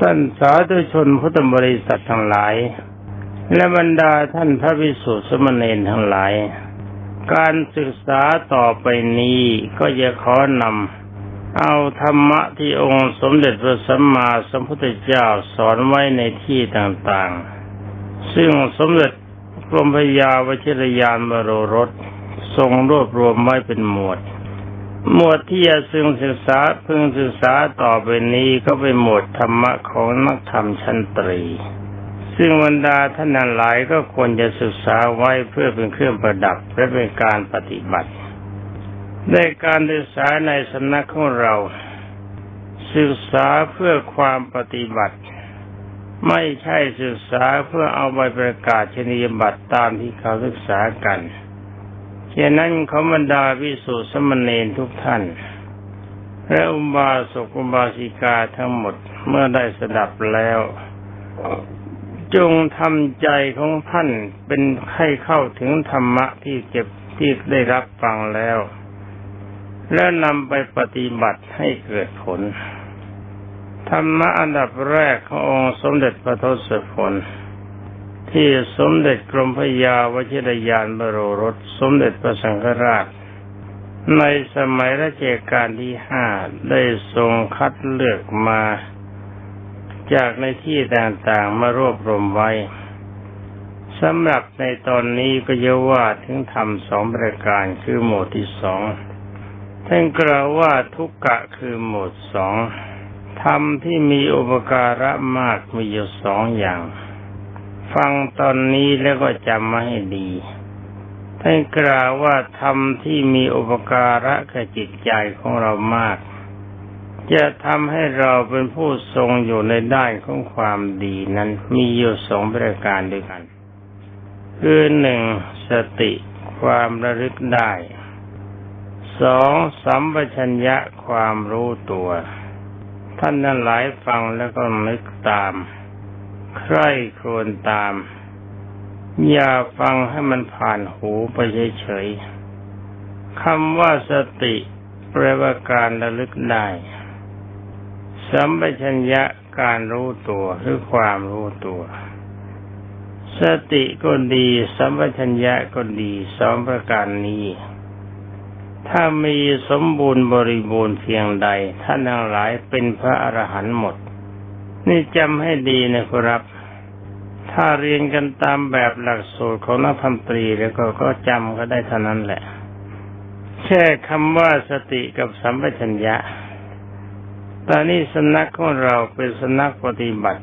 ท่านสาธุชนพุทธบริษัททั้งหลาย และบรรดาท่านพระภิกษุสมณีทั้งหลาย การศึกษาต่อไปนี้ก็จะขอนำเอาธรรมะที่องค์สมเด็จพระสัมมาสัมพุทธเจ้าสอนไว้ในที่ต่างๆ ซึ่งสมเด็จกรมพยาวชิรยานบรรสทรงรวบรวมไว้เป็นหมวด หมวดที่จะซึงศึกษาพึงศึกษาต่อไปนี้ก็เป็นหมวดธรรมะของนักธรรมชั้นตรี ซึ่งบรรดาท่านนั้นหลายก็ควรจะศึกษาไว้เพื่อเป็นเครื่องประดับและเป็นการปฏิบัติในการศึกษาในสำนักของเรา ศึกษาเพื่อความปฏิบัติ ไม่ใช่ศึกษาเพื่อเอาใบประกาศชนียบัตรตามที่เขาศึกษากัน ฉะนั้นขบรรดาวิสุสมณเณรทุกท่านและอุบาสกอุบาสิกาทั้งหมดเมื่อได้สดับแล้ว จงทำใจของท่านเป็นให้เข้าถึงธรรมะที่เก็บที่ได้รับฟังแล้ว แล้วนำไปปฏิบัติให้เกิดผล ธรรมะอันดับแรกขององค์สมเด็จพระทศพล ที่สมเด็จกรมพระยาวชิรยานบรรสสมเด็จพระสังฆราช ในสมัยรัชกาลที่ห้าได้ทรงคัดเลือกมา จากในที่ต่างๆมารวบรวมไว้สำหรับในตอนนี้ก็จะว่าถึงธรรมสองประการคือหมวดที่สองท่านกล่าวว่าทุกกะคือหมวดสองธรรมที่มีอุปการะมากมีอยู่สองอย่าง ฟังตอนนี้แล้วก็จำมาให้ดีท่านกล่าวว่าธรรมที่มีอุปการะกับจิตใจของเรามาก จะทำให้เราเป็นผู้ทรงอยู่ในด้านของความดีนั้นมีอยู่สองประการด้วยกัน คือหนึ่งสติความระลึกได้สองสัมปชัญญะความรู้ตัว ท่านนั้นหลายฟังแล้วก็นึกตาม ใคร่ครวญตาม อย่าฟังให้มันผ่านหูไปเฉยๆคำว่าสติแปลว่าการระลึกได้สัมปชัญญะการรู้ตัวหรือความรู้ตัว สติก็ดีสัมปชัญญะก็ดีสองประการนี้ ถ้ามีสมบูรณ์บริบูรณ์เพียงใด ท่านทั้งหลายเป็นพระอรหันต์หมด นี่จำให้ดีนะครับ ถ้าเรียนกันตามแบบหลักสูตรของนักพันตรีแล้วก็ก็จำก็ได้เท่านั้นแหละ แค่คำว่าสติกับสัมปชัญญะ ตอนนี้สนักของเราเป็นสนักปฏิบัติ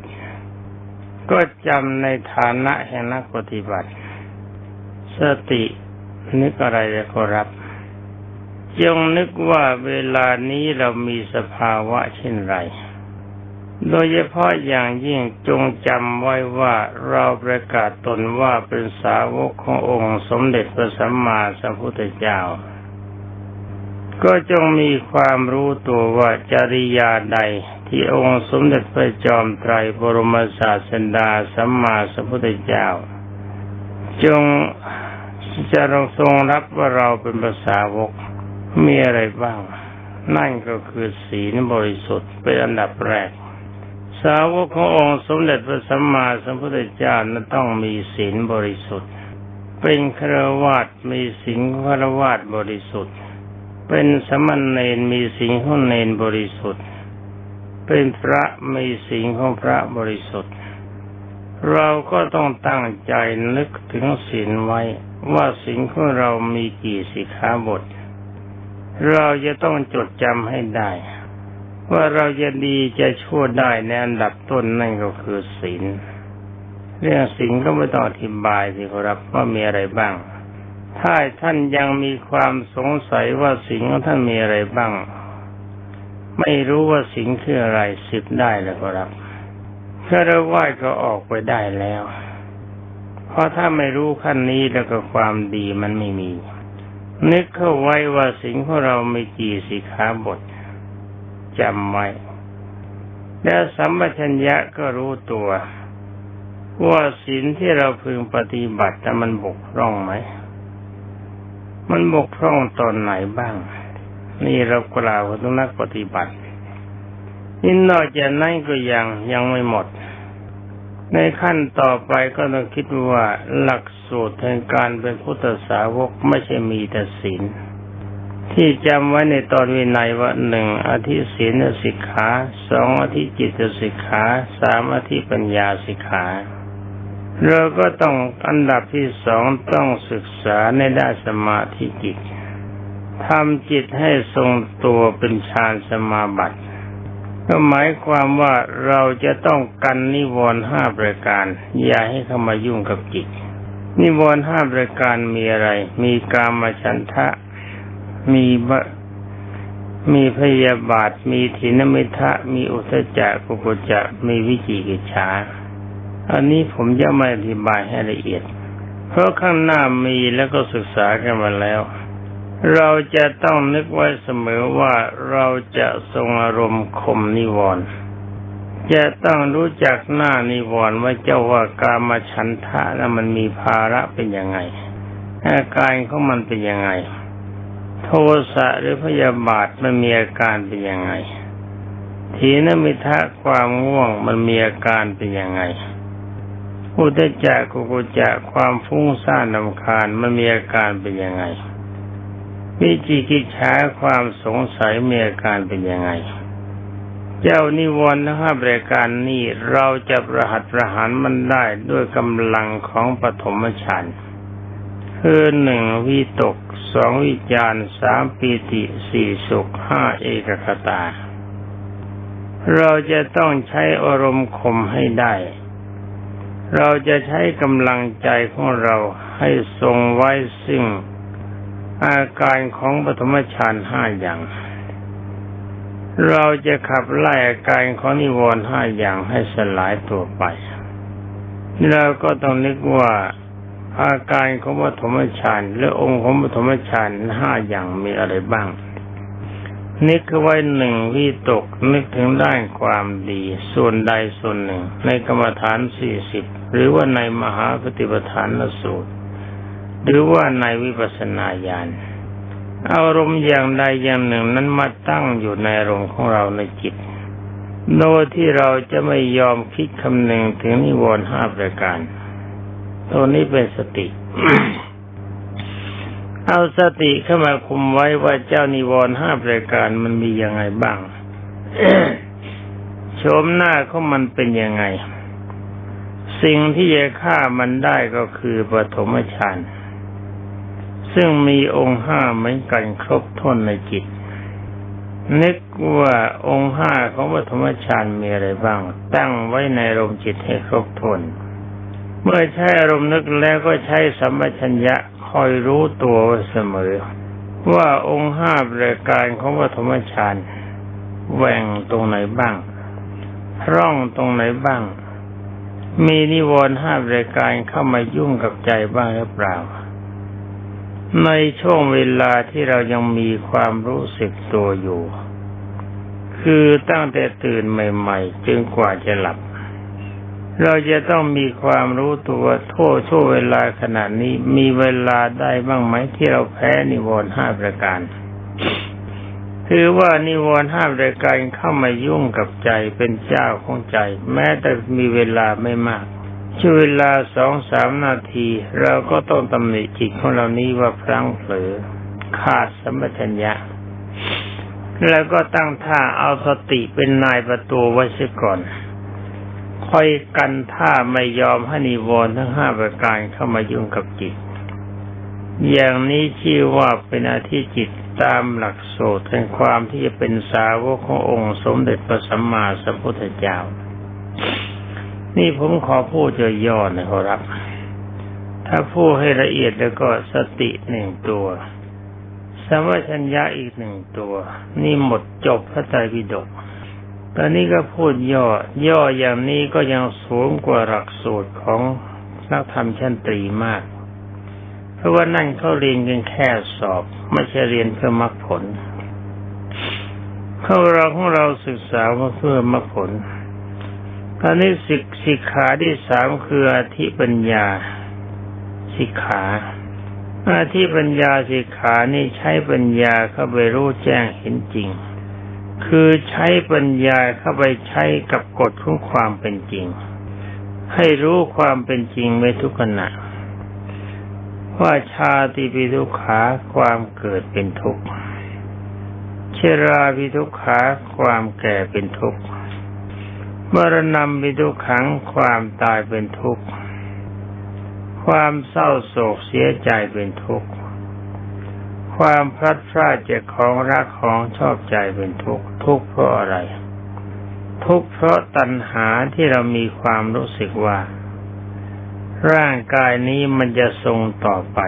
ก็จำในฐานะแห่งนักปฏิบัติ สตินึกอะไรจะขอรับ จงนึกว่าเวลานี้เรามีสภาวะเช่นไร โดยเฉพาะอย่างยิ่งจงจำไว้ว่าเราประกาศตนว่าเป็นสาวกขององค์สมเด็จพระสัมมาสัมพุทธเจ้า ก็จงมีความรู้ตัวว่าจริยาใดที่องค์สมเด็จพระจอมไตรบรมศาสดาสัมมาสัมพุทธเจ้า จงจะทรงรับว่าเราเป็นภาษาวกมีอะไรบ้าง นั่นก็คือศีลบริสุทธิ์เป็นอันดับแรก สาวกขององค์สมเด็จพระสัมมาสัมพุทธเจ้านั้นต้องมีศีลบริสุทธิ์ เป็นครวาตมีศีลครวาตบริสุทธิ์ เป็นสมณเณรมีศีลของเณรบริสุทธิ์ เป็นพระมีศีลของพระบริสุทธิ์ เราก็ต้องตั้งใจนึกถึงศีลไว้ว่าศีลของเรามีกี่สิกขาบท เราจะต้องจดจำให้ได้ ว่าเราจะดีจะชั่วได้ในอันดับต้นนั่นก็คือศีลเรื่องศีลก็ไม่ต้องอธิบายสิครับว่ามีอะไรบ้าง ถ้าท่านยังมีความสงสัยว่าศีลของท่านมีอะไรบ้าง ไม่รู้ว่าศีลคืออะไรสิบได้แล้วครับถ้าเราไหว้ก็ออกไปได้แล้ว เพราะถ้าไม่รู้ขั้นนี้แล้วก็ความดีมันไม่มี นึกเข้าไว้ว่าสิ่งของเรามีกี่สิขาบท จำไว้แล้วสัมปชัญญะก็รู้ตัว ว่าศีลที่เราพึงปฏิบัติแต่มันบกพร่องไหม มันบกพร่องตอนไหนบ้าง นี่เรากล่าวถึงนักปฏิบัตินี่นอกจากนั้นก็ยังยังไม่หมด ในขั้นต่อไปก็ต้องคิดว่าหลักสูตรแห่งการเป็นพุทธสาวกไม่ใช่มีแต่ศีล ที่จำไว้ในตอนวินัยว่าหนึ่งอธิศีลสิกขาสองอธิจิตสิกขาสามอธิปัญญาสิกขาเราก็ต้องอันดับที่สองต้องศึกษาในด้านสมาธิจิตทำจิตให้ทรงตัวเป็นฌานสมาบัติก็หมายความว่าเราจะต้องกันนิวรณ์ห้าประการ อย่าให้เข้ามายุ่งกับจิต นิวรณ์ห้าประการมีอะไร มีกามฉันทะ มีบมีพยาบาท มีถินมิทะ มีอุทจักกุกุจะมีวิจิกิจฉาอันนี้ผมจะไม่อธิบายให้ละเอียด เพราะข้างหน้ามีแล้วก็ศึกษากันมาแล้ว เราจะต้องนึกไว้เสมอว่าเราจะทรงอารมณ์ข่มนิวรณ์จะต้องรู้จักหน้านิวรณ์ว่าเจ้าว่ากามฉันทะแล้วมันมีภาระเป็นยังไงอาการของมันเป็นยังไง โทสะหรือพยาบาทมันมีอาการเป็นยังไง ทีนมิทะความง่วงมันมีอาการเป็นยังไงอุตจักกุกุจักความฟุ้งซ่านนำคาญมันมีอาการเป็นยังไง วิจิกิจฉาความสงสัยมีอาการเป็นยังไง เจ้านิวรณ์ทั้งห้าประการนี้เราจะประหัตประหารมันได้ด้วยกำลังของปฐมฌาน คือหนึ่งวิตกสองวิจารสามปีติสี่สุขห้าเอกคตา เราจะต้องใช้อารมณ์ข่มให้ได้ เราจะใช้กำลังใจของเราให้ทรงไว้ซึ่ง อาการของปฐมฌานห้าอย่าง เราจะขับไล่อาการของนิวรณ์ห้าอย่างให้สลายตัวไปเราก็ต้องนึกว่า อาการของปฐมฌานหรือองค์ของปฐมฌานห้าอย่างมีอะไรบ้าง นึกไว้หนึ่งวิตกนึกถึงด้านความดี ส่วนใดส่วนหนึ่ง ในกรรมฐานสี่สิบหรือว่าในมหาปฏิปทานสูตร หรือว่าในวิปัสสนาญาณอารมณ์อย่างใดอย่างหนึ่งนั้นมาตั้งอยู่ในอารมณ์ของเราในจิต โดยที่เราจะไม่ยอมคิดคำนึงถึงนิวรณ์ห้าประการ ตัวนี้เป็นสติ เอาสติเข้ามาคุมไว้ว่าเจ้านิวรณ์ห้าประการมันมียังไงบ้างโฉมหน้าของมันเป็นยังไง สิ่งที่จะฆ่ามันได้ก็คือปฐมฌานซึ่งมีองค์ห้าเหมือนกันครบถ้วนในจิต นึกว่าองค์ห้าของปฐมฌานมีอะไรบ้าง ตั้งไว้ในอารมจิตให้ครบถ้วน เมื่อใช้อารมณ์นึกแล้วก็ใช้สัมปชัญญะคอยรู้ตัวเสมอ ว่าองค์ห้าประการของปฐมฌานแหว่งตรงไหนบ้าง ร่องตรงไหนบ้าง มีนิวรณ์ห้าประการเข้ามายุ่งกับใจบ้างหรือเปล่า ในช่วงเวลาที่เรายังมีความรู้สึกตัวอยู่ คือตั้งแต่ตื่นใหม่ ๆจนกว่าจะหลับ เราจะต้องมีความรู้ตัวโทษช่วเวลาขนาดนี้มีเวลาได้บ้างไหมที่เราแพ้นิวรณ์ห้าประการ คือว่านิวรณ์ห้าประการเข้ามายุ่งกับใจเป็นเจ้าของใจ แม้แต่มีเวลาไม่มากช่วเวลาสองสามนาที เราก็ต้องตำหนิจิตของเรานี้ว่าพลั้งเผลอขาดสมัชัญญะแล้วก็ตั้งท่าเอาสติเป็นนายประตูไว้เสียก่อน คอยกันท่าไม่ยอมให้นิวรณ์ทั้งห้าประการเข้ามายุ่งกับจิต อย่างนี้ชื่อว่าเป็นอาทิจิตตามหลักโสตแห่งความที่จะเป็นสาวกขององค์สมเด็จพระสัมมาสัมพุทธเจ้า นี่ผมขอพูดย่อๆนะครับ ถ้าพูดให้ละเอียดแล้วก็สติหนึ่งตัวสัมปชัญญะอีกหนึ่งตัว นี่หมดจบพระไตรปิฎก ตอนนี้ก็พูดย่อ ย่ออย่างนี้ก็ยังสูงกว่าหลักสูตรของนักธรรมชั้นตรีมาก เพราะว่านั่นเขาเรียนกันแค่สอบ ไม่ใช่เรียนเพื่อมรรคผลเขาเราของเราศึกษาเพื่อมรรคผลตอนนี้สิกสิกขาที่สามคืออธิปัญญาสิกขาอาธิปัญญาสิกขานี่ใช้ปัญญาเข้าไปรู้แจ้งเห็นจริง คือใช้ปัญญาเข้าไปใช้กับกฎของความเป็นจริง ให้รู้ความเป็นจริงไว้ทุกขณะ ว่าชาติปิทุขาความเกิดเป็นทุกข์ชราปิทุขาความแก่เป็นทุกข์มรณะปิทุขังความตายเป็นทุกข์ความเศร้าโศกเสียใจเป็นทุกข์ ความพลัดพรากจากของรักของชอบใจเป็นทุกข์ทุกข์เพราะอะไร ทุกข์เพราะตัณหาที่เรามีความรู้สึกว่า ร่างกายนี้มันจะทรงต่อไป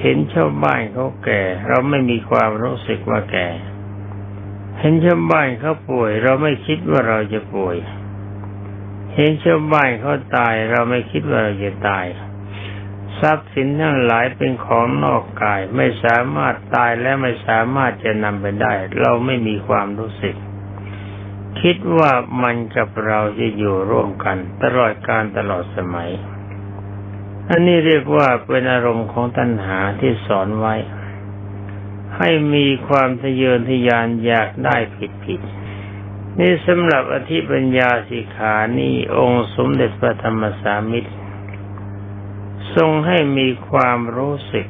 เห็นชาวบ้านเขาแก่ เราไม่มีความรู้สึกว่าแก่ เห็นชาวบ้านเขาป่วย เราไม่คิดว่าเราจะป่วย เห็นชาวบ้านเขาตาย เราไม่คิดว่าเราจะตาย ทรัพย์สินทั้งหลายเป็นของนอกกายไม่สามารถตายและไม่สามารถจะนำไปได้ เราไม่มีความรู้สึก คิดว่ามันกับเราจะอยู่ร่วมกัน ตลอดการตลอดสมัย อันนี้เรียกว่าเป็นอารมณ์ของตัณหาที่สอนไว้ ให้มีความทะเยอทะยานอยากได้ผิดผิดนี่สำหรับอธิปัญญาสิขานี่องค์สมเด็จพระธรรมสามิตร ทรงให้มีความรู้สึก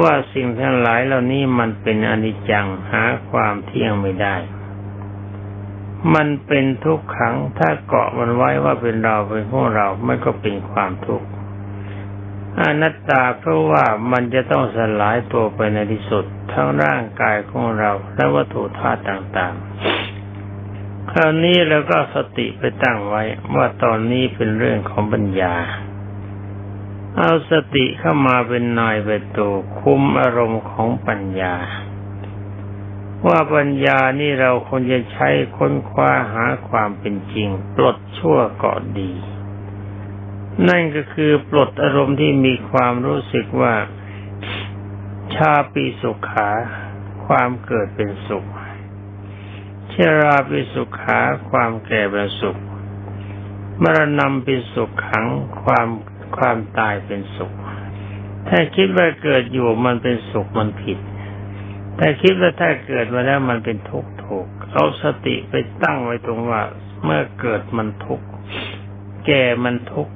ว่าสิ่งทั้งหลายเหล่านี้มันเป็นอนิจจังหาความเที่ยงไม่ได้ มันเป็นทุกขังถ้าเกาะมันไว้ว่าเป็นเราเป็นพวกเรามันก็เป็นความทุกข์อนัตตาเพราะว่ามันจะต้องสลายตัวไปในที่สุด ทั้งร่างกายของเราและวัตถุธาตุต่างๆ คราวนี้เราก็สติไปตั้งไว้ว่าตอนนี้เป็นเรื่องของปัญญา เอาสติเข้ามาเป็นนายเป็นตัวคุมอารมณ์ของปัญญา ว่าปัญญานี่เราควรจะใช้ค้นคว้าหาความเป็นจริง ปลดชั่วเกาะดี นั่นก็คือปลดอารมณ์ที่มีความรู้สึกว่าชาปีสุขา ความเกิดเป็นสุขเชราปิสุขา ความแก่เป็นสุขมรณะปิสุขขัง ความ ความตายเป็นสุข ถ้าคิดว่าเกิดอยู่มันเป็นสุขมันผิด แต่คิดว่าถ้าเกิดมาแล้วมันเป็นทุกข์ถูก เอาสติไปตั้งไว้ตรงว่า เมื่อเกิดมันทุกข์ แก่มันทุกข์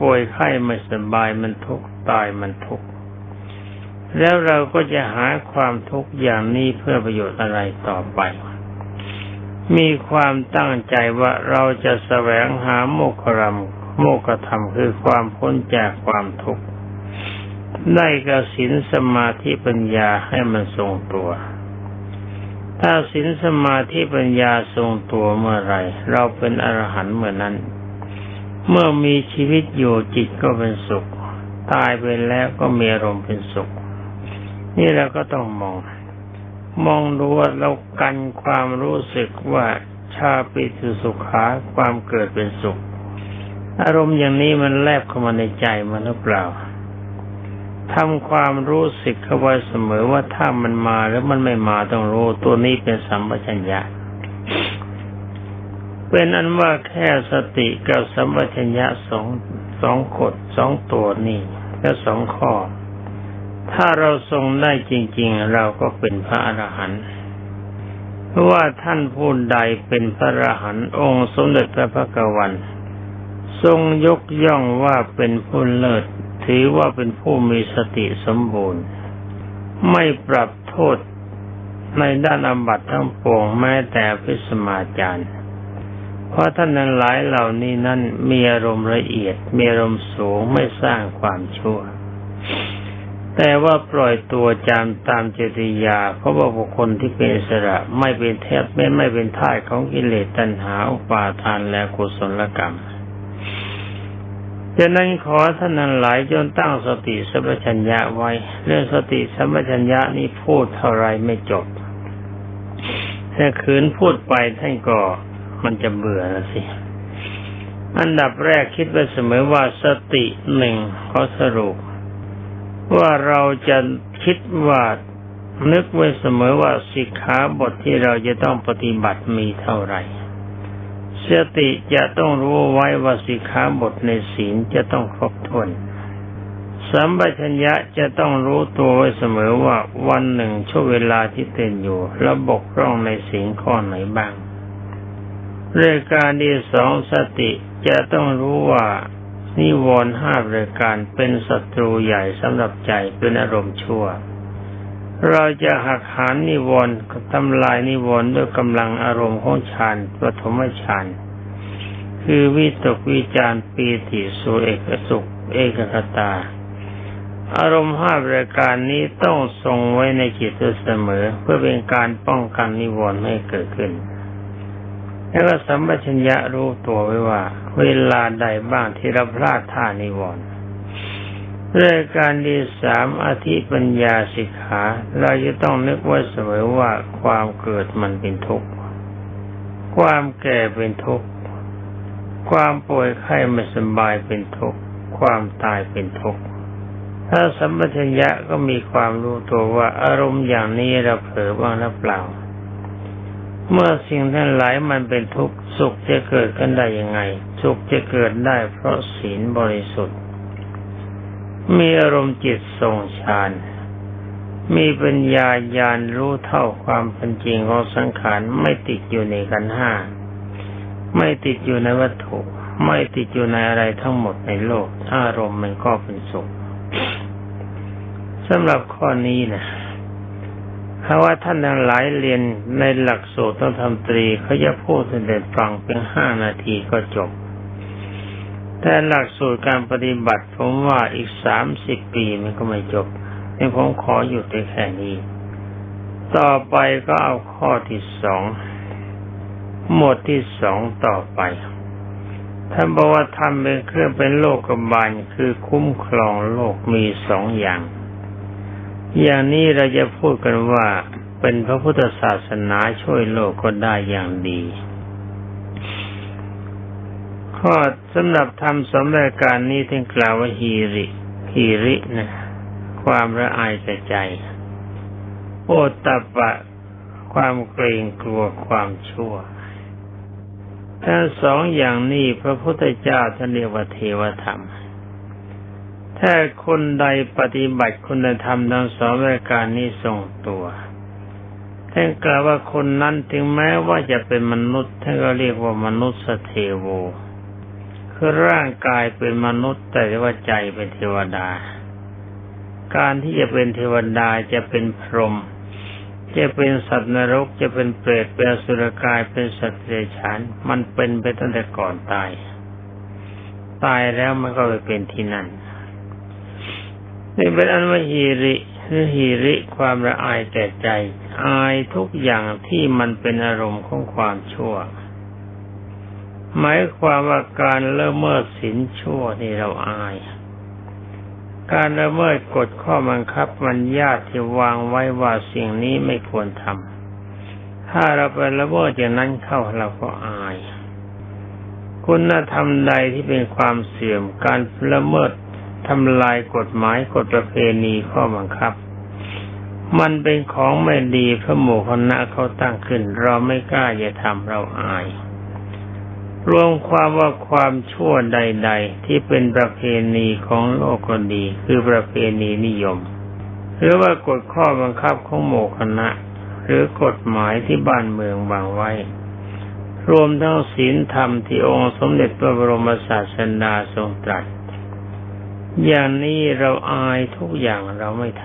ป่วยไข้ไม่สบายมันทุกข์ ตายมันทุกข์ แล้วเราก็จะหาความทุกข์อย่างนี้เพื่อประโยชน์อะไรต่อไปมีความตั้งใจว่าเราจะแสวงหาโมกขรัม โมกธรรมคือความพ้นจากความทุกข์ได้กสินสมาธิปัญญาให้มันทรงตัว ถ้าสินสมาธิปัญญาทรงตัวเมื่อไรเราเป็นอรหันต์เมื่อนั้น เมื่อมีชีวิตอยู่จิตก็เป็นสุข ตายไปแล้วก็มีอารมณ์เป็นสุข นี่เราก็ต้องมอง มองดูว่าเรากันความรู้สึกว่าชาปิสุสุขาความเกิดเป็นสุข อารมณ์อย่างนี้มันแลบเข้ามาในใจมันหรือเปล่าทำความรู้สึกเข้าไว้เสมอว่าถ้ามันมาแล้วมันไม่มาต้องรู้ตัวนี้เป็นสัมปชัญญะเป็นอันว่าแค่สติกับสัมปชัญญะสองสองกฎสองตัวนี่และสองข้อ ถ้าเราทรงได้จริง ๆ เราก็เป็นพระอรหันต์เพราะว่าท่านผู้ใดเป็นพระอรหันต์องค์สมเด็จพระพักวัน ทรงยกย่องว่าเป็นผู้เลิศ ถือว่าเป็นผู้มีสติสมบูรณ์ ไม่ปรับโทษในด้านอบัตทั้งปวงแม้แต่พิสมาจารย์ เพราะท่านนั้นหลายเหล่านี้นั้นมีอารมณ์ละเอียด มีอารมณ์สูงไม่สร้างความชั่ว แต่ว่าปล่อยตัวจามตามเจติยาเพราะว่าบุคคลที่เป็นสระไม่เป็นแทบไม่ไม่เป็นท่ายของกิเลสตัณหาอุปาทานและกุศลกรรม ฉะนั้นขอท่านนั้นหลายจนตั้งสติสัมปชัญญะไว้ เรื่องสติสัมปชัญญะนี่พูดเท่าไรไม่จบถ้าคืนพูดไปท่านก็มันจะเบื่อนะสิอันดับแรกคิดไว้เสมอว่าสติหนึ่งขอสรุป ว่าเราจะคิดว่านึกไว้เสมอว่าสิกขาบทที่เราจะต้องปฏิบัติมีเท่าไหร่ สติจะต้องรู้ไว้ว่าสิกขาบทในศีลจะต้องครบถ้วนสัมปชัญญะจะต้องรู้ตัวไว้เสมอว่าวันหนึ่งช่วงเวลาที่เต้นอยู่ระบกร่องในสิ่งข้อไหนบ้างเรื่องการที่สองสติจะต้องรู้ว่านิวรณ์ห้ารายการเป็นศัตรูใหญ่สำหรับใจเป็นอารมณ์ชั่ว เราจะหักหานนิวรณ์ทำลายนิวรณ์ด้วยกำลังอารมณ์ของฌานปฐมฌานคือวิตกวิจารปีติสุเอกสุข เอกคตา อารมณ์ห้ารายการนี้ต้องทรงไว้ในจิตเสมอ เพื่อเป็นการป้องกันนิวรณ์ไม่เกิดขึ้นแล้วก็สัมปชัญญะรู้ตัวไว้ว่า เวลาใดบ้างที่เราพลาดท่านิวรณ์ เรายการที่สามอธิปัญญาสิกขา เราจะต้องนึกไว้เสมอว่าความเกิดมันเป็นทุกข์ ความแก่เป็นทุกข์ ความป่วยไข้ไม่สบายเป็นทุกข์ ความตายเป็นทุกข์ ถ้าสัมปชัญญะก็มีความรู้ตัวว่าอารมณ์อย่างนี้เราเผลอบ้างหรือเปล่า เมื่อสิ่งทั้งหลายมันเป็นทุกข์สุขจะเกิดขึ้นได้ยังไง สุขจะเกิดได้เพราะศีลบริสุทธิ์ มีอารมณ์จิตทรงฌาน มีปัญญาญาณรู้เท่าความเป็นจริงของสังขารไม่ติดอยู่ในกันห้า ไม่ติดอยู่ในวัตถุ ไม่ติดอยู่ในอะไรทั้งหมดในโลก อารมณ์มันก็เป็นสุขสำหรับข้อนี้นะถ้าว่าท่านทั้งหลายเรียนในหลักสูตรต้องทำตรีเขาจะพูดเด็ดฟังเพียงห้านาทีก็จบ แต่หลักสูตรการปฏิบัติ ผมว่าอีกสามสิบปีมันก็ไม่จบนี่ผมขอหยุดในแค่นี้ ต่อไปก็เอาข้อที่สอง หมวดที่สองต่อไป ท่านบอกว่าทำเป็นเครื่องเป็นโลกกบาลคือคุ้มครองโลกมีสองอย่าง อย่างนี้เราจะพูดกันว่าเป็นพระพุทธศาสนาช่วยโลกก็ได้อย่างดี ข้อสำหรับทำสมรายการนี้ท่านกล่าวว่าฮีริฮีรินะความละอายใจ โอตตะปะ ความเกรงกลัวความชั่วทั้งสองอย่างนี้พระพุทธเจ้าท่านเรียกว่าเทวธรรม ถ้าคนใดปฏิบัติคุณธรรมทั้งสองรายการนี้ทรงตัวท่านกล่าวว่าคนนั้นถึงแม้ว่าจะเป็นมนุษย์ท่านก็เรียกว่ามนุษย์เทโว คือร่างกายเป็นมนุษย์แต่ว่าใจเป็นเทวดา การที่จะเป็นเทวดาจะเป็นพรหมจะเป็นสัตว์นรกจะเป็นเปรตเป็นสุรกายเป็นสัตว์เดรัจฉานมันเป็นไปตั้งแต่ก่อนตาย ตายแล้วมันก็ไปเป็นที่นั่นนี่เป็นอันว่าฮีริหรือฮีริความละอายแก่ใจ อายทุกอย่างที่มันเป็นอารมณ์ของความชั่ว หมายความว่าการเลิมเมิดสินชั่วนี่เราอาย การละเมิดกฎข้อบังคับมันยากที่วางไว้ว่าสิ่งนี้ไม่ควรทำถ้าเราไปละเมิดอย่างนั้นเข้าเราก็อาย คุณธรรมใดที่เป็นความเสื่อมการละเมิดทำลายกฎหมายกฎประเพณีข้อบังคับ มันเป็นของไม่ดีพระหมู่คณะเขาตั้งขึ้น เราไม่กล้าจะทำเราอาย รวมความว่าความชั่วใด ๆ ที่เป็นประเพณีของโลกก็ดี คือประเพณีนิยม หรือว่ากฎข้อบังคับของโมคณะ หรือกฎหมายที่บ้านเมืองวางไว้ รวมทั้งศีลธรรมที่องค์สมเด็จพระบรมศาสดาทรงตรัส อย่างนี้เราอายทุกอย่างเราไม่ท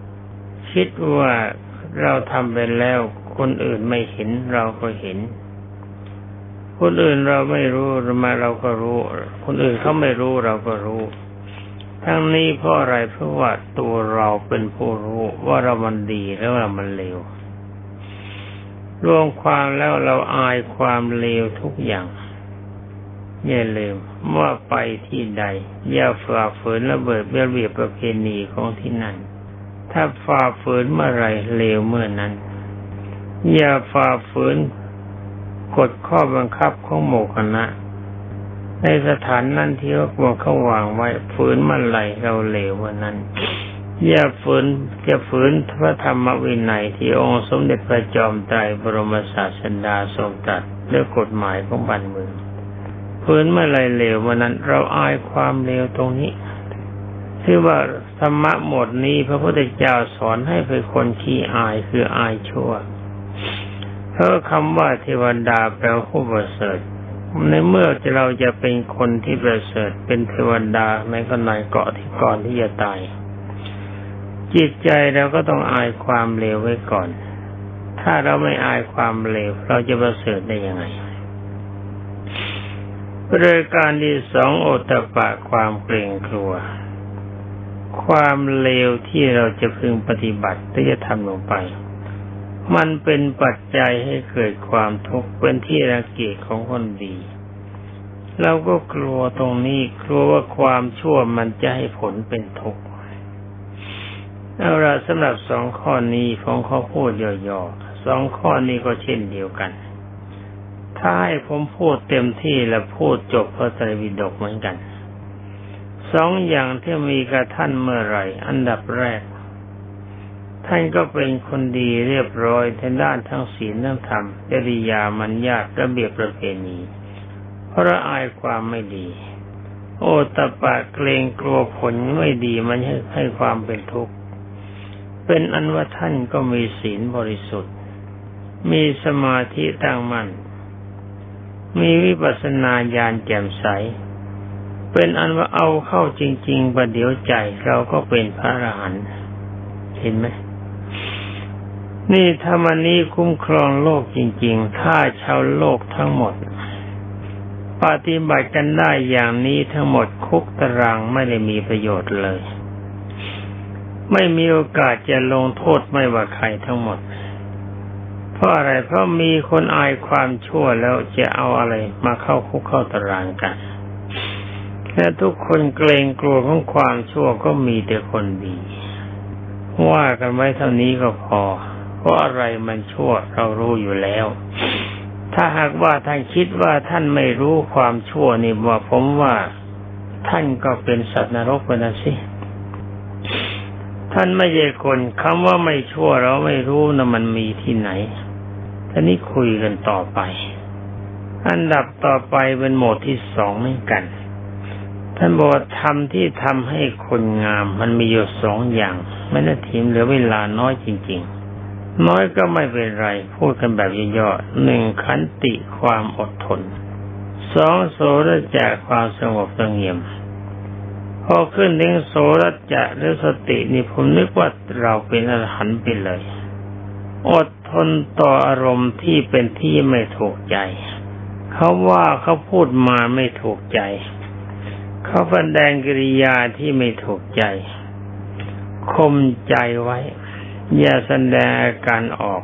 ำคิดว่าเราทำไปแล้วคนอื่นไม่เห็นเราก็เห็น คนอื่นเราไม่รู้มาเราก็รู้ คนอื่นเขาไม่รู้เราก็รู้ ทั้งนี้เพราะอะไรเพราะว่าตัวเราเป็นผู้รู้ว่าเรามันดีแล้วเรามันเลวรวมความแล้วเราอายความเลวทุกอย่างอย่าลืมว่าไปที่ใด อย่าฝ่าฝืนระเบิดระเบียบประเพณีของที่นั่น ถ้าฝ่าฝืนเมื่อไรเลวเมื่อนั้น อย่าฝ่าฝืน กฎข้อบังคับของโมคณะ ในสถานนั่นที่ว่าควรเขาวางไว้ฝืนมันไหลเราเหลววันนั้นอย่าฝืนจะฝืนพระธรรมวินัยที่องค์สมเด็จพระจอมไตรบรมศาสดาทรงตรัสด้วยกฎหมายของบ้านเมืองฝืนเมื่อไรเลววันนั้น เราอายความเลวตรงนี้ที่ว่าธรรมะหมดนี้พระพุทธเจ้าสอนให้เป็นคนขี้อายคืออายชั่ว เพราะคำว่าเทวดาแปลว่าผู้ประเสริฐในเมื่อเราจะเป็นคนที่ประเสริฐเป็นเทวดาในขณะเกาะที่ก่อนที่จะตาย จิตใจเราก็ต้องอายความเลวไว้ก่อน ถ้าเราไม่อายความเลวเราจะประเสริฐได้ยังไงรายการที่สองโอตปะความเกรงกลัว ความเลวที่เราจะพึงปฏิบัติที่จะทำลงไป มันเป็นปัจจัยให้เกิดความทุกข์เป็นที่รังเกียจของคนดีเราก็กลัวตรงนี้กลัวว่าความชั่วมันจะให้ผลเป็นทุกข์เอาละสำหรับสองข้อนี้ผมขอพูดย่อๆสองข้อนี้ก็เช่นเดียวกัน ถ้าให้ผมพูดเต็มที่และพูดจบพระไตรปิฎกเหมือนกัน สองอย่างที่มีกับท่านเมื่อไรอันดับแรก ท่านก็เป็นคนดีเรียบร้อยทางด้านทั้งศีลทั้งธรรมจริยามัญญาตระเบียบประเพณีเพราะอายความไม่ดี โอตปะเกรงกลัวผลไม่ดีมันให้ให้ความเป็นทุกข์เป็นอันว่าท่านก็มีศีลบริสุทธิ์ มีสมาธิตั้งมั่น มีวิปัสสนาญาณแจ่มใส เป็นอันว่าเอาเข้าจริง ๆ ประเดี๋ยวใจเราก็เป็นพระอรหันต์เห็นไหม นี่ธรรมนี้คุ้มครองโลกจริงๆ ถ้าชาวโลกทั้งหมด ปฏิบัติกันได้อย่างนี้ทั้งหมดคุกตารางไม่ได้มีประโยชน์เลย ไม่มีโอกาสจะลงโทษไม่ว่าใครทั้งหมด เพราะอะไรเพราะมีคนอายความชั่วแล้วจะเอาอะไรมาเข้าคุกเข้าตารางกันและทุกคนเกรงกลัวของความชั่วก็มีแต่คนดี ว่ากันไว้เท่านี้ก็พอ เพราะอะไรมันชั่วเรารู้อยู่แล้ว ถ้าหากว่าท่านคิดว่าท่านไม่รู้ความชั่วนี่ว่าผมว่าท่านก็เป็นสัตว์นรกไปนะสิท่านไม่ใช่คนคำว่าไม่ชั่วเราไม่รู้นะมันมีที่ไหนท่านี้คุยกันต่อไป อันดับต่อไปเป็นโหมดที่สองเหมือนกัน ท่านบอกทำที่ทำให้คนงามมันมีอยู่สองอย่างไม่ได้ทีมเหลือเวลาน้อยจริง ๆ น้อยก็ไม่เป็นไร พูดกันแบบย่อๆหนึ่งขันติความอดทนสองโสรจะความสงบสงเงียม พอขึ้นถึงโสรจะหรือสตินี่ผมนึกว่าเราเป็นอรหันต์ไปเลย อดทนต่ออารมณ์ที่เป็นที่ไม่ถูกใจ เขาว่าเขาพูดมาไม่ถูกใจ เขาแสดงกิริยาที่ไม่ถูกใจ คมใจไว้ อย่าแสดงการออก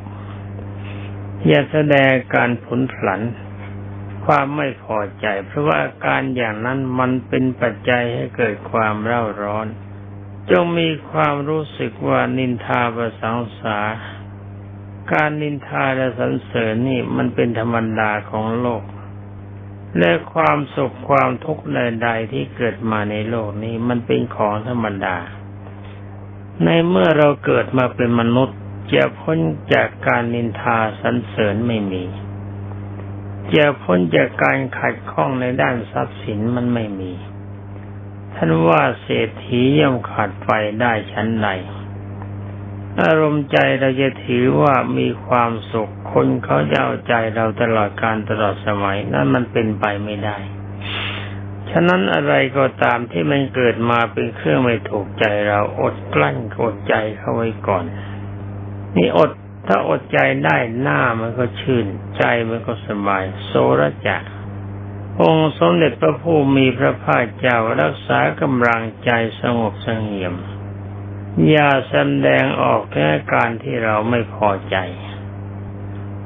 อย่าแสดงการผลผลัน ความไม่พอใจ เพราะว่าอาการอย่างนั้นมันเป็นปัจจัยให้เกิดความเร่าร้อน จงมีความรู้สึกว่านินทาประสังสา การนินทาและสรรเสริญนี่มันเป็นธรรมดาของโลก และความสุขความทุกข์ใดๆที่เกิดมาในโลกนี้มันเป็นของธรรมดา ในเมื่อเราเกิดมาเป็นมนุษย์จะพ้นจากการนินทาสรรเสริญไม่มี จะพ้นจากการขัดข้องในด้านทรัพย์สินมันไม่มี ท่านว่าเศรษฐีย่อมขาดไฟได้ชั้นใดอารมณ์ใจเราจะถือว่ามีความสุข คนเขาจะเอาใจเราตลอดการตลอดสมัย นั้นมันเป็นไปไม่ได้ ฉะนั้นอะไรก็ตามที่มันเกิดมาเป็นเครื่องไม่ถูกใจเราอดกลั้นอดใจเข้าไว้ก่อน นี่อดถ้าอดใจได้หน้ามันก็ชื่น ใจมันก็สบายโสรจักองค์สมเด็จพระผู้มีพระภาคเจ้ารักษากำลังใจสงบสงเงียม อย่าแสดงออกแค่การที่เราไม่พอใจ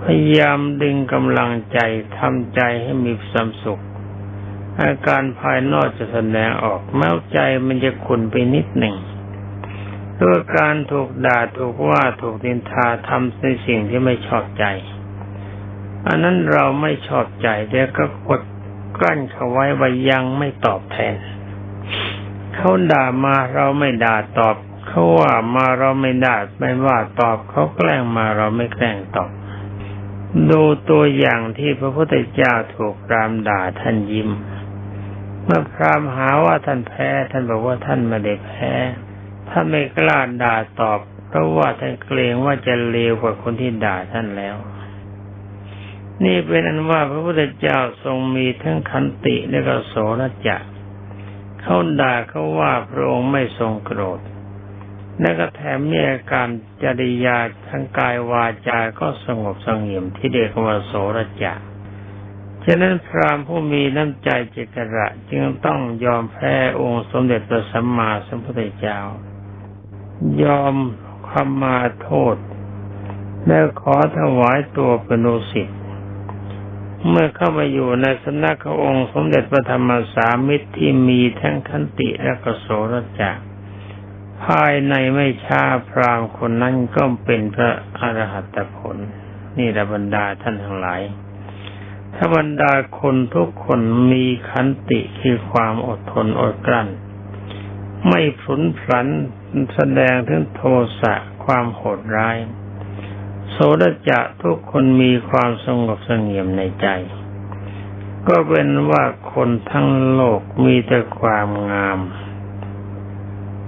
พยายามดึงกำลังใจทำใจให้มีความสุข อาการภายนอกจะแสดงออกแม้ใจมันจะขุนไปนิดหนึ่งด้วยการถูกด่าถูกว่าถูกดินทาทำในสิ่งที่ไม่ชอบใจ อันนั้นเราไม่ชอบใจเดี๋ยวก็กดกลั้นเขาไว้ว่ายังไม่ตอบแทน เขาด่ามาเราไม่ด่าตอบ เขาว่ามาเราไม่ได้ไม่ว่าตอบ เขาแกล้งมาเราไม่แกล้งตอบ ดูตัวอย่างที่พระพุทธเจ้าถูกรามด่าท่านยิ้ม เมื่อพรามหาว่าท่านแพ้ ท่านบอกว่าท่านไม่ได้แพ้ ท่านไม่กล้าด่าตอบ เพราะว่าท่านเกรงว่าจะเลวกว่าคนที่ด่าท่านแล้ว นี่เป็นอันว่าพระพุทธเจ้าทรงมีทั้งขันติและก็โสรจะเขาด่าเขาว่าพระองค์ไม่ทรงโกรธและก็แถมมีอาการจริยาทั้งกายวาจาก็สงบสงเงียมที่เรียกว่าโสรจะ ฉะนั้นพรามผู้มีน้ำใจเจกระจึงต้องยอมแพ้องค์สมเด็จพระสัมมาสัมพุทธเจ้า ยอมความาโทษ และขอถวายตัวเป็นโอสิทธิ์เมื่อเข้ามาอยู่ในสำนักขององค์สมเด็จพระธรรมสามิตรที่มีทั้งขันติและกโสรจักภายในไม่ช้าพรามคนนั้นก็เป็นพระอรหัตผล นี่ระบรรดาท่านทั้งหลาย ถ้าบรรดาคนทุกคนมีขันติคือความอดทนอดกลั้น ไม่ผุนผันแสดงถึงโทสะความโหดร้าย โสดจะทุกคนมีความสงบสงเงียมในใจ ก็เป็นว่าคนทั้งโลกมีแต่ความงาม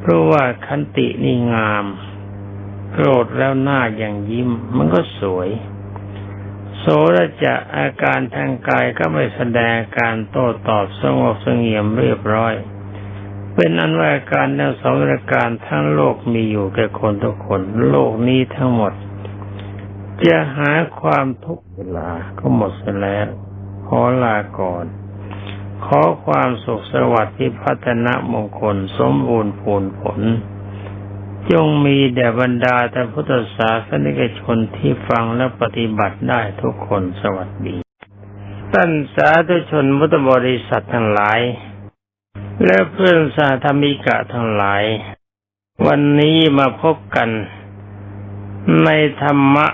เพราะว่าคันตินี่งามโกรธแล้วหน้าอย่างยิ้มมันก็สวย โสรจะอาการทางกายก็ไม่แสดงการโต้ตอบสงบสงเงียมเรียบร้อย เป็นอันว่าการแนวสองประการทั้งโลกมีอยู่แก่คนทุกคน โลกนี้ทั้งหมด จะหาความทุกข์เวลาก็หมดเสียแล้ว ขอลาก่อน ขอความสุขสวัสดิ์ที่พัฒนามงคลสมบูรณ์ผลผล จงมีแด่บรรดาแต่พุทธศาสนิกชนที่ฟังและปฏิบัติได้ทุกคนสวัสดีท่านสาธุชนมุตบริษัททั้งหลาย และเพื่อนสาธมิกะทั้งหลาย วันนี้มาพบกัน ในธรรมะ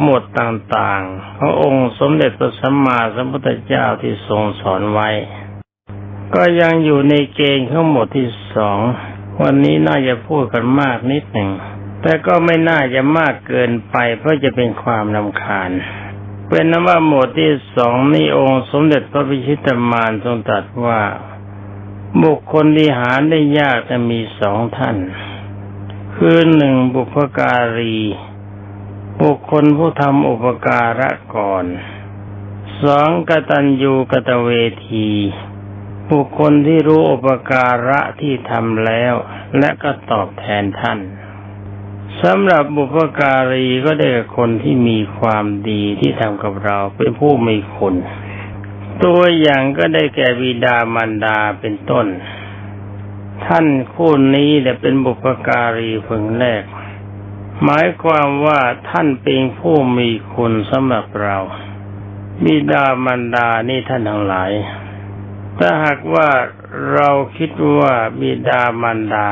หมวดต่างๆขององค์สมเด็จพระสัมมาสัมพุทธเจ้าที่ทรงสอนไว้ ก็ยังอยู่ในเกณฑ์ขอหมวดที่สอง วันนี้น่าจะพูดกันมากนิดหนึ่ง แต่ก็ไม่น่าจะมากเกินไป เพราะจะเป็นความลำคาญ เป็นนว่าหมวดที่สองนี่องค์สมเด็จพระพิชิตมารทรงตรัสว่า บุคคลที่หาได้ยากจะมีสองท่าน คือหนึ่งบุพการี บุคคลผู้ทำอุปการะก่อนสองกตัญญูกตเวที บุคคลที่รู้อุปการะที่ทำแล้ว และก็ตอบแทนท่านสำหรับบุพการีก็ได้คนที่มีความดีที่ทำกับเราเป็นผู้มีคุณ ตัวอย่างก็ได้แก่บิดามารดาเป็นต้น ท่านคู่นี้แต่เป็นบุพการีเพิ่งแรก หมายความว่าท่านเป็นผู้มีคุณสำหรับเรา บิดามารดานี่ท่านทั้งหลาย ถ้าหากว่าเราคิดว่าบิดามารดา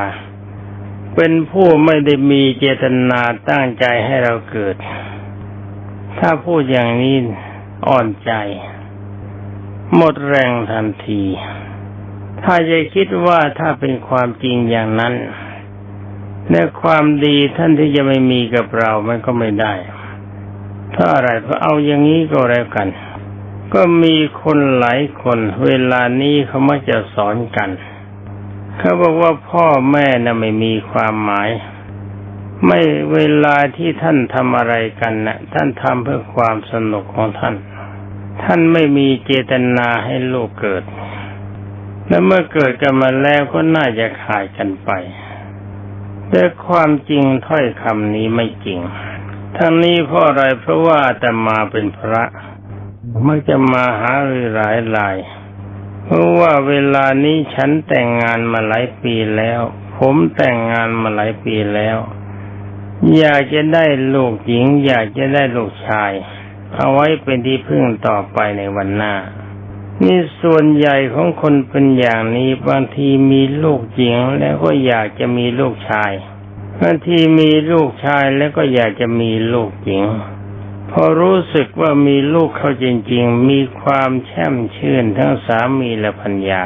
เป็นผู้ไม่ได้มีเจตนาตั้งใจให้เราเกิด ถ้าพูดอย่างนี้อ่อนใจ หมดแรงทันที ถ้าจะคิดว่าถ้าเป็นความจริงอย่างนั้นและความดีท่านที่จะไม่มีกับเรา มันก็ไม่ได้ ถ้าอะไรก็เอาอย่างนี้ก็แล้วกัน ก็มีคนหลายคนเวลานี้เขามักจะสอนกัน เขาบอกว่าพ่อแม่น่ะไม่มีความหมาย ไม่เวลาที่ท่านทำอะไรกันนะ่ะ ท่านทำเพื่อความสนุกของท่าน ท่านไม่มีเจตนาให้ลูกเกิด และเมื่อเกิดกันมาแล้วก็น่าจะขายกันไป แต่ความจริงถ้อยคำนี้ไม่จริง ทั้งนี้เพราะอะไรเพราะว่าแต่มาเป็นพระ มักจะมาหารือหลายหลาย เพราะว่าเวลานี้ฉันแต่งงานมาหลายปีแล้ว ผมแต่งงานมาหลายปีแล้ว อยากจะได้ลูกหญิง อยากจะได้ลูกชาย เอาไว้เป็นที่พึ่งต่อไปในวันหน้า นี่ส่วนใหญ่ของคนเป็นอย่างนี้บางทีมีลูกหญิงแล้วก็อยากจะมีลูกชายบางทีมีลูกชายแล้วก็อยากจะมีลูกหญิง พอรู้สึกว่ามีลูกเขาจริง ๆ มีความแช่มชื่นทั้งสามีและพัญญา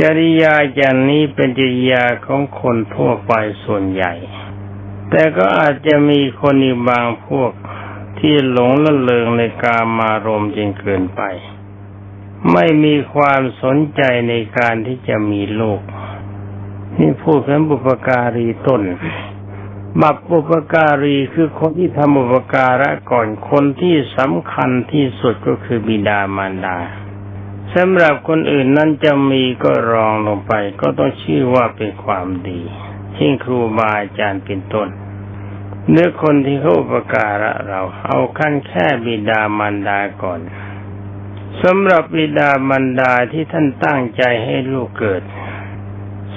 จริยาอย่างนี้เป็นจริยาของคนทั่วไปส่วนใหญ่ แต่ก็อาจจะมีคนอีกบางพวกที่หลงละเลงในกามารมจนเกินไป ไม่มีความสนใจในการที่จะมีลูก นี่พูดกันบุปการีต้น บับบุปการีคือคนที่ทำบุปการะก่อนคนที่สำคัญที่สุดก็คือบิดามารดาสำหรับคนอื่นนั้นจะมีก็รองลงไป ก็ต้องชื่อว่าเป็นความดีเช่นครูบาอาจารย์เป็นต้นเนื้อคนที่เขาอุปการะเราเอาขั้นแค่บิดามารดาก่อนสำหรับบิดามารดาที่ท่านตั้งใจให้ลูกเกิด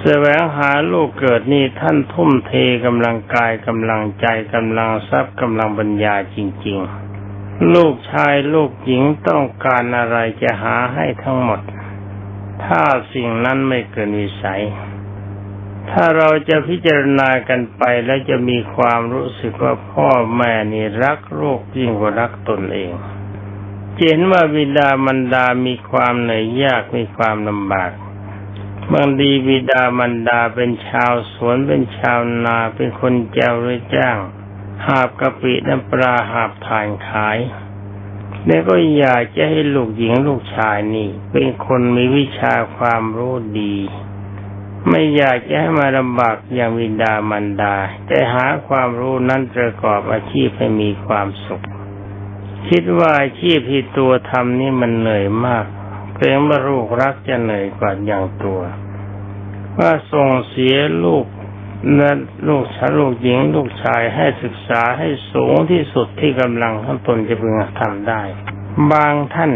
แสวงหาลูกเกิดนี่ท่านทุ่มเทกำลังกายกำลังใจกำลังทรัพย์กำลังปัญญาจริง ๆ ลูกชายลูกหญิงต้องการอะไรจะหาให้ทั้งหมด ถ้าสิ่งนั้นไม่เกินวิสัย ถ้าเราจะพิจารณากันไปแล้วจะมีความรู้สึกว่าพ่อแม่นี่รักลูกยิ่งกว่ารักตนเองเห็นว่าบิดามารดามีความเหนื่อยยากมีความลำบาก บางดีบิดามารดาเป็นชาวสวนเป็นชาวนาเป็นคนแจวหรือจ้าง หาบกะปิน้ำปลาหาบถ่านขาย แล้วก็อยากจะให้ลูกหญิงลูกชายนี่ เป็นคนมีวิชาความรู้ดี ไม่อยากจะให้มาลำบากอย่างวิดามันดา แต่หาความรู้นั้นประกอบอาชีพให้มีความสุข คิดว่าอาชีพที่ตัวทำนี่มันเหนื่อยมาก เกรงว่าลูกรักจะเหนื่อยกว่าอย่างตัว ว่าส่งเสียลูกนั้นลูกชายลูกหญิง ลูกชายให้ศึกษาให้สูงที่สุดที่กำลังทั้งตนจะพึงทำได้ บางท่าน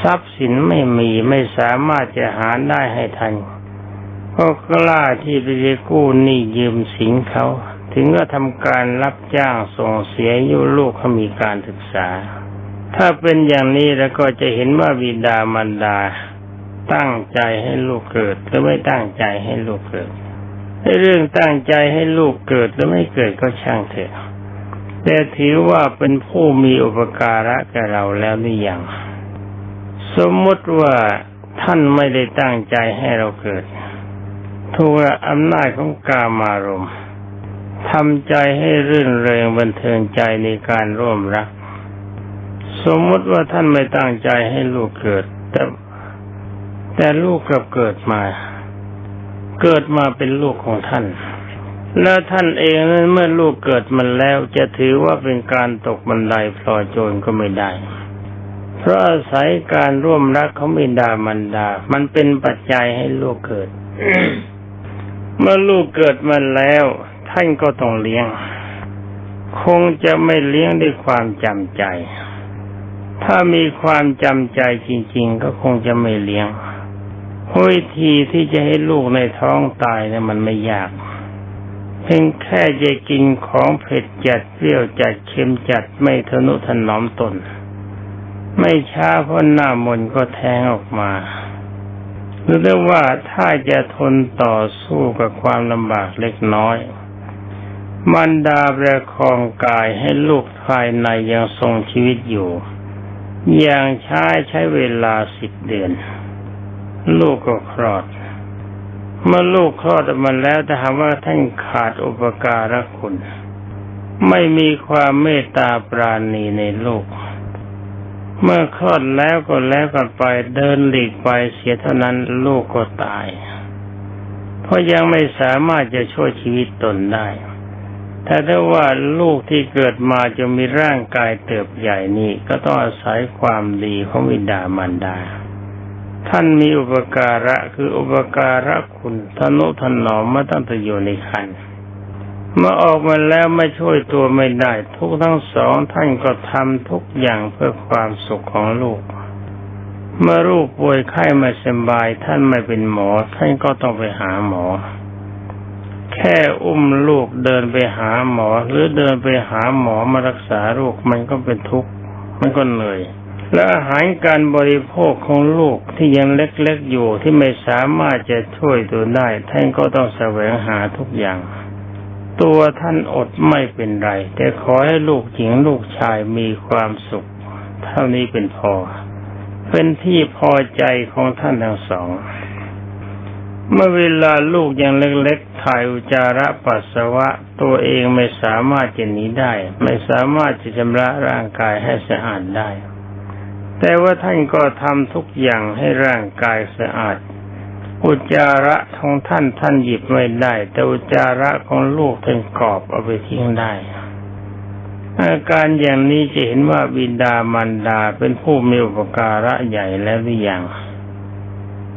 ทรัพย์สินไม่มีไม่สามารถจะหาได้ให้ทันก็กล้าที่ไปกู้หนี้ยืมสินเขา ถึงก็ทำการรับจ้างส่งเสียยุลูกเขามีการศึกษา ถ้าเป็นอย่างนี้แล้วก็จะเห็นว่าบิดามารดา ตั้งใจให้ลูกเกิดหรือไม่ตั้งใจให้ลูกเกิดเรื่องตั้งใจให้ลูกเกิดหรือไม่เกิดก็ช่างเถอะแต่ถือว่าเป็นผู้มีอุปการะแก่เราแล้วหรือยังสมมติว่าท่านไม่ได้ตั้งใจให้เราเกิดถูกอำนาจของกามารมณ์ทำใจให้รื่นเริงบันเทิงใจในการร่วมรัก สมมติว่าท่านไม่ตั้งใจให้ลูกเกิด แต่แต่ลูกกลับเกิดมา เกิดมาเป็นลูกของท่าน แล้วท่านเองนั้นเมื่อลูกเกิดมันแล้วจะถือว่าเป็นการตกบันไดพลอยโจรก็ไม่ได้ เพราะอาศัยการร่วมรักเขาไม่ดามันดา มันเป็นปัจจัยให้ลูกเกิด เมื่อลูกเกิดมาแล้ว ท่านก็ต้องเลี้ยง คงจะไม่เลี้ยงด้วยความจำใจ ถ้ามีความจำใจจริง ๆ ก็คงจะไม่เลี้ยงวิธีที่จะให้ลูกในท้องตายเนี่ยมันไม่ยาก เพียงแค่จะกินของเผ็ดจัดเปรี้ยวจัดเค็มจัดไม่ทนุถนอมตน ไม่ช้าพราะหน้ามนก็แทงออกมาหรือได้ว่าถ้าจะทนต่อสู้กับความลำบากเล็กน้อยมันดาประคองกายให้ลูกภายในยังทรงชีวิตอยู่ อย่างช้าใช้เวลาสิบเดือน ลูกก็คลอด เมื่อลูกคลอดออกมันแล้วแต่หากว่าท่านขาดอุปการะคุณ ไม่มีความเมตตาปราณีในลูก เมื่อคลอดแล้วก็แล้วกันไปเดินหลีกไปเสียเท่านั้นลูกก็ตาย เพราะยังไม่สามารถจะช่วยชีวิตตนได้ แต่ถ้าว่าลูกที่เกิดมาจะมีร่างกายเติบใหญ่นี่ ก็ต้องอาศัยความดีของวิดามารดา ท่านมีอุปการะคืออุปการะคุณทนุถนอมมาตั้งแต่อยู่ในคันเมื่อออกมาแล้วไม่ช่วยตัวไม่ได้ ทุกทั้งสองท่านก็ทำทุกอย่างเพื่อความสุขของลูก เมื่อลูกป่วยไข้ไม่สบายท่านไม่เป็นหมอ ท่านก็ต้องไปหาหมอ แค่อุ้มลูกเดินไปหาหมอ หรือเดินไปหาหมอมารักษาลูกมันก็เป็นทุกข์มันก็เหนื่อย และอาหารการบริโภคของลูกที่ยังเล็กๆอยู่ที่ไม่สามารถจะช่วยตัวได้ ท่านก็ต้องแสวงหาทุกอย่าง ตัวท่านอดไม่เป็นไร แต่ขอให้ลูกหญิงลูกชายมีความสุข เท่านี้เป็นพอ เป็นที่พอใจของท่านทั้งสอง เมื่อเวลาลูกยังเล็กๆถ่ายอุจาระปัสสาวะ ตัวเองไม่สามารถจะหนีได้ ไม่สามารถจะชำระร่างกายให้สะอาดได้ แต่ว่าท่านก็ทำทุกอย่างให้ร่างกายสะอาด อุจาระของท่านท่านหยิบไม่ได้ แต่อุจาระของลูกท่านกอบเอาไปทิ้งได้อาการอย่างนี้จะเห็นว่าบิดามารดาเป็นผู้มีอุปการะใหญ่แล้วหรือยัง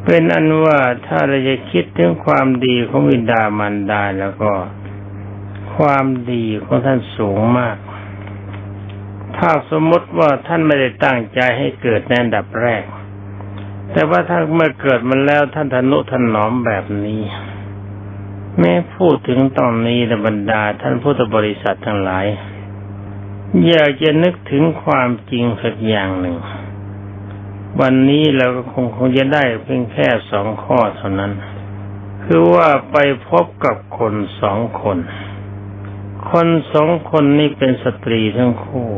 เป็นอันว่าถ้าเราจะคิดถึงความดีของบิดามารดาแล้วก็ ความดีของท่านสูงมาก ถ้าสมมติว่าท่านไม่ได้ตั้งใจให้เกิดในอันดับแรก แต่ว่าถ้าเมื่อเกิดมันแล้วท่านทนุถนอมแบบนี้ แม้พูดถึงตอนนี้ในบรรดาท่านพุทธบริษัททั้งหลาย อยากจะนึกถึงความจริงสักอย่างหนึ่ง วันนี้เราก็คงคงจะได้เพียงแค่สองข้อเท่านั้น คือว่าไปพบกับคนสองคน คนสองคนนี้เป็นสตรีทั้งคู่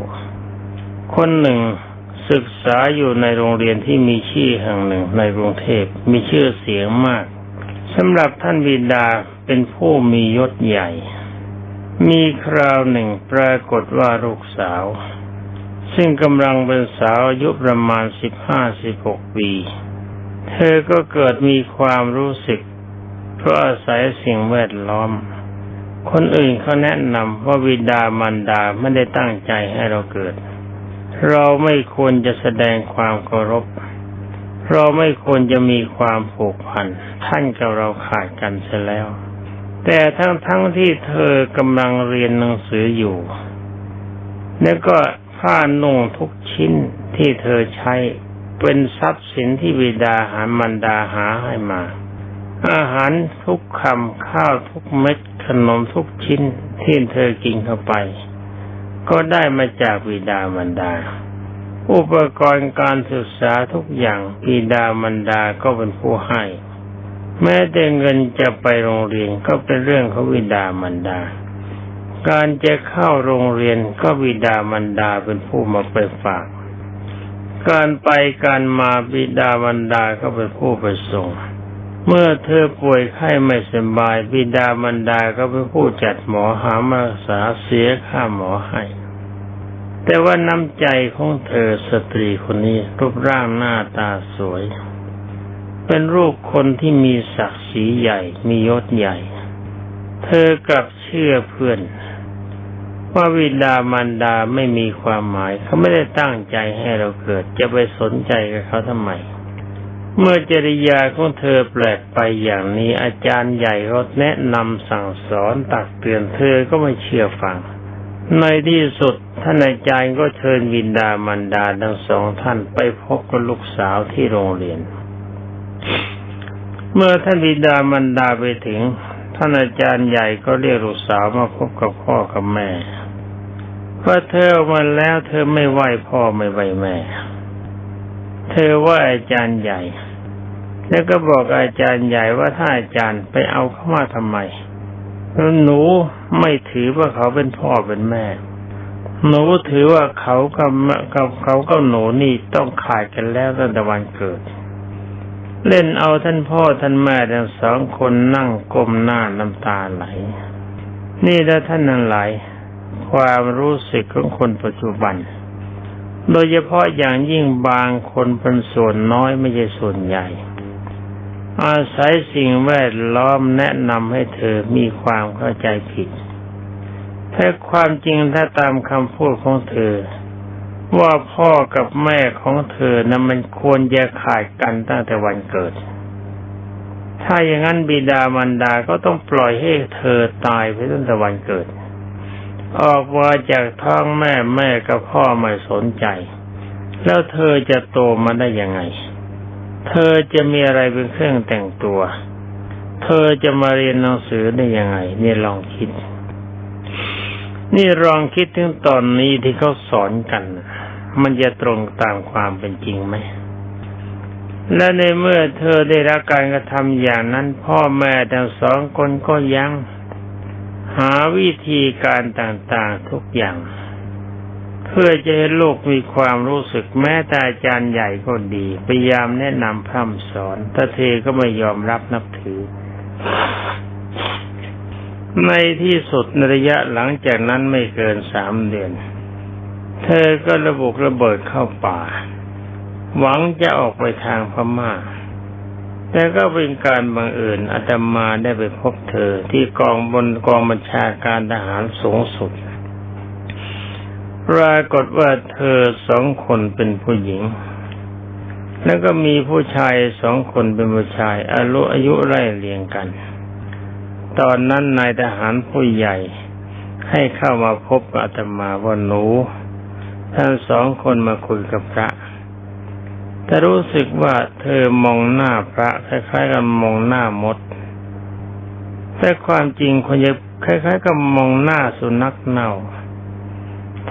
คนหนึ่งศึกษาอยู่ในโรงเรียนที่มีชื่อแห่งหนึ่งในกรุงเทพมีชื่อเสียงมากสำหรับท่านบิดาเป็นผู้มียศใหญ่ มีคราวหนึ่งปรากฏว่าลูกสาว ซึ่งกำลังเป็นสาวอายุประมาณสิบห้าสิบหกปี เธอก็เกิดมีความรู้สึก เพราะอาศัยสิ่งแวดล้อม คนอื่นเขาแนะนำว่าวิดามารดาไม่ได้ตั้งใจให้เราเกิด เราไม่ควรจะแสดงความเคารพ เราไม่ควรจะมีความผูกพัน ท่านกับเราขาดกันเสียแล้ว แต่ทั้งทั้งที่เธอกำลังเรียนหนังสืออยู่ แล้วก็ ผ้านุ่งทุกชิ้นที่เธอใช้เป็นทรัพย์สินที่บิดาหามันดาหาให้มา อาหารทุกคำข้าวทุกเม็ดขนมทุกชิ้นที่เธอกินเข้าไป ก็ได้มาจากบิดามารดา อุปกรณ์การศึกษาทุกอย่างบิดามารดาก็เป็นผู้ให้ แม้แต่เงินจะไปโรงเรียนก็เป็นเรื่องของบิดามารดา การจะเข้าโรงเรียนก็บิดามารดาเป็นผู้มาไปฝาก การไปการมาบิดามารดาก็เป็นผู้ไปส่ง เมื่อเธอป่วยไข้ไม่สบาย บิดามารดาก็เป็นผู้จัดหมอหามารักษาเสียค่าหมอให้ แต่ว่าน้ำใจของเธอสตรีคนนี้รูปร่างหน้าตาสวย เป็นรูปคนที่มีศักดิ์ศรีใหญ่มียศใหญ่ เธอกลับเชื่อเพื่อน ว่าวิดามารดาไม่มีความหมาย เขาไม่ได้ตั้งใจให้เราเกิด จะไปสนใจกับเขาทำไม เมื่อจริยาของเธอแปลกไปอย่างนี้อาจารย์ใหญ่ก็แนะนำสั่งสอนตักเตือนเธอก็ไม่เชื่อฟัง ในที่สุดท่านอาจารย์ก็เชิญวินดามารดาทั้งสองท่านไปพบกับลูกสาวที่โรงเรียน เมื่อท่านบิดามารดาไปถึง ท่านอาจารย์ใหญ่ก็เรียกลูกสาวมาพบกับพ่อกับแม่ พราะเธอมาแล้วเธอไม่ไหวพ่อไม่ไหวแม่ เธอว่าอาจารย์ใหญ่ แล้วก็บอกอาจารย์ใหญ่ว่าถ้าอาจารย์ไปเอาเข้ามาทำไมแล้วหนูไม่ถือว่าเขาเป็นพ่อเป็นแม่ หนูถือว่าเขากับกับเขากับหนูนี่ต้องขาดกันแล้วตั้งแต่วันเกิด เล่นเอาท่านพ่อท่านแม่ทั้งสองคนนั่งก้มหน้าน้ำตาไหล นี่แล้วท่านนั้นไหล ความรู้สึกของคนปัจจุบัน โดยเฉพาะอย่างยิ่งบางคนเป็นส่วนน้อยไม่ใช่ส่วนใหญ่ อาศัยสิ่งแวดล้อมแนะนำให้เธอมีความเข้าใจผิดแต่ความจริงถ้าตามคำพูดของเธอ ว่าพ่อกับแม่ของเธอนะมันควรจะขาดกันตั้งแต่วันเกิด ถ้าอย่างนั้นบิดามารดาก็ต้องปล่อยให้เธอตายไปตั้งแต่วันเกิด ออกมาจากท้องแม่แม่กับพ่อไม่สนใจ แล้วเธอจะโตมาได้ยังไง เธอจะมีอะไรเป็นเครื่องแต่งตัว เธอจะมาเรียนหนังสือได้ยังไง นี่ลองคิด นี่ลองคิดถึงตอนนี้ที่เขาสอนกัน มันจะตรงตามความเป็นจริงไหมและในเมื่อเธอได้รับการกระทำอย่างนั้น พ่อแม่ทั้งสองคนก็ยัง หาวิธีการต่างๆทุกอย่าง เพื่อจะให้ลูกมีความรู้สึกแม้แต่อาจารย์ใหญ่ก็ดีพยายามแนะนำพร่ำสอนแต่เธอก็ไม่ยอมรับนับถือ ในที่สุดในระยะหลังจากนั้นไม่เกินสามเดือน เธอก็ระบุระเบิดเข้าป่า หวังจะออกไปทางพม่า แต่ก็เป็นการบังเอิญอาตมาได้ไปพบเธอที่กองบนกองบัญชาการทหารสูงสุด ปรากฏว่าเธอสองคนเป็นผู้หญิง แล้วก็มีผู้ชายสองคนเป็นผู้ชาย อายุอายุไล่เรียงกัน ตอนนั้นนายทหารผู้ใหญ่ ให้เข้ามาพบอาตมาว่าหนูทั้งสองคนมาคุยกับพระ แต่รู้สึกว่าเธอมองหน้าพระคล้ายๆกับมองหน้ามด แต่ความจริงคนจะคล้ายๆกับมองหน้าสุนัขเน่า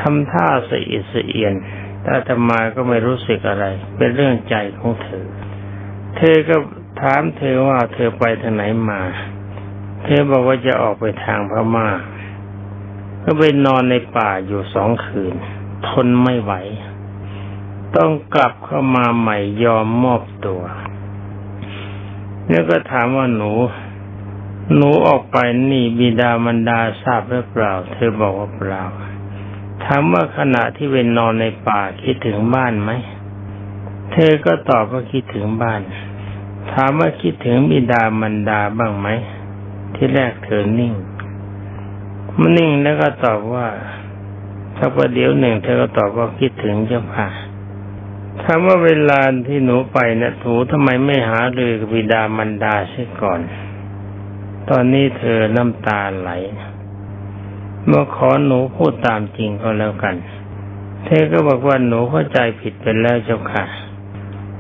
ทำท่าสะอิดสะเอียนแต่ธรรมาก็ไม่รู้สึกอะไร เป็นเรื่องใจของเธอ เธอก็ถามเธอว่าเธอไปทางไหนมา เธอบอกว่าจะออกไปทางพม่า ก็ไปนอนในป่าอยู่สองคืน ทนไม่ไหว ต้องกลับเข้ามาใหม่ยอมมอบตัว แล้วก็ถามว่าหนู หนูออกไปนี่บิดามันดาทราบหรือเปล่า เธอบอกว่าเปล่า ถามว่าขณะที่เป็นนอนในป่าคิดถึงบ้านไหม เธอก็ตอบว่าคิดถึงบ้าน ถามว่าคิดถึงบิดามันดาบ้างไหม ที่แรกเธอนิ่งมันนิ่งแล้วก็ตอบว่าสักประเดี๋ยวหนึ่งเธอก็ตอบว่าคิดถึงเจ้าค่ะ ถามว่าเวลาที่หนูไปเนะี่ยถูทำไมไม่หาเลยกับบิดามันดาเสียก่อน ตอนนี้เธอน้ำตาไหลเมื่อขอหนูพูดตามจริงก็แล้วกัน เธอก็บอกว่าหนูเข้าใจผิดไปแล้วเจ้าค่ะ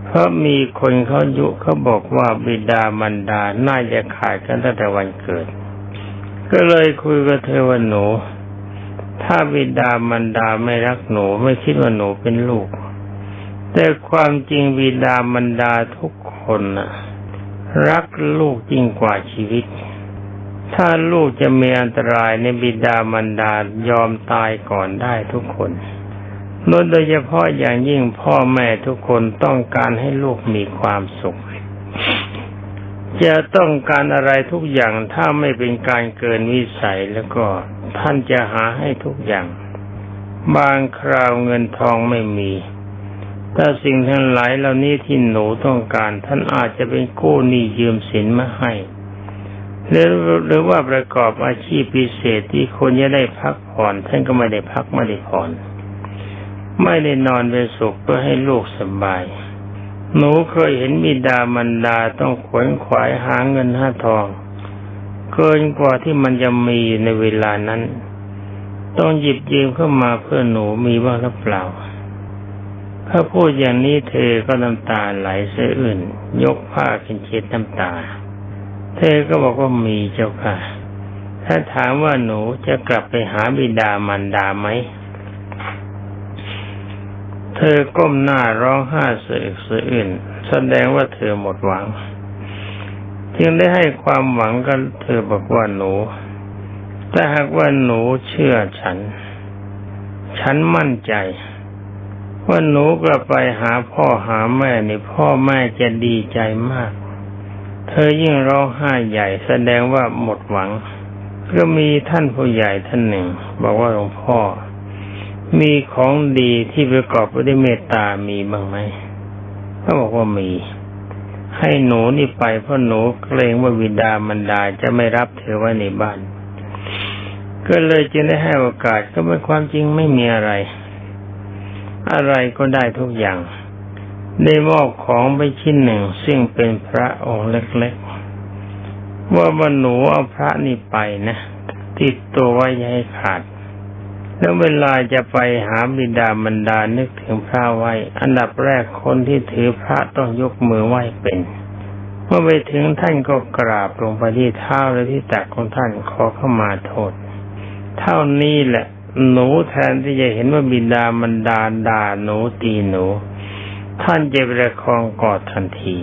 เพราะมีคนเขายุเขาบอกว่าบิดามันดา น่าจะขาดกันตั้งแต่วันเกิด ก็เลยคุยกับเธอว่าหนู ถ้าบิดามันดาไม่รักหนูไม่คิดว่าหนูเป็นลูก แต่ความจริงบิดามันดาทุกคนนะรักลูกยิ่งกว่าชีวิต ถ้าลูกจะมีอันตรายในบิดามันดายอมตายก่อนได้ทุกคนโดยเฉพาะอย่างยิ่งพ่อแม่ทุกคนต้องการให้ลูกมีความสุข จะต้องการอะไรทุกอย่างถ้าไม่เป็นการเกินวิสัยแล้วก็ท่านจะหาให้ทุกอย่าง บางคราวเงินทองไม่มี ถ้าสิ่งทั้งหลายเหล่านี้ที่หนูต้องการ ท่านอาจจะเป็นกู้หนี้ยืมสินมาให้หรือหรือว่าประกอบอาชีพพิเศษที่คนจะได้พักผ่อนท่านก็ไม่ได้พักไม่ได้ผ่อน ไม่ได้นอนเป็นสุขเพื่อให้ลูกสบาย หนูเคยเห็นบิดามันดาต้องขวนขวายหาเงินห้าทอง เกินกว่าที่มันจะมีในเวลานั้น ต้องหยิบยืมเข้ามาเพื่อหนูมีบ้างหรือเปล่า ถ้าพูดอย่างนี้เธอก็น้ำตาไหลเสียอื่น ยกผ้าขึ้นเช็ดน้ำตา เธอก็บอกว่ามีเจ้าค่ะ ถ้าถามว่าหนูจะกลับไปหาบิดามันดาไหม เธอก้มหน้าร้องไห้เสียเสียอื่น แสดงว่าเธอหมดหวัง จึงได้ให้ความหวังกับเธอบอกว่าหนูถ้าหากว่าหนูเชื่อฉัน ฉันมั่นใจ ว่าหนูกลับไปหาพ่อหาแม่นี่พ่อแม่จะดีใจมาก เธอยิ่งร้องไห้ใหญ่แสดงว่าหมดหวัง ก็มีท่านผู้ใหญ่ท่านหนึ่ง บอกว่าหลวงพ่อ มีของดีที่ประกอบไปด้วยเมตตามีบ้างไหมเขาบอกว่ามี ให้หนูนี่ไปเพราะหนูเกรงว่าวิดามันดาจะไม่รับเธอไว้ในบ้าน ก็เลยจึงได้ให้โอกาสก็เป็นความจริงไม่มีอะไร อะไรก็ได้ทุกอย่าง ได้มอบของไปชิ้นหนึ่ง ซึ่งเป็นพระองค์เล็กๆ ว่าบรรหนูเอาพระนี่ไปนะ ติดตัวไว้ให้ขาด แล้วเวลาจะไปหาบิดาบรรดานึกถึงพระไว้ อันดับแรกคนที่ถือพระต้องยกมือไหว้เป็นเมื่อไปถึงท่านก็กราบลงไปที่เท้าและที่ตักของท่านขอเข้ามาโทษ เท่านี้แหละ หนูแทนที่จะเห็นว่าบิดามันดาด่าหนูตีหนู ท่านจะประคองกอดทันที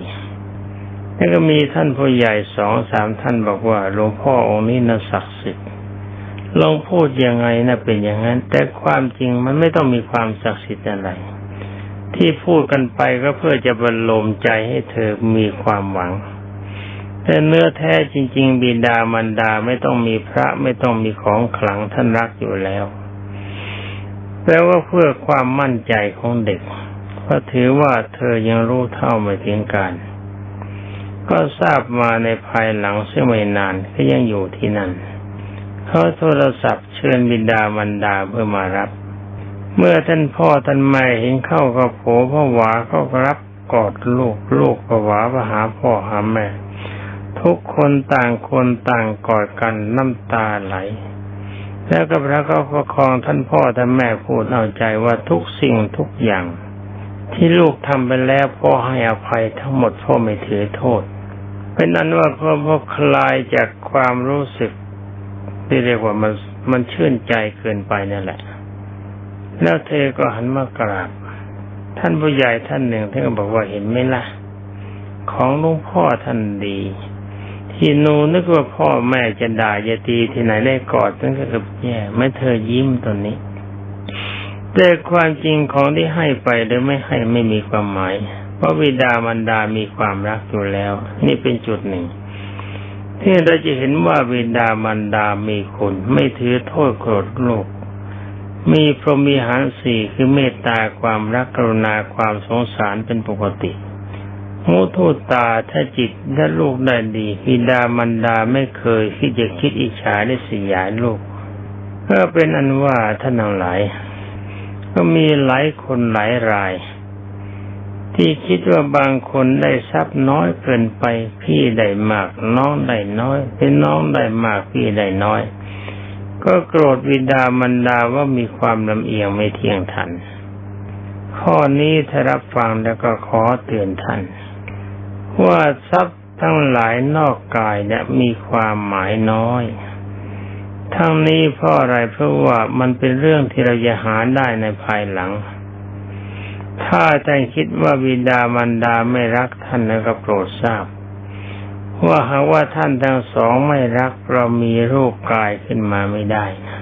แล้วก็มีท่านผู้ใหญ่สองสามท่านบอกว่าหลวงพ่อองค์นี้น่าศักดิ์สิทธิ์ลองพูดยังไงนะเป็นอย่างนั้น แต่ความจริงมันไม่ต้องมีความศักดิ์สิทธิ์อะไร ที่พูดกันไปก็เพื่อจะบรรลมใจให้เธอมีความหวัง แต่เนื้อแท้จริง ๆ บิดามันดาไม่ต้องมีพระไม่ต้องมีของขลังท่านรักอยู่แล้วแปลว่าเพื่อความมั่นใจของเด็กเพราะถือว่าเธอยังรู้เท่าไม่ถึงการ ก็ทราบมาในภายหลังเสียไม่นานก็ยังอยู่ที่นั่นเขาโทรศัพท์เชิญบิดามันดาเพื่อมารับ เมื่อท่านพ่อท่านแม่เห็นเข้าก็โผพ่อหวาเขาก็รับกอดลูกลูกก็หวาไปหาพ่อหาแม่ ทุกคนต่างคนต่างกอดกันน้ำตาไหล แล้วก็พระก็ประคองท่านพ่อท่านแม่พูดเอาใจว่าทุกสิ่งทุกอย่าง ที่ลูกทำไปแล้วพ่อให้อภัยทั้งหมดพ่อไม่ถือโทษ เป็นนั้นว่าพ่อพ่อคลายจากความรู้สึกที่เรียกว่ามันมันชื่นใจเกินไปนั่นแหละ แล้วเธอก็หันมากราบ ท่านผู้ใหญ่ท่านหนึ่งท่านก็บอกว่าเห็นไหมล่ะ ของหลวงพ่อท่านดี ที่หนูนึกว่าพ่อแม่จะด่าจะตีที่ไหนได้กอดตั้งแต่กับแย่ไม่เธอยิ้มตอนนี้ แต่ความจริงของที่ให้ไปหรือไม่ให้ไม่มีความหมาย เพราะวิดามันดามีความรักอยู่แล้ว นี่เป็นจุดหนึ่ง ที่เราจะเห็นว่าวิดามันดามีคุณไม่ถือโทษโกรธโลกมีพรหมีหารสี่คือเมตตาความรักกรุณาความสงสารเป็นปกติ มุทุตาถ้าจิตถ้าลูกได้ดีวิดามันดาไม่เคยที่จะคิดอิจฉาได้สยายลูกก็เป็นอันว่าท่านทั้งหลาย ก็มีหลายคนหลายราย ที่คิดว่าบางคนได้ทรัพย์น้อยเกินไป พี่ได้มาก น้องได้น้อยเป็นน้องได้มากพี่ได้น้อย ก็โกรธวิดามันดาว่ามีความลำเอียงไม่เที่ยงทัน ข้อนี้ถ้ารับฟังแล้วก็ขอเตือนท่าน ว่าทรัพย์ทั้งหลายนอกกายเนี่ยมีความหมายน้อย ทั้งนี้เพราะอะไรเพราะว่ามันเป็นเรื่องที่เราจะหาได้ในภายหลัง ถ้าท่านคิดว่าบิดามันดาไม่รักท่านแล้วก็โปรดทราบ ว่าหากว่าท่านทั้งสองไม่รักเรามีรูปกายขึ้นมาไม่ได้นะ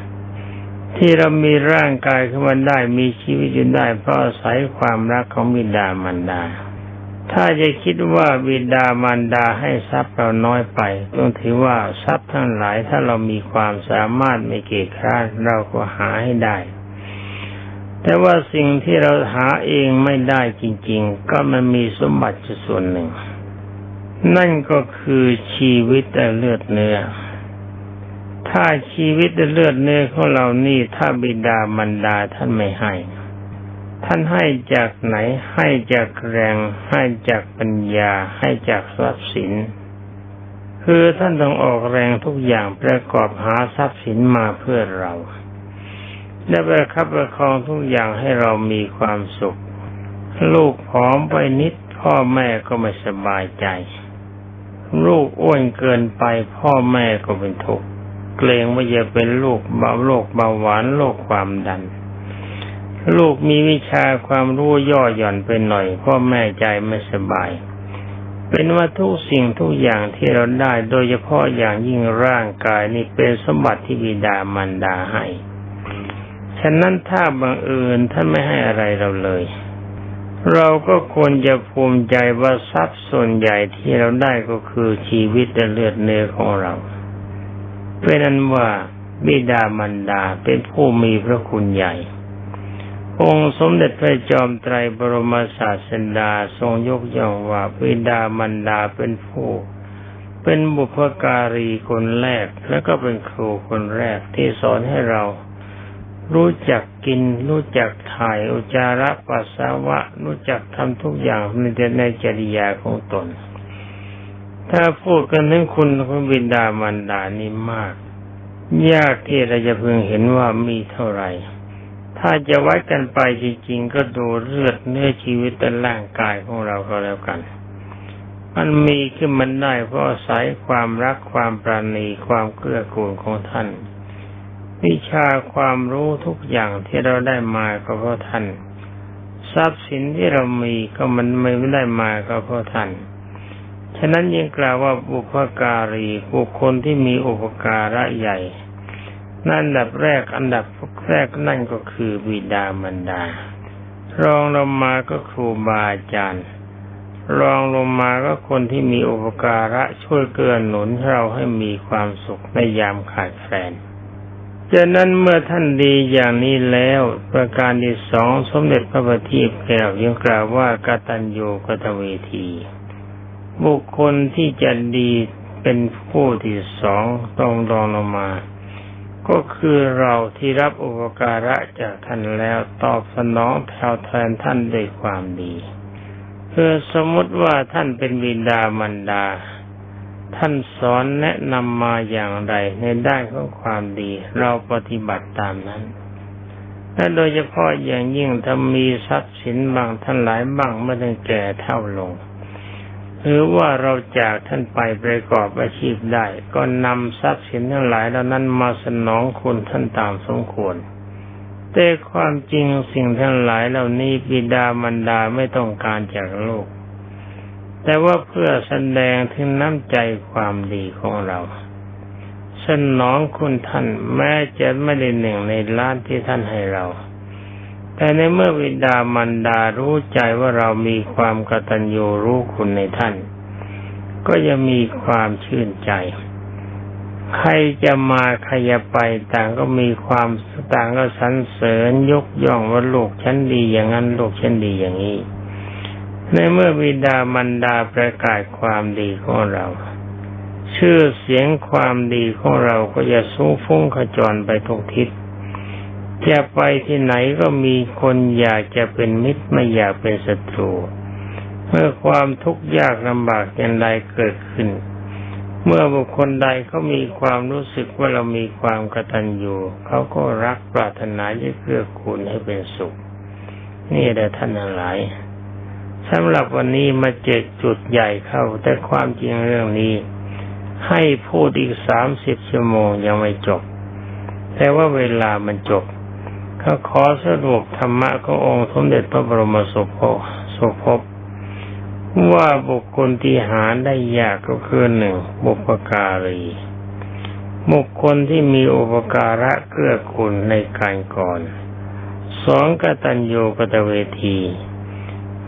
ที่เรามีร่างกายขึ้นมาได้มีชีวิตอยู่ได้เพราะอาศัยความรักของบิดามันดา ถ้าจะคิดว่าบิดามารดาให้ทรัพย์เราน้อยไปต้องถือว่าทรัพย์ทั้งหลายถ้าเรามีความสามารถไม่เกียจคร้านเราก็หาให้ได้ แต่ว่าสิ่งที่เราหาเองไม่ได้จริง ๆ ก็มันมีสมบัติส่วนหนึ่ง นั่นก็คือชีวิตและเลือดเนื้อ ถ้าชีวิตและเลือดเนื้อของเรานี่ถ้าบิดามารดาท่านไม่ให้ ท่านให้จากไหน ให้จากแรง ให้จากปัญญา ให้จากทรัพย์สิน คือท่านต้องออกแรงทุกอย่างประกอบหาทรัพย์สินมาเพื่อเรา และประคับประคองทุกอย่างให้เรามีความสุข ลูกผอมไปนิด พ่อแม่ก็ไม่สบายใจ ลูกอ้วนเกินไปพ่อแม่ก็เป็นทุกข์เกรงว่าจะเป็นลูกเบาโรคเบาหวานโรคความดัน ลูกมีวิชาความรู้ย่อหย่อนไปหน่อยพ่อแม่ใจไม่สบาย เป็นว่าทุกสิ่งทุกอย่างที่เราได้โดยเฉพาะอย่างยิ่งร่างกายนี่เป็นสมบัติที่บิดามันดาให้ ฉะนั้นถ้าบังเอิญท่านไม่ให้อะไรเราเลย เราก็ควรจะภูมิใจว่าทรัพย์ส่วนใหญ่ที่เราได้ก็คือชีวิตและเลือดเนื้อของเรา เป็นนั้นว่าบิดามันดาเป็นผู้มีพระคุณใหญ่ องค์สมเด็จพระจอมไตรบรมศาสดาทรงยกย่องว่าปิดามันดาเป็นผู้ เป็นบุพการีคนแรกและก็เป็นครูคนแรกที่สอนให้เรา รู้จักกิน รู้จักถ่ายอุจาระปัสสาวะ รู้จักทำทุกอย่างในในจริยาของตน ถ้าพูดกันถึงคุณของบิดามันดานี่มาก ยากที่เราจะพึงเห็นว่ามีเท่าไหร่ ถ้าจะวัดกันไปจริงๆก็ดูเลือดเนื้อชีวิตแต่ร่างกายของเราก็แล้วกัน มันมีขึ้นมันได้เพราะอาศัยความรักความปราณีความเกื้อกูลของท่าน วิชาความรู้ทุกอย่างที่เราได้มาก็เพราะท่าน ทรัพย์สินที่เรามีก็มันไม่ได้มาก็เพราะท่าน ฉะนั้นยังกล่าวว่าบุพการีบุคคลที่มีอุปการะใหญ่ นั่นอันดับแรกอันดับแรกนั่นก็คือบิดามารดารองลงมาก็ครูบาอาจารย์ รองลงมาก็คนที่มีอุปการะช่วยเกื้อหนุนเราให้มีความสุขในยามขาดแคลนจากนั้นเมื่อท่านดีอย่างนี้แล้ว ประการที่สองสมเด็จพระบัณฑิตแก้วยังกล่าวว่ากตัญญูกตเวที บุคคลที่จะดีเป็นผู้ที่สองต้องรองลงมา ก็คือเราที่รับอุปการะจากท่านแล้วตอบสนองแทวแทนท่านด้วยความดีเพื่อสมมติว่าท่านเป็นบิดามารดา ท่านสอนแนะนำมาอย่างไรในด้านของความดี เราปฏิบัติตามนั้นและโดยเฉพาะอย่างยิ่งถ้ามีทรัพย์สินบางท่านหลายบ้างเมื่อท่านแก่เท่าลง หรือว่าเราจากท่านไปประกอบอาชีพได้ ก็นำทรัพย์สินทั้งหลายเหล่านั้นมาสนองคุณท่านตามสมควร แต่ความจริงสิ่งทั้งหลายเหล่านี้บิดามารดาไม่ต้องการจากโลกแต่ว่าเพื่อแสดงถึงน้ำใจความดีของเราสนองคุณท่านแม้จะไม่ได้หนึ่งในล้านที่ท่านให้เรา แต่ในเมื่อวิดามารดารู้ใจว่าเรามีความกตัญญูรู้คุณในท่าน ก็ยังมีความชื่นใจ ใครจะมาใครจะไปต่างก็มีความต่างก็สรรเสริญยกย่องว่าลูกฉันดีอย่างนั้นลูกฉันดีอย่างนี้ ในเมื่อวิดามารดาประกาศความดีของเรา ชื่อเสียงความดีของเราก็จะสูงฟุ้งขจรไปทุกทิศ จะไปที่ไหนก็มีคนอยากจะเป็นมิตรไม่อยากเป็นศัตรู เมื่อความทุกข์ยากลำบากอย่างใดเกิดขึ้น เมื่อบุคคลใดเขามีความรู้สึกว่าเรามีความกตัญญูเขาก็รักปรารถนาจะเกื้อกูลให้เป็นสุข นี่แหละท่านทั้งหลายสำหรับวันนี้มาเจกจุดใหญ่เข้า แต่ความจริงเรื่องนี้ ให้พูดอีกสามสิบชั่วโมงยังไม่จบ แต่ว่าเวลามันจบ เขาขอสรุปธรรมะขององค์สมเด็จพระบรมสุคสุภพว่าบุคคลที่หาได้ยากก็คือหนึ่งบุปการี บุคคลที่มีอุปการะเกื้อกูลในการก่อนสองกตัญญูกตเวที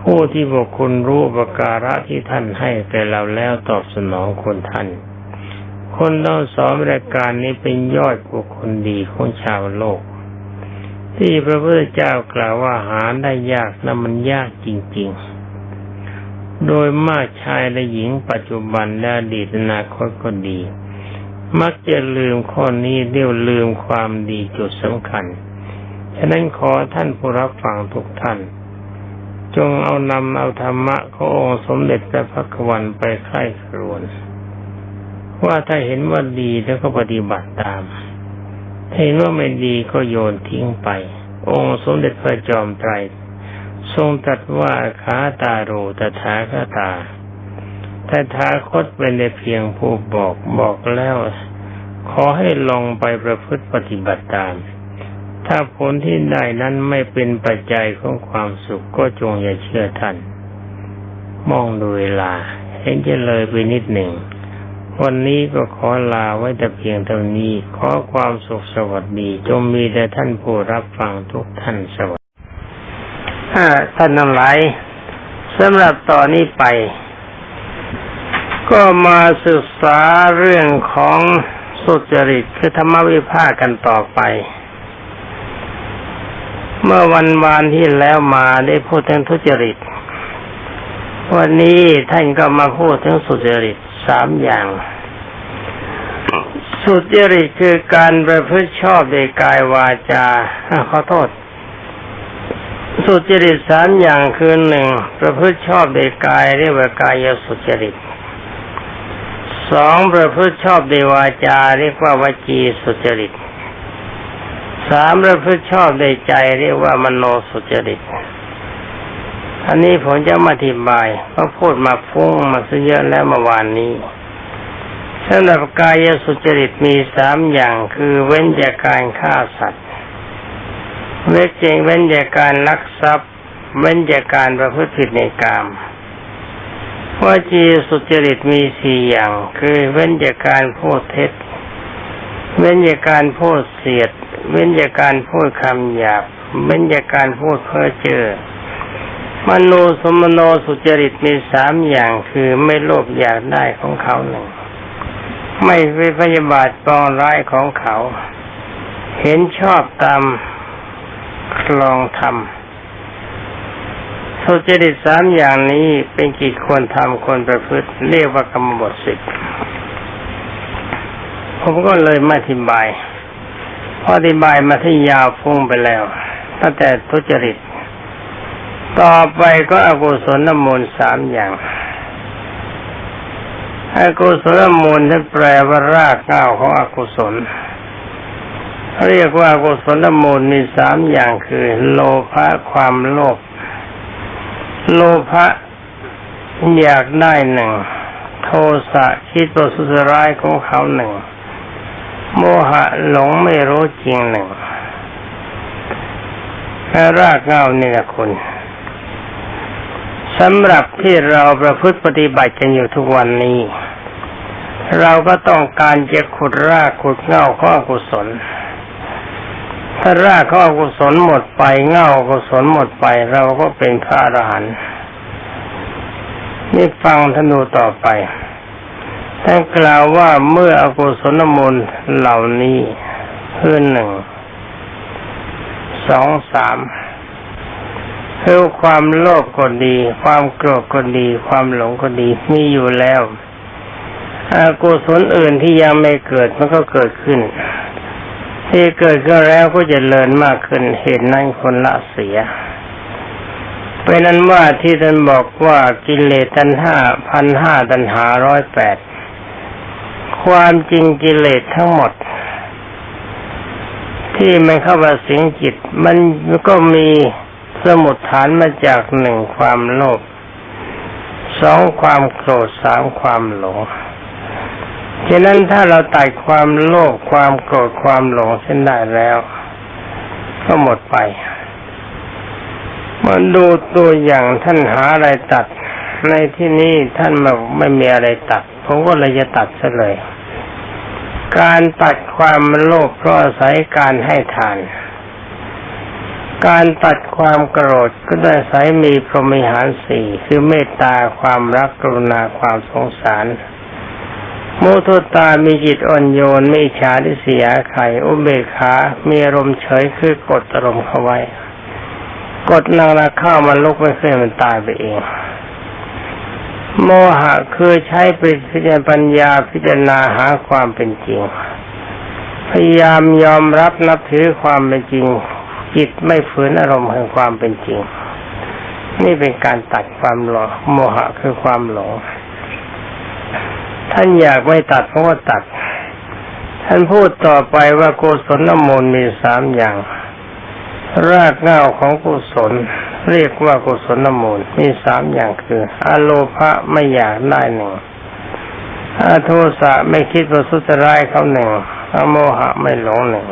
ผู้ที่บุคคลรู้อุปการะที่ท่านให้แก่เราแล้วตอบสนองคนท่านคนต้องสอนรายการนี้เป็นยอดบุคคลดีของชาวโลก ที่พระพุทธเจ้ากล่าวว่าหาได้ยากนะมันยากจริง ๆ โดยมากชายและหญิงปัจจุบันและอดีตอนาคตก็ดี มักจะลืมข้อนี้เดี๋ยวลืมความดีจุดสำคัญ ฉะนั้นขอท่านผู้รับฟังทุกท่าน จงเอานำเอาธรรมะขององค์สมเด็จพระพักวันไปไข้ครวนว่าถ้าเห็นว่าดีแล้วก็ปฏิบัติตาม เห็นว่าไม่ดีก็โยนทิ้งไป องค์สมเด็จพระจอมไตร ทรงตรัสว่าขาตาโรตถาคตาแต่ทาคตเป็นในเพียงผู้บอกบอกแล้ว ขอให้ลองไปประพฤติปฏิบัติตาม ถ้าผลที่ได้นั้นไม่เป็นปัจจัยของความสุขก็จงอย่าเชื่อท่าน มองดูเวลา เห็นจะเลยไปนิดหนึ่ง วันนี้ก็ขอลาไว้แต่เพียงเท่านี้ ขอความสุขสวัสดีจงมีแต่ท่านผู้รับฟังทุกท่านสวัสดีท่านทั้งหลายสำหรับต่อนนี้ไป ก็มาศึกษาเรื่องของสุจริตคือธรรมวิภาคกันต่อไป เมื่อวันวานที่แล้วมาได้พูดถึงทุจริต วันนี้ท่านก็มาพูดถึงสุจริต สามอย่าง สุจริตคือการประพฤติชอบในกายวาจาขอโทษ สุจริตสามอย่างคือหนึ่งประพฤติชอบในกายเรียกว่ากายสุจริตสองประพฤติชอบในวาจาเรียกว่าวจีสุจริตสามประพฤติชอบในใจเรียกว่ามโนสุจริต อันนี้ผมจะมาอธิบายเพราะพูดมาฟุ้งมาซะเยอะแล้วเมื่อวานนี้สำหรับกายสุจริตมีสามอย่างคือเว้นจากการฆ่าสัตว์เว้นเจงเว้นจากการลักทรัพย์ เว้นจากการประพฤติผิดในกามวจีสุจริตมีสี่อย่าง คือเว้นจากการพูดเท็จ เว้นจากการพูดเสียด เว้นจากการพูดคำหยาบ เว้นจากการพูดเพ้อเจ้อ มโนสมโนสุจริตมีสามอย่างคือไม่โลภอยากได้ของเขาหนึ่ง ไม่ไปพยาบาทปองร้ายของเขา เห็นชอบตามคลองธรรมสุจริตสามอย่างนี้เป็นกิจควรทำควรประพฤติเรียกว่ากรรมบทสิบผมก็เลยไม่อธิบายเพราะอธิบายมาที่ยาวฟุ้งไปแล้วตั้งแต่ทุจริต ต่อไปก็อกุศลนมูลสามอย่างอกุศลมูลนั้นแปลว่ารากเก้าของอกุศล เรียกว่าอกุศลมูลมีสามอย่างคือ โลภะความโลภโลภะอยากได้หนึ่ง โทสะคิดประสุสร้ายของเขาหนึ่ง โมหะหลงไม่รู้จริงหนึ่งรากเงานี่นะคุณ สำหรับที่เราประพฤติปฏิบัติกันอยู่ทุกวันนี้ เราก็ต้องการจะขุดรากขุดเง่าข้อกุศล ถ้ารากข้อกุศลหมดไปเง่ากุศลหมดไป เราก็เป็นพระอรหันต์นี่ฟังธนูต่อไปท่านกล่าวว่าเมื่ออกุศลมูลเหล่านี้คือหนึ่งสองสาม คือความโลภก็ดี ความโกรธก็ดี ความหลงก็ดีมีอยู่แล้วอากุศลอื่นที่ยังไม่เกิดมันก็เกิดขึ้น ที่เกิดขึ้นแล้วก็จะเลินมากขึ้นเหตุนั้นคนละเสียเป็นนั้นว่าที่ท่านบอกว่ากิเลสตัณห้าพันห้าตัณหาร้อยแปดความจริงกิเลสทั้งหมด ที่มันเข้ามาสิงจิต มันก็มี สมุดฐานมาจากหนึ่งความโลภสองความโกรธสามความหลงฉะนั้นถ้าเราตัดความโลภความโกรธความหลงเส้นได้แล้ว ก็หมดไปมาดูตัวอย่างท่านหาอะไรตัด ในที่นี้ท่านมาไม่มีอะไรตัดผมก็เลยจะตัดซะเลย การตัดความโลภเพราะอาศัยการให้ทาน การตัดความโกรธก็ได้อาศัยมีพรหมิหารสี่คือเมตตาความรักกรุณาความสงสารมุทุตามีจิตอ่อนโยนไม่ฉาทิเสียไข่อุเบกขา มีอารมณ์เฉยคือกดอารมณ์เข้าไว้ กดนางนาข้าวมันลุกไม่เคยมันตายไปเอง โมหะคือใช้ปิพิจารปัญญาพิจารณาหาความเป็นจริง พยายามยอมรับนับถือความเป็นจริง จิตไม่ฝืนอารมณ์แห่งความเป็นจริง นี่เป็นการตัดความหลงโมหะคือความหลง ท่านอยากไม่ตัดเพราะว่าตัด ท่านพูดต่อไปว่าโกศลนมูลมีสามอย่าง รากเง้าของกุศล เรียกว่ากุศลนมูลมีสามอย่างคืออโลภะไม่อยากได้หนึ่งอโทสะไม่คิดว่าสุตร้ายเขาหนึ่งอโมหะไม่หลงหนึ่ง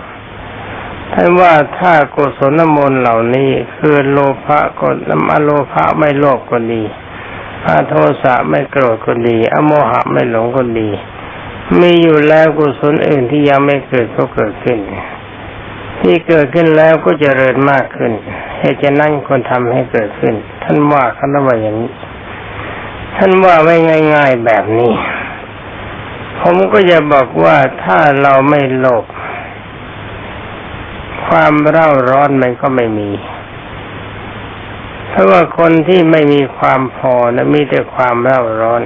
ท่านว่าถ้ากุศลมูลเหล่านี้คือโลภะก็อโลภะไม่โลภก็ดีอาโทสะไม่โกรธก็ดี อโมหะไม่หลงก็ดี มีอยู่แล้วกุศลอื่นที่ยังไม่เกิดก็เกิดขึ้น ที่เกิดขึ้นแล้วก็จเจริญมากขึ้นเหตุฉะนั้นคนทำให้เกิดขึ้น ท่านว่าคำว่าอย่างนี้ ท่านว่าไว้ง่าย ๆแบบนี้ ผมก็จะบอกว่าถ้าเราไม่โลภ ความเร่าร้อนมันก็ไม่มี เพราะว่าคนที่ไม่มีความพอนะมีแต่ความเร่าร้อน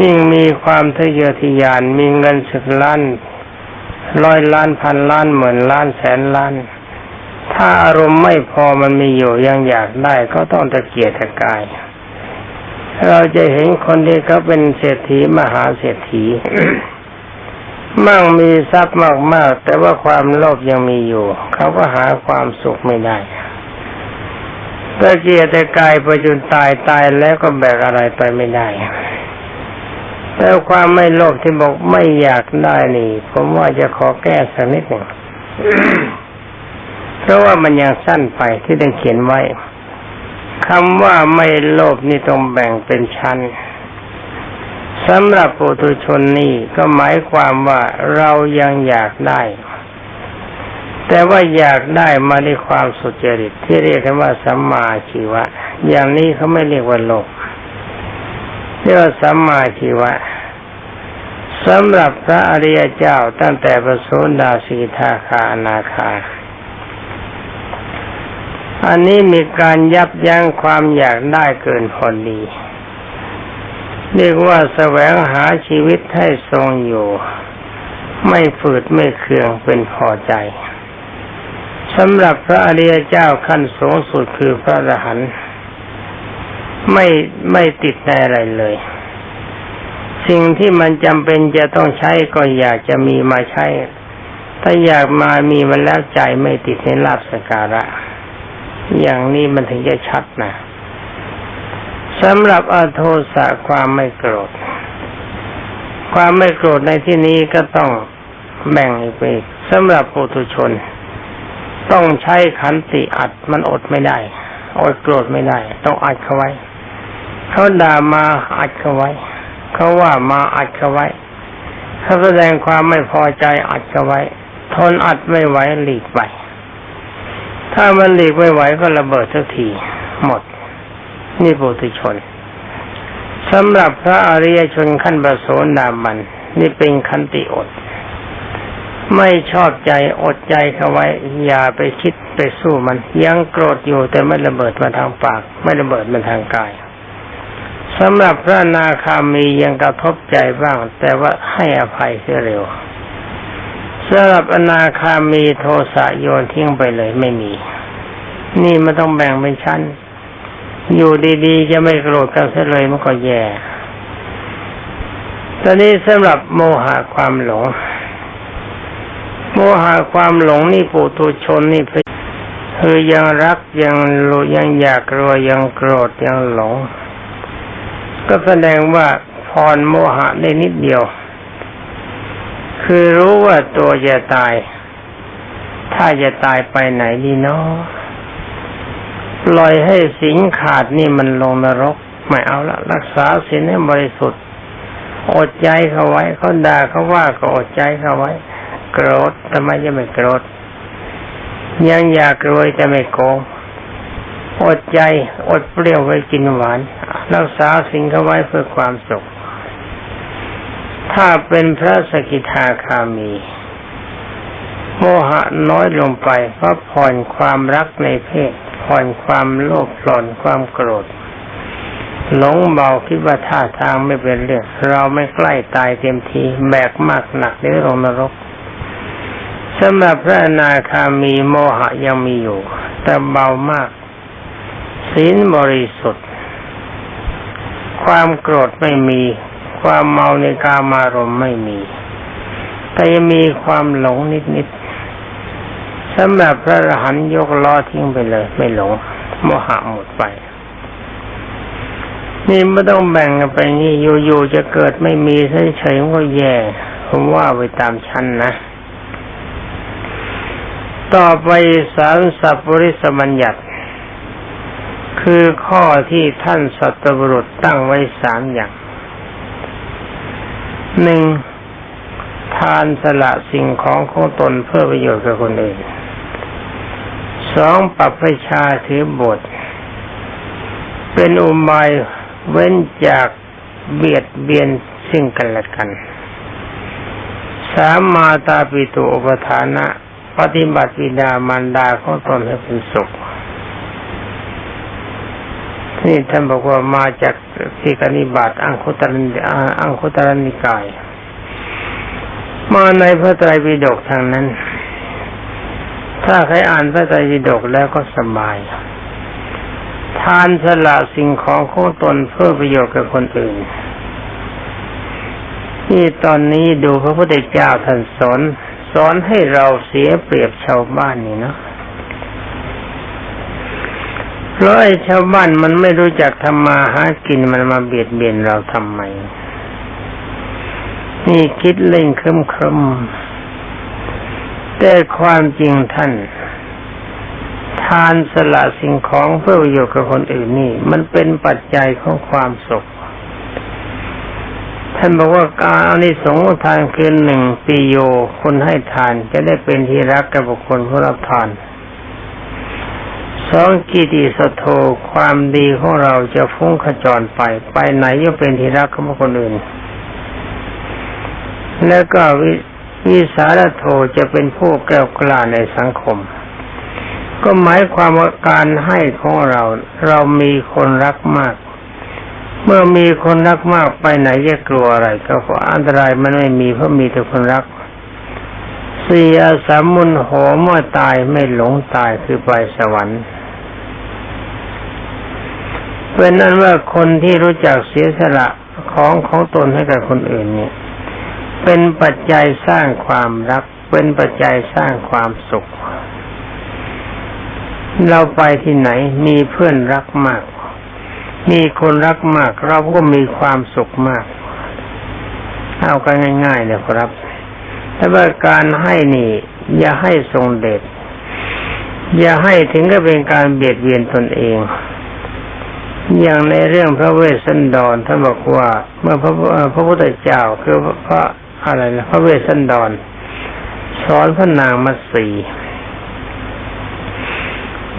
ยิ่งมีความทะเยอทะยานมีเงินสิบล้านร้อยล้านพันล้านหมื่นล้านแสนล้าน ถ้าอารมณ์ไม่พอมันมีอยู่ยังอยากได้ก็ต้องตะเกียกตะกาย เราจะเห็นคนที่เขาเป็นเศรษฐีมหาเศรษฐี มั่งมีทรัพย์มากๆแต่ว่าความโลภยังมีอยู่ เขาก็หาความสุขไม่ได้ตะเกียรแต่กายไปจนตายตายแล้วก็แบกอะไรไปไม่ได้ แต่ความไม่โลภที่บอกไม่อยากได้นี่ ผมว่าจะขอแก้สักนิดหนึ่งเพราะว่ามันยังสั้นไปที่ได้เขียนไว้คำว่าไม่โลภนี่ต้องแบ่งเป็นชั้น สำหรับปุถุชนนี่ก็หมายความว่าเรายังอยากได้ แต่ว่าอยากได้มาด้วยความสุจริตที่เรียกกันว่าสัมมาชีวะ อย่างนี้เขาไม่เรียกว่าโลกเรียกว่าสัมมาชีวะสำหรับพระอริยเจ้าตั้งแต่ประโสดาสีทาคาอนาคา อันนี้มีการยับยั้งความอยากได้เกินพอดี เรียกว่าแสวงหาชีวิตให้ทรงอยู่ ไม่ฝืดไม่เคืองเป็นพอใจสำหรับพระอริยเจ้าขั้นสูงสุดคือพระอรหันต์ไม่ไม่ติดในอะไรเลย สิ่งที่มันจำเป็นจะต้องใช้ก็อยากจะมีมาใช้ ถ้าอยากมามีมันแล้วใจไม่ติดในลาบสการะ อย่างนี้มันถึงจะชัดนะ สำหรับอโทสะความไม่โกรธ ความไม่โกรธในที่นี้ก็ต้องแบ่งอีกไปสำหรับปุถุชน ต้องใช้ขันติอัดมันอดไม่ได้อดโกรธไม่ได้ ต้องอัดเขาไว้ เขาด่ามาอัดเขาไว้ เขาว่ามาอัดเขาไว้ เขาแสดงความไม่พอใจอัดเขาไว้ ทนอัดไม่ไหวหลีกไป ถ้ามันหลีกไม่ไหวก็ระเบิดสักทีหมด นี่ปุถุชนสำหรับพระอริยชนขั้นประโสดามันนี่เป็นคันติอด ไม่ชอบใจอดใจเขาไว้ อย่าไปคิดไปสู้มัน ยังโกรธอยู่แต่ไม่ระเบิดมาทางปาก ไม่ระเบิดมาทางกายสำหรับพระนาคามียังกระทบใจบ้าง แต่ว่าให้อภัยเสียเร็วสำหรับอนาคามีโทสะโยนทิ้งไปเลยไม่มี นี่ไมันต้องแบ่งเป็นชั้น อยู่ดีๆ จะไม่โกรธกันเสียเลยมันก็แย่ ตอนนี้สำหรับโมหะความหลง โมหะความหลงนี่ปุตุชนนี่คือยังรักยังรู้ยังอยากรวยยังโกรธยังหลง ก็แสดงว่าพรโมหะได้นิดเดียว คือรู้ว่าตัวจะตาย ถ้าจะตายไปไหนดีเนาะ ปล่อยให้สิงขาดนี่มันลงนรก ไม่เอาละรักษาสินให้บริสุทธิ์อดใจเขาไว้เขาด่าเขาว่าก็อดใจเขาไว้ โกรธทำไมจะไม่โกรธยังอยากรวยจะไม่โกงอดใจอดเปรี้ยวไว้กินหวาน รักษาสิ่งเขาไว้เพื่อความสุข ถ้าเป็นพระสกิทาคามี โมหะน้อยลงไปเพราะผ่อนความรักในเพศ ผ่อนความโลภปล่อนความโกรธหลงเบาคิดว่าท่าทางไม่เป็นเรื่องเราไม่ใกล้ตายเต็มทีแบกมากหนักในโรงนรกสำหรับพระนาคามีโมหะยังมีอยู่ แต่เบามาก ศีลบริสุทธิ์ ความโกรธไม่มี ความเมาในกามารมณ์ไม่มี แต่ยังมีความหลงนิดๆ สำหรับพระอรหันยกล้อทิ้งไปเลย ไม่หลงโมหะหมดไป นี่ไม่ต้องแบ่งกันไปนี่อยู่ๆจะเกิดไม่มีเฉยๆก็แย่ผมว่าไปตามชั้นนะ ต่อไปสารสัพปริสมัญญัติ คือข้อที่ท่านสัตบุรุษตั้งไว้สามอย่างหนึ่งทานสละสิ่งของของตนเพื่อประโยชน์กับคนอื่น สองปรับประชาถือบท เป็นอุบายเว้นจากเบียดเบียนสิ่งกันและกัน สามมาตาปิตุอุปทานะ ปฏิบัติวิดามารดาของตนให้เป็นสุข นี่ท่านบอกว่ามาจากทีกนิบาตอังคุตรนอังคุตรนิกาย มาในพระไตรปิฎกทางนั้น ถ้าใครอ่านพระไตรปิฎกแล้วก็สบาย ทานสละสิ่งของของตนเพื่อประโยชน์กับคนอื่นนี่ตอนนี้ดูพระพุทธเจ้าท่านสอนสอนให้เราเสียเปรียบชาวบ้านนี่เนาะเพราะไอ้ชาวบ้านมันไม่รู้จักทำมาหากินมันมาเบียดเบียนเราทำไม นี่คิดเล่นครึมครึม แต่ความจริงท่าน ทานสละสิ่งของเพื่อประโยชน์กับคนอื่นนี่ มันเป็นปัจจัยของความสุข ท่านบอกว่าการอนิสงส์ทานคือหนึ่งปีโยคนให้ทานจะได้เป็นที่รักกับบุคคลผู้รับทานสองกิติสโทความดีของเราจะฟุ้งขจรไป ไปไหนก็เป็นที่รักของคนอื่น แล้วก็วิ วิสารโทจะเป็นผู้แก้วกล้าในสังคม ก็หมายความว่าการให้ของเราเรามีคนรักมาก เมื่อมีคนรักมากไปไหนจะกลัวอะไร ก็เพราะอันตรายมันไม่มีเพราะมีแต่คนรักสี่อาสามุนโหเมื่อตายไม่หลงตายคือไปสวรรค์เป็นนั้นว่าคนที่รู้จักเสียสละของของตนให้กับคนอื่นเนี่ย เป็นปัจจัยสร้างความรัก เป็นปัจจัยสร้างความสุข เราไปที่ไหนมีเพื่อนรักมาก มีคนรักมาก เราก็มีความสุขมาก เอากันง่ายๆนะครับ แต่ว่าการให้นี่ อย่าให้ทรงเดชอย่าให้ถึงกับเป็นการเบียดเบียนตนเองอย่างในเรื่องพระเวสสันดรท่านบอกว่า เมื่อพระพระพุทธเจ้าคือพระ อะไรนะพระเวสสันดร สอนพระนางมัตสี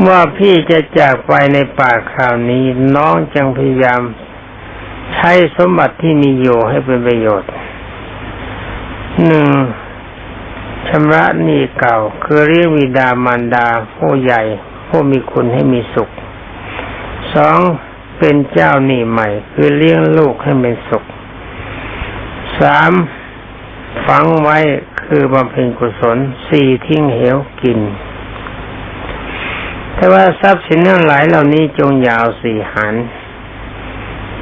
ว่าพี่จะจากไปในป่าคราวนี้น้องจังพยายาม ใช้สมบัติที่มีอยู่ให้เป็นประโยชน์หนึ่งชำระหนี้เก่า คือเรียกวิดามารดาผู้ใหญ่ผู้มีคุณให้มีสุขสองเป็นเจ้าหนี้ใหม่ คือเลี้ยงลูกให้เป็นสุขสาม ฝังไว้คือบำเพ็ญกุศลสี่ทิ้งเหวกิน แต่ว่าทรัพย์สินทั้งหลายเหล่านี้จงยาวสี่หัน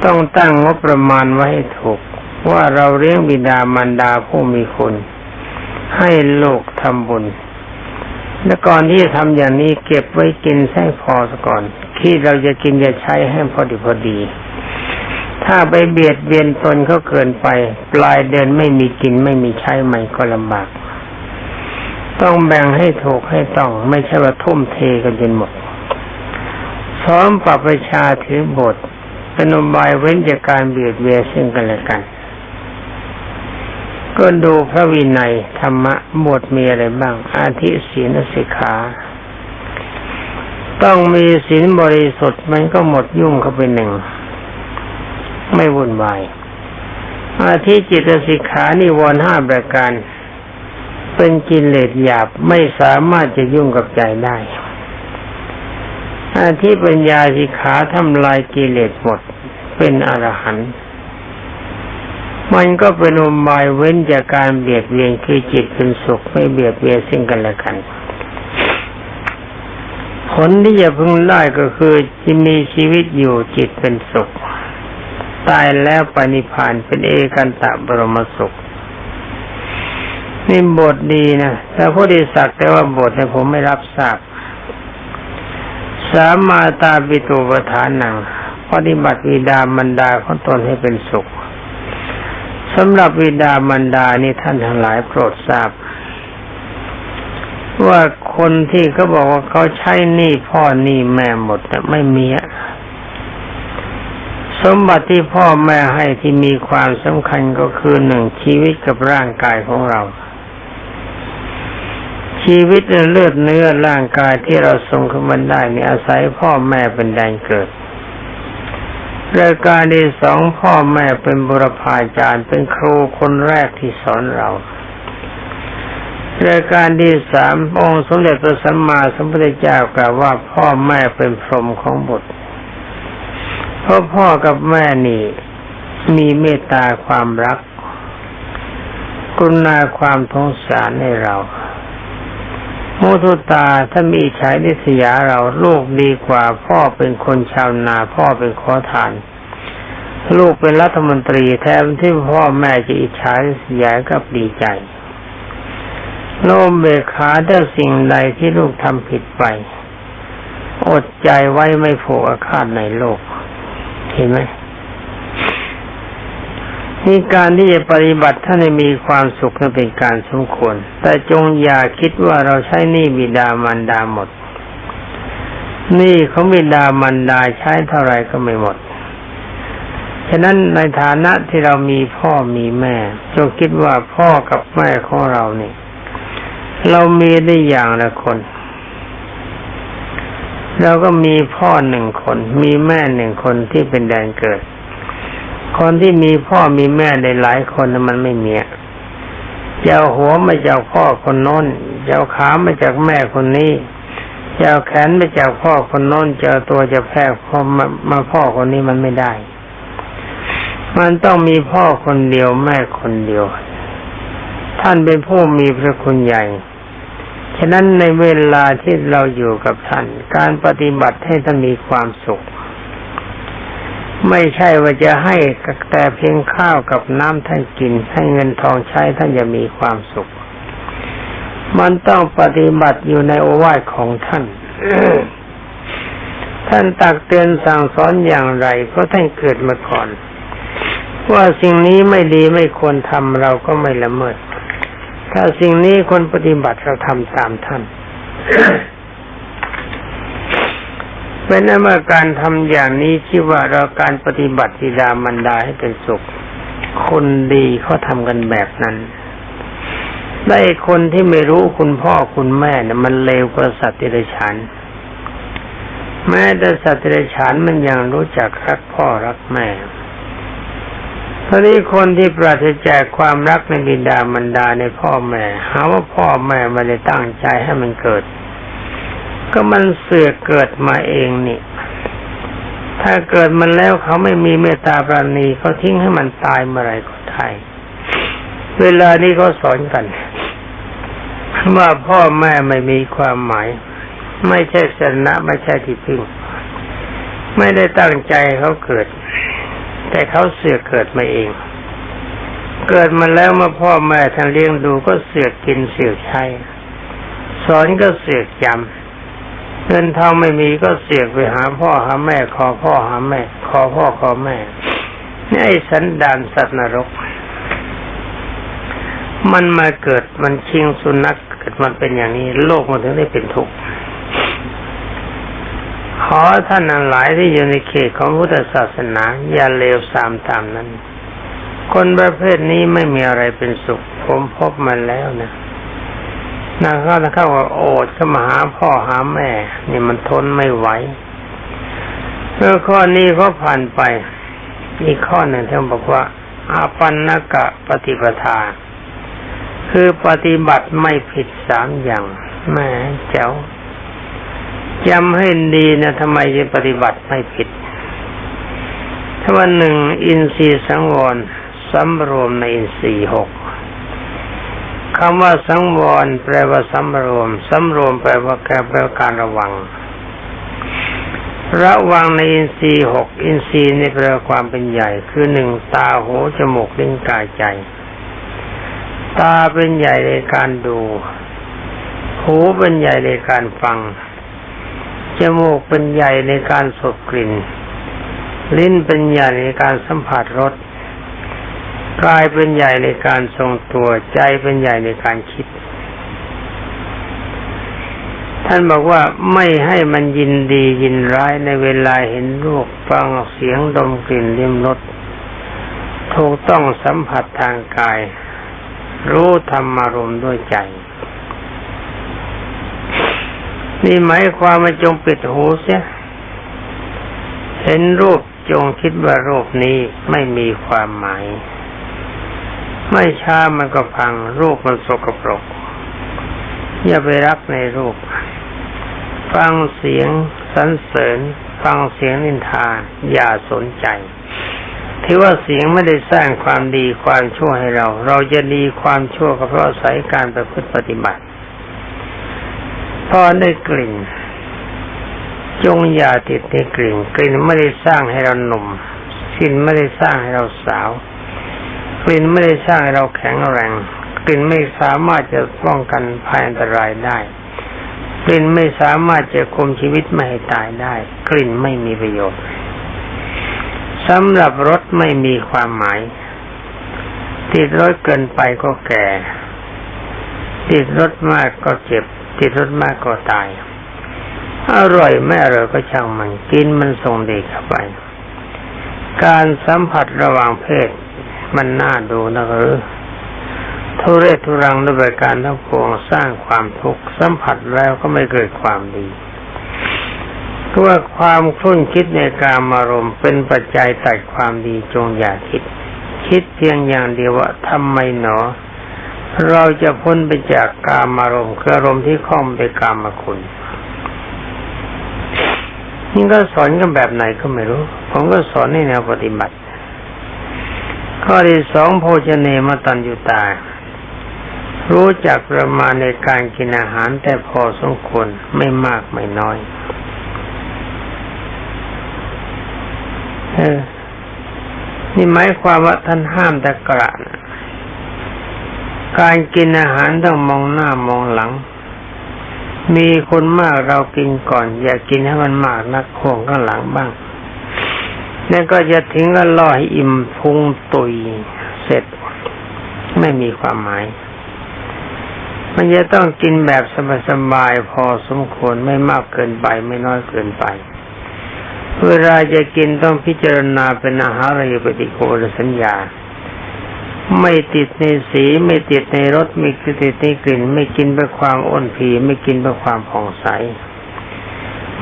ต้องตั้งงบประมาณไว้ให้ถูก ว่าเราเลี้ยงบิดามารดาผู้มีคุณ ให้โลกทำบุญและก่อนที่จะทำอย่างนี้เก็บไว้กินใช้พอซะก่อน ที่เราจะกินจะใช้ให้พอดีพอดี ถ้าไปเบียดเบียนตนเขาเกินไป ปลายเดือนไม่มีกินไม่มีใช้ใหมันก็ลำบาก ต้องแบ่งให้ถูกให้ต้อง ไม่ใช่ว่าทุ่มเทกันจนหมดซ้อมปรับประชาถือบทเป็นนบายเว้นจากการเบียดเบียนซึ่งกันและกัน ก็ดูพระวินัยธรรมะบทมีอะไรบ้าง อาทิศีลสิกขา ต้องมีศีลบริสุทธิ์มันก็หมดยุ่งเข้าไปหนึ่ง ไม่วุ่นวายอาทิจิตสิกขานิวรห้าประการ เป็นกิเลสหยาบไม่สามารถจะยุ่งกับใจได้อาทิปัญญาสิกขาทำลายกิเลสหมด เป็นอรหันต์มันก็เป็นอุบายเว้นจากการเบียดเบียนคือจิตเป็นสุขไม่เบียดเบียนซึ่งกันและกัน ผลที่จะพึงได้ก็คือจะมีชีวิตอยู่จิตเป็นสุข ตายแล้วปณิพานเป็นเอกันตะบรมสุขนี่บทดีนะแต่ผู้ดีสักแต่ว่าบทเนี่ยผมไม่รับทราบสามาตาปิตุปทานหนังปฏิบัติวิดามันดาของตนให้เป็นสุขสำหรับวิดามันดานี่ท่านทั้งหลายโปรดทราบ ว่าคนที่เขาบอกว่าเขาใช้หนี้พ่อหนี้แม่หมดไม่มี สมบัติที่พ่อแม่ให้ที่มีความสำคัญก็คือหนึ่งชีวิตกับร่างกายของเรา ชีวิตเลือดเนื้อร่างกายที่เราทรงขึ้นมาได้นี่อาศัยพ่อแม่เป็นแดนเกิดรายการที่สองพ่อแม่เป็นบุรพาจารย์เป็นครูคนแรกที่สอนเรารายการที่สามองค์สมเด็จพระสัมมาสัมพุทธเจ้ากล่าวว่าพ่อแม่เป็นพรหมของบุตร เพราะพ่อกับแม่นี่ มีเมตตาความรัก กรุณาความทงสารให้เรามุทุตาถ้ามีฉายนิสยาเราลูกดีกว่าพ่อเป็นคนชาวนาพ่อเป็นขอทาน ลูกเป็นรัฐมนตรีแทนที่พ่อแม่จะอิจฉาริษยกับดีใจโน้มเบขาถ้าสิ่งใดที่ลูกทำผิดไป อดใจไว้ไม่โผูกอาฆาตในโลก เห็นไหมนี่การที่จะปฏิบัติท่านมีความสุขนั้นเป็นการสมควร แต่จงอย่าคิดว่าเราใช้นี่บิดามารดาหมด นี่เขาบิดามารดาใช้เท่าไรก็ไม่หมด ฉะนั้นในฐานะที่เรามีพ่อมีแม่ จงคิดว่าพ่อกับแม่ของเราเนี่ยเรามีได้อย่างละคน เราก็มีพ่อหนึ่งคน มีแม่หนึ่งคนที่เป็นแดนเกิด คนที่มีพ่อมีแม่ในหลายคนมันไม่มีจะเอาหัวมาจากพ่อคนน้นจะเอาขามาจากแม่คนนี้จะเอาแขนมาจากพ่อคนน้นจะเอาตัวจะแพร่พ่อมามาพ่อคนนี้มันไม่ได้ มันต้องมีพ่อคนเดียวแม่คนเดียว ท่านเป็นผู้มีพระคุณใหญ่ ฉะนั้นในเวลาที่เราอยู่กับท่าน การปฏิบัติให้ท่านมีความสุข ไม่ใช่ว่าจะให้แต่เพียงข้าวกับน้ำท่านกิน ให้เงินทองใช้ท่านจะมีความสุข มันต้องปฏิบัติอยู่ในโอวาทของท่านท่านตักเตือนสั่งสอนอย่างไร เพราะท่านเกิดมาก่อน ว่าสิ่งนี้ไม่ดีไม่ควรทำเราก็ไม่ละเมิด ถ้าสิ่งนี้คนปฏิบัติเราทำตามท่านเป็นนั้นเมื่อการทำอย่างนี้ที่ว่าเราการปฏิบัติบิดามันดาให้เป็นสุข คนดีเขาทำกันแบบนั้นได้คนที่ไม่รู้คุณพ่อคุณแม่เนี่ยมันเลวกว่าสัตว์ติรฉานแม้แต่สัตว์ติรฉานมันยังรู้จักรักพ่อรักแม่ ทีนี้คนที่ปราศจากความรักในบิดามารดาในพ่อแม่ หาว่าพ่อแม่ไม่ได้ตั้งใจให้มันเกิด ก็มันเสือเกิดมาเองนี่ ถ้าเกิดมันแล้วเขาไม่มีเมตตาปราณีเขาทิ้งให้มันตายเมื่อไรก็ได้เวลานี้เขาสอนกัน ว่าพ่อแม่ไม่มีความหมาย ไม่ใช่สนะไม่ใช่ที่พึ่ง ไม่ได้ตั้งใจเขาเกิด แต่เขาเสือกเกิดมาเอง เกิดมาแล้วมื่อพ่อแม่ท่านเลี้ยงดูก็เสือกกินเสือกใช้ สอนก็เสือกจำเงินทองไม่มีก็เสือกไปหาพ่อหาแม่ ขอพ่อหาแม่ ขอพ่อขอแม่นี่ไอ้สันดานสัตว์นรก มันมาเกิดมันชิงสุนัขเกิดมันเป็นอย่างนี้ โลกมันถึงได้เป็นทุกข์ ขอท่านทั้งหลายที่อยู่ในเขตของพุทธศาสนา อย่าเลวสามตามนั้น คนประเภทนี้ไม่มีอะไรเป็นสุข ผมพบมันแล้วนะนะเข้านะเขาว่าโอดก็มาหาพ่อหาแม่ นี่มันทนไม่ไหวเมื่อข้อนี้เขาผ่านไป อีกข้อหนึ่งท่านบอกว่า อาปันนกะปฏิปทา คือปฏิบัติไม่ผิดสามอย่างแม่เจ้า จำให้ดีนะทำไมจะปฏิบัติไม่ผิด ถ้าวันหนึ่งอินทรีย์สังวรสำรวมในอินทรีย์หกคำว่าสังวรแปลว่าสำรวมสำรวมแปลว่าแแปลว่าการระวัง ระวังในอินทรีย์หกอินทรีย์ในแปลความเป็นใหญ่ คือหนึ่งตาหูจมูกลิ้นกายใจ ตาเป็นใหญ่ในการดู หูเป็นใหญ่ในการฟัง จมูกเป็นใหญ่ในการสูดกลิ่น ลิ้นเป็นใหญ่ในการสัมผัสรสกายเป็นใหญ่ในการทรงตัวใจเป็นใหญ่ในการคิด ท่านบอกว่าไม่ให้มันยินดียินร้ายในเวลาเห็นรูปฟังเสียงดมกลิ่นลิ้มรสถูกต้องสัมผัสทางกาย รู้ธรรมารมด้วยใจ นี่หมายความว่าจงปิดหูเสีย เห็นรูปจงคิดว่ารูปนี้ไม่มีความหมาย ไม่ช้ามันก็พัง รูปมันสกปรก อย่าไปรักในรูป ฟังเสียงสรรเสริญ ฟังเสียงนินทาอย่าสนใจที่ว่าเสียงไม่ได้สร้างความดีความชั่วให้เรา เราจะดีความชั่วก็เพราะอาศัยการประพฤติปฏิบัติ พอได้กลิ่น จงอย่าติดในกลิ่น กลิ่นไม่ได้สร้างให้เราหนุ่มกลิ่นไม่ได้สร้างให้เราสาว กลิ่นไม่ได้สร้างให้เราแข็งแรง กลิ่นไม่สามารถจะป้องกันภัยอันตรายได้ กลิ่นไม่สามารถจะคุมชีวิตไม่ให้ตายได้ กลิ่นไม่มีประโยชน์สำหรับรถไม่มีความหมาย ติดรถเกินไปก็แก่ ติดรถมากก็เจ็บ ติดรสมากก็ตาย อร่อยไม่อร่อยก็ช่างมันกินมันส่งเด็กเข้าไป การสัมผัสระหว่างเพศมันน่าดูนะหรือทุเรศทุรังด้วยการทั้งปวงสร้างความทุกข์สัมผัสแล้วก็ไม่เกิดความดีก็ว่าความคลุ่นคิดในการมารมเป็นปัจจัยตัดความดีจงอย่าคิด คิดเพียงอย่างเดียวว่าทำไมหนอ เราจะพ้นไปจากกามารมณ์คืออารมณ์ที่คล้องไปกามคุณนี่ก็สอนกันแบบไหนก็ไม่รู้ ผมก็สอนในแนวปฏิบัติ ข้อที่สองโภชเนมตันยุตา รู้จักประมาณในการกินอาหารแต่พอสมควรไม่มากไม่น้อยเออนี่หมายความว่าท่านห้ามตะกระนะ การกินอาหารต้องมองหน้ามองหลัง มีคนมากเรากินก่อน อย่ากินให้มันมากนักห่วงข้างหลังบ้างนั่นก็จะถึงก็ล่อให้อิ่มพุงตุยเสร็จ ไม่มีความหมาย มันจะต้องกินแบบสบายๆพอสมควรไม่มากเกินไปไม่น้อยเกินไปเวลาจะกินต้องพิจารณาเป็นอาหารอะไรปฏิโกรสัญญา ไม่ติดในสีไม่ติดในรสไม่ติดในกลิ่น ไม่กินเพื่อความอ้นผีไม่กินเพื่อความผ่องใส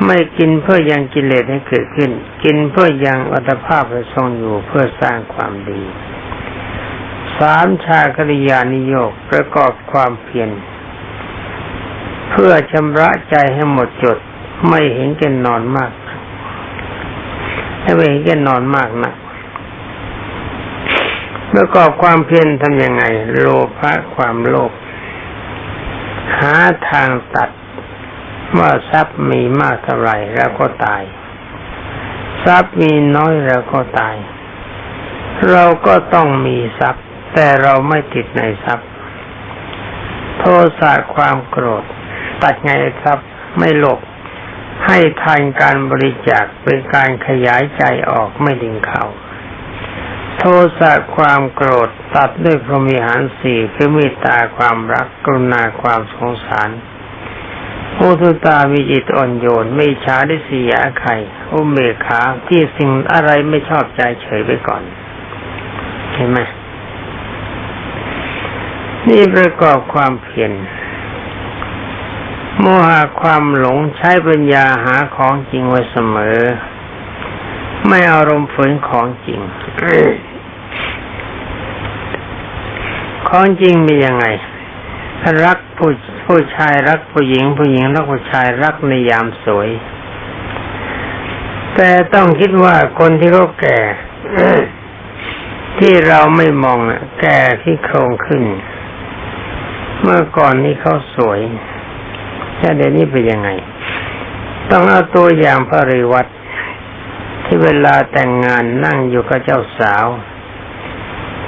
ไม่กินเพื่อยังกิเลสให้เกิดขึ้น กินเพื่อยังอัตภาพให้ทรงอยู่เพื่อสร้างความดีสามชาคริยานิโยกประกอบความเพียรเพื่อชำระใจให้หมดจด ไม่เห็นแก่นอนมากไม่เห็นแก่นอนมากนะ ประกอบความเพียรทำยังไง โลภะความโลภหาทางตัดว่าทรัพย์มีมากเท่าไหร่แล้วก็ตาย ทรัพย์มีน้อยแล้วก็ตาย เราก็ต้องมีทรัพย์ แต่เราไม่ติดในทรัพย์ โทสะความโกรธ ตัดไงครับไม่หลบให้ทานการบริจาคเป็นการขยายใจออกไม่ดึงเข่า โทสะความโกรธตัดด้วยพรหมิหารสี่คือมตตาความรักกรุณาความสงสารอุทุตามีจิตอ่อนโยนไม่ช้าได้เสียใครอุเมขาที่สิ่งอะไรไม่ชอบใจเฉยไปก่อน เห็นไหมนี่ประกอบความเพียรโมหะความหลงใช้ปัญญาหาของจริงไว้เสมอ ไม่อารมณ์ฝืนของจริง ของจริงมียังไงรักผู้ผู้ชายรักผู้หญิง ผู้หญิงรักผู้ชายรักในยามสวย แต่ต้องคิดว่าคนที่เขาแก่ ที่เราไม่มองแก่ที่โครงขึ้น เมื่อก่อนนี้เขาสวยแต่เดี๋ยวนี้เป็นยังไง ต้องเอาตัวอย่างพระริวัตร ที่เวลาแต่งงานนั่งอยู่กับเจ้าสาว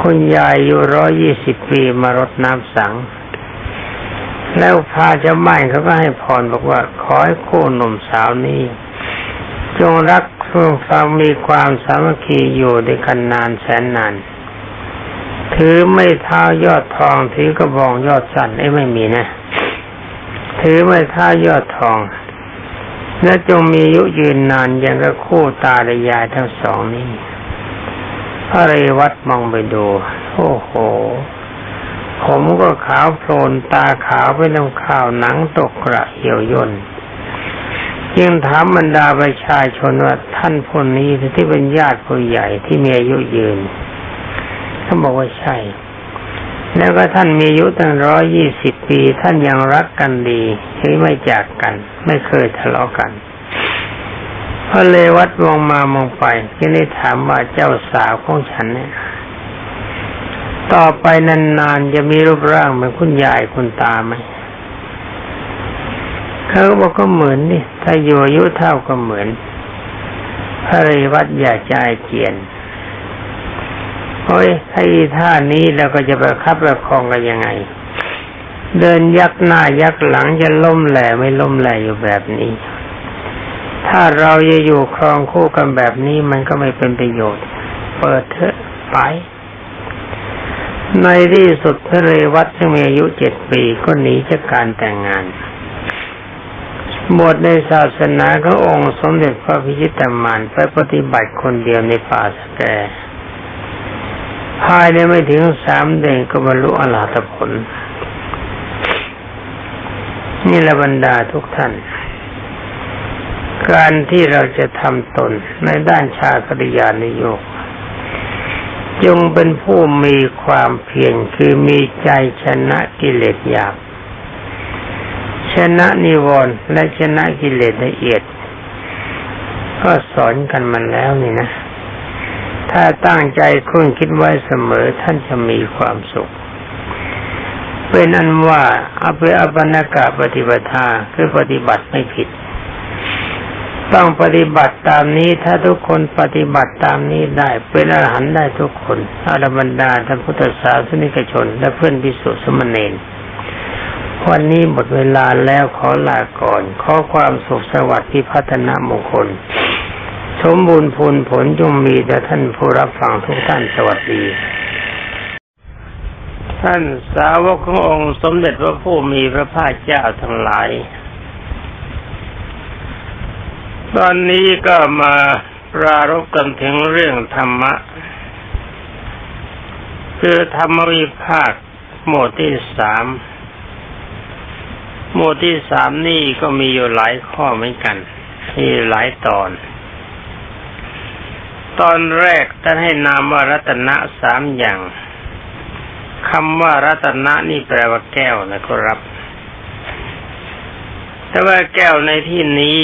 คุณยายอายุร้อยี่สิบปีมารดน้ำสัง แล้วพาเจ้าม่เขาก็ให้พรบอกว่า ขอให้คู่หนุ่มสาวนี้ จงรักเพื่อฟังมีความสามัคคีอยู่ด้วยกันนานแสนนาน ถือไม่เท้ายอดทองถือกระบองยอดสันไอ้ไม่มีนะ ถือไม่เท้ายอดทอง และจงมีอายุยืนนานอย่างกับคู่ตาและยายทั้งสองนี้พระเรวัตมองไปดู โอ้โห ผมก็ขาวโพลนตาขาวไปน้ำข้าวหนังตกกระเหี่ยวย่นยังถามบรรดาประชาชนว่าท่านคนนี้ที่เป็นญาติผู้ใหญ่ที่มีอายุยืนท่าบอกว่าใช่ แล้วก็ท่านมีอายุตั้งร้อยยี่สิบปี ท่านยังรักกันดีที่ไม่จากกัน ไม่เคยทะเลาะกันพระเลวัตมองมามองไปที่ได้ถามว่าเจ้าสาวของฉันเนี่ย ต่อไปนานๆจะมีรูปร่างเหมือนคุณยายคุณตาไหมเขาบอกก็เหมือนนี่ถ้าอยู่อายุเท่าก็เหมือนพระเรวัตอย่าใจเกียน โอ้ยถ้าท่านี้เราก็จะประคับประคองกันยังไง เดินยักหน้ายักหลังจะล้มแหล่ไม่ล้มแหล่อยู่แบบนี้ ถ้าเราจะอยู่ครองคู่กันแบบนี้มันก็ไม่เป็นประโยชน์ เปิดเถอะไป ในที่สุดพระเรวัตซึ่งมีอายุเจ็ดปีก็หนีจากการแต่งงานบทในศาสนาขององค์สมเด็จพระพิชิตามานไปปฏิบัติคนเดียวในป่าสแก ภายในไม่ถึงสามเดือนก็บรรลุอรหัตผล นี่ละบรรดาทุกท่าน การที่เราจะทำตนในด้านชาคริยานิโยกจงเป็นผู้มีความเพียรคือมีใจชนะกิเลสหยาบชนะนิวรณ์และชนะกิเลสละเอียด ก็สอนกันมาแล้วนี่นะ ถ้าตั้งใจคุณคิดไว้เสมอท่านจะมีความสุข เป็นอันว่าอภิอปนกะปฏิบัติคือปฏิบัติไม่ผิด ต้องปฏิบัติตามนี้ถ้าทุกคนปฏิบัติตามนี้ได้ เป็นอรหันต์ได้ทุกคนอารบรรดาท่านพุทธศาสนิกชน และเพื่อนพิสุสมณเณรวันนี้หมดเวลาแล้วขอลาก่อน ขอความสุขสวัสดิ์พิพัฒนามงคล สมบูรณ์ผลผลจงมีแต่ท่านผู้รับฟังทุกท่านสวัสดี ท่านสาวกขององค์สมเด็จพระผู้มีพระภาคเจ้าทั้งหลาย ตอนนี้ก็มาปรารบกันถึงเรื่องธรรมะ คือธรรมวิภาคหมวดที่สามหมวดที่สามนี่ก็มีอยู่หลายข้อเหมือนกัน มีหลายตอน ตอนแรกท่านให้นามว่ารัตนะสามอย่างคำว่ารัตนะนี่แปลว่าแก้วนะครับ แต่ว่าแก้วในที่นี้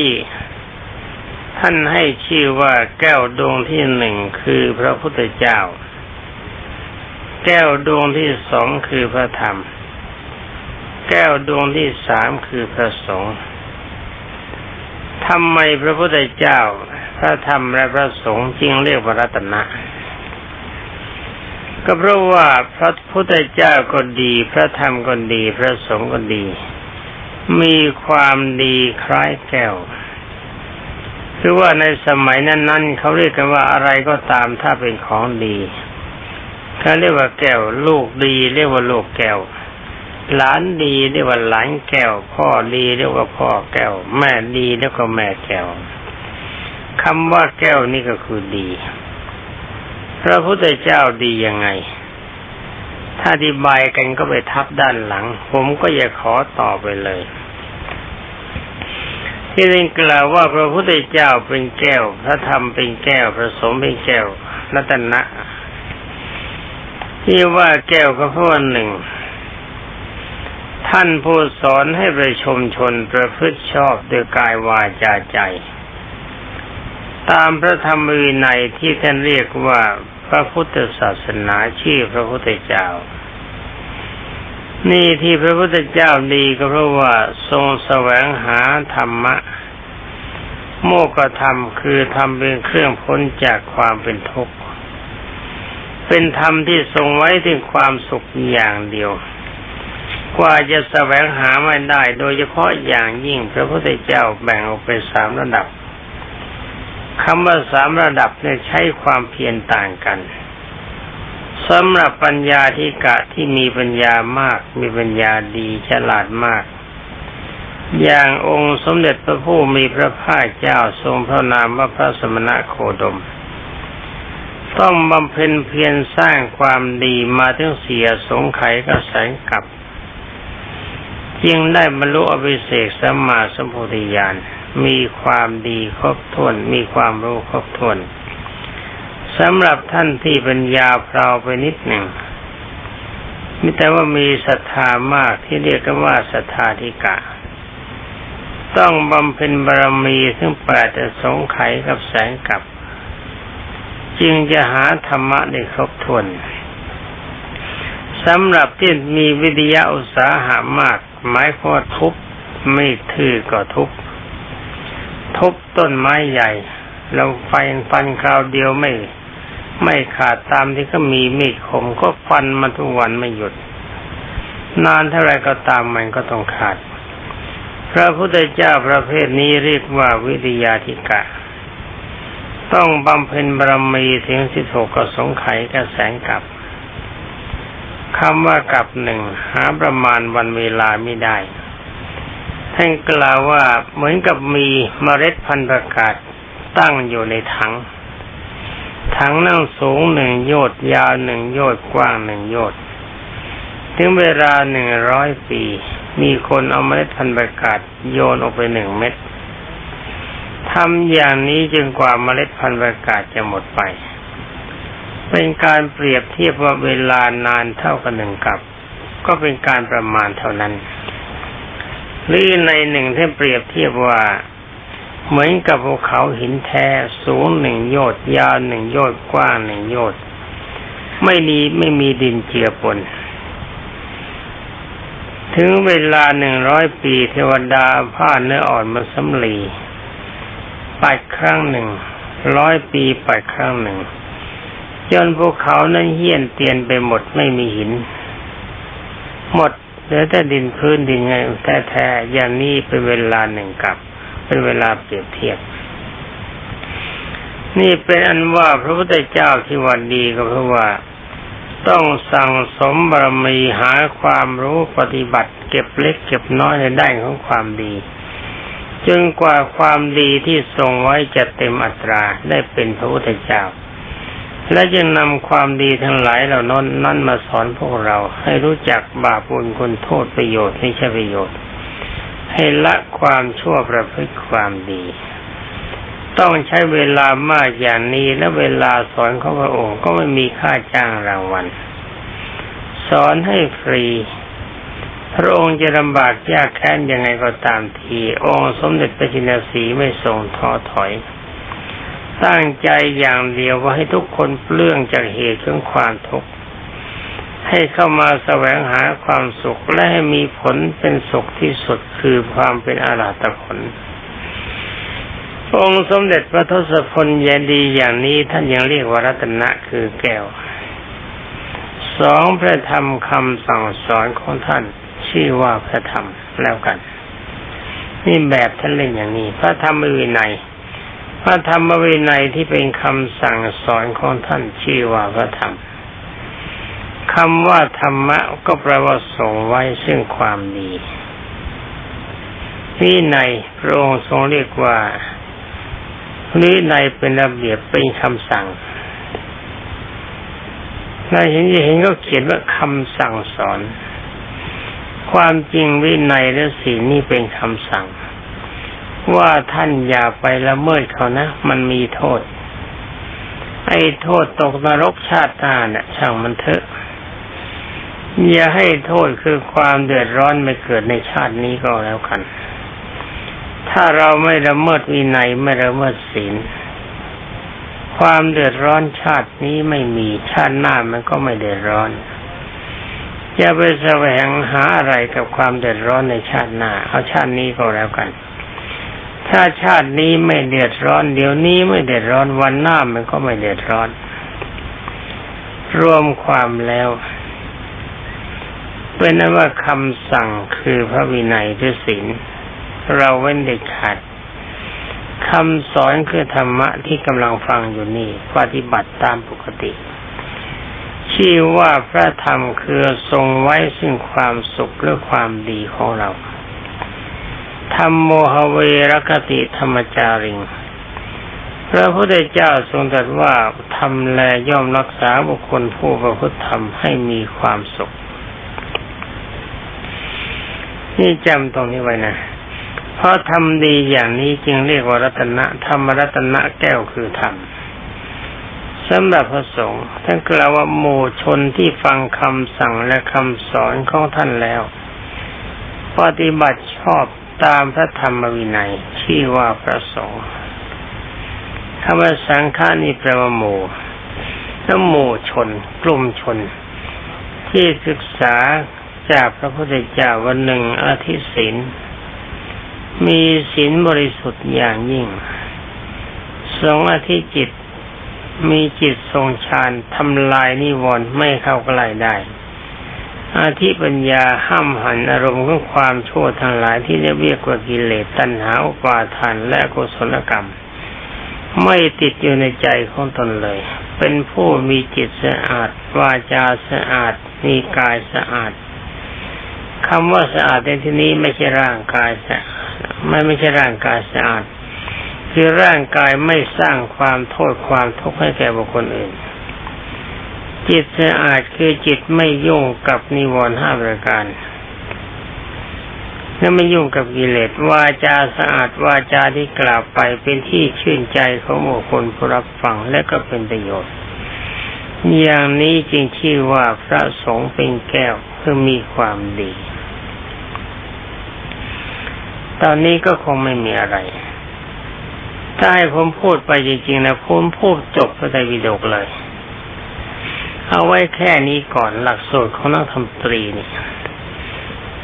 ท่านให้ชื่อว่าแก้วดวงที่หนึ่งคือพระพุทธเจ้า แก้วดวงที่สองคือพระธรรม แก้วดวงที่สามคือพระสงฆ์ทำไมพระพุทธเจ้า พระธรรมและพระสงฆ์จึงเรียกว่ารัตนะ ก็เพราะว่าพระพุทธเจ้าก็ดี พระธรรมก็ดี พระสงฆ์ก็ดี มีความดีคล้ายแก้วคือว่าในสมัยนั้นๆเขาเรียกกันว่าอะไรก็ตามถ้าเป็นของดีเขาเรียกว่าแก้ว ลูกดี เรียกว่าลูกแก้วหลานดีเรียกว่าหลานแก้ว พ่อดีเรียกว่าพ่อแก้ว แม่ดีเรียกว่าแม่แก้ว คำว่าแก้วนี่ก็คือดี พระพุทธเจ้าดียังไง ถ้าอธิบายกันก็ไปทับด้านหลัง ผมก็อยากขอต่อไปเลย ที่เรียนกล่าวว่าพระพุทธเจ้าเป็นแก้ว พระธรรมเป็นแก้ว พระสงฆ์เป็นแก้วรัตนะที่ว่าแก้วก็เพราะหนึ่ง ท่านผู้สอนให้ประชมชนประพฤติชอบโดยกายวาจาใจ ตามพระธรรมวินัยที่ท่านเรียกว่าพระพุทธศาสนาชื่อพระพุทธเจ้า นี่ที่พระพุทธเจ้าดีก็เพราะว่าทรงแสวงหาธรรมะ โมกธรรมคือทำเป็นเครื่องพ้นจากความเป็นทุกข์ เป็นธรรมที่ทรงไว้ถึงความสุขอย่างเดียวกว่าจะแสวงหาไม่ได้ โดยเฉพาะอย่างยิ่งพระพุทธเจ้าแบ่งออกเป็นสามระดับ คำว่าสามระดับเนี่ยใช้ความเพียรต่างกันสำหรับปัญญาธิกะที่มีปัญญามาก มีปัญญาดีฉลาดมาก อย่างองค์สมเด็จพระผู้มีพระภาคเจ้าทรงพระนามว่าพระสมณะโคดม ต้องบำเพ็ญเพียรสร้างความดีมาถึงเสียสงไขก็แสงกับ จึงได้บรรลุอภิเศกสัมมาสัมโพธิญาณ มีความดีครบถ้วนมีความรู้ครบถ้วนสำหรับท่านที่ปัญญาเพลาไปนิดหนึ่งมิแต่ว่ามีศรัทธามากที่เรียกกันว่าศรัทธาธิกะ ต้องบำเพ็ญบารมีซึ่งแปดจะสงไขกับแสงกับ จึงจะหาธรรมะได้ครบถ้วนสำหรับที่มีวิทยาอุตสาหามาก หมายความทุบไม่ถือก็ทุบ ทุบต้นไม้ใหญ่ เราฟันฟันคราวเดียวไม่ ไม่ขาดตามที่เขามีมีดคมก็ฟันมาทุกวันไม่หยุด นานเท่าไรก็ตามมันก็ต้องขาด พระพุทธเจ้าประเภทนี้เรียกว่าวิทยาธิกะ ต้องบำเพ็ญบารมีถึงสิบหกกสงไขกระแสงกับคำว่ากับหนึ่งหาประมาณวันเวลาไม่ได้ ท่านกล่าวว่าเหมือนกับมีเมล็ดพันธุ์ประกาศตั้งอยู่ในถัง ถังนั่งสูงหนึ่งโยชน์ยาวหนึ่งโยชน์กว้างหนึ่งโยชน์ถึงเวลาหนึ่งร้อยปี มีคนเอาเมล็ดพันธุ์ประกาศโยนออกไปหนึ่งเม็ดทำอย่างนี้จนกว่าเมล็ดพันธุ์ประกาศจะหมดไป เป็นการเปรียบเทียบว่าเวลานานเท่ากันหนึ่งกับ ก็เป็นการประมาณเท่านั้น หรือในหนึ่งท่านเปรียบเทียบว่า เหมือนกับภูเขาหินแท้สูงหนึ่งโยชน์ยาวหนึ่งโยชน์กว้างหนึ่งโยชน์ไม่มีไม่มีดินเจือปน ถึงเวลาหนึ่งร้อยปีเทวดาผ้าเนื้ออ่อนมาสำลีปัดครั้งหนึ่งร้อยปีปัดครั้งหนึ่งจนภูเขานั้นเหี้ยนเตียนไปหมดไม่มีหิน หมด เหลือแต่ดินพื้นดินไงแท้ๆอย่างนี้เป็นเวลาหนึ่งกับ เป็นเวลาเปรียบเทียบ นี่เป็นอันว่าพระพุทธเจ้าที่วันดีก็เพราะว่าต้องสั่งสมบารมีหาความรู้ปฏิบัติ เก็บเล็ก เก็บน้อยในด้านของความดีจนกว่าความดีที่ทรงไว้จะเต็มอัตราได้เป็นพระพุทธเจ้า และจึงนำความดีทั้งหลายเหล่านั้นนั่นมาสอนพวกเรา ให้รู้จักบาปบุญคุณโทษประโยชน์ไม่ใช่ประโยชน์ ให้ละความชั่วประพฤติความดี ต้องใช้เวลามากอย่างนี้และเวลาสอนของพระองค์ก็ไม่มีค่าจ้างรางวัล สอนให้ฟรี พระองค์จะลำบากยากแค้นยังไงก็ตามที องค์สมเด็จพระจินสีไม่ทรงท้อถอย ตั้งใจอย่างเดียวว่าให้ทุกคนเปลื้องจากเหตุของความทุกข์ให้เข้ามาแสวงหาความสุขและให้มีผลเป็นสุขที่สุดคือความเป็นอาราตผลองค์สมเด็จพระทศพลยดีอย่างนี้ท่านยังเรียกว่ารัตนะคือแก้ว สองพระธรรมคำสั่งสอนของท่าน ชื่อว่าพระธรรมแล้วกัน นี่แบบท่านเล่นอย่างนี้ พระธรรมวินัย พระธรรมวินัยที่เป็นคำสั่งสอนของท่านชื่อว่าพระธรรมคำว่าธรรมะก็แปลว่าส่งไว้ซึ่งความดีวินัยพระองค์ทรงเรียกว่าวินัยเป็นระเบียบเป็นคำสั่งเราเห็นจะเห็นก็เขียนว่าคำสั่งสอน ความจริงวินัยและศีลนี่เป็นคำสั่ง ว่าท่านอย่าไปละเมิดเขานะ มันมีโทษ ไอ้โทษตกนรกชาติหน้าเนี่ยช่างมันเถอะ อย่าให้โทษคือความเดือดร้อนไม่เกิดในชาตินี้ก็แล้วกัน ถ้าเราไม่ละเมิดวินัยไม่ละเมิดศีล ความเดือดร้อนชาตินี้ไม่มีชาติหน้ามันก็ไม่เดือดร้อนอย่าไปแสวงหาอะไรกับความเดือดร้อนในชาติหน้า เอาชาตินี้ก็แล้วกัน ถ้าชาตินี้ไม่เดือดร้อน เดี๋ยวนี้ไม่เดือดร้อนวันหน้ามันก็ไม่เดือดร้อน รวมความแล้ว เป็นนั้นว่าคำสั่งคือพระวินัยหรือศีลเราเว้นเด็ดขาดคำสอนคือธรรมะที่กำลังฟังอยู่นี่ ปฏิบัติตามปกติชื่อว่าพระธรรมคือทรงไว้ซึ่งความสุขและความดีของเรา ธรรมโมหเวรคติธรรมจาริงพระพุทธเจ้าทรงตรัสว่าทำแลย่อมรักษาบุคคลผู้ประพฤติธรรมให้มีความสุข นี่จำตรงนี้ไว้นะ เพราะทำดีอย่างนี้จึงเรียกว่ารัตนะธรรมรัตนะแก้วคือธรรมสำหรับพระสงฆ์ท่านกล่าวว่าหมู่ชนที่ฟังคำสั่งและคำสอนของท่านแล้ว ปฏิบัติชอบ ตามพระธรรมวินัยชื่อว่าพระสงฆ์คำว่าสังฆานี่แปลว่าหมู่แล้วหมู่ชน กลุ่มชน ที่ศึกษาจากพระพุทธเจ้าวันหนึ่งอาทิศีลมีศีลบริสุทธิ์อย่างยิ่งสองอาทิจิตมีจิตทรงฌานทำลายนิวรณ์ไม่เข้าใกล้ได้ อาธิปัญญาห้ามหันอารมณ์ของความชั่วทั้งหลายที่เรียกว่ากิเลสตัณหาอุปาทานและกุศลกรรม ไม่ติดอยู่ในใจของตนเลย เป็นผู้มีจิตสะอาดวาจาสะอาดมีกายสะอาดคำว่าสะอาดในที่นี้ไม่ใช่ร่างกายสะอาดไม่ไม่ใช่ร่างกายสะอาด คือร่างกายไม่สร้างความโทษความทุกข์ให้แก่บุคคลอื่น จิตสะอาดคือจิตไม่ยุ่งกับนิวรณ์ห้าประการและไม่ยุ่งกับกิเลสวาจาสะอาดวาจาที่กล่าวไปเป็นที่ชื่นใจของบุคคลผู้รับฟังและก็เป็นประโยชน์ อย่างนี้จึงชื่อว่าพระสงฆ์เป็นแก้วคือมีความดี ตอนนี้ก็คงไม่มีอะไร ถ้าให้ผมพูดไปจริงๆนะผมพูดจบพระไตรปิฎกเลย เอาไว้แค่นี้ก่อนหลักสูตรของนักธรรมตรีนี่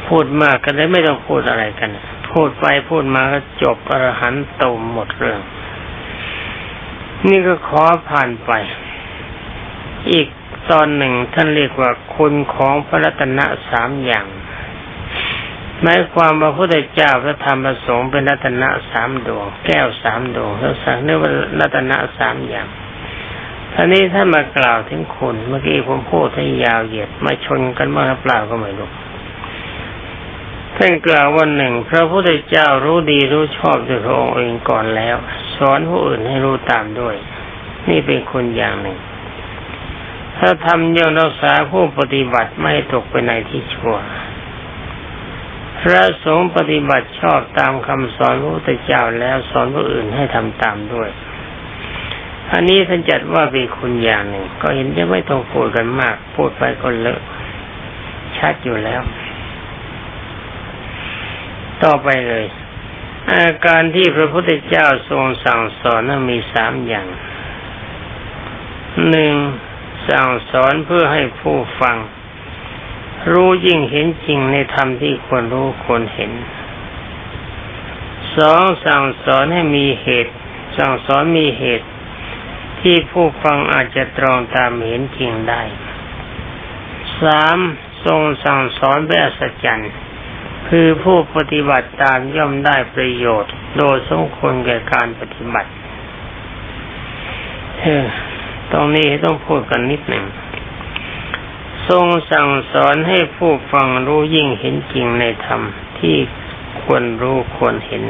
พูดมากก็เลยไม่ต้องพูดอะไรกัน พูดไปพูดมาก็จบอรหันต์โตหมดเรื่อง นี่ก็ขอผ่านไป อีกตอนหนึ่งท่านเรียกว่าคุณของพระรัตนสามอย่างหมายความว่าพระพุทธเจ้าพระธรรมประสงค์เป็นรัตนะสามดวง แก้วสามดวงแล้วสั่งเรียกว่ารัตนะสามอย่าง ท่านี้ท่านมากล่าวถึงคุณเมื่อกี้ผมพูดให้ยาวเหยียดมาชนกันบ้างเปล่าก็ไม่รู้ท่านกล่าวว่าหนึ่ง พระพุทธเจ้ารู้ดีรู้ชอบด้วยพระองค์เองก่อนแล้ว สอนผู้อื่นให้รู้ตามด้วย นี่เป็นคนอย่างหนึ่ง ถ้าทำย่อมรักษาผู้ปฏิบัติไม่ตกไปในที่ชั่วพระสงฆ์ปฏิบัติชอบตามคำสอนพระพุทธเจ้าแล้วสอนผู้อื่นให้ทำตามด้วย อันนี้ท่านจัดว่าเป็นคุณอย่างหนึ่ง ก็เห็นจะไม่ต้องพูดกันมาก พูดไปก็เลอะชัดอยู่แล้ว ต่อไปเลย อาการที่พระพุทธเจ้าทรงสั่งสอนนั้นมีสามอย่างหนึ่งสั่งสอนเพื่อให้ผู้ฟัง รู้ยิ่งเห็นจริงในธรรมที่ควรรู้ควรเห็นสองสั่งสอนให้มีเหตุ สั่งสอนมีเหตุ ที่ผู้ฟังอาจจะตรองตามเห็นจริงได้สามทรงสั่งสอนแบบอัศจรรย์คือผู้ปฏิบัติตามย่อมได้ประโยชน์ โดยสมควรแก่การปฏิบัติเออตรงนี้ต้องพูดกันนิดหนึ่ง ทรงสั่งสอนให้ผู้ฟังรู้ยิ่งเห็นจริงในธรรมที่ควรรู้ควรเห็น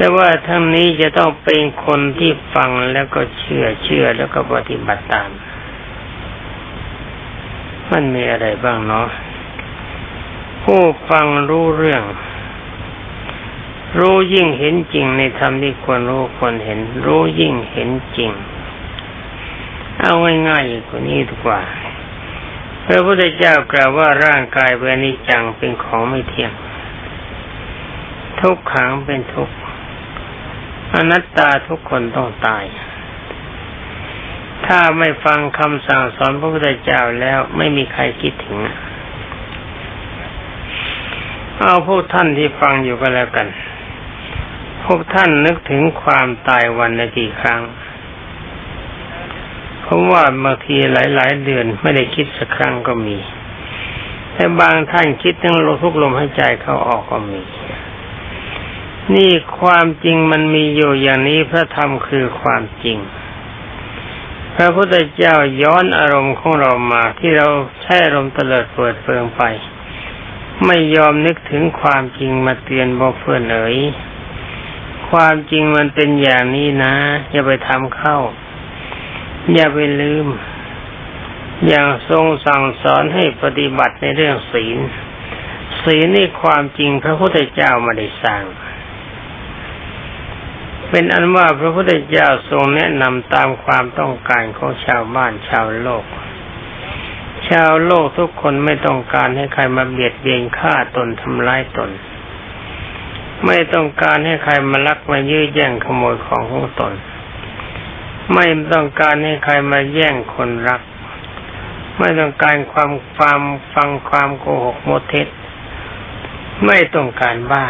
แต่ว่าทั้งนี้จะต้องเป็นคนที่ฟังแล้วก็เชื่อเชื่อแล้วก็ปฏิบัติตาม มันมีอะไรบ้างเนาะผู้ฟังรู้เรื่อง รู้ยิ่งเห็นจริงในธรรมที่ควรรู้ควรเห็น รู้ยิ่งเห็นจริง เอาง่ายๆกว่านี้ดีกว่าพระพุทธเจ้ากล่าวว่าร่างกายเป็นอนิจจังเป็นของไม่เที่ยง ทุกขังเป็นทุกข์ อนัตตาทุกคนต้องตาย ถ้าไม่ฟังคำสั่งสอนพระพุทธเจ้าแล้วไม่มีใครคิดถึง เอาพวกท่านที่ฟังอยู่ก็แล้วกัน พวกท่านนึกถึงความตายวันละกี่ครั้ง เพราะว่าบางทีหลาย ๆ เดือนไม่ได้คิดสักครั้งก็มี แต่บางท่านคิดทั้งลมทุกลมหายใจเข้าออกก็มี นี่ความจริงมันมีอยู่อย่างนี้พระธรรมคือความจริง พระพุทธเจ้าย้อนอารมณ์ของเรามาที่เราใช้อารมณ์เตลิดเปิดเฟืองไป ไม่ยอมนึกถึงความจริงมาเตือนบอกเพื่อนเอ๋ยความจริงมันเป็นอย่างนี้นะ อย่าไปทำเข้า อย่าไปลืม อย่างทรงสั่งสอนให้ปฏิบัติในเรื่องศีลศีลนี่ความจริงพระพุทธเจ้าไม่ได้สั่ง เป็นอันว่าพระพุทธเจ้าทรงแนะนำตามความต้องการของชาวบ้านชาวโลก ชาวโลกทุกคนไม่ต้องการให้ใครมาเบียดเบียนฆ่าตนทำร้ายตน ไม่ต้องการให้ใครมาลักมายื้อแย่งขโมยของของตน ไม่ต้องการให้ใครมาแย่งคนรัก ไม่ต้องการความความฟังความโกหกโมเท็จไม่ต้องการบ้า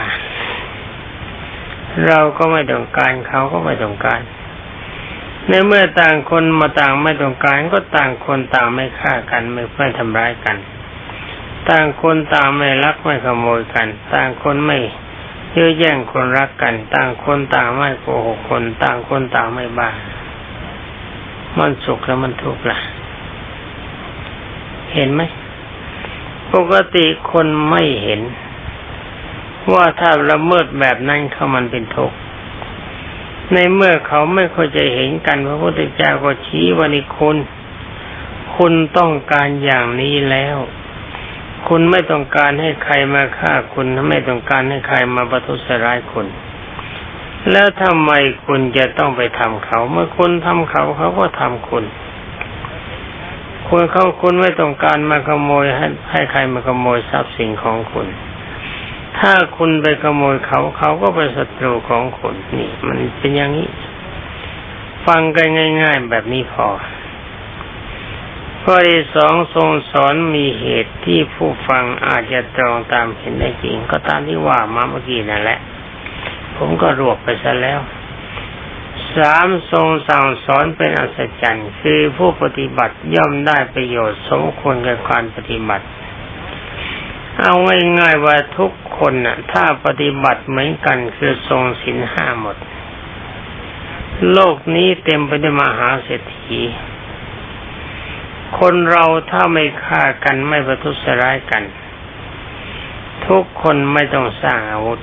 เราก็ไม่ต้องการเขาก็ไม่ต้องการ ในเมื่อต่างคนมาต่างไม่ต้องการ ก็ต่างคนต่างไม่ฆ่ากันไม่ไม่ทำร้ายกัน ต่างคนต่างไม่ลักไม่ขโมยกัน ต่างคนไม่เยื้อแย่งคนรักกัน ต่างคนต่างไม่โกหกคน ต่างคนต่างไม่บ้ามันสุขแล้วมันทุกข์ล่ะ เห็นไหมปกติคนไม่เห็น ว่าถ้าละเมิดแบบนั้นเขามันเป็นทุกข์ในเมื่อเขาไม่ค่อยจะเห็นกันพระพุทธเจ้าก็ชี้ว่านี่คุณ คุณต้องการอย่างนี้แล้ว คุณไม่ต้องการให้ใครมาฆ่าคุณไม่ต้องการให้ใครมาประทุษร้ายคุณ แล้วทำไมคุณจะต้องไปทำเขา เมื่อคุณทำเขาเขาก็ทำคุณคุณเขาคุณไม่ต้องการมาขโมยให้ให้ใครมาขโมยทรัพย์สินของคุณ ถ้าคุณไปขโมยเขาเขาก็เป็นศัตรูของคุณนี่ มันเป็นอย่างนี้ ฟังกันง่าย ๆ แบบนี้พอข้อที่สองทรงสอนมีเหตุที่ผู้ฟังอาจจะตรองตามเห็นได้จริง ก็ตามที่ว่ามาเมื่อกี้นั่นแหละ ผมก็รวบไปซะแล้วสามทรงสั่งสอนเป็นอัศจรรย์ คือผู้ปฏิบัติย่อมได้ประโยชน์สมควรกับการปฏิบัติ เอาง่ายๆว่าทุกคนน่ะ ถ้าปฏิบัติเหมือนกันคือทรงศีลห้าหมด โลกนี้เต็มไปด้วยมหาเศรษฐี คนเราถ้าไม่ฆ่ากันไม่ประทุษร้ายกัน ทุกคนไม่ต้องสร้างอาวุธ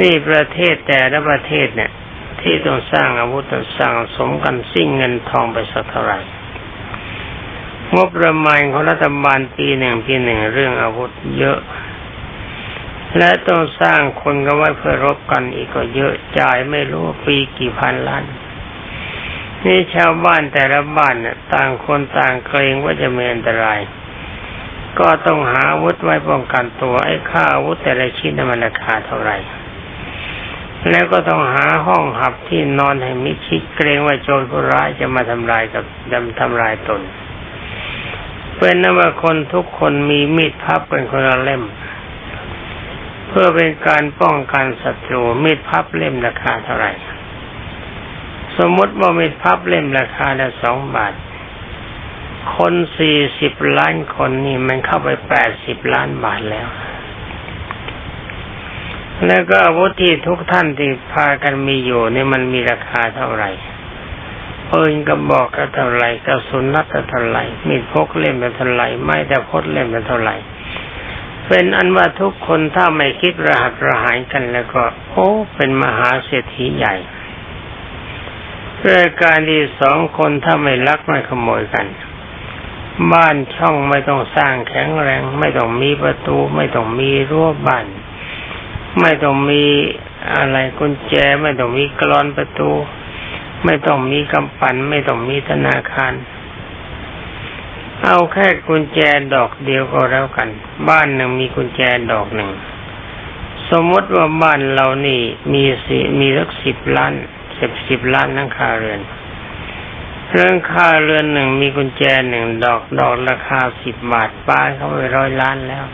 นี่ประเทศแต่ละประเทศเนี่ย ที่ต้องสร้างอาวุธต้องสร้างสมกันสิ่งเงินทองไปสักเท่าไหร่ งบประมาณของรัฐบาลปีหนึ่งปีหนึ่งเรื่องอาวุธเยอะ และต้องสร้างคนก็ไว้เพื่อรบกันอีกก็เยอะจ่ายไม่รู้ปีกี่พันล้านนี่ชาวบ้านแต่ละบ้านเนี่ยต่างคนต่างเกรงว่าจะมีอันตราย ก็ต้องหาอาวุธไว้ป้องกันตัวไอ้ค่าอาวุธแต่ละชิ้นมันราคาเท่าไหร่ แล้วก็ต้องหาห้องหับที่นอนให้มิชิดเกรงว่าโจรผู้ร้ายจะมาทำลายกับดำทำลายตน เป็นนว่าคนทุกคนมีมีดพับเป็นคนละเล่ม เพื่อเป็นการป้องกันศัตรูมีดพับเล่มราคาเท่าไหร่ สมมติว่ามีดพับเล่มราคาละสองบาท คนสี่สิบล้านคนนี่มันเข้าไปแปดสิบล้านบาทแล้ว แล้วก็อาวุธที่ทุกท่านที่พากันมีอยู่นี่มันมีราคาเท่าไหร่ ปืนกระบอกก็เท่าไรกระสุนนัดก็เท่าไรมีดพกเล่มก็เท่าไรไม้แต่พดเล่มก็เท่าไรเป็นอันว่าทุกคนถ้าไม่คิดรหัสระหายกันแล้วก็ โอ้เป็นมหาเศรษฐีใหญ่เรื่องการที่สองคนถ้าไม่ลักไม่ขโมยกัน บ้านช่องไม่ต้องสร้างแข็งแรง ไม่ต้องมีประตู ไม่ต้องมีรั้วบ้านไม่ต้องมีอะไรกุญแจไม่ต้องมีกรอนประตู ไม่ต้องมีกำปั่นไม่ต้องมีธนาคาร เอาแค่กุญแจดอกเดียวก็แล้วกัน บ้านหนึ่งมีกุญแจดอกหนึ่ง สมมติว่าบ้านเรานี่มีสิมีสักสิบล้านสิบสิบล้านนังคาเรือนเรื่องค่าเรือนหนึ่งมีกุญแจหนึ่งดอกดอกราคาสิบบาทป้าเขาไปร้อยล้านแล้ว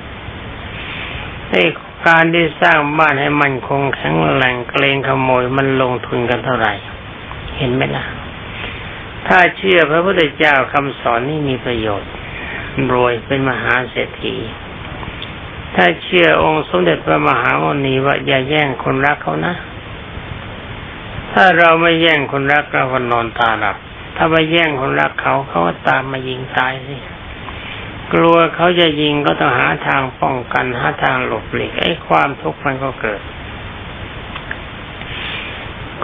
ไอ้การที่สร้างบ้านให้มันคงแข็งแรงเกรงขโมยมันลงทุนกันเท่าไหร่ เห็นไหมล่ะ ถ้าเชื่อพระพุทธเจ้าคำสอนนี่มีประโยชน์รวยเป็นมหาเศรษฐี ถ้าเชื่อองค์สมเด็จพระมหาโมนีว่าอย่าแย่งคนรักเขานะ ถ้าเราไม่แย่งคนรักเราก็นอนตาหลับ ถ้าไปแย่งคนรักเขาเขาก็ตามมายิงตายสิกลัวเขาจะยิงก็ต้องหาทางป้องกันหาทางหลบหลีกไอ้ความทุกข์มันก็เกิด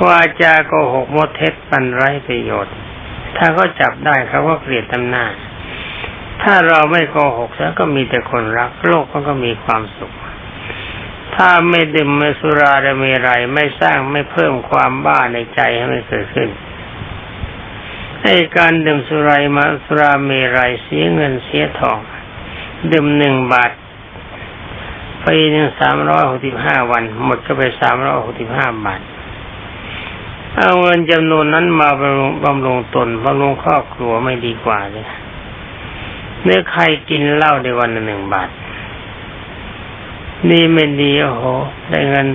กว่าจะโกหกมดเท็จปันไร้ประโยชน์ ถ้าเขาจับได้เขาก็เกลียดตำหน้า ถ้าเราไม่โกหกแล้วก็มีแต่คนรัก โลกมันก็มีความสุข ถ้าไม่ดื่มไม่สุราจะมีไรไม่สร้างไม่เพิ่มความบ้าในใจให้มันเกิดขึ้นให้การดื่มสุรามาสุราเมรัยเสียเงินเสียทองดื่มหนึ่งบาทปีหนึ่งสามร้อยหกสิบห้าวัน หมดก็ไปสามร้อยหกสิบห้าบาท เอาเงินจำนวนนั้นมาบำรุงบำรุงตนบำรุงครอบครัวไม่ดีกว่าเลยเนื้อใครกินเหล้าในวันหนึ่งบาท นี่ไม่ดีโอ้โห ได้เงิน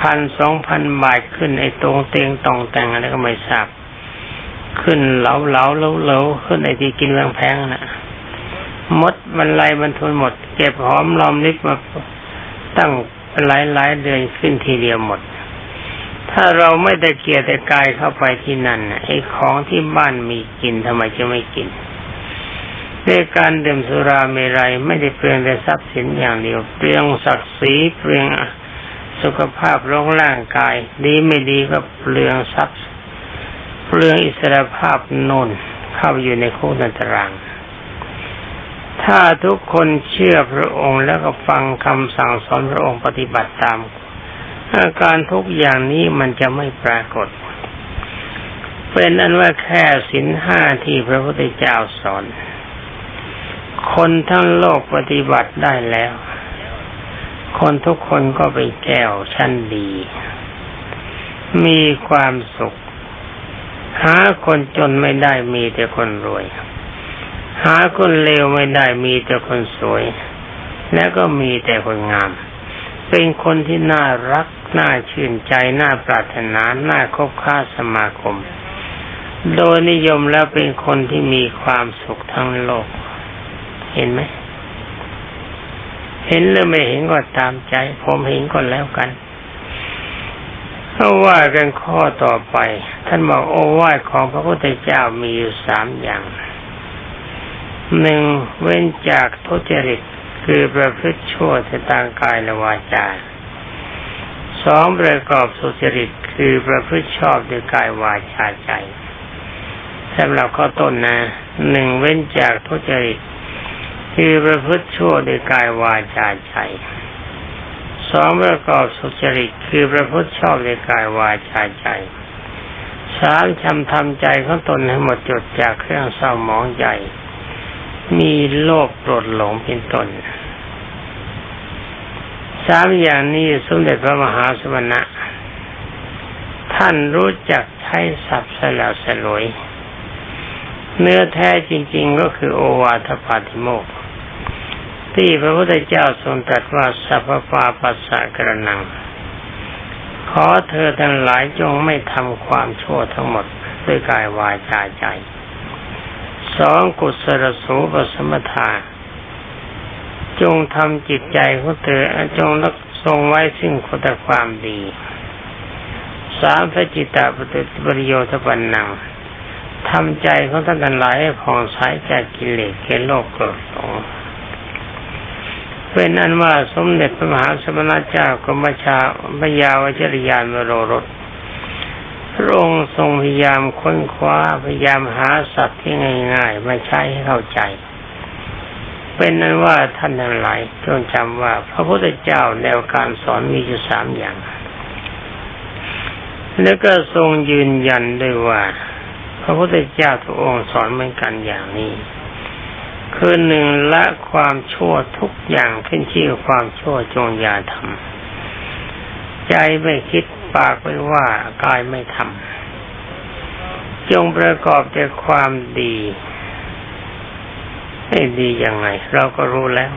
พันสองพันบาทขึ้นไอ้ตรงเตียงตองแต่งอะไรก็ไม่ทราบ ขึ้นเหลาเหลาเหลาเหลาขึ้นไอ้ที่กินแรงแพงนะ่ะมดมันไล่มันทุนหมด เก็บหอมลอมลิบมาตั้งหลายหลายเดือนขึ้นทีเดียวหมด ถ้าเราไม่ได้เกียรติกายเข้าไปที่นั่นไอ้ของที่บ้านมีกินทำไมจะไม่กินด้วยการดื่มสุราเมรัยไม่ได้เปลืองแต่ทรัพย์สินอย่างเดียวเปลืองศักดิ์ศรีเปลืองสุขภาพร้องร่างกายดีไม่ดีก็เปลืองทรัพย์เรื่องอิสรภาพนนเข้าอยู่ในคุกนันตราง ถ้าทุกคนเชื่อพระองค์แล้วก็ฟังคำสั่งสอนพระองค์ปฏิบัติตาม อาการทุกอย่างนี้มันจะไม่ปรากฏ เป็นอันว่าแค่สินห้าที่พระพุทธเจ้าสอน คนทั้งโลกปฏิบัติได้แล้ว คนทุกคนก็เป็นแก้วชั้นดี มีความสุข หาคนจนไม่ได้มีแต่คนรวย หาคนเลวไม่ได้มีแต่คนสวย และก็มีแต่คนงามเป็นคนที่น่ารัก น่าชื่นใจน่าปรารถนาน่าคบค้าสมาคม โดยนิยมแล้วเป็นคนที่มีความสุขทั้งโลก เห็นไหมเห็นหรือไม่เห็นก็ตามใจ ผมเห็นก็แล้วกันเอาว่ากันข้อต่อไป ท่านบอกโอวาทของพระพุทธเจ้ามีอยู่สามอย่างหนึ่งเว้นจากทุจริตคือประพฤติชั่วในทางกายและวาจา สองประกอบสุจริตคือประพฤติชอบด้วยกายวาจาใจสำหรับข้อต้นนะหนึ่งเว้นจากทุจริตคือประพฤติชั่วด้วยกายวาจาใจสองประกอบสุจริตคือประพฤติชอบด้วยกายวาจาใจสามชำทำใจของตนให้หมดจดจากเครื่องเศร้าหมองใจ มีโลภโกรธหลงเป็นต้น สามอย่างนี้สมเด็จพระมหาสมณะ ท่านรู้จักใช้ศัพท์สละสลวย เนื้อแท้จริง ๆ ก็คือโอวาทปาติโมกข์ที่พระพุทธเจ้าทรงตรัสว่าสัพพาปัสสะกระนัง ขอเธอทั้งหลายจงไม่ทำความชั่วทั้งหมดด้วยกายวาจาใจ สองกุศลสูปสมถา จงทำจิตใจของเธอจงรักทรงไว้ซึ่งคุณความดี สามพระจิตตปฏิบริโยทปันนังทำใจของท่านทั้งหลายให้ผ่องใสจากกิเลสเกลโลกโกรธหลงเป็นอันว่าสมเด็จพระมหาสมณเจ้ากรมชาพยาวจริยานมโรรสพระองค์ทรงพยายามค้นคว้าพยายามหาสัตว์ที่ง่าย ๆ มาใช้ให้เข้าใจ เป็นนั้นว่าท่านทั้งหลายจงจำว่าพระพุทธเจ้าแนวการสอนมีอยู่สามอย่าง แล้วก็ทรงยืนยันด้วยว่า พระพุทธเจ้าทุกองค์สอนเหมือนกันอย่างนี้ คือหนึ่งละความชั่วทุกอย่างขึ้นชื่อความชั่วจงอย่าทำใจไม่คิดปากไม่ว่ากายไม่ทำจงประกอบแต่ความดี ให้ดียังไง เราก็รู้แล้ว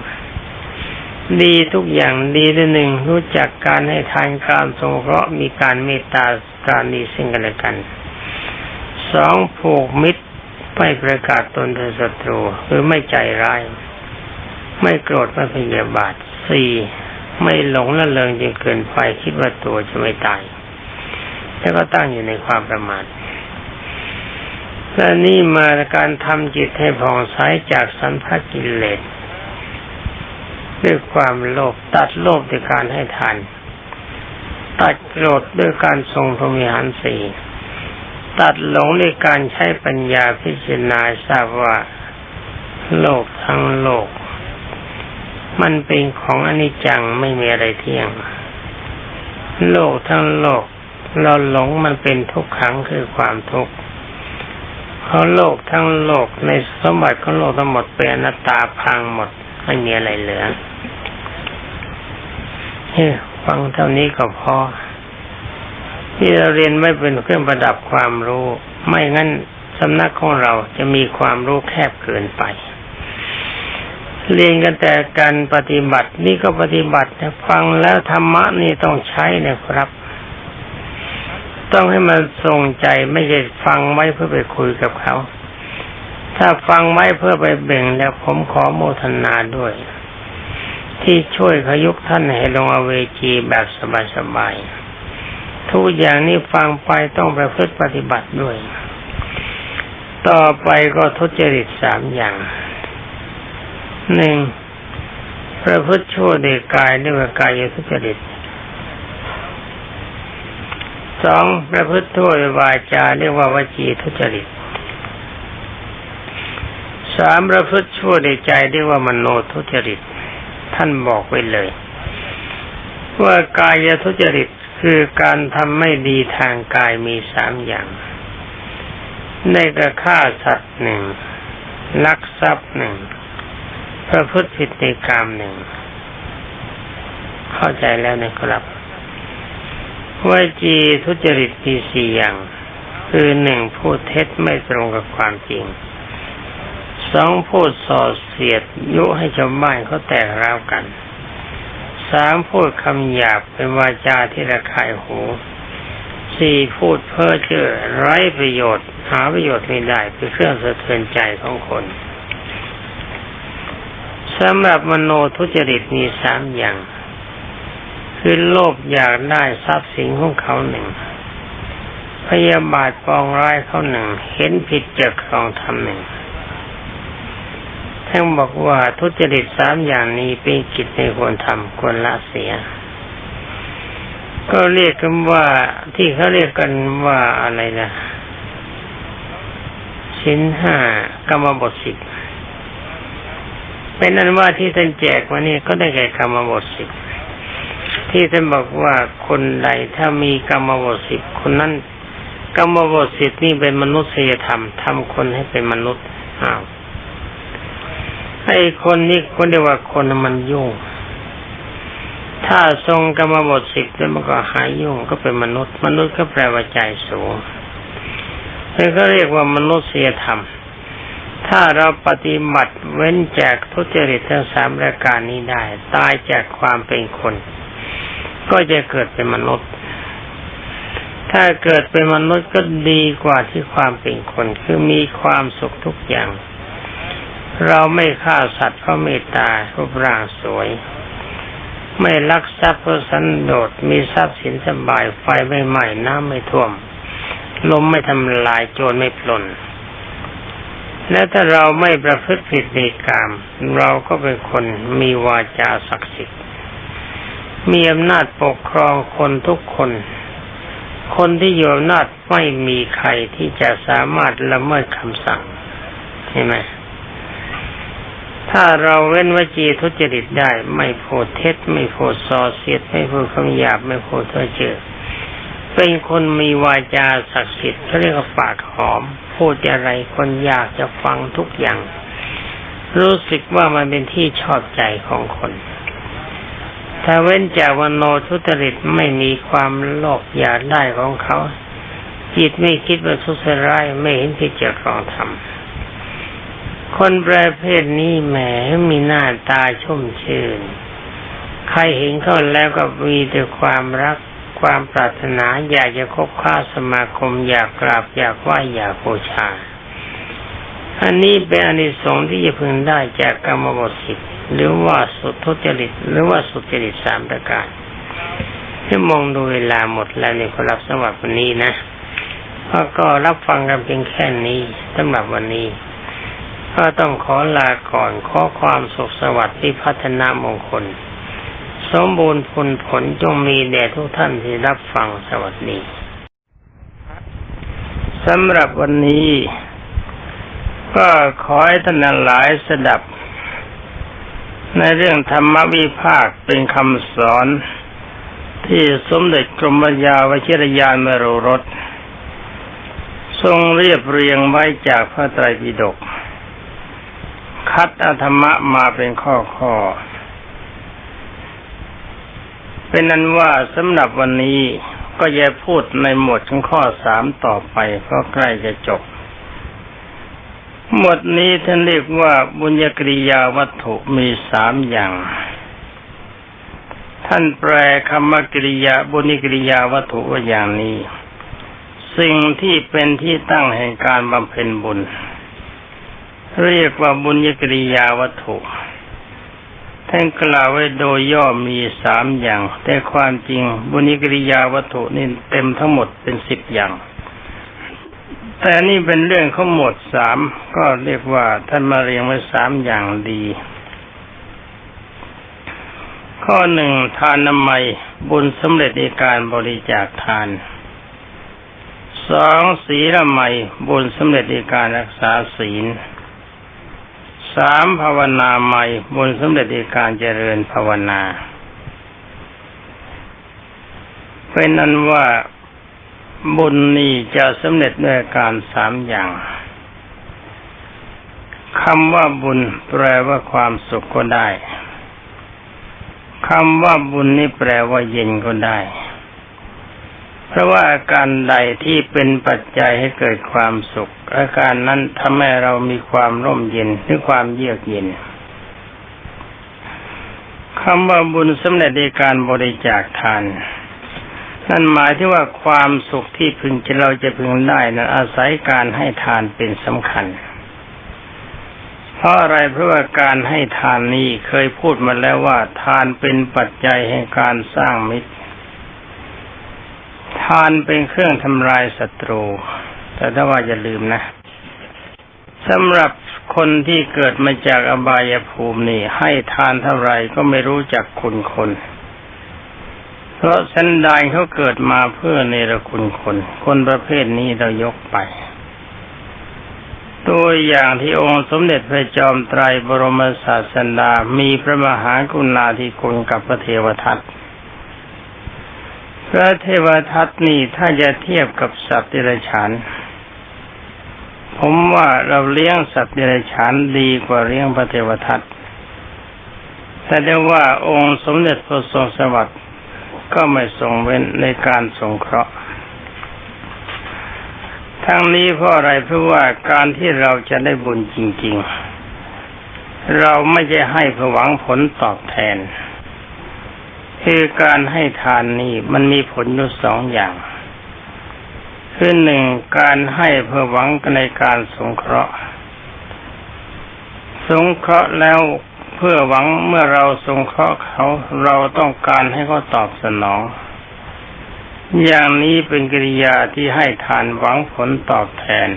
ดีทุกอย่างดีด้วยหนึ่งรู้จักการให้ทานการสงเคราะห์มีการเมตตาการดีซึ่งกันและกันสองผูกมิตรไม่ประกาศตนเป็นศัตรูหรือไม่ใจร้าย ไม่โกรธไม่พยาบาทสี่ไม่หลงละเลงจนเกินไปคิดว่าตัวจะไม่ตายแล้วก็ตั้งอยู่ในความประมาท และนี่มาการทำจิตให้ผ่องใสจากสันพัสกิเลสด้วยความโลภตัดโลภด้วยการให้ทานตัดโกรธด้วยการทรงพรมิหารสี่ตัดหลงในการใช้ปัญญาพิจารณาทราบว่า โลกทั้งโลก มันเป็นของอนิจจังไม่มีอะไรเที่ยง โลกทั้งโลก เราหลงมันเป็นทุกขังคือความทุกข์ เพราโลกทั้งโลกในสมบัติของโลกทั้งหมดเป็นอนัตตาพังหมดไม่มีอะไรเหลือเฮ้ฟังเท่านี้ก็พอ ที่เราเรียนไม่เป็นเครื่องประดับความรู้ ไม่งั้นสำนักของเราจะมีความรู้แคบเกินไป เรียนกันแต่การปฏิบัตินี่ก็ปฏิบัติฟังแล้วธรรมะนี่ต้องใช้นะครับ ต้องให้มันทรงใจไม่ใช่ฟังไว้เพื่อไปคุยกับเขา ถ้าฟังไว้เพื่อไปเบ่งแล้วผมขอโมทนาด้วย ที่ช่วยขยุกท่านให้ลงอเวจีแบบสบายๆทุกอย่างนี้ฟังไปต้องประพฤติปฏิบัติด้วย ต่อไปก็ทุจริตสามอย่างหนึ่งประพฤติชั่วเดกายเรียกว่ากายทุจริต สองประพฤติทั่ววาจาเรียกว่าวจีทุจริตสามประพฤติชั่วในใจเรียกว่ามโนทุจริต ท่านบอกไว้เลย ว่ากายทุจริตคือการทำไม่ดีทางกายมีสามอย่างได้กระฆ่าสัตว์หนึ่งลักทรัพย์หนึ่งประพฤติผิดในกรรมหนึ่ง เข้าใจแล้วนะครับ วจีทุจริตมีสี่อย่าง คือหนึ่งพูดเท็จไม่ตรงกับความจริงสองพูดส่อเสียดยุให้ชาวบ้านเขาแตกร้าวกันสามพูดคำหยาบเป็นวาจาที่ระคายหูสี่พูดเพ้อเจ้อไร้ประโยชน์ หาประโยชน์ไม่ได้เป็นเครื่องสะเทือนใจของคนสำหรับมโนทุจริตมีสามอย่าง คือโลภอยากได้ทรัพย์สินของเขาหนึ่ง พยาบาทปองร้ายเขาหนึ่ง เห็นผิดจากครองธรรมหนึ่งท่านบอกว่าทุจริตสามอย่างนี้เป็นกิจในควรทำควรละเสีย ก็เรียกกันว่าที่เขาเรียกกันว่าอะไรนะชิ้นห้ากรรมบทสิบเป็นนั้นว่าที่ท่านแจกวันนี้ก็ได้แก่กรรมบทสิบ ที่ท่านบอกว่าคนใดถ้ามีกรรมบสิบคนนั้นกรรมบสิบนี่เป็นมนุษยธรรมทำคนให้เป็นมนุษย์อ้าวไอ้คนนี้คนเรียกว่าคนมันยุ่ง ถ้าทรงกรรมบทสิบแล้วมันก็หายยุ่งก็เป็นมนุษย์ มนุษย์ก็แปลว่าใจสูงนี่ก็เรียกว่ามนุษยธรรม ถ้าเราปฏิบัติเว้นจากทุจริตทั้งสามรายการนี้ได้ ตายจากความเป็นคน ก็จะเกิดเป็นมนุษย์ ถ้าเกิดเป็นมนุษย์ก็ดีกว่าที่ความเป็นคน คือมีความสุขทุกอย่าง เราไม่ฆ่าสัตว์เพราะเมตตารูปร่างสวย ไม่ลักทรัพย์เพราะสันโดษมีทรัพย์สินสบายไฟไม่ไหม้น้ำไม่ท่วมลมไม่ทำลายโจรไม่ปล้นและถ้าเราไม่ประพฤติผิดในกาม เราก็เป็นคนมีวาจาศักดิ์สิทธิ์ มีอำนาจปกครองคนทุกคน คนที่อยู่อำนาจไม่มีใครที่จะสามารถละเมิดคำสั่งใช่ไหมถ้าเราเว้นวจีทุจริตได้ ไม่พูดเท็จ ไม่พูดส่อเสียด ไม่พูดคำหยาบ ไม่พูดเท้อเจ้อเป็นคนมีวาจาศักดิ์สิทธิ์เขาเรียกว่าปากหอม พูดอะไรคนอยากจะฟังทุกอย่าง รู้สึกว่ามันเป็นที่ชอบใจของคน ถ้าเว้นจากวันโนทุจริตไม่มีความโลภอยากได้ของเขา จิตไม่คิดว่าทุสร้ายไม่เห็นผิดจากครองธรรมคนประเภทนี้แหมมีหน้าตาชุ่มชื่น ใครเห็นเขาแล้วก็มีแต่ความรักความปรารถนาอยากจะคบค้าสมาคมอยากกราบอยากไหว้อยากบูชา อันนี้เป็นอนิสงส์ที่จะพึงได้จากกรรมบทสิบ หรือว่าสุดทุจริตหรือว่าสุจริตสามประการที่มองดูเวลาหมดแล้วในขอรับสำหรับวันนี้นะก็รับฟังกันเพียงแค่นี้สำหรับวันนี้ก็ต้องขอลาก่อนขอความสุขสวัสดิ์ที่พัฒนามงคล สมบูรณ์ผลผลจงมีแด่ทุกท่านที่รับฟังสวัสดีสำหรับวันนี้ ก็ขอให้ท่านหลายสดับ ในเรื่องธรรมวิภาคเป็นคำสอน ที่สมเด็จกรมปัญญาวชิรยานมรุรสทรงเรียบเรียงไว้จากพระไตรปิฎกคัดอธรรมะมาเป็นข้อข้อ เป็นนั้นว่าสำหรับวันนี้ก็จะพูดในหมวดของข้อสามต่อไปเพราะใกล้จะจบ หมดนี้ท่านเรียกว่าบุญญกริยาวัตถุมีสามอย่าง ท่านแปลคำว่ากริยาบุญกริยาวัตถุว่าอย่างนี้ สิ่งที่เป็นที่ตั้งแห่งการบำเพ็ญบุญ เรียกว่าบุญญกริยาวัตถุท่านกล่าวไว้โดยย่อมีสามอย่าง แต่ความจริงบุญกริยาวัตถุนี่เต็มทั้งหมดเป็นสิบอย่าง แต่นี่เป็นเรื่องขอหมดสามก็เรียกว่าท่านมาเรียงไว้สามอย่างดี ข้อหนึ่งทานน้ำไมบุญสำเร็จในการบริจาคทานสองศีลไมบุญสำเร็จในการรักษาศีลสามภาวนาใหม่บนสมเด็จในการเจริญภาวนา เป็นนั้นว่า บุญนี่จะสำเร็จด้วยการสามอย่างคำว่าบุญแปลว่าความสุขก็ได้คำว่าบุญนี่แปลว่าเย็นก็ได้ เพราะว่าอาการใดที่เป็นปัจจัยให้เกิดความสุข อาการนั้นทำให้เรามีความร่มเย็นหรือความเยือกเย็นคำว่าบุญสำเร็จในการบริจาคทาน นั่นหมายที่ว่าความสุขที่พึงจะเราจะพึงได้นั้นอาศัยการให้ทานเป็นสำคัญ เพราะอะไรเพราะว่าการให้ทานนี้เคยพูดมาแล้วว่า ทานเป็นปัจจัยแห่งการสร้างมิตร ทานเป็นเครื่องทำลายศัตรู แต่ถ้าว่าอย่าลืมนะสำหรับคนที่เกิดมาจากอบายภูมินี่ ให้ทานเท่าไรก็ไม่รู้จักคุณคน เพราะสันดานเขาเกิดมาเพื่อเนรคุณคน คนประเภทนี้เรายกไป ตัวอย่างที่องค์สมเด็จพระจอมไตรบรมศาสดามีพระมหากรุณาธิคุณกับพระเทวทัตพระเทวทัตนี่ถ้าจะเทียบกับสัตว์เดรัจฉานผมว่าเราเลี้ยงสัตว์เดรัจฉานดีกว่าเลี้ยงพระเทวทัตแต่ได้ว่าองค์สมเด็จพระทรงสวัสดิ์ ก็ไม่ทรงเว้นในการสงเคราะห์ ทั้งนี้เพราะอะไรเพราะว่าการที่เราจะได้บุญจริง ๆ เราไม่ใช่ให้เพื่อหวังผลตอบแทน คือการให้ทานนี้มันมีผลอยู่สองอย่างคือหนึ่งการให้เพื่อหวังในการสงเคราะห์ สงเคราะห์แล้ว เพื่อหวังเมื่อเราสงเคราะห์เขาเราต้องการให้เขาตอบสนอง อย่างนี้เป็นกิริยาที่ให้ทานหวังผลตอบแทน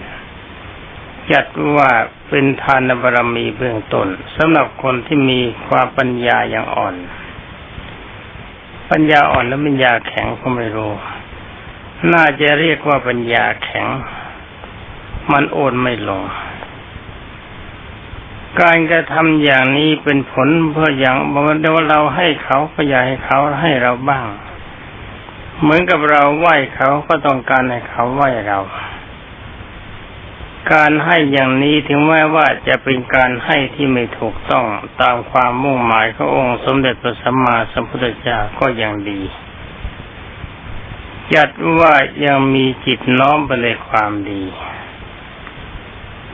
จัดว่าเป็นทานบารมีเบื้องต้นสำหรับคนที่มีความปัญญาอย่างอ่อน ปัญญาอ่อนและปัญญาแข็งก็ไม่รู้น่าจะเรียกว่าปัญญาแข็ง มันโอนไม่ลง การกระทำอย่างนี้เป็นผลเพื่ออย่างบอกว่าเราให้เขาก็อยากให้เขาให้เราบ้าง เหมือนกับเราไหว้เขาก็ต้องการให้เขาไหว้เรา การให้อย่างนี้ถึงแม้ว่าจะเป็นการให้ที่ไม่ถูกต้องตามความมุ่งหมายขององค์สมเด็จพระสัมมาสัมพุทธเจ้าก็ยังดีจัดว่ายังมีจิตน้อมไปในความดี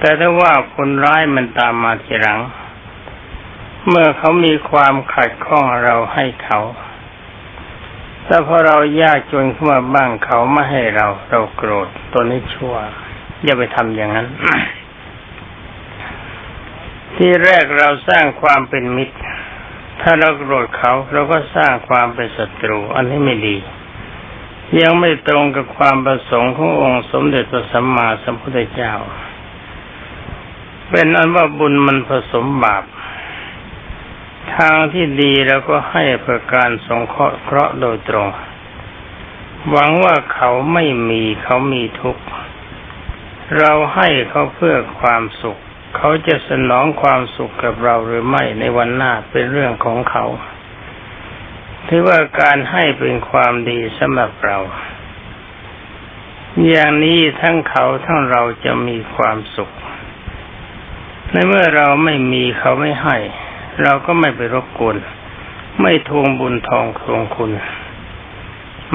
แต่ถ้าว่าคนร้ายมันตามมาทีหลัง เมื่อเขามีความขัดข้องเราให้เขาแต่พอเรายากจนขึ้นมาบ้างเขาไม่ให้เรา เราโกรธตัวนี้ชั่ว อย่าไปทำอย่างนั้น ที่แรกเราสร้างความเป็นมิตร ถ้าเราโกรธเขาเราก็สร้างความเป็นศัตรู อันนี้ไม่ดี ยังไม่ตรงกับความประสงค์ขององค์สมเด็จพระสัมมาสัมพุทธเจ้า เป็นอันว่าบุญมันผสมบาป ทางที่ดีเราก็ให้เพื่อการสงเคราะห์เคราะห์โดยตรง หวังว่าเขาไม่มีเขามีทุกข์ เราให้เขาเพื่อความสุข เขาจะสนองความสุขกับเราหรือไม่ในวันหน้าเป็นเรื่องของเขาถือว่าการให้เป็นความดีสำหรับเรา อย่างนี้ทั้งเขาทั้งเราจะมีความสุข ในเมื่อเราไม่มีเขาไม่ให้ เราก็ไม่ไปรบกวนไม่ทวงบุญทองทวงคุณ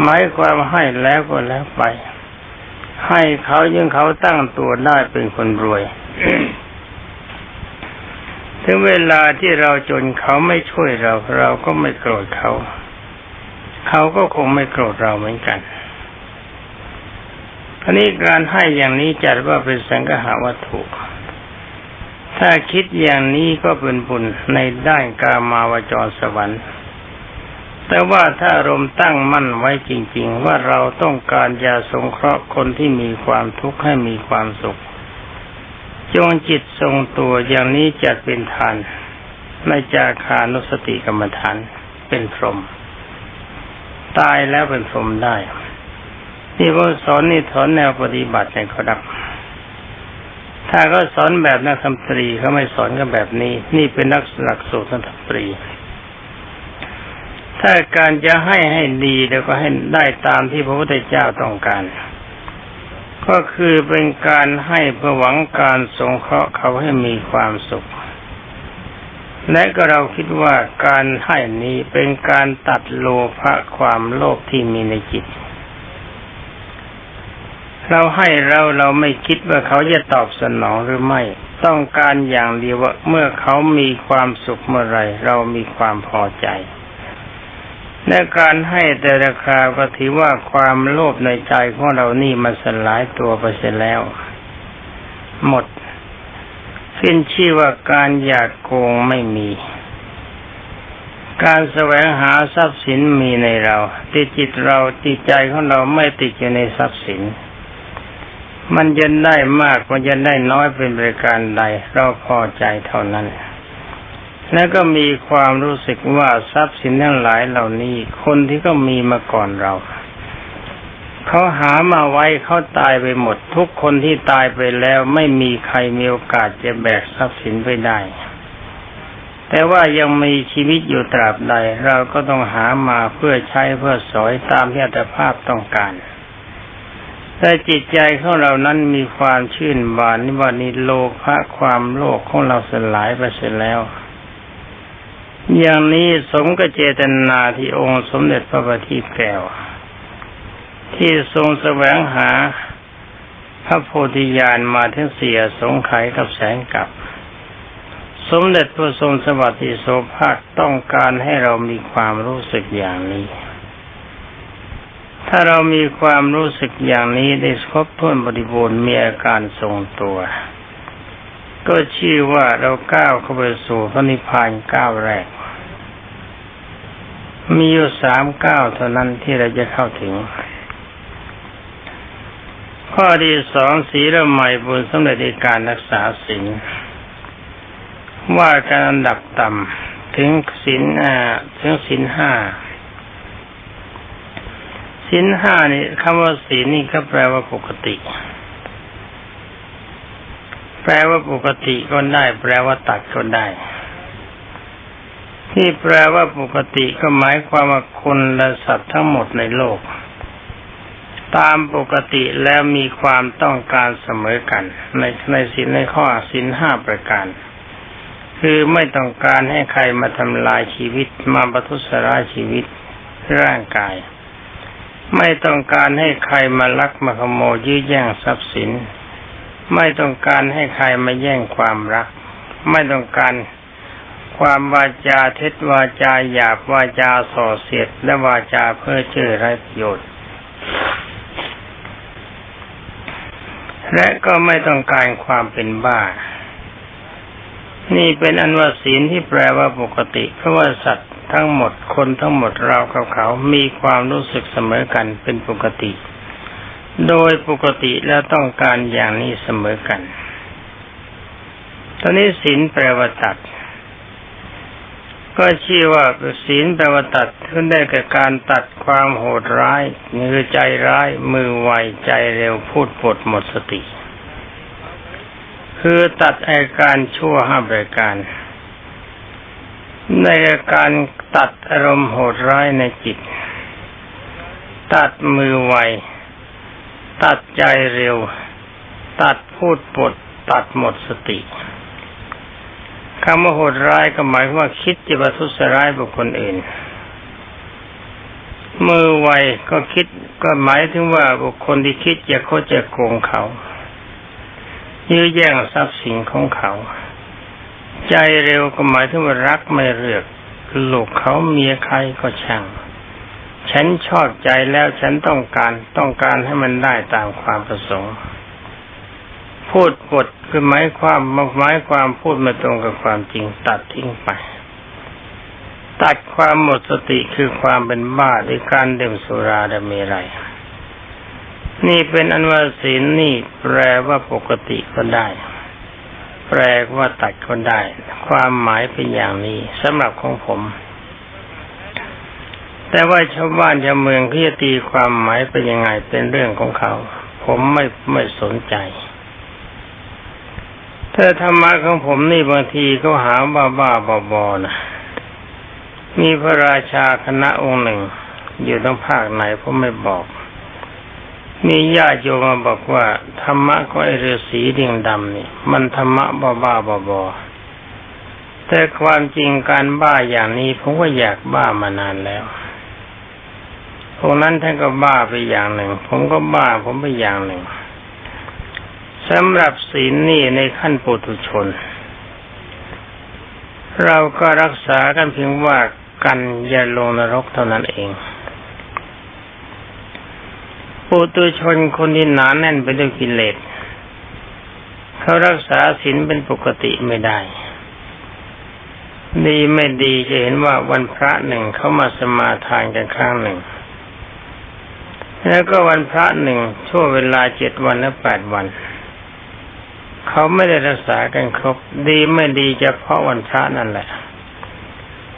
หมายความให้แล้วก็แล้วไป ให้เขายังเขาตั้งตัวได้เป็นคนรวย ถึงเวลาที่เราจนเขาไม่ช่วยเรา เราก็ไม่โกรธเขา เขาก็คงไม่โกรธเราเหมือนกันทีนี้การให้อย่างนี้จัดว่าเป็นสังฆาวัตถุ ถ้าคิดอย่างนี้ก็เป็นบุญในด้านกามาวจรสวรรค์ แต่ว่าถ้าอารมตั้งมั่นไว้จริง ๆ ว่าเราต้องการยาสงเคราะห์คนที่มีความทุกข์ให้มีความสุข จงจิตทรงตัวอย่างนี้จัดเป็นทานในจาคานุสติกรรมฐานเป็นพรหมตายแล้วเป็นสมได้ ที่เขาสอนนี่สอนแนวปฏิบัติในขดับ ถ้าเขาสอนแบบนักธรรมตรีเขาไม่สอนกันแบบนี้ นี่เป็นนักหลักสูตรนักธรรมตรี ถ้าการจะให้ให้ดีแล้วก็ให้ได้ตามที่พระพุทธเจ้าต้องการ ก็คือเป็นการให้เพื่อหวังการสงเคราะห์เขาให้มีความสุข และก็เราคิดว่าการให้นี้เป็นการตัดโลภะความโลภที่มีในจิต เราให้เราเราไม่คิดว่าเขาจะตอบสนองหรือไม่ ต้องการอย่างเดียวว่าเมื่อเขามีความสุขเมื่อไรเรามีความพอใจในการให้แต่ละคราวก็ถือว่าความโลภในใจของเรานี่มันสลายตัวไปเสียแล้ว หมดขึ้นชื่อว่าการอยากโกงไม่มี การแสวงหาทรัพย์สินมีในเราติดจิตเราจิตใจของเราไม่ติดอยู่ในทรัพย์สิน มันจะได้มากมันจะได้น้อยเป็นบริการใด เราพอใจเท่านั้น แล้วก็มีความรู้สึกว่าทรัพย์สินทั้งหลายเหล่านี้ คนที่ก็มีมาก่อนเราเขาหามาไว้เขาตายไปหมด ทุกคนที่ตายไปแล้วไม่มีใครมีโอกาสจะแบกทรัพย์สินไปได้ แต่ว่ายังมีชีวิตอยู่ตราบใด เราก็ต้องหามาเพื่อใช้เพื่อสอยตามที่อัตภาพต้องการ แต่จิตใจของเรานั้นมีความชื่นบานนิวานิโลภะความโลภของเราสลายไปเสร็จแล้ว อย่างนี้สมกับเจตนาที่องค์สมเด็จพระบัณฑิตแก้ว ที่ทรงแสวงหาพระโพธิญาณมาถึงเสียสงไขกับแสงกับ สมเด็จพระทรงสวัสดิโสภาคต้องการให้เรามีความรู้สึกอย่างนี้ ถ้าเรามีความรู้สึกอย่างนี้ได้ครบถ้วนบริบูรณ์มีอาการทรงตัว ก็ชื่อว่าเราก้าวเข้าไปสู่พระนิพพานก้าวแรก มีอยู่สามก้าวเท่านั้นที่เราจะเข้าถึง ข้อที่สองสีละใหม่บุญสำเร็จในการรักษาศีลว่าการอันดับต่ำถึงศีลอ่าถึงศีลห้า ศีลห้านี่คำว่าศีลนี่ก็แปลว่าปกติ แปลว่าปกติก็ได้ แปลว่าตัดก็ได้ ที่แปลว่าปกติก็หมายความว่าคนและสัตว์ทั้งหมดในโลก ตามปกติแล้วมีความต้องการเสมอกัน ในในสินในข้อสินห้าประการ คือไม่ต้องการให้ใครมาทำลายชีวิตมาประทุษร้ายชีวิตร่างกาย ไม่ต้องการให้ใครมาลักมาขโมยยื้อแย่งทรัพย์สิน ไม่ต้องการให้ใครมาแย่งความรัก ไม่ต้องการความวาจาเท็จวาจาหยาบวาจาส่อเสียดและวาจาเพื่อเชื่อไรประโยชน์ และก็ไม่ต้องการความเป็นบ้า นี่เป็นอันว่าศีลที่แปลว่าปกติเพราะว่าสัตว์ ทั้งหมดคนทั้งหมดเรากับเขามีความรู้สึกเสมอกันเป็นปกติ โดยปกติแล้วต้องการอย่างนี้เสมอกัน ตอนนี้ศีลแปลว่าตัด ก็ชื่อว่าศีลแปลว่าตัดขึ้นได้กับการตัดความโหดร้ายมือใจร้าย มือไวใจเร็วพูดปดหมดสติ คือตัดอาการชั่วห้าประการ ในการตัดอารมณ์โหดร้ายในจิต ตัดมือไว ตัดใจเร็ว ตัดพูดปด ตัดหมดสติคำว่าโหดร้ายก็หมายว่าคิดจะประทุษร้ายบุคคลอื่น มือไวก็คิดก็หมายถึงว่าบุคคลที่คิดจะโคจะโกงเขายื้อแย่งทรัพย์สินของเขา ใจเร็วก็หมายถึงว่ารักไม่เลือกลูกเขาเมียใครก็ช่าง ฉันชอบใจแล้วฉันต้องการต้องการให้มันได้ตามความประสงค์ พูดปดคือหมายความหมายความพูดมาตรงกับความจริงตัดทิ้งไป ตัดความหมดสติคือความเป็นบ้าด้วยการดื่มสุราดเมรัยนี่เป็นอันว่าศีลนี่แปลว่าปกติก็ได้ แปลว่าตัดก็ได้ ความหมายเป็นอย่างนี้สำหรับของผม แต่ว่าชาวบ้านชาวเมืองเขาจะตีความหมายเป็นยังไงเป็นเรื่องของเขา ผมไม่ไม่สนใจถ้าธรรมะของผมนี่บางทีเขาหาบ้าบ้าบอบอนะมีพระราชาคณะองค์หนึ่ง อยู่ต้องภาคไหนผมไม่บอก มีญาติโยมมาบอกว่าธรรมะของไอฤาษีดิ่งดำนี่มันธรรมะบ้าบ้าบอบอแต่ความจริงการบ้าอย่างนี้ผมก็อยากบ้ามานานแล้วพวกนั้นท่านก็บ้าไปอย่างหนึ่ง ผมก็บ้าผมไปอย่างหนึ่งสำหรับศีลนี่ในขั้นปุถุชน เราก็รักษากันเพียงว่ากันอย่าลงนรกเท่านั้นเอง ปุตุชนคนที่หนาแน่นไปด้วยกิเลสเขารักษาศีลเป็นปกติไม่ได้ ดีไม่ดีจะเห็นว่าวันพระหนึ่งเขามาสมาทานกันครั้งหนึ่ง แล้วก็วันพระหนึ่งช่วงเวลาเจ็ดวันและแปดวัน เขาไม่ได้รักษากันครบ ดีไม่ดีจะเพราะวันพระนั่นแหละ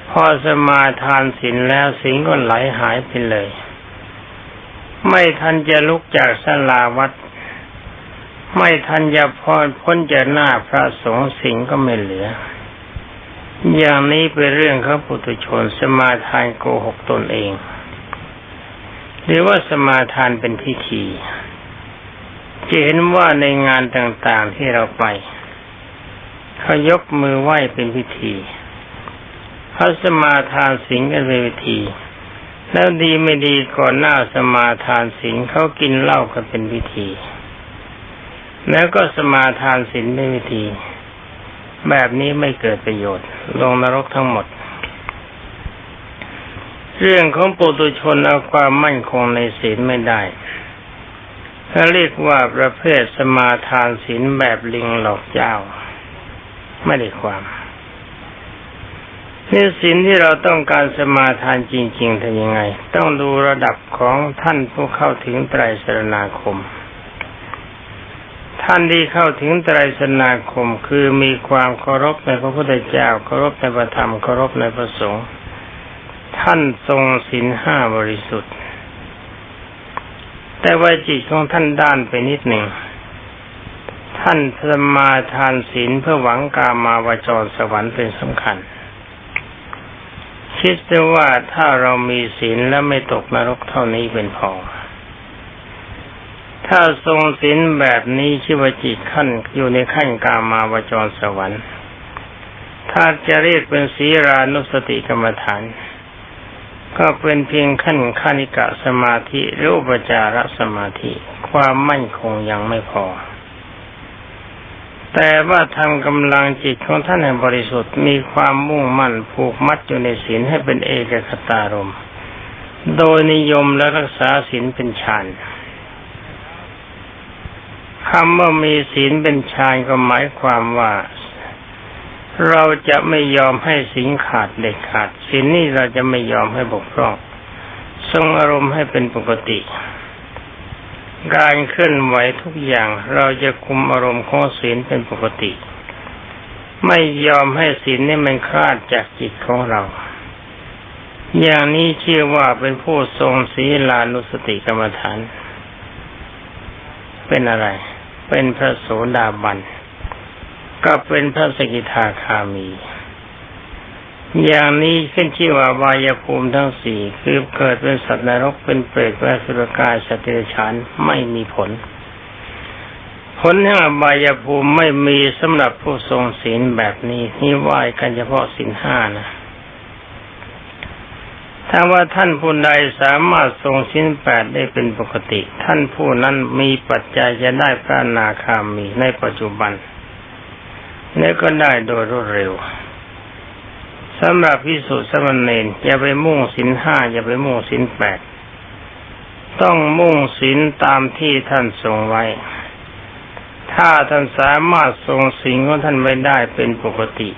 พอสมาทานศีลแล้วศีลก็ไหลหายไปเลย ไม่ทันจะลุกจากสลาวัด ไม่ทันจะพรพ้นจากหน้าพระสงฆ์สิงก็ไม่เหลือ อย่างนี้เป็นเรื่องของปุถุชนสมาทานโกหกตนเอง หรือว่าสมาทานเป็นพิธีจะเห็นว่าในงานต่างๆที่เราไปเขายกมือไหว้เป็นพิธีเขาสมาทานสิงกันเป็นพิธี แล้วดีไม่ดีก่อนหน้าสมาทานศีลเขากินเหล้ากันเป็นวิธี แล้วก็สมาทานศีลเป็นวิธี แบบนี้ไม่เกิดประโยชน์ ลงนรกทั้งหมด เรื่องของปุตุชนเอาความมั่นคงในศีลไม่ได้เขาเรียกว่าประเภทสมาทานศีลแบบลิงหลอกเจ้า ไม่ได้ความ นี่สินที่เราต้องการสมาทานจริง ๆทำยังไง ต้องดูระดับของท่านผู้เข้าถึงไตรสรณาคม ท่านที่เข้าถึงไตรสรณาคมคือมีความเคารพในพระพุทธเจ้าเคารพในพระธรรมเคารพในพระสงฆ์ท่านทรงศีลห้าบริสุทธิ์ แต่ว่าจิตของท่านด้านไปนิดหนึ่งท่านสมาทานศีลเพื่อหวังกามาวจรสวรรค์เป็นสำคัญ คิดแต่ว่าถ้าเรามีศีลแล้วไม่ตกนรกเท่านี้เป็นพอ ถ้าทรงศีลแบบนี้ชื่อว่าจิตขั้นอยู่ในขั้นกามาวจรสวรรค์ ถ้าจะเรียกเป็นศีรานุสติกรรมฐาน ก็เป็นเพียงขั้นขณิกะสมาธิหรืออุปจารสมาธิ ความมั่นคงยังไม่พอ แต่ว่าทำกำลังจิตของท่านให้บริสุทธิ์มีความมุ่งมั่นผูกมัดอยู่ในศีลให้เป็นเอกคตารม โดยนิยมและรักษาศีลเป็นฌานคำว่ามีศีลเป็นฌานก็หมายความว่า เราจะไม่ยอมให้ศีลขาดเด็ดขาดศีลนี่เราจะไม่ยอมให้บกพร่องทรงอารมณ์ให้เป็นปกติ การเคลื่อนไหวทุกอย่างเราจะคุมอารมณ์ของศีลเป็นปกติ ไม่ยอมให้ศีลนี่มันคลาดจากจิตของเรา อย่างนี้ชื่อว่าเป็นผู้ทรงศีลานุสติกรรมฐาน เป็นอะไร เป็นพระโสดาบัน ก็เป็นพระสกิทาคามี อย่างนี้ขึ้นชื่อว่าวายภูมิทั้งสี่คือเกิดเป็นสัตว์นรกเป็นเปรตเป็นสุรกายสติฉานไม่มีผล ผลแห่งอบายภูมิไม่มีสำหรับผู้ทรงศีลแบบนี้นี่ไหวกันเฉพาะศีลห้านะถ้าว่าท่านผู้ใดสามารถทรงศีลแปดได้เป็นปกติ ท่านผู้นั้นมีปัจจัยจะได้พระนาคามีในปัจจุบันนี่ก็ได้โดยรวดเร็ว สำหรับพิสุทธิ์สมณเณรอย่าไปมุ่งสินห้าอย่าไปมุ่งสินแปดต้องมุ่งสินตามที่ท่านทรงไว้ ถ้าท่านสามารถทรงสิ่งของท่านไว้ได้เป็นปกติ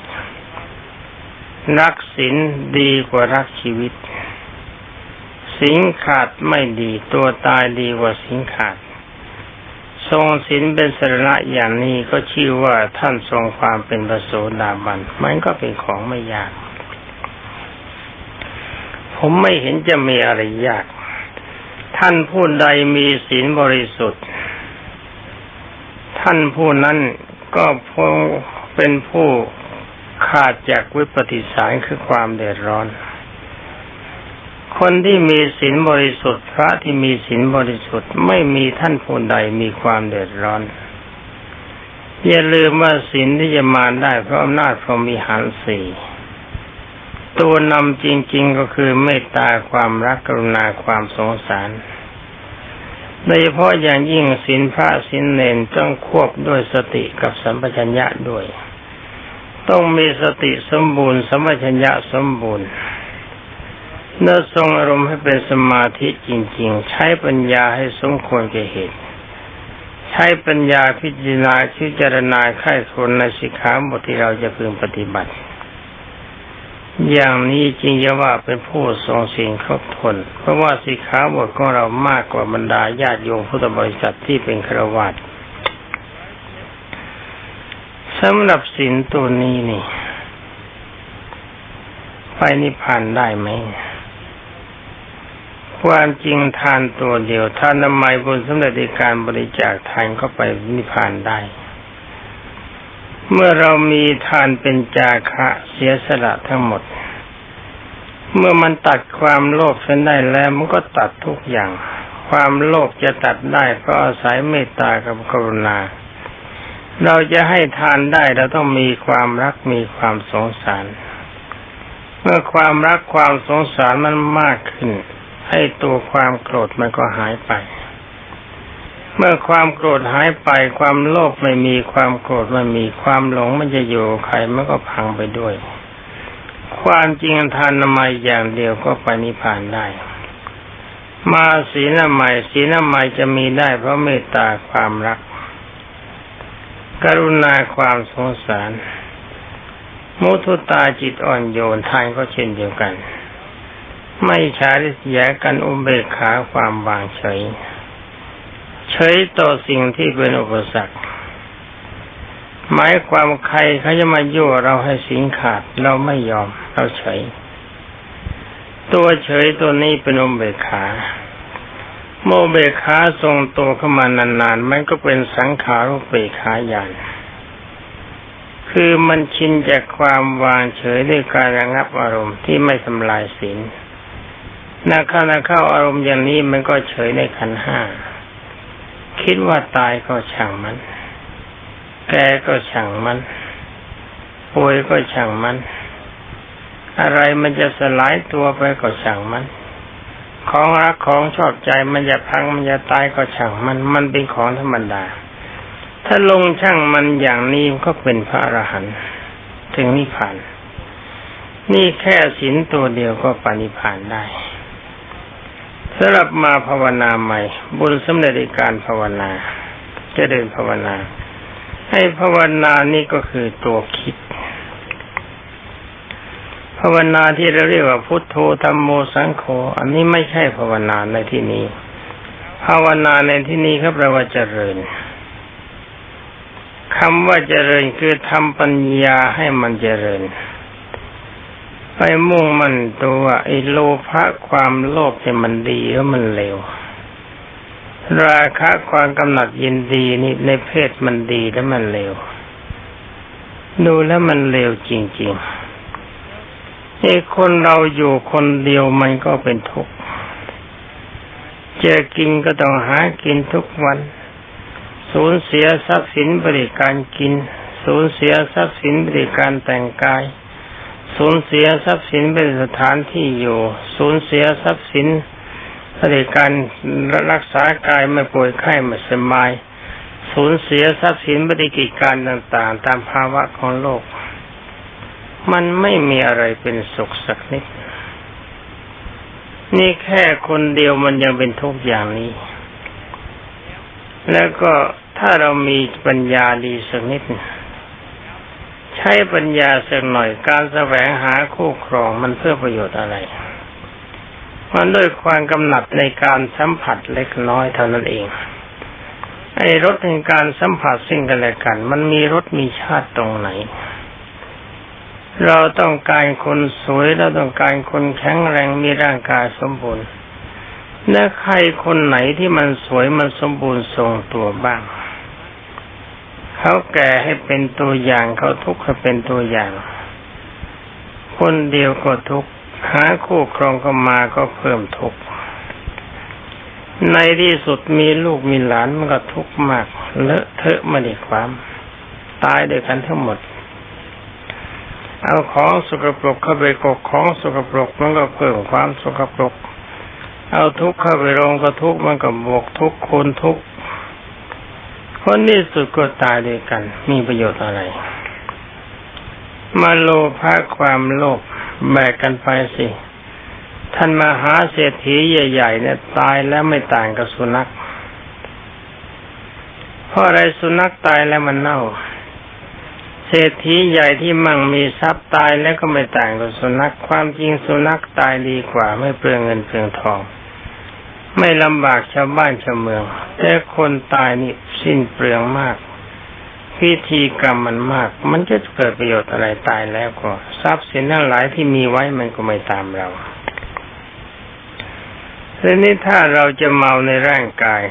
รักสินดีกว่ารักชีวิต สิงขาดไม่ดีตัวตายดีกว่าสิงขาด ทรงสินเป็นสรณะอย่างนี้ก็ชื่อว่าท่านทรงความเป็นพระโสดาบันมันก็เป็นของไม่ยาก ผมไม่เห็นจะมีอะไรยาก ท่านผู้ใดมีศีลบริสุทธิ์ ท่านผู้นั้นก็คงเป็นผู้ขาดจากวิปฏิสารคือความเดือดร้อน คนที่มีศีลบริสุทธิ์ พระที่มีศีลบริสุทธิ์ ไม่มีท่านผู้ใดมีความเดือดร้อนอย่าลืมว่าศีลที่จะมาได้เพราะอำนาจพรหมีหารสี่ ตัวนำจริง ๆก็คือเมตตาความรักกรุณาความสงสาร โดยเฉพาะอย่างยิ่งศีลพระศีลเนนต้องควบด้วยสติกับสัมปชัญญะด้วย ต้องมีสติสมบูรณ์สัมปชัญญะสมบูรณ์เนื้อทรงอารมณ์ให้เป็นสมาธิจริง ๆ ใช้ปัญญาให้สมควรแก่เหตุ ใช้ปัญญาพิจารณาพิจารณาไข้คนในสิกขาบทที่เราจะพึงปฏิบัติ อย่างนี้จริงจะว่าเป็นผู้ทรงสิ่งครบทนเพราะว่าสิกขาบทของเรามากกว่าบรรดาญาติโยมพุทธบริษัทที่เป็นครวาตสำหรับสินตัวนี้นี่ ไปนิพพานได้ไหมความจริงทานตัวเดียวทานนามัยบุญสำเร็จในการบริจาคทานก็ไปนิพพานได้ เมื่อเรามีทานเป็นจาคะเสียสละทั้งหมด เมื่อมันตัดความโลภเส้นได้แล้วมันก็ตัดทุกอย่าง ความโลภจะตัดได้เพราะอาศัยเมตตากับกรุณา เราจะให้ทานได้เราต้องมีความรักมีความสงสาร เมื่อความรักความสงสารมันมากขึ้น ให้ตัวความโกรธมันก็หายไป เมื่อความโกรธหายไปความโลภไม่มีความโกรธไม่มีความหลงมันจะอยู่ใครมันก็พังไปด้วย ความจริงทานนามัยอย่างเดียวก็ไปนิพพานได้ มาศีลใหม่ศีลใหม่จะมีได้เพราะเมตตาความรัก กรุณาความสงสารมุทุตาจิตอ่อนโยนทานก็เช่นเดียวกัน ไม่ชาริษยากันอุเบกขาความวางเฉย เฉยต่อสิ่งที่เป็นอุปสรรคหมายความใครเขาจะมายั่วเราให้สิงขาดเราไม่ยอม เราเฉย ตัวเฉยตัวนี้เป็นอุเบขาโมเบขาทรงตัวเข้ามานานๆ มันก็เป็นสังขารุเบขาญาณคือมันชินจากความวางเฉยด้วยการระงับอารมณ์ที่ไม่ทำลายศีลนาเข้านาเข้าอารมณ์อย่างนี้มันก็เฉยในขันห้า คิดว่าตายก็ช่างมัน แกก็ช่างมันป่วยก็ช่างมัน อะไรมันจะสลายตัวไปก็ช่างมัน ของรักของชอบใจมันจะพังมันจะตายก็ช่างมัน มันเป็นของธรรมดา ถ้าลงช่างมันอย่างนี้ก็เป็นพระอรหันต์ถึงนิพพาน นี่แค่ศีลตัวเดียวก็ปณิพานได้ สำหรับมาภาวนาใหม่ บุญสำเร็จในการภาวนาจะเดินภาวนา ให้ภาวนานี่ก็คือตัวคิด ภาวนาที่เราเรียกว่าพุทโธธรรมโมสังโฆอันนี้ไม่ใช่ภาวนาในที่นี้ ภาวนาในที่นี้ครับเราว่าเจริญคำว่าเจริญคือทำปัญญาให้มันเจริญ ไปมุ่งมันตัวไอ้โลภะความโลภเนี่ยมันดีหรือมันเลว ราคะความกำหนัดยินดีนี่ในเพศมันดีแล้วมันเลว ดูแล้วมันเลวจริงๆไอ้คนเราอยู่คนเดียวมันก็เป็นทุกข์จะกินก็ต้องหากินทุกวัน สูญเสียทรัพย์สินบริการกิน สูญเสียทรัพย์สินบริการแต่งกาย สูญเสียทรัพย์สินเป็นสถานที่อยู่ สูญเสียทรัพย์สินในการรักษากายไม่ป่วยไข้ไม่สบาย สูญเสียทรัพย์สินบริกิจการต่างๆ ตามภาวะของโลก มันไม่มีอะไรเป็นสุขสักนิด นี่แค่คนเดียวมันยังเป็นทุกอย่างนี้ แล้วก็ถ้าเรามีปัญญาดีสักนิด ใช้ปัญญาสักหน่อยการแสวงหาคู่ครองมันเพื่อประโยชน์อะไรมันด้วยความกำหนัดในการสัมผัสเล็กน้อยเท่านั้นเองไอ้รถในการสัมผัสสิ่งกันและกัน มันมีรถมีชาติตรงไหน เราต้องการคนสวยเราต้องการคนแข็งแรงมีร่างกายสมบูรณ์และใครคนไหนที่มันสวยมันสมบูรณ์ทรงตัวบ้าง เขาแก่ให้เป็นตัวอย่างเขาทุกข์ให้เป็นตัวอย่าง คนเดียวก็ทุกข์หาคู่ครองก็มาก็เพิ่มทุกข์ในที่สุดมีลูกมีหลานมันก็ทุกข์มากเลอะเทอะมาดีความ ตายด้วยกันทั้งหมด เอาของสกปรกเข้าไปกกของสกปรกมันก็เพิ่มความสกปรก เอาทุกข์เข้าไปลงก็ทุกข์มันก็บวกทุกข์คูณทุกข์ คนที่สุดก็ตายด้วยกัน มีประโยชน์อะไร มาโลภะความโลภแบกกันไปสิ ท่านมาหาเศรษฐีใหญ่ ๆ เนี่ย ตายแล้วไม่ต่างกับสุนัขเพราะอะไรสุนัขตายแล้วมันเน่า เศรษฐีใหญ่ที่มั่งมีทรัพย์ตายแล้วก็ไม่ต่างกับสุนัขความจริงสุนัขตายดีกว่า ไม่เปลืองเงินเปลืองทอง ไม่ลำบากชาวบ้านชาวเมือง แต่คนตายนี่สิ้นเปลืองมาก พิธีกรรมมันมาก มันจะเกิดประโยชน์อะไรตายแล้วก็ ทรัพย์สินทั้งหลายที่มีไว้มันก็ไม่ตามเราทีนี้ถ้าเราจะเมาในร่างกาย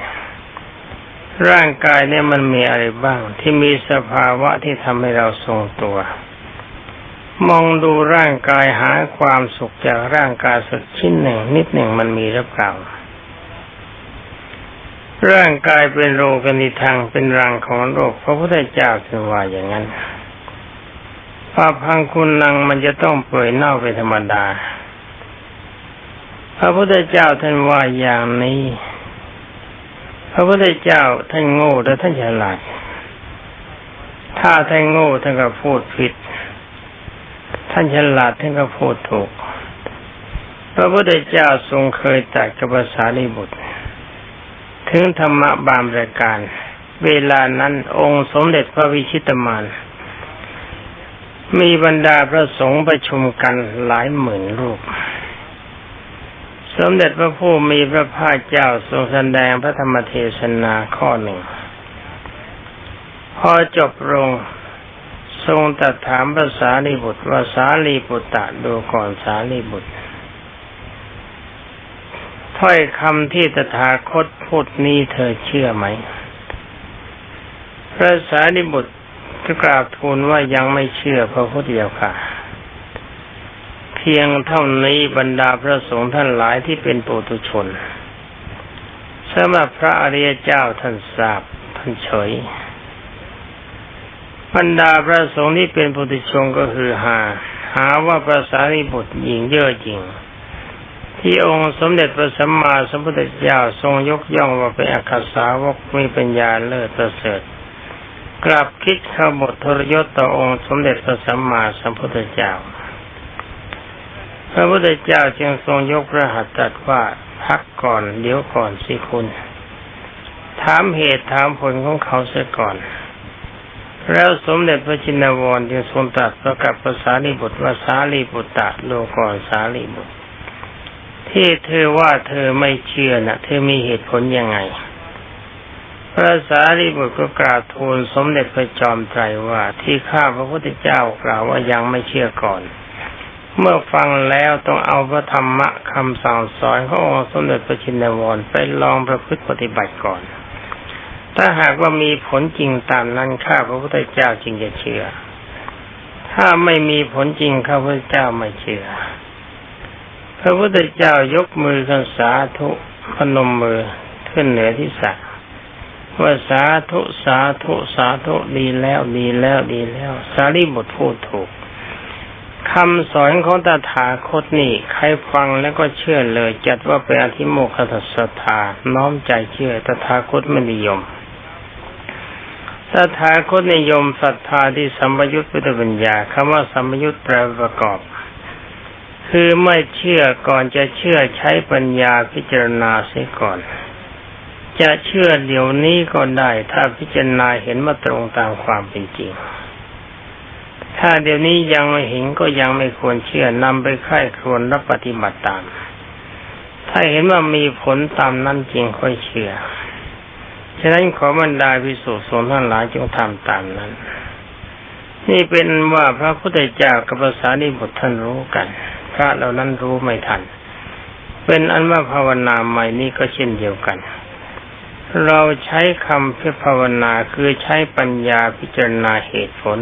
ร่างกายเนี่ยมันมีอะไรบ้าง ที่มีสภาวะที่ทำให้เราทรงตัว มองดูร่างกายหาความสุขจากร่างกายสักชิ้นหนึ่ง นิดหนึ่งมันมีหรือเปล่า ร่างกายเป็นโรคนิทังเป็นรังของโรคพระพุทธเจ้าถึงว่าอย่างนั้นภาพังคุณนังมันจะต้องเปื่อยเน่าเป็นธรรมดา พระพุทธเจ้าท่านว่าอย่างนี้ พระพุทธเจ้าท่านโง่แต่ท่านฉลาด ถ้าท่านโง่ท่านก็พูดผิด ท่านฉลาดท่านก็พูดถูก พระพุทธเจ้าทรงเคยตัดกับภาษาลิบุตร ถึงธรรมะบางประการ เวลานั้นองค์สมเด็จพระวิชิตมานมีบรรดาพระสงฆ์ประชุมกันหลายหมื่นรูป สมเด็จพระผู้มีพระภาคเจ้าทรงแสดงพระธรรมเทศนาข้อหนึ่ง พอจบลงทรงตรัสถามภาษาลีบุตรว่าสาลีบุตรดูก่อนสาลีบุตร ถ้อยคำที่ตถาคตพูดนี้เธอเชื่อไหม พระสารีบุตรก็กราบทูลว่ายังไม่เชื่อพระพุทธเจ้าค่ะ เพียงเท่านี้บรรดาพระสงฆ์ท่านหลายที่เป็นปุถุชนสำหรับพระอริยเจ้าท่านทราบท่านเฉยบรรดาพระสงฆ์ที่เป็นปุถุชนก็คือหา หาว่าพระสารีบุตรหญิงเย่อจริง ที่องค์สมเด็จพระสัมมาสัมพุทธเจ้าทรงยกย่องว่าเป็นอักษาวกมีปัญญาเลิศประเสริฐ กลับคิดขบททรยศต่อองค์สมเด็จพระสัมมาสัมพุทธเจ้า พระพุทธเจ้าจึงทรงยกพระหัตถ์ตรัสว่าพักก่อนเดี๋ยวก่อนสิคุณ ถามเหตุถามผลของเขาเสียก่อน แล้วสมเด็จพระจินวรจึงทรงตรัสประกับภาษาลีบุตรว่าสาลีบุตรโลก่อนสาลีบุตร ที่เธอว่าเธอไม่เชื่อนะเธอมีเหตุผลยังไง พระสารีบุตรก็กราบทูลสมเด็จพระจอมไตรว่าที่ข้าพระพุทธเจ้ากล่าวว่ายังไม่เชื่อก่อน เมื่อฟังแล้วต้องเอาพระธรรมะคำสั่งสอนขององค์สมเด็จพระชินวรไปลองประพฤติปฏิบัติก่อน ถ้าหากว่ามีผลจริงตามนั้นข้าพระพุทธเจ้าจึงจะเชื่อ ถ้าไม่มีผลจริงข้าพระเจ้าไม่เชื่อ พระพุทธเจ้ายกมือขึ้นสาธุพนมมือขึ้นเหนือที่สักว่าสาธุสาธุสาธุดีแล้วดีแล้วดีแล้ว สารีบุตรพูดถูกคำสอนของตถาคตนี่ ใครฟังแล้วก็เชื่อเลย จัดว่าเป็นอธิโมกขศรัทธาน้อมใจเชื่อตถาคตไม่นิยมตถาคตนิยมศรัทธาที่สัมยุตพุทธปัญญาคำว่าสัมยุตแปลประกอบ คือไม่เชื่อก่อนจะเชื่อใช้ปัญญาพิจารณาเสียก่อน จะเชื่อเดี๋ยวนี้ก็ได้ ถ้าพิจารณาเห็นมาตรงตามความเป็นจริง ถ้าเดี๋ยวนี้ยังไม่เห็นก็ยังไม่ควรเชื่อนำไปค่ายควนรับปฏิบัติตาม ถ้าเห็นว่ามีผลตามนั้นจริงค่อยเชื่อ ฉะนั้นขอบรรดาพิสุทธิ์สนทั้งหลายจงทำตามนั้น นี่เป็นว่าพระพุทธเจ้ากับภาษานิบุตรท่านรู้กัน พระเหล่านั้นรู้ไม่ทัน เป็นอันว่าภาวนาใหม่นี้ก็เช่นเดียวกัน เราใช้คำเพื่อภาวนาคือใช้ปัญญาพิจารณาเหตุผล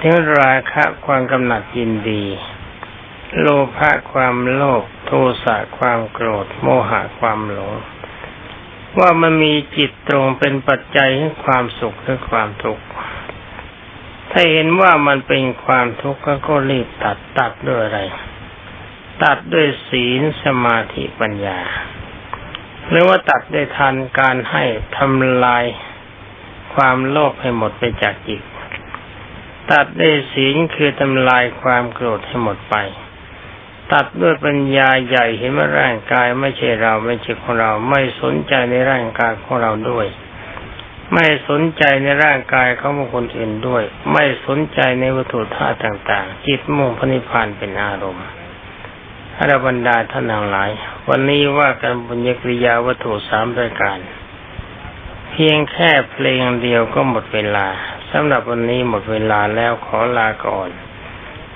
ถึงราคะความกำหนัดยินดี โลภะความโลภโทสะความโกรธ โมหะความหลง ว่ามันมีจิตตรงเป็นปัจจัยให้ความสุขหรือความทุกข์ ถ้าเห็นว่ามันเป็นความทุกข์ก็รีบตัดตัดด้วยอะไร ตัดด้วยศีลสมาธิปัญญา หรือว่าตัดด้วยทานการให้ทำลายความโลภให้หมดไปจากจิต ตัดด้วยศีลคือทำลายความโกรธให้หมดไป ตัดด้วยปัญญาใหญ่เห็นว่าร่างกายไม่ใช่เราไม่ใช่ของเราไม่สนใจในร่างกายของเราด้วย ไม่สนใจในร่างกายของบุคคลอื่นด้วย ไม่สนใจในวัตถุธาตุต่าง ๆ จิตมุ่งพระนิพพานเป็นอารมณ์อรบรรดาท่านทั้งหลาย วันนี้ว่ากันบุญญกริยาวัตถุสามรายการ เพียงแค่เพลงเดียวก็หมดเวลาสำหรับวันนี้หมดเวลาแล้วขอลาก่อน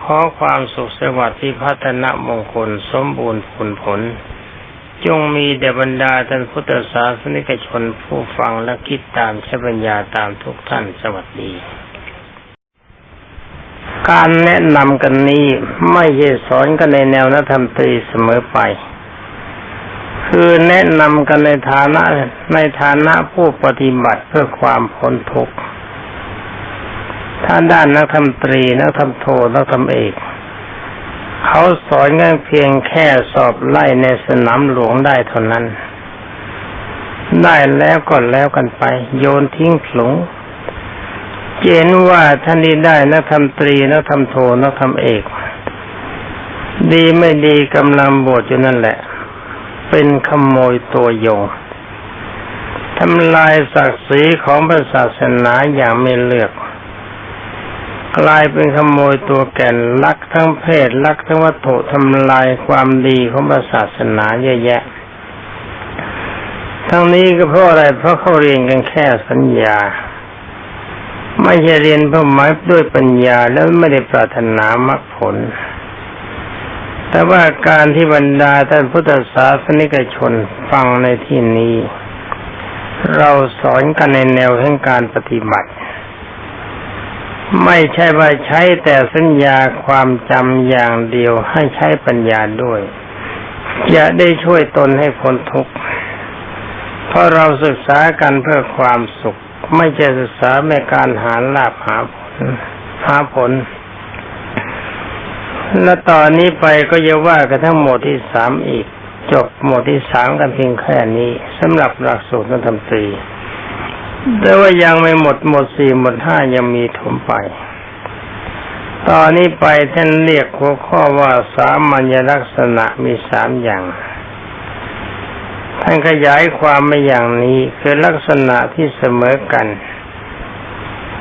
ขอความสุขสวัสดิ์ที่พัฒนมงคลสมบูรณ์ผลผล จงมีแด่บรรดาท่านพุทธศาสนิกชนผู้ฟังและคิดตามใช้ปัญญาตามทุกท่านสวัสดี การแนะนำกันนี้ไม่ใช่สอนกันในแนวนัธรรมตรีเสมอไป คือแนะนำกันในฐานะในฐานะผู้ปฏิบัติเพื่อความพ้นทุกข์ถ้านด้านนักธรรมตรีนักธรรมโทนักธรรมเอก เขาสอนง่ายเพียงแค่สอบไล่ในสนามหลวงได้เท่านั้น ได้แล้วก็แล้วกันไป โยนทิ้งหลงเจนว่าท่านนี้ได้นักธรรมตรีนักธรรมโทนักธรรมเอก ดีไม่ดีกำลังบวชอยู่นั่นแหละ เป็นขโมยตัวยงทำลายศักดิ์ศรีของพระศาสนาอย่างไม่เลือก กลายเป็นขโมยตัวแก่นลักทั้งเพศลักทั้งวัตถุทำลายความดีของศาสนาเยอะแยะ ทั้งนี้ก็เพราะอะไรเพราะเขาเรียนกันแค่สัญญา ไม่ใช่เรียนเพื่อหมายด้วยปัญญาแล้วไม่ได้ปรารถนามรรคผล แต่ว่าการที่บรรดาท่านพุทธศาสนิกชนฟังในที่นี้ เราสอนกันในแนวแห่งการปฏิบัติ ไม่ใช่ว่าใช้แต่สัญญาความจำอย่างเดียวให้ใช้ปัญญาด้วย จะได้ช่วยตนให้พ้นทุกข์เพราะเราศึกษากันเพื่อความสุข ไม่ใช่ศึกษาในการหาลาภหาผลหาผล และตอนนี้ไปก็จะว่ากันทั้งหมดที่สามอีก จบหมดที่สามกันเพียงแค่นี้สำหรับหลักสูตรนักธรรมตรี แต่ว่ายังไม่หมดหมดสี่หมดห้ายังมีถมไป ตอนนี้ไปท่านเรียกหัวข้อว่าสามัญลักษณะมีสามอย่าง ท่านขยายความมาอย่างนี้คือลักษณะที่เสมอกัน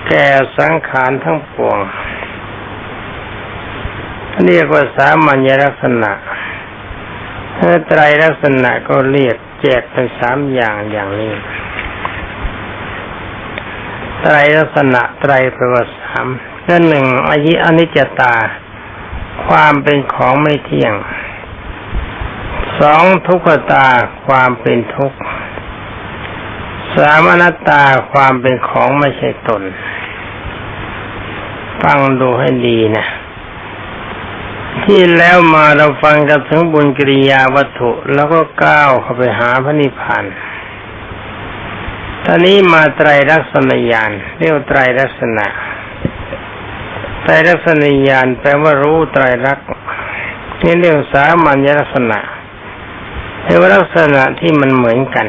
แก่สังขารทั้งปวง เรียกว่าสามัญลักษณะถ้าไตรลักษณะก็เรียกแจกเป็นสามอย่างอย่างนี้ ไตรลักษณะไตรแปลว่าสามก็หนึ่งอายิอนิจจตา ความเป็นของไม่เที่ยงสองทุกขตาความเป็นทุกข์สามอนัตตาความเป็นของไม่ใช่ตน ฟังดูให้ดีนะ ที่แล้วมาเราฟังกันถึงบุญกิริยาวัตถุแล้วก็ก้าวเข้าไปหาพระนิพพาน ตอนนี้มาไตรลักษณญาณเรียกไตรลักษณะไตรลักษณญาณแปลว่ารู้ไตรลักษณ์นี่เรียกสามัญลักษณะเรียกว่าลักษณะที่มันเหมือนกัน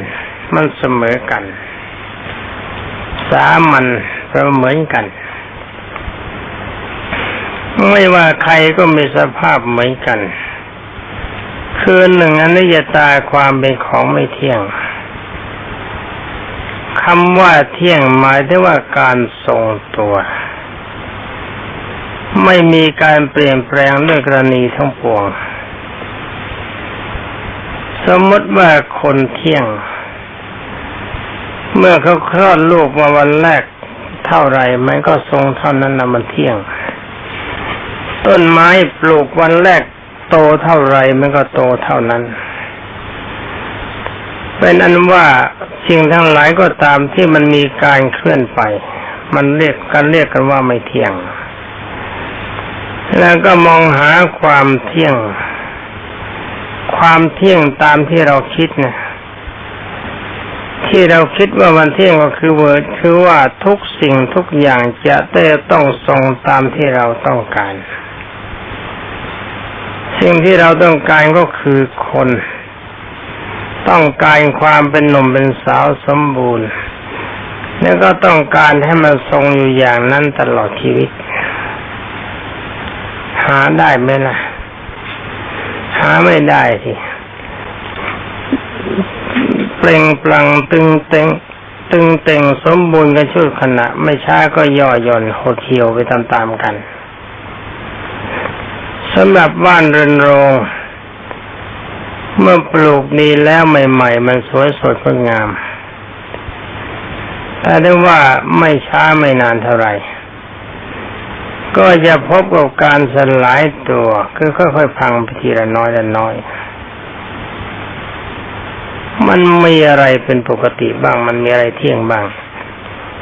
มันเสมอกัน สามัญแปลว่าเหมือนกัน ไม่ว่าใครก็มีสภาพเหมือนกัน คือหนึ่งอนิจจตาความเป็นของไม่เที่ยง คำว่าเที่ยงหมายถึงว่าการทรงตัว ไม่มีการเปลี่ยนแปลงเรื่องกรณีทั้งปวง สมมติว่าคนเที่ยง เมื่อเขาคลอดลูกมาวันแรกเท่าไรมันก็ทรงเท่านั้นนะมันเที่ยง ต้นไม้ปลูกวันแรกโตเท่าไรมันก็โตเท่านั้น เป็นอันว่าสิ่งทั้งหลายก็ตามที่มันมีการเคลื่อนไป มันเรียกกันเรียกกันว่าไม่เที่ยง แล้วก็มองหาความเที่ยง ความเที่ยงตามที่เราคิดเนะที่เราคิดว่ามันเที่ยงก็คือเวิร์ดคือว่าทุกสิ่งทุกอย่างจะได้ต้องทรงตามที่เราต้องการ สิ่งที่เราต้องการก็คือคน ต้องการความเป็นหนุ่มเป็นสาวสมบูรณ์ แล้วก็ต้องการให้มันทรงอยู่อย่างนั้นตลอดชีวิต หาได้ไหมล่ะ หาไม่ได้สิเปล่งปลังตึงเต็งตึงเต็งสมบูรณ์กันชั่วขณะ ไม่ช้าก็ย่อหย่อนหดเหี่ยวไปตามๆกันสำหรับบ้านเรือนโรง เมื่อปลูกดีแล้วใหม่ ๆ มันสวยสดงดงาม แต่ได้ว่าไม่ช้าไม่นานเท่าไหร่ ก็จะพบกับการสลายตัวคือค่อยๆพังไปทีละน้อยละน้อย มันมีอะไรเป็นปกติบ้าง มันมีอะไรเที่ยงบ้าง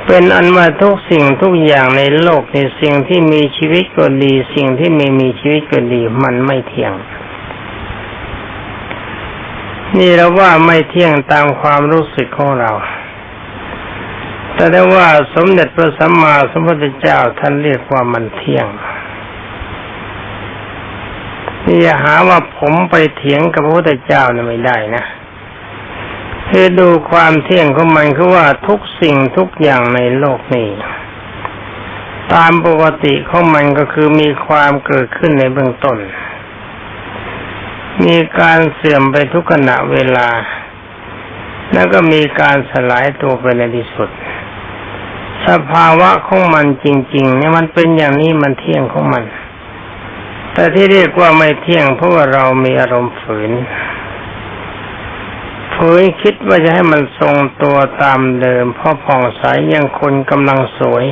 เป็นอันว่าทุกสิ่งทุกอย่างในโลกในสิ่งที่มีชีวิตก็ดี สิ่งที่ไม่มีชีวิตก็ดี มันไม่เที่ยง นี่เราว่าไม่เที่ยงตามความรู้สึกของเรา แต่ได้ว่าสมเด็จพระสัมมาสัมพุทธเจ้าท่านเรียกว่ามันเที่ยงนี่อย่าหาว่าผมไปเถียงกับพระพุทธเจ้านะไม่ได้นะคือดูความเที่ยงของมันคือว่าทุกสิ่งทุกอย่างในโลกนี้ตามปกติของมันก็คือมีความเกิดขึ้นในเบื้องต้น มีการเสื่อมไปทุกขณะเวลา แล้วก็มีการสลายตัวไปในที่สุด สภาวะของมันจริง ๆ เนี่ยมันเป็นอย่างนี้มันเที่ยงของมัน แต่ที่เรียกว่าไม่เที่ยงเพราะว่าเรามีอารมณ์ฝืนฝืนคิดว่าจะให้มันทรงตัวตามเดิมเพราะผ่องใสยังคนกำลังสวย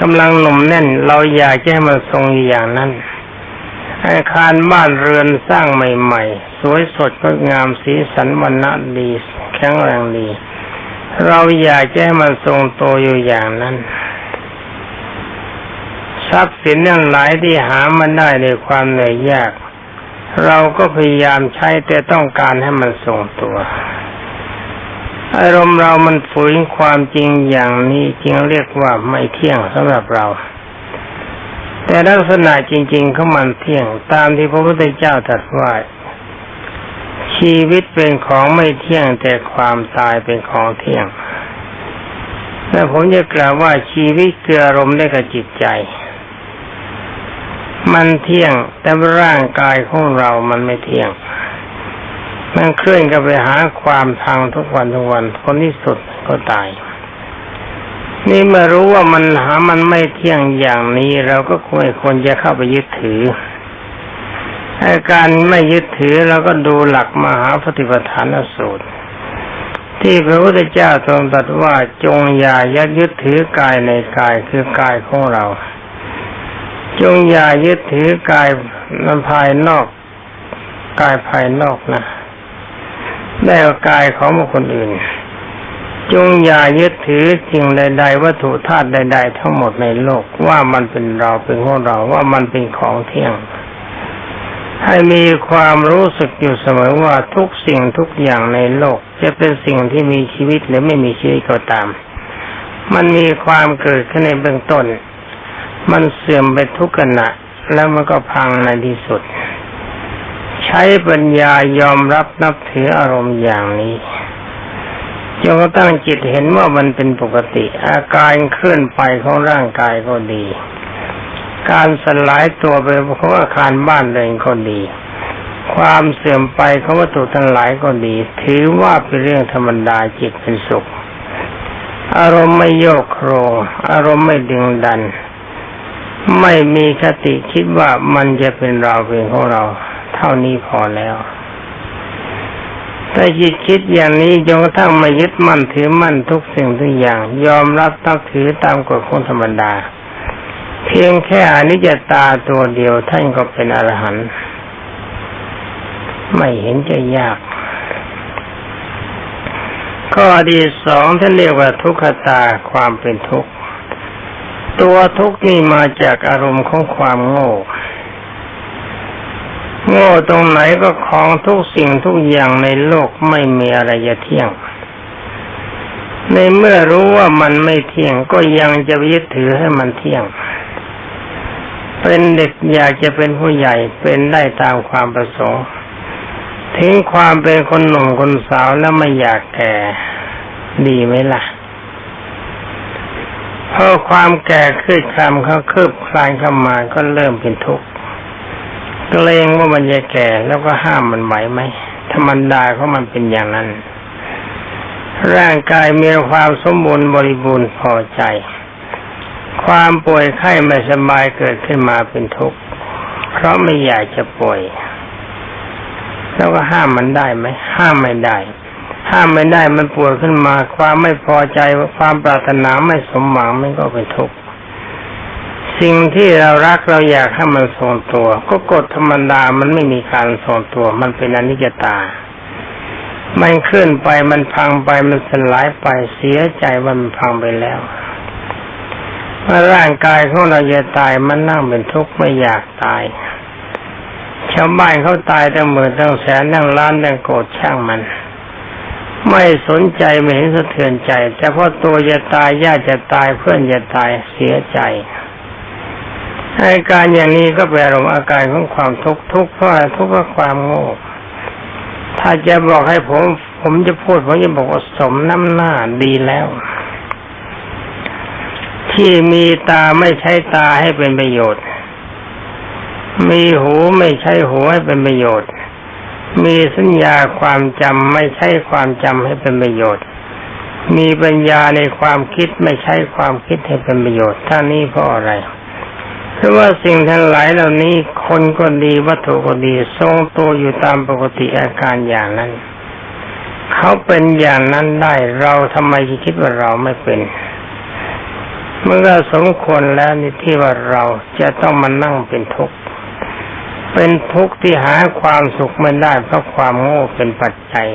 กำลังหนุ่มแน่น เราอยากจะให้มันทรงอยู่อย่างนั้น อาคารบ้านเรือนสร้างใหม่ ๆ สวยสดงดงามสีสันวันณะดี แข็งแรงดี เราอยากจะให้มันทรงตัวอยู่อย่างนั้นทรัพย์สินนั่นหลายที่หามันได้ในความเหนื่อยยาก เราก็พยายามใช้แต่ต้องการให้มันทรงตัวอารมณ์เรามันฝืนความจริงอย่างนี้จึงเรียกว่าไม่เที่ยงสำหรับเรา แต่ลักษณะจริง ๆ ของมันเที่ยงตามที่พระพุทธเจ้าตรัสว่าชีวิตเป็นของไม่เที่ยงแต่ความตายเป็นของเที่ยงและผมจะกล่าวว่าชีวิตเกืออารมณ์ได้กับจิตใจ มันเที่ยงแต่ร่างกายของเรามันไม่เที่ยง มันเคลื่อนกันไปหาความทางทุกวันทุกวันคนที่สุดก็ตาย นี่เมื่อรู้ว่ามันหามันไม่เที่ยงอย่างนี้ เราก็ควรควรจะเข้าไปยึดถืออาการไม่ยึดถือเราก็ดูหลักมหาปฏิปทานสูตร ที่พระพุทธเจ้าทรงตรัสว่าจงอย่ายัดยึดถือกายในกายคือกายของเรา จงอย่ายึดถือกายมันภายนอกกายภายนอกนะได้กายของบุคคลอื่น จงอย่ายึดถือสิ่งใด ๆ วัตถุธาตุใด ๆ ทั้งหมดในโลกว่ามันเป็นเราเป็นของเราว่ามันเป็นของเที่ยง ให้มีความรู้สึกอยู่เสมอว่าทุกสิ่งทุกอย่างในโลก จะเป็นสิ่งที่มีชีวิตหรือไม่มีชีวิตก็ตาม มันมีความเกิดขึ้นในเบื้องต้น มันเสื่อมไปทุกขณะแล้วมันก็พังในที่สุด ใช้ปัญญายอมรับนับถืออารมณ์อย่างนี้ จงตั้งจิตเห็นว่ามันเป็นปกติ อาการเคลื่อนไปของร่างกายก็ดี การสลายตัวไปของอาคารบ้านเรือนก็ดี ความเสื่อมไปของวัตถุทั้งหลายก็ดี ถือว่าเป็นเรื่องธรรมดาจิตเป็นสุข อารมณ์ไม่โยกโครงอารมณ์ไม่ดึงดัน ไม่มีคติคิดว่ามันจะเป็นเราเป็นของเรา เท่านี้พอแล้ว แต่จิตคิดอย่างนี้จนกระทั่งไมายึดมั่นถือมั่นทุกสิ่งทุกอย่าง ยอมรับตั้งถือตามกฎของธรรมดา เพียงแค่อนิจจตาตัวเดียวท่านก็เป็นอรหันต์ไม่เห็นจะยากข้อดีสองท่านเรียกว่าทุกขตาความเป็นทุกข์ ตัวทุกข์นี่มาจากอารมณ์ของความโง่ โง่ตรงไหนก็ของทุกสิ่งทุกอย่างในโลกไม่มีอะไรจะเที่ยง ในเมื่อรู้ว่ามันไม่เที่ยงก็ยังจะยึดถือให้มันเที่ยง เป็นเด็กอยากจะเป็นผู้ใหญ่เป็นได้ตามความประสงค์ทิ้งความเป็นคนหนุ่มคนสาวแล้วไม่อยากแก่ ดีไหมล่ะพอความแก่คืบคลำเขาคืบคลานเข้ามาก็เริ่มเป็นทุกข์ เกรงว่ามันจะแก่แล้วก็ห้ามมันไหวไหมธรรมดาเขามันเป็นอย่างนั้น ร่างกายมีความสมบูรณ์บริบูรณ์พอใจ ความป่วยไข้ไม่สบายเกิดขึ้นมาเป็นทุกข์เพราะไม่อยากจะป่วย แล้วก็ห้ามมันได้ไหมห้ามไม่ได้ ห้ามไม่ได้มันปวดขึ้นมา ความไม่พอใจความปรารถนาไม่สมหวังมันก็เป็นทุกข์ สิ่งที่เรารักเราอยากให้มันทรงตัว ก็กฎธรรมดามันไม่มีการทรงตัว มันเป็นอนิจจตา มันเคลื่อนไปมันพังไปมันสลายไปเสียใจว่ามันพังไปแล้วเมื่อร่างกายของเราจะตายมันนั่งเป็นทุกข์ไม่อยากตายชาวบ้านเขาตายตั้งหมื่นตั้งแสนตั้งล้านตั้งโกรธช่างมัน ไม่สนใจไม่เห็นสะเทือนใจ แต่พอตัวจะตายญาติจะตายเพื่อนจะตายเสียใจ อาการอย่างนี้ก็เป็นอารมณ์อาการของความทุกข์ทุกข์เพราะทุกข์เพราะความโง่ถ้าจะบอกให้ผม ผมจะพูดผมจะบอกว่าสมน้ำหน้าดีแล้ว ที่มีตาไม่ใช้ตาให้เป็นประโยชน์ มีหูไม่ใช้หูให้เป็นประโยชน์ มีสัญญาความจำไม่ใช่ความจำให้เป็นประโยชน์ มีปัญญาในความคิดไม่ใช่ความคิดให้เป็นประโยชน์ท่านี้เพราะอะไรเพราะว่าสิ่งทั้งหลายเหล่านี้คนก็ดีวัตถุก็ดีทรงตัวอยู่ตามปกติอาการอย่างนั้น เขาเป็นอย่างนั้นได้เราทำไมคิดว่าเราไม่เป็น เมื่อสมควรแล้วนี่ที่ว่าเราจะต้องมานั่งเป็นทุกข์เป็นทุกข์ที่หาความสุขไม่ได้เพราะความโง่เป็นปัจจัย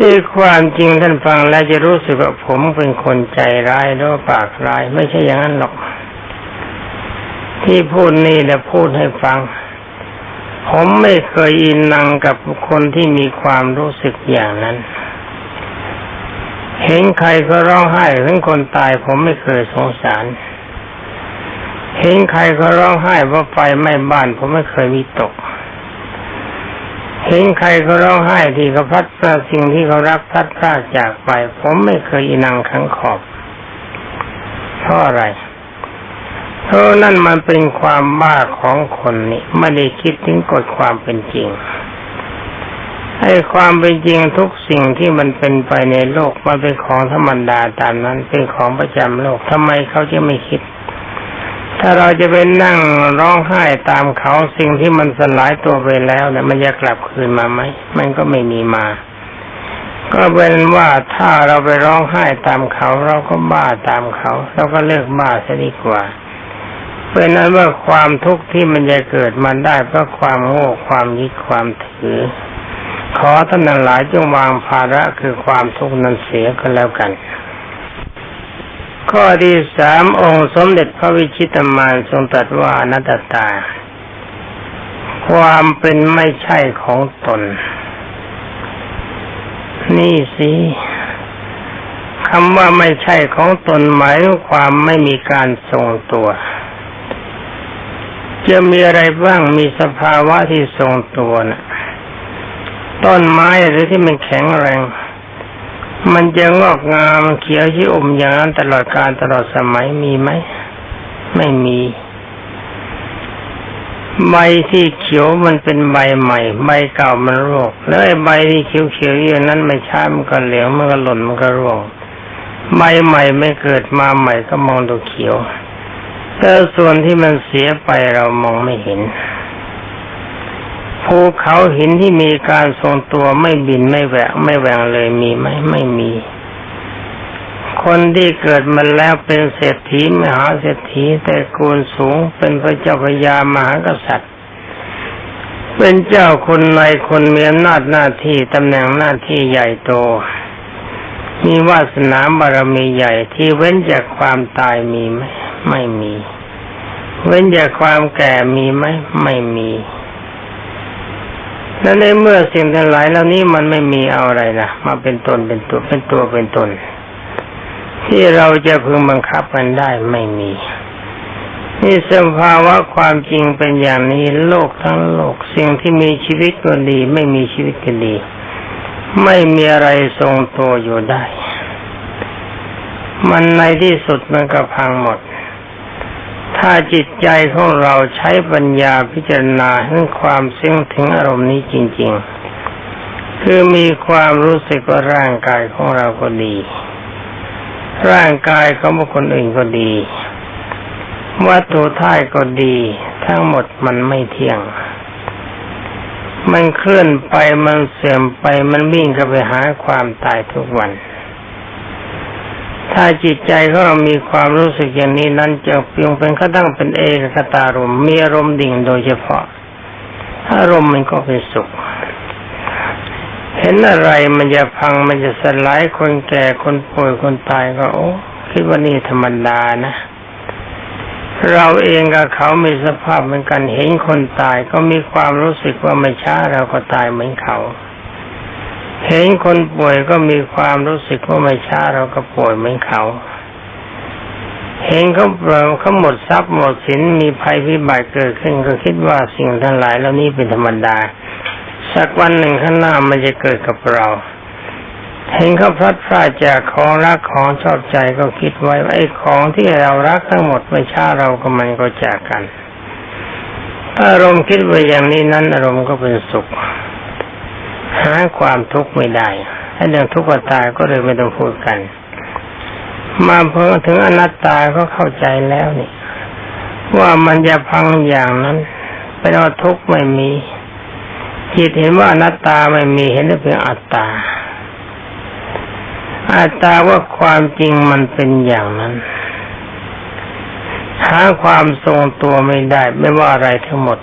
นี่ความจริงท่านฟังแล้วจะรู้สึกว่าผมเป็นคนใจร้ายหรือปากร้าย ไม่ใช่อย่างนั้นหรอก ที่พูดนี่แหละพูดให้ฟัง ผมไม่เคยอินนังกับคนที่มีความรู้สึกอย่างนั้น เห็นใครก็ร้องไห้เห็นคนตายผมไม่เคยสงสาร เห็นใครเขาร้องไห้เพราะไฟไหม้บ้านผมไม่เคยมีตก เห็นใครเขาร้องไห้ที่เขาพัดพลาสิ่งที่เขารักพัดพลาดจากไป ผมไม่เคยอินังขังขอบเพราะอะไร เพราะนั่นมันเป็นความบ้าของคนนี่ไม่ได้คิดถึงกฎความเป็นจริงให้ความเป็นจริงทุกสิ่งที่มันเป็นไปในโลกมันเป็นของธรรมดาตามนั้นเป็นของประจำโลกทำไมเขาจะไม่คิด ถ้าเราจะไปนั่งร้องไห้ตามเขาสิ่งที่มันสลายตัวไปแล้วเนี่ยมันจะกลับคืนมาไหมมันก็ไม่มีมา ก็เป็นว่าถ้าเราไปร้องไห้ตามเขา เราก็บ้าตามเขา เราก็เลิกบ้าซะดีกว่า เป็นนั้นว่าความทุกข์ที่มันจะเกิดมันได้เพราะความโง่ความยึดความถือ ขอท่านหลายจงวางภาระคือความทุกข์นั้นเสียก็แล้วกัน ข้อที่สามองค์สมเด็จพระวิชิตมารทรงตรัสว่านัตตา ความเป็นไม่ใช่ของตน นี่สิคำว่าไม่ใช่ของตนหมายความไม่มีการทรงตัว จะมีอะไรบ้างมีสภาวะที่ทรงตัวนะต้นไม้หรือที่มันแข็งแรง มันจะงอกงามเขียวชี่อมอย่างนั้นตลอดการตลอดสมัยมีไหม ไม่มีใบที่เขียวมันเป็นใบใหม่ ใบเก่ามันร่วงแล้วไอ้ใบที่เขียวๆอย่างนั้นไม่ช้ามันก็เหลวมันก็หล่นมันก็ร่วงใบใหม่ไม่เกิดมาใหม่ก็มองดูเขียว แต่ส่วนที่มันเสียไปเรามองไม่เห็นภูเขาหินที่มีการทรงตัวไม่บินไม่แหวกไม่แหวงเลยมีไหมไม่มี คนที่เกิดมาแล้วเป็นเศรษฐีมหาเศรษฐีแต่กูลสูงเป็นพระเจ้าพญามหากษัตริย์ เป็นเจ้าคนในคนมีอำนาจหน้าที่ตำแหน่งหน้าที่ใหญ่โต มีวาสนาบารมีใหญ่ที่เว้นจากความตายมีไหมไม่มี เว้นจากความแก่มีไหมไม่มีและในเมื่อสิ่งทั้งหลายเหล่านี้มันไม่มีเอาอะไรนะมาเป็นตนเป็นตัวเป็นตัวเป็นตน ที่เราจะพึงบังคับมันได้ไม่มี นี่สภาวะความจริงเป็นอย่างนี้โลกทั้งโลกสิ่งที่มีชีวิตก็ดี ไม่มีชีวิตก็ดี ไม่มีอะไรทรงตัวอยู่ได้ มันในที่สุดมันก็พังหมด ถ้าจิตใจของเราใช้ปัญญาพิจารณาถึงความซึ่งถึงอารมณ์นี้จริง ๆ คือมีความรู้สึกว่าร่างกายของเราก็ดี ร่างกายของบุคคลอื่นก็ดี วัตถุท่ายก็ดี ทั้งหมดมันไม่เที่ยง มันเคลื่อนไปมันเสื่อมไปมันวิ่งเข้าไปหาความตายทุกวัน ถ้าจิตใจของเรามีความรู้สึกอย่างนี้นั้นจะเพียงเป็นขั้ตั้งเป็นเอกคตารมมีอารมณ์ดิ่งโดยเฉพาะอารมณ์มันก็เป็นสุข เห็นอะไรมันจะพังมันจะสลายคนแก่คนป่วยคนตายก็โอ้คิดว่านี่ธรรมดานะ เราเองกับเขามีสภาพเหมือนกันเห็นคนตายก็มีความรู้สึกว่าไม่ช้าเราก็ตายเหมือนเขา เห็นคนป่วยก็มีความรู้สึกว่าไม่ช้าเราก็ป่วยเหมือนเขาเห็นเขาเปล่าเขาหมดทรัพย์หมดสินมีภัยพิบัติเกิดขึ้นก็คิดว่าสิ่งทั้งหลายเหล่านี้เป็นธรรมดา สักวันหนึ่งข้างหน้ามันจะเกิดกับเรา เห็นเขาพลัดพรากจากของรักของชอบใจก็คิดไว้ว่าไอ้ของที่เรารักทั้งหมดไม่ช้าเราก็มันก็จากกัน อารมณ์คิดไว้อย่างนี้นั้น อารมณ์ก็เป็นสุข หาความทุกข์ไม่ได้ให้เรื่องทุกข์ตายก็เลยไม่ต้องพูดกัน มาเพิ่งถึงอนัตตาก็เข้าใจแล้วนี่ว่ามันจะพังอย่างนั้นเป็นว่าทุกข์ไม่มีจิตเห็นว่าอนัตตาไม่มีเห็นแต่เพียงอัตตา อัตตาว่าความจริงมันเป็นอย่างนั้น หาความทรงตัวไม่ได้ไม่ว่าอะไรทั้งหมด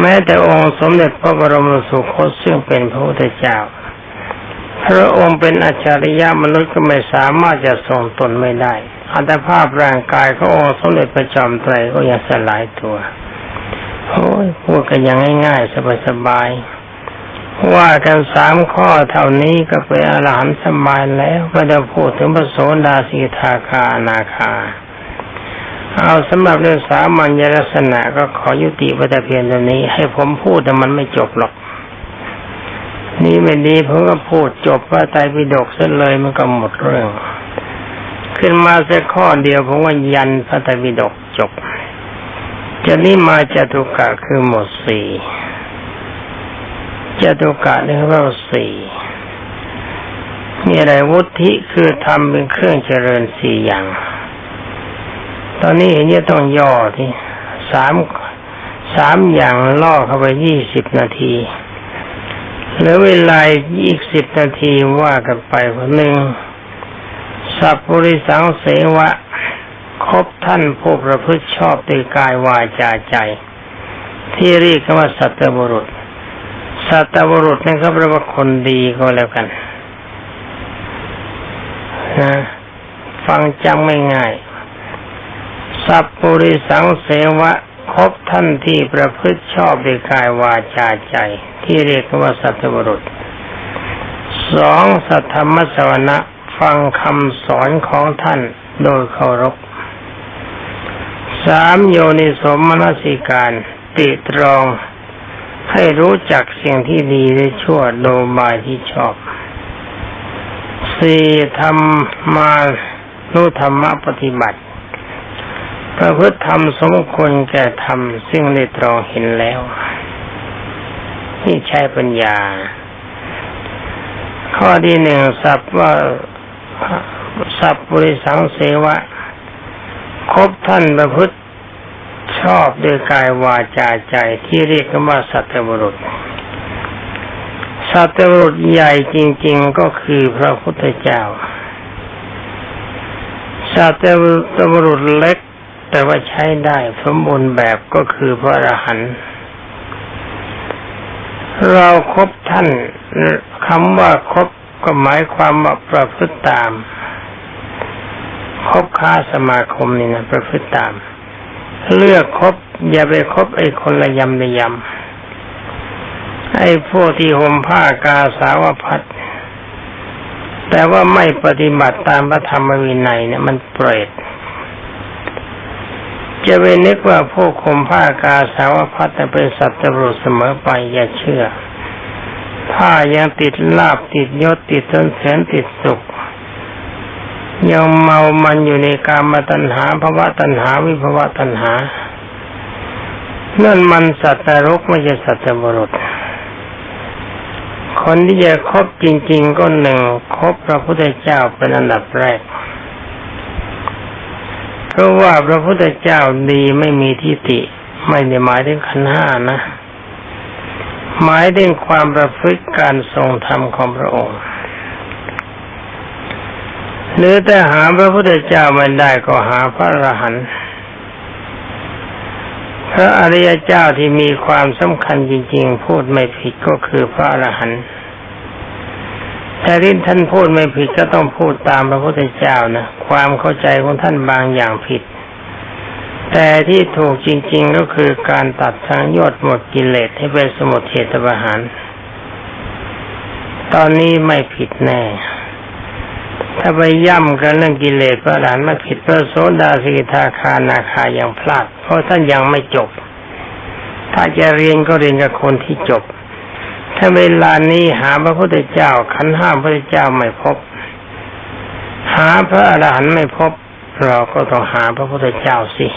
แม้แต่องค์สมเด็จพระบรมสุคตซึ่งเป็นพระพุทธเจ้า พระองค์เป็นอัจฉริยะมนุษย์ก็ไม่สามารถจะทรงตนไม่ได้ อัตภาพร่างกายขององค์สมเด็จพระจอมไตรก็ยังสลายตัวโอ้ยพูดกันอย่างง่ายๆสบายๆ ว่ากันสามข้อเท่านี้ก็เป็นอรหันต์สบายแล้วไม่ได้พูดถึงพระโสดาสีทาคานาคา เอาสำหรับเรื่องสามัญลักษณะก็ขอยุติไว้แต่เพียงเท่านี้ ให้ผมพูดแต่มันไม่จบหรอก นี่ไม่ดีผมก็พูดจบว่าไตรปิฎกเสร็จเลยมันก็หมดเรื่อง ขึ้นมาสักข้อเดียวผมว่ายันพระไตรปิฎกจบจะนี้มาจตุกะคือหมดสี่ จตุกะหนี่งเราสี่มีอะไรวุฒิคือทำเป็นเครื่องเจริญสี่อย่าง ตอนนี้เห็นจะต้องย่อที่สามสามอย่างล่อเข้าไปยี่สิบนาทีเหลือเวลาอีกสิบนาทีว่ากันไปคนหนึ่งสัพปริสังเสวะคบท่านผู้ประพฤติชอบด้วยกายวาจาใจ ที่เรียกว่าสัตบุรุษ สัตบุรุษนี่เขาเรียกว่าคนดีก็แล้วกันนะฟังจำไม่ง่าย สัพปุริสังเสวะคบท่านที่ประพฤติชอบด้วยกายวาจาใจ ที่เรียกว่าสัตบุรุษสองสัทธรรมสวนะฟังคำสอนของท่านโดยเคารพสามโยนิสมมนสิการติตรอง ให้รู้จักสิ่งที่ดีและชั่วโดบายที่ชอบสี่ทำมานุธรรมปฏิบัติประพฤติธรรมสมควรแก่ธรรมซึ่งได้ตรองเห็นแล้วนี่ใช้ปัญญา ข้อที่หนึ่งสับว่าสับบริสังเสวะคบท่านประพฤติ ชอบด้วยกายวาจาใจที่เรียกว่าสัตบุรุษ สัตบุรุษใหญ่จริง ๆก็คือพระพุทธเจ้า สัตบุรุษเล็กแต่ว่าใช้ได้สมบูรณ์แบบก็คือพระอรหันต์เราครบท่านคำว่าครบก็หมายความว่าประพฤติตามคบค้าสมาคมนี่นะประพฤติตาม เลือกคบอย่าไปคบไอ้คนละยำละยำไอ้พวกที่ห่มผ้ากาสาวพัดแต่ว่าไม่ปฏิบัติตามพระธรรมวินัยเนี่ยมันเปรตจะไปนึกว่าพวกคมผ้ากาสาวพัดแต่เป็นสัตว์ตรุษเสมอไปอย่าเชื่อ ถ้ายังติดลาบติดยศติดจนแสนติดสุข ยังเมามันอยู่ในกามตัณหาภาวะตัณหาวิภาวะตัณหานั่นมันสัตว์นรกไม่ใช่สัตว์บุรุษ คนที่จะคบจริง ๆ ก็หนึ่งคบพระพุทธเจ้าเป็นอันดับแรก เพราะว่าพระพุทธเจ้าดีไม่มีทิฏฐิไม่ได้หมายถึงขันห้านะ หมายถึงความประพฤติการทรงธรรมของพระองค์ หรือแต่หาพระพุทธเจ้าไม่ได้ก็หาพระอรหันต์พระอริยเจ้าที่มีความสำคัญจริง ๆ พูดไม่ผิดก็คือพระอรหันต์แต่ที่ท่านพูดไม่ผิดก็ต้องพูดตามพระพุทธเจ้านะความเข้าใจของท่านบางอย่างผิด แต่ที่ถูกจริง ๆ ก็คือการตัดสังโยชน์หมดกิเลสให้เป็นสมุทเทตประหาร ตอนนี้ไม่ผิดแน่ ถ้าไปย่ำกันเรื่องกิเลสพระหลานไม่ผิดพระโสดาสิกทาคานาคายังพลาด เพราะท่านยังไม่จบ ถ้าจะเรียนก็เรียนกับคนที่จบ ถ้าเวลานี้หาพระพุทธเจ้าขันห้ามพระพุทธเจ้าไม่พบ หาพระอรหันต์ไม่พบ เราก็ต้องหาพระพุทธเจ้าสิ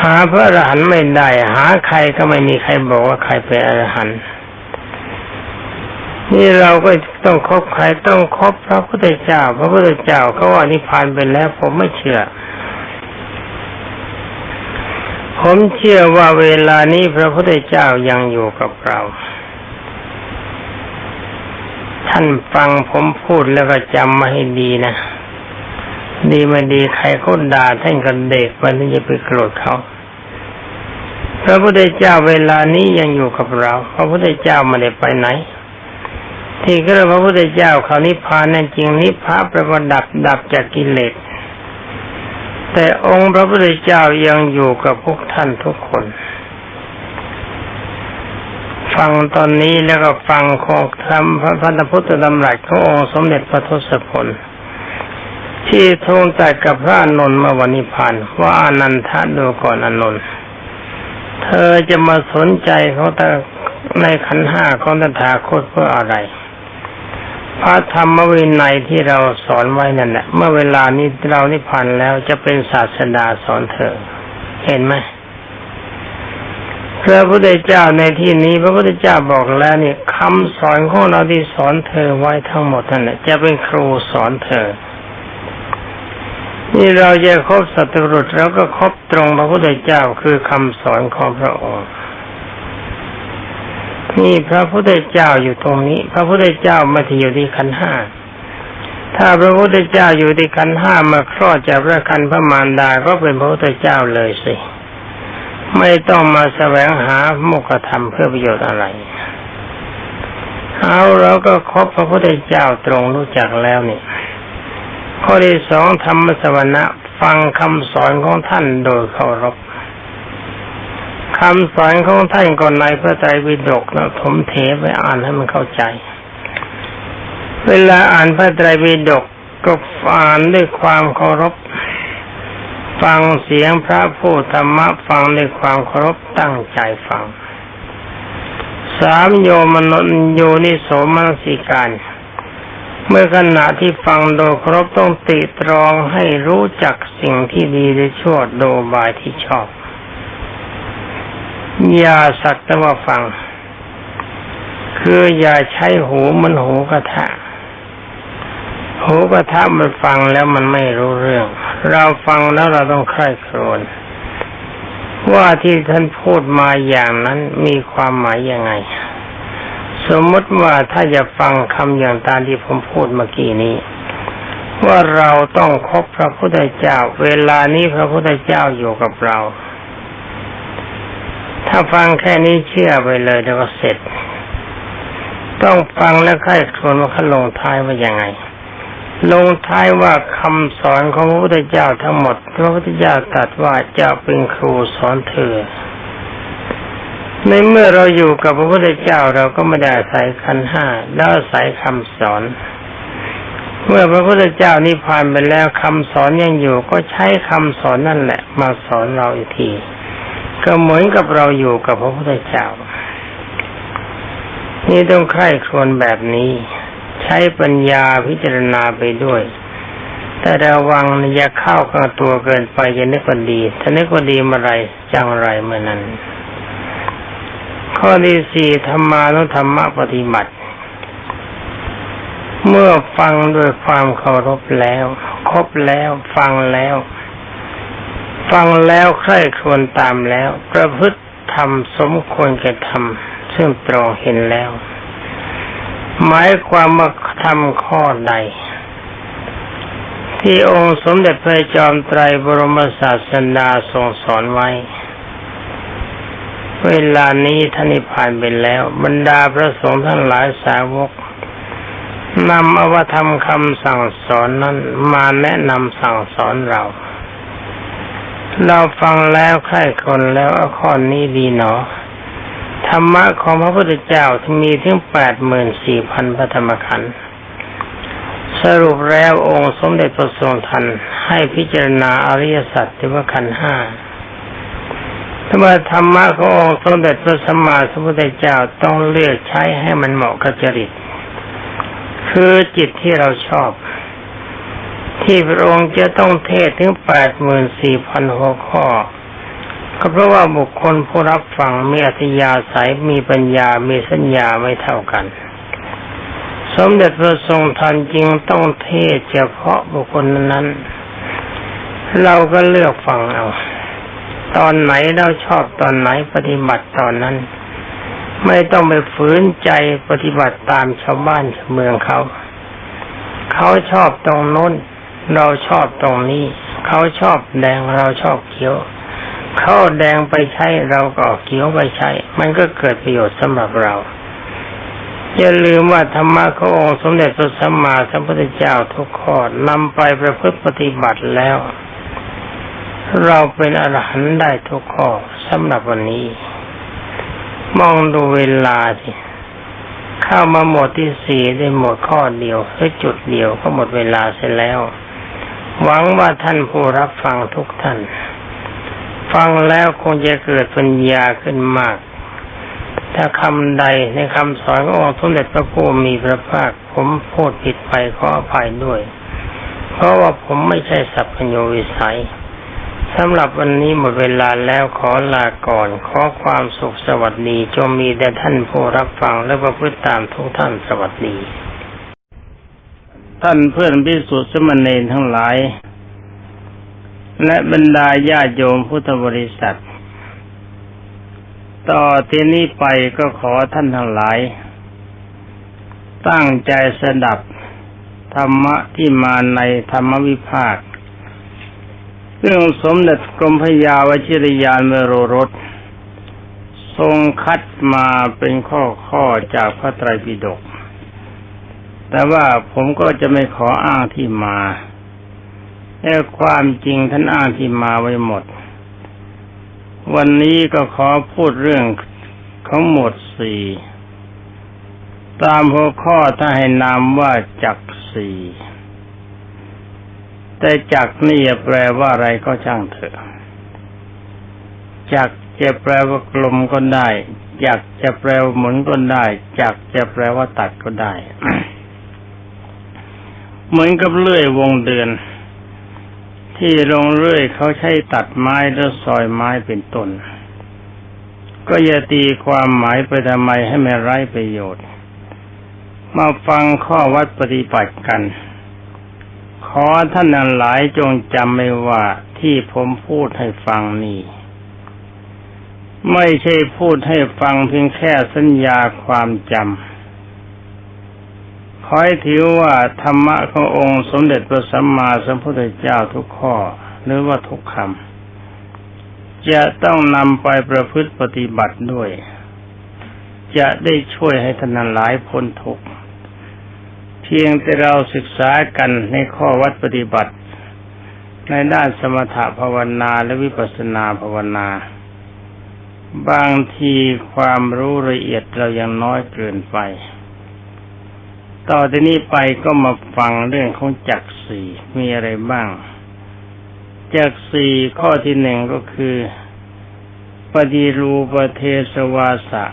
หาพระอรหันต์ไม่ได้ หาใครก็ไม่มีใครบอกว่าใครเป็นอรหันต์ นี่เราก็ต้องคบใครต้องคบพระพุทธเจ้า พระพุทธเจ้าเขาว่านิพพานไปแล้ว ผมไม่เชื่อ ผมเชื่อว่าเวลานี้พระพุทธเจ้ายังอยู่กับเรา ท่านฟังผมพูดแล้วก็จำมาให้ดีนะ ดีไม่ดีใครเขาด่าท่านกันเด็กวันนี้จะไปโกรธเขาพระพุทธเจ้าเวลานี้ยังอยู่กับเรา พระพุทธเจ้าไม่ได้ไปไหน ที่ก็พระพุทธเจ้าเขานิพพานนั่นจริงนิพพานประดับดับจากกิเลสแต่องค์พระพุทธเจ้ายังอยู่กับพวกท่านทุกคน ฟังตอนนี้แล้วก็ฟังของธรรมพระพันธพุทธดำรัสขององค์สมเด็จพระทศพลที่ทรงตัดกับพระอนนท์มาวันนิพพานว่าอนันทะดูก่อนอนนท์เธอจะมาสนใจเขาแต่ในขันห้าของตถาคตเพื่ออะไร พระธรรมวินัยที่เราสอนไว้นั่นแหละเมื่อเวลานี้เรานิพพานแล้วจะเป็นศาสดาสอนเธอ เห็นไหมพระพุทธเจ้าในที่นี้ พระพุทธเจ้าบอกแล้วนี่คำสอนของเราที่สอนเธอไว้ทั้งหมดนั่นแหละจะเป็นครูสอนเธอ นี่เราจะครบสัตว์รุษแล้วก็ครบตรงพระพุทธเจ้าคือคำสอนของพระองค์ นี่พระพุทธเจ้าอยู่ตรงนี้ พระพุทธเจ้ามาที่อยู่ที่ขันห้าถ้าพระพุทธเจ้าอยู่ที่ขันห้ามาคลอดจากพระคันพระมารดาก็เป็นพระพุทธเจ้าเลยสิ ไม่ต้องมาแสวงหาโมกธรรมเพื่อประโยชน์อะไรเอาเราก็ครบพระพุทธเจ้าตรงรู้จักแล้วนี่ข้อที่สองธรรมสวนะฟังคำสอนของท่านโดยเคารพ คำสอนของท่านก่อนในพระไตรปิฎกนะผมเทไปอ่านให้มันเข้าใจ เวลาอ่านพระไตรปิฎกก็อ่านด้วยความเคารพ ฟังเสียงพระผู้ธรรมะฟังด้วยความเคารพตั้งใจฟัง สามโยมนนโยนิโสมนสิการ เมื่อขณะที่ฟังโดยเคารพต้องติตรองให้รู้จักสิ่งที่ดีและชั่วโดบายที่ชอบ อย่าสักแต่ว่าฟัง คืออย่าใช้หูมันหูกระทะ หูกระทะมันฟังแล้วมันไม่รู้เรื่อง เราฟังแล้วเราต้องใคร่ครวญว่าที่ท่านพูดมาอย่างนั้นมีความหมายยังไง สมมติว่าถ้าจะฟังคำอย่างตามที่ผมพูดเมื่อกี้นี้ ว่าเราต้องคบพระพุทธเจ้า เวลานี้พระพุทธเจ้าอยู่กับเรา ถ้าฟังแค่นี้เชื่อไปเลยแล้วก็เสร็จ ต้องฟังและใคร่ครวญว่าเขาลงท้ายว่ายังไง ลงท้ายว่าคำสอนของพระพุทธเจ้าทั้งหมดพระพุทธเจ้าตรัสว่าจะเป็นครูสอนเธอในเมื่อเราอยู่กับพระพุทธเจ้าเราก็ไม่ได้อาศัยขันห้าแล้วอาศัยคำสอน เมื่อพระพุทธเจ้านิพพานไปแล้วคำสอนยังอยู่ก็ใช้คำสอนนั่นแหละ มาสอนเราอีกที ก็เหมือนกับเราอยู่กับพระพุทธเจ้า นี่ต้องใคร่ครวญแบบนี้ ใช้ปัญญาพิจารณาไปด้วย แต่ระวังอย่าเข้ากับตัวเกินไปอย่านึกว่าดี ถ้านึกว่าดีเมื่อไรจังไรเมื่อนั้น ข้อที่สี่ธรรมานุธรรมะปฏิบัติ เมื่อฟังด้วยความเคารพแล้ว ครบแล้วฟังแล้ว ฟังแล้วใคร่ครวญตามแล้ว ประพฤติทำสมควรแก่ทำซึ่งตรงเห็นแล้ว หมายความว่าทำข้อใด ที่องค์สมเด็จพระจอมไตรบรมศาสดาทรงสอนไว้ เวลานี้ท่านิพพานไปแล้ว บรรดาพระสงฆ์ทั้งหลายสาวกนำอวธรรมคำสั่งสอนนั้นมาแนะนำสั่งสอนเรา เราฟังแล้วใคร่คนแล้วอข้อนี้ดีหนอ ธรรมะของพระพุทธเจ้าที่มีถึงแปดหมื่นสี่พันพระธรรมขันธ์สรุปแล้วองค์สมเด็จพระทรงทันให้พิจารณาอริยสัจที่ว่าขันธ์ห้าถ้าว่าธรรมะขององค์สมเด็จพระสัมมาสัมพุทธเจ้าต้องเลือกใช้ให้มันเหมาะกับจริต คือจิตที่เราชอบ ที่พระองค์จะต้องเทศถึงแปดหมื่นสี่พันหัวข้อ ก็เพราะว่าบุคคลผู้รับฟังมีอัธยาศัยมีปัญญามีสัญญาไม่เท่ากัน สมเด็จพระทรงทันจริงต้องเทศเฉพาะบุคคลนั้น เราก็เลือกฟังเอาตอนไหนเราชอบตอนไหนปฏิบัติตอนนั้น ไม่ต้องไปฝืนใจปฏิบัติตามชาวบ้านชาวเมืองเขา เขาชอบตรงโน้น เราชอบตรงนี้ เขาชอบแดงเราชอบเขียวเขาแดงไปใช้เราก็เขียวไปใช้ มันก็เกิดประโยชน์สำหรับเราอย่าลืมว่าธรรมะขององค์สมเด็จพระสัมมาสัมพุทธเจ้าทุกข้อนำไปประพฤติปฏิบัติแล้ว เราเป็นอรหันต์ได้ทุกข้อสำหรับวันนี้ มองดูเวลาสิเข้ามาหมดที่สี่ได้หมดข้อเดียวหรือจุดเดียวก็หมดเวลาเสร็จแล้ว หวังว่าท่านผู้รับฟังทุกท่าน ฟังแล้วคงจะเกิดปัญญาขึ้นมาก ถ้าคำใดในคำสอนขององค์สมเด็จพระผู้มีพระภาค ผมพูดผิดไปขออภัยด้วย เพราะว่าผมไม่ใช่สัพพโญวิสัยสำหรับวันนี้หมดเวลาแล้วขอลาก่อน ขอความสุขสวัสดีจงมีแด่ท่านผู้รับฟังและประพฤติตามทุกท่านสวัสดี ท่านเพื่อนพิสุทธิ์สมณเณรทั้งหลาย และบรรดาญาโยมพุทธบริษัท ต่อที่นี้ไปก็ขอท่านทั้งหลาย ตั้งใจสดับธรรมะที่มาในธรรมวิภาคเรื่องสมเด็จกรมพยาวชิรยานเมโรรสทรงคัดมาเป็นข้อข้อจากพระไตรปิฎก แต่ว่าผมก็จะไม่ขออ้างที่มาแต่ความจริงท่านอ้างที่มาไว้หมด วันนี้ก็ขอพูดเรื่องของหมดสี่ตามหัวข้อถ้าให้นามว่าจักสี่แต่จักนี่จะแปลว่าอะไรก็ช่างเถอะ จักจะแปลว่ากลมก็ได้ จักจะแปลว่าหมุนก็ได้ จักจะแปลว่าตัดก็ได้ เหมือนกับเลื่อยวงเดือน ที่ลงเลื่อยเขาใช้ตัดไม้แล้วซอยไม้เป็นต้น ก็อย่าตีความหมายไปทำไมให้ไม่ไร้ประโยชน์ มาฟังข้อวัดปฏิบัติกัน ขอท่านหลายจงจำไว้ว่าที่ผมพูดให้ฟังนี่ไม่ใช่พูดให้ฟังเพียงแค่สัญญาความจำ ให้ถือว่าธรรมะขององค์สมเด็จพระสัมมาสัมพุทธเจ้าทุกข้อหรือว่าทุกคำจะต้องนำไปประพฤติปฏิบัติด้วย จะได้ช่วยให้ท่านหลายพ้นทุกข์เพียงแต่เราศึกษากันในข้อวัดปฏิบัติ ในด้านสมถภาวนาและวิปัสสนาภาวนา บางทีความรู้ละเอียดเรายังน้อยเกินไป ต่อจากนี้ไปก็มาฟังเรื่องของจักสี่มีอะไรบ้าง จักสี่ข้อที่หนึ่งก็คือปฏิรูปเทสวาสะ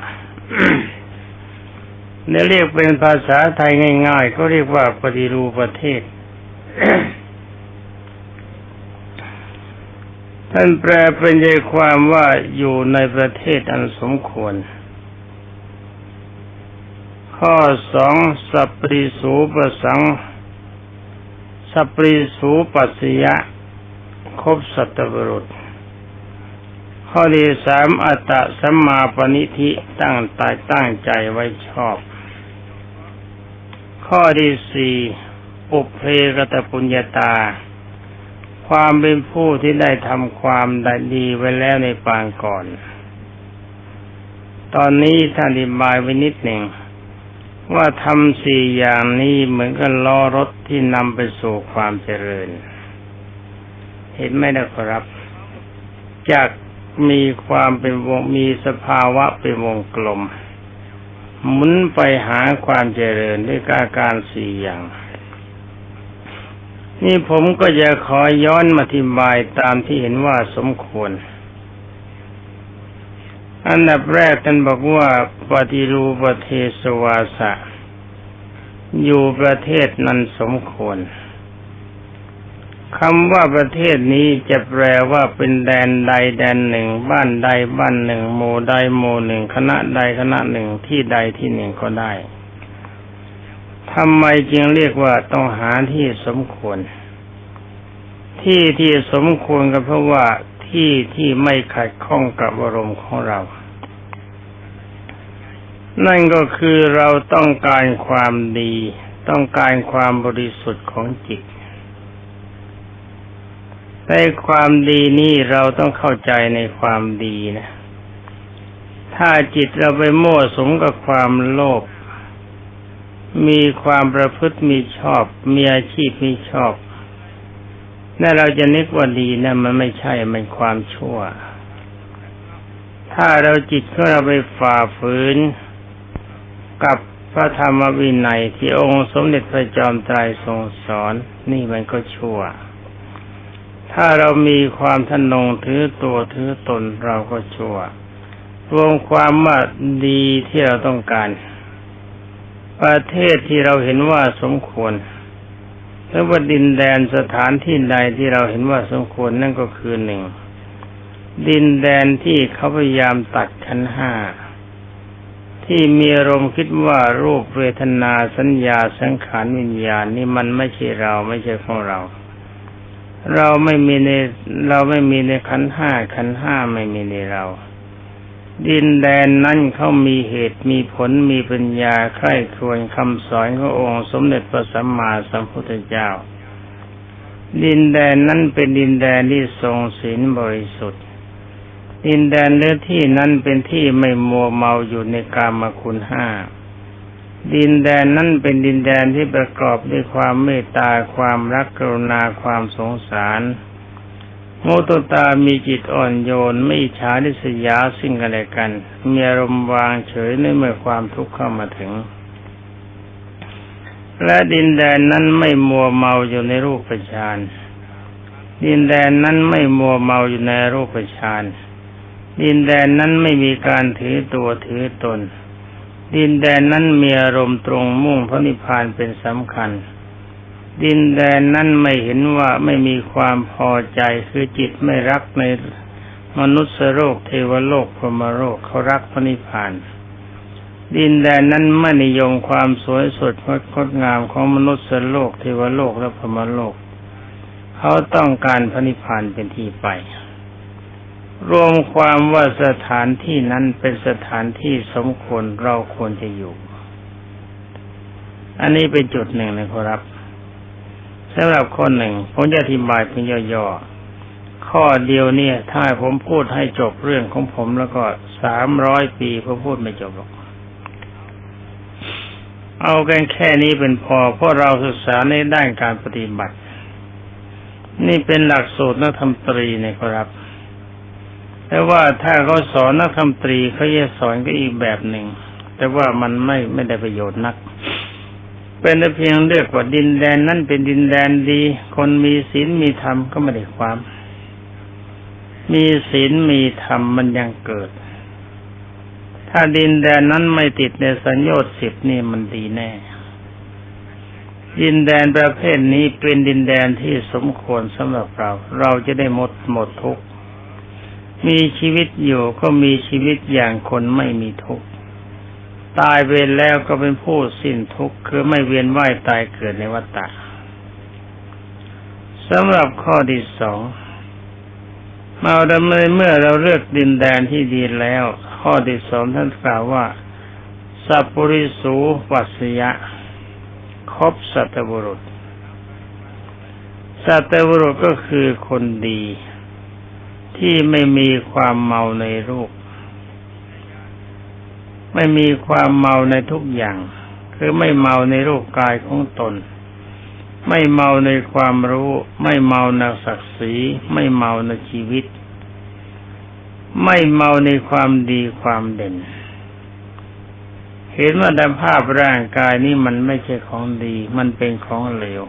เนี่ยเรียกเป็นภาษาไทยง่าย ๆ ก็เรียกว่าปฏิรูปประเทศ ท่านแปลเป็นใจความว่าอยู่ในประเทศอันสมควร ข้อสองสัปริสูปสังสัปริสูปัสยะครบสัตบรุษ ข้อที่สามอัตตะสัมมาปณิธิตั้งตายตั้งใจไว้ชอบ ข้อที่สี่ปุเพกตปุญญาตา ความเป็นผู้ที่ได้ทำความได้ดีไว้แล้วในปางก่อน ตอนนี้ท่านอธิบายไว้นิดหนึ่ง ว่าทำสี่อย่างนี้เหมือนกับล้อรถที่นำไปสู่ความเจริญ เห็นไหมนะครับ จากมีความเป็นวงมีสภาวะเป็นวงกลม หมุนไปหาความเจริญด้วยการการสี่อย่าง นี่ผมก็จะขอย้อนมาอธิบายตามที่เห็นว่าสมควร อันดับแรกท่านบอกว่าปฏิรูประเทศวาสะ อยู่ประเทศนั้นสมควรคำว่าประเทศนี้จะแปลว่าเป็นแดนใดแดนหนึ่ง บ้านใดบ้านหนึ่งหมู่ใดหมู่หนึ่ง คณะใดคณะหนึ่งที่ใดที่หนึ่งก็ได้ทำไมจึงเรียกว่าต้องหาที่สมควร ที่ที่สมควรก็เพราะว่า ที่ที่ไม่ขัดข้องกับอารมณ์ของเรา นั่นก็คือเราต้องการความดี ต้องการความบริสุทธิ์ของจิต ในความดีนี้เราต้องเข้าใจในความดีนะ ถ้าจิตเราไปมั่วสมกับความโลภ มีความประพฤติมีชอบ มีอาชีพมีชอบ นั่นเราจะนึกว่าดีนะมันไม่ใช่มันความชั่ว ถ้าเราจิตของเราไปฝ่าฝืนกับพระธรรมวินัยที่องค์สมเด็จพระจอมไตรทรงสอน นี่มันก็ชั่ว ถ้าเรามีความทนงถือตัวถือตนเราก็ชั่ว รวมความว่าดีที่เราต้องการ ประเทศที่เราเห็นว่าสมควร หรือว่าดินแดนสถานที่ใดที่เราเห็นว่าสมควรนั่นก็คือหนึ่งดินแดนที่เขาพยายามตัดขันห้าที่มีอารมณ์คิดว่ารูปเวทนาสัญญาสังขารวิญญาณนี่มันไม่ใช่เราไม่ใช่ของเรา เราไม่มีในเราไม่มีในขันห้าขันห้าไม่มีในเรา ดินแดนนั้นเขามีเหตุมีผลมีปัญญาใคร่ครวญคำสอนขององค์สมเด็จพระสัมมาสัมพุทธเจ้า ดินแดนนั้นเป็นดินแดนที่ทรงศีลบริสุทธิ์ ดินแดนเนื้อที่นั้นเป็นที่ไม่มัวเมาอยู่ในกามคุณห้าดินแดนนั้นเป็นดินแดนที่ประกอบด้วยความเมตตาความรักกรุณาความสงสาร โมตุตามีจิตอ่อนโยนไม่ฉาดิสยาสิ่งอะไรกัน มีอารมณ์วางเฉยในเมื่อความทุกข์เข้ามาถึง และดินแดนนั้นไม่มัวเมาอยู่ในรูปประชานดินแดนนั้นไม่มัวเมาอยู่ในรูปประชานดินแดนนั้นไม่มีการถือตัวถือตน ดินแดนนั้นมีอารมณ์ตรงมุ่งพระนิพพานเป็นสำคัญ ดินแดนนั้นไม่เห็นว่าไม่มีความพอใจคือจิตไม่รักในมนุษย์โลกเทวโลกพรหมโลกเขารักพระนิพพาน ดินแดนนั้นไม่นิยมความสวยสดงดงามของมนุษย์โลกเทวโลกและพรหมโลก เขาต้องการพระนิพพานเป็นที่ไป รวมความว่าสถานที่นั้นเป็นสถานที่สมควรเราควรจะอยู่ อันนี้เป็นจุดหนึ่งนะครับ สำหรับคนหนึ่งผมจะอธิบายเพียงย่อๆข้อเดียวเนี่ย ถ้าผมพูดให้จบเรื่องของผมแล้วก็สามร้อยปีผมพูดไม่จบหรอก เอากันแค่นี้เป็นพอ เพราะเราศึกษาในด้านการปฏิบัติ นี่เป็นหลักสูตรนักธรรมตรีนะครับแต่ว่าถ้าเขาสอนนักธรรมตรีเขาจะสอนก็อีกแบบหนึ่ง แต่ว่ามันไม่ไม่ได้ประโยชน์นัก เป็นแต่เพียงเลือกว่าดินแดนนั้นเป็นดินแดนดี คนมีศีลมีธรรมก็ไม่ได้ความ มีศีลมีธรรมมันยังเกิด ถ้าดินแดนนั้นไม่ติดในสัญญาสิบนี่มันดีแน่ ดินแดนประเภทนี้เป็นดินแดนที่สมควรสำหรับเรา เราจะได้หมดหมดทุกข์มีชีวิตอยู่ก็มีชีวิตอย่างคนไม่มีทุกข์ ตายไปแล้วก็เป็นผู้สิ้นทุกข์คือไม่เวียนว่ายตายเกิดในวัฏฏะสำหรับข้อที่สองเมาดำเนินเมื่อเราเลือกดินแดนที่ดีแล้ว ข้อที่สองท่านกล่าวว่า สัพปริสูวัสยะ ครบสัตบุรุษ สัตบุรุษก็คือคนดี ที่ไม่มีความเมาในรูป ไม่มีความเมาในทุกอย่าง คือไม่เมาในรูปกายของตน ไม่เมาในความรู้ ไม่เมาในศักดิ์ศรี ไม่เมาในชีวิต ไม่เมาในความดีความเด่น เห็นว่าดภาพร่างกายนี้มันไม่ใช่ของดี มันเป็นของเหลว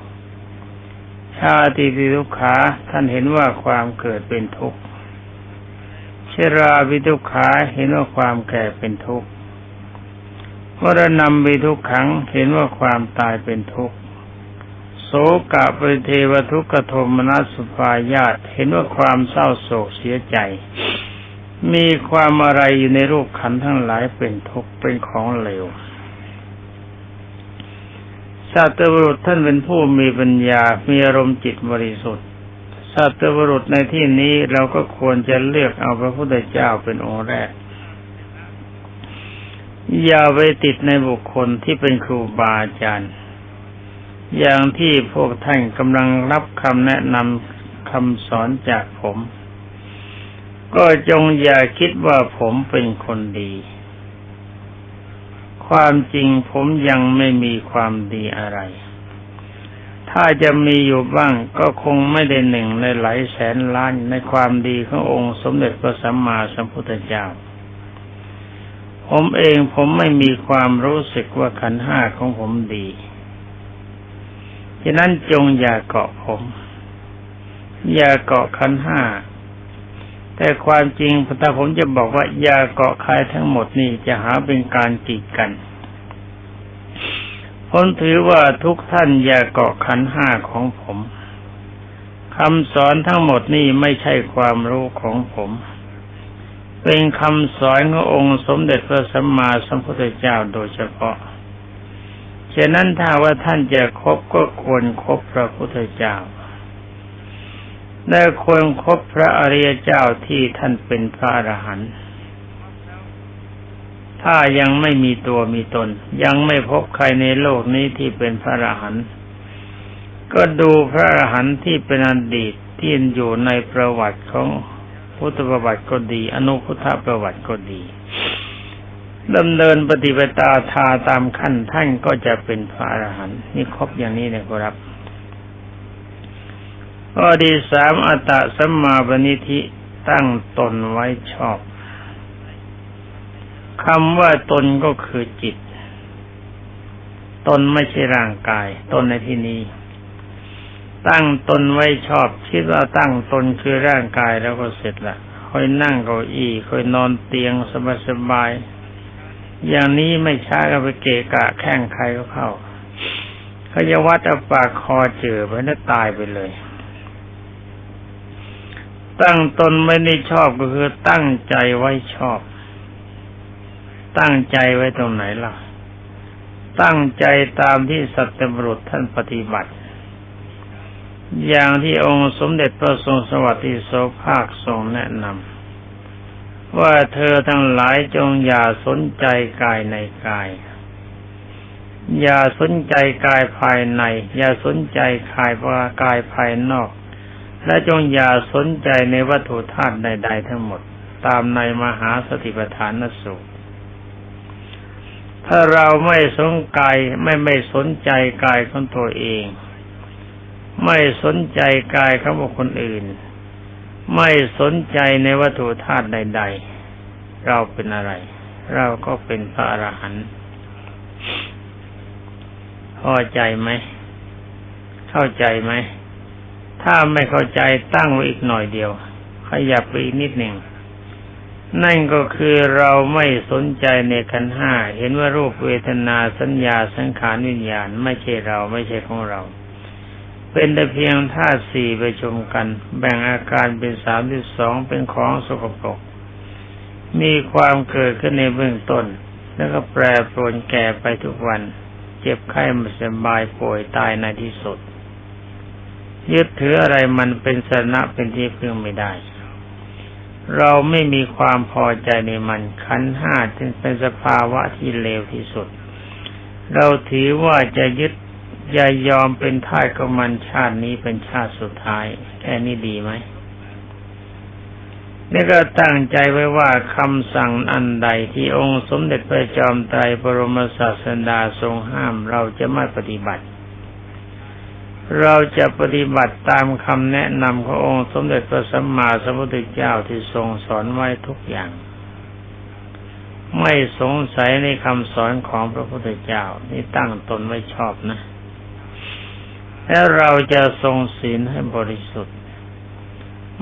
ชาติปิทุกขาท่านเห็นว่าความเกิดเป็นทุกข์ชราวิทุกขาเห็นว่าความแก่เป็นทุกข์ มรณะวิทุกขังเห็นว่าความตายเป็นทุกข์โสกะปริเทวทุกขโทมนัสสุภายาตเห็นว่าความเศร้าโศกเสียใจ มีความอะไรอยู่ในรูปขันทั้งหลายเป็นทุกข์เป็นของเหลวสัตว์บุรุษท่านเป็นผู้มีปัญญา มีอารมณ์จิตบริสุทธิ์สัตว์บุรุษในที่นี้เราก็ควรจะเลือกเอาพระพุทธเจ้าเป็นองค์แรก อย่าไปติดในบุคคลที่เป็นครูบาอาจารย์ อย่างที่พวกท่านกำลังรับคำแนะนำคำสอนจากผม ก็จงอย่าคิดว่าผมเป็นคนดี ความจริงผมยังไม่มีความดีอะไร ถ้าจะมีอยู่บ้างก็คงไม่ได้หนึ่งในหลายแสนล้านในความดีขององค์สมเด็จพระสัมมาสัมพุทธเจ้า ผมเองผมไม่มีความรู้สึกว่าขันห้าของผมดีฉะนั้นจงอย่าเกาะผม อย่าเกาะขันห้า แต่ความจริงถ้าผมจะบอกว่า อย่าเกาะใครทั้งหมดนี่จะหาเป็นการกีดกันผมถือว่าทุกท่านอย่าเกาะขันห้าของผมคำสอนทั้งหมดนี่ไม่ใช่ความรู้ของผม เป็นคำสอนขององค์สมเด็จพระสัมมาสัมพุทธเจ้าโดยเฉพาะ ฉะนั้นถ้าว่าท่านจะคบก็ควรครบพระพุทธเจ้าและควรครบพระอริยเจ้าที่ท่านเป็นพระอรหันต์ ถ้ายังไม่มีตัวมีตน ยังไม่พบใครในโลกนี้ที่เป็นพระอรหันต์ก็ดูพระอรหันต์ที่เป็นอดีตที่อยู่ในประวัติของ พุทธประวัติก็ดี อนุพุทธประวัติก็ดีดำเนินปฏิปตาทาตามขั้นท่านก็จะเป็นพระอรหันต์นี่ครบอย่างนี้นะครับข้อที่สามอัตตะสัมมาปณิธิตั้งตนไว้ชอบคำว่าตนก็คือจิต ตนไม่ใช่ร่างกาย ตนในที่นี้ ตั้งตนไว้ชอบคิดว่าตั้งตนคือร่างกายแล้วก็เสร็จละค่อยนั่งเก้าอี้ค่อยนอนเตียงสบายๆอย่างนี้ไม่ช้าก็ไปเกะกะแข้งใครก็เข้าเขาจะวัดเอาปากคอเจือไปแล้วตายไปเลย ตั้งตนไม่ได้ชอบก็คือตั้งใจไว้ชอบ ตั้งใจไว้ตรงไหนล่ะ ตั้งใจตามที่สัตบุรุษท่านปฏิบัติ อย่างที่องค์สมเด็จพระทรงสวัสดิโสภาคทรงแนะนำว่าเธอทั้งหลายจงอย่าสนใจกายในกาย อย่าสนใจกายภายใน อย่าสนใจกายภายกายภายนอก และจงอย่าสนใจในวัตถุธาตุใด ๆ ทั้งหมด ตามในมหาสติปัฏฐานสูตรถ้าเราไม่สนกายไม่ไม่สนใจกายของตัวเอง ไม่สนใจกายของบุคคลอื่น ไม่สนใจในวัตถุธาตุใด ๆ เราเป็นอะไร เราก็เป็นพระอรหันต์พอใจไหม เข้าใจไหม ถ้าไม่เข้าใจตั้งไว้อีกหน่อยเดียว ขยับไปอีกนิดหนึ่ง นั่นก็คือเราไม่สนใจในขันห้า เห็นว่ารูปเวทนาสัญญาสังขารวิญญาณ ไม่ใช่เราไม่ใช่ของเรา เป็นแต่เพียงธาตุสี่ไปชมกัน แบ่งอาการเป็นสามที่สองเป็นของสกปรก มีความเกิดขึ้นในเบื้องต้น แล้วก็แปรปรวนแก่ไปทุกวัน เจ็บไข้ไม่สบายป่วยตายในที่สุด ยึดถืออะไรมันเป็นสนะเป็นที่พึ่งไม่ได้ เราไม่มีความพอใจในมันขันห้าจึงเป็นสภาวะที่เลวที่สุด เราถือว่าจะยึด อย่ายอมเป็นทายกมันชาตินี้เป็นชาติสุดท้าย แค่นี้ดีไหมนี่ก็ตั้งใจไว้ว่าคำสั่งอันใดที่องค์สมเด็จพระจอมไตรบรมศาสดาทรงห้ามเราจะไม่ปฏิบัติ เราจะปฏิบัติตามคำแนะนำขององค์สมเด็จพระสัมมาสัมพุทธเจ้าที่ทรงสอนไว้ทุกอย่าง ไม่สงสัยในคำสอนของพระพุทธเจ้านี่ตั้งตนไว้ชอบนะ แล้วเราจะทรงศีลให้บริสุทธิ์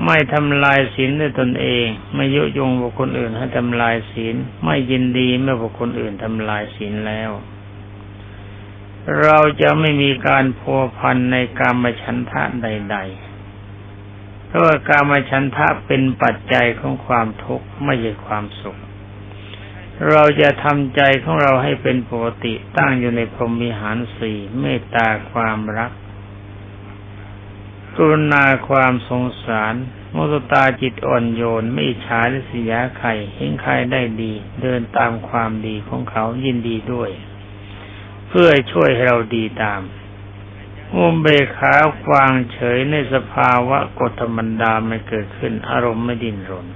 ไม่ทำลายศีลด้วยตนเอง ไม่ยุยงบุคคลอื่นให้ทำลายศีล ไม่ยินดีเมื่อบุคคลอื่นทำลายศีลแล้ว เราจะไม่มีการพัวพันในกามฉันทะใด ๆ เพราะว่ากามฉันทะเป็นปัจจัยของความทุกข์ไม่ใช่ความสุข เราจะทำใจของเราให้เป็นปกติตั้งอยู่ในพรหมิหารสี่เมตตาความรัก กรุณาความสงสาร มุตตาจิตอ่อนโยนไม่ฉาและเสียใครเห็นใครได้ดี เดินตามความดีของเขายินดีด้วย เพื่อช่วยให้เราดีตามอุมเบกขาวางเฉยในสภาวะกฎธรรมดาไม่เกิดขึ้นอารมณ์ไม่ดิ้นรน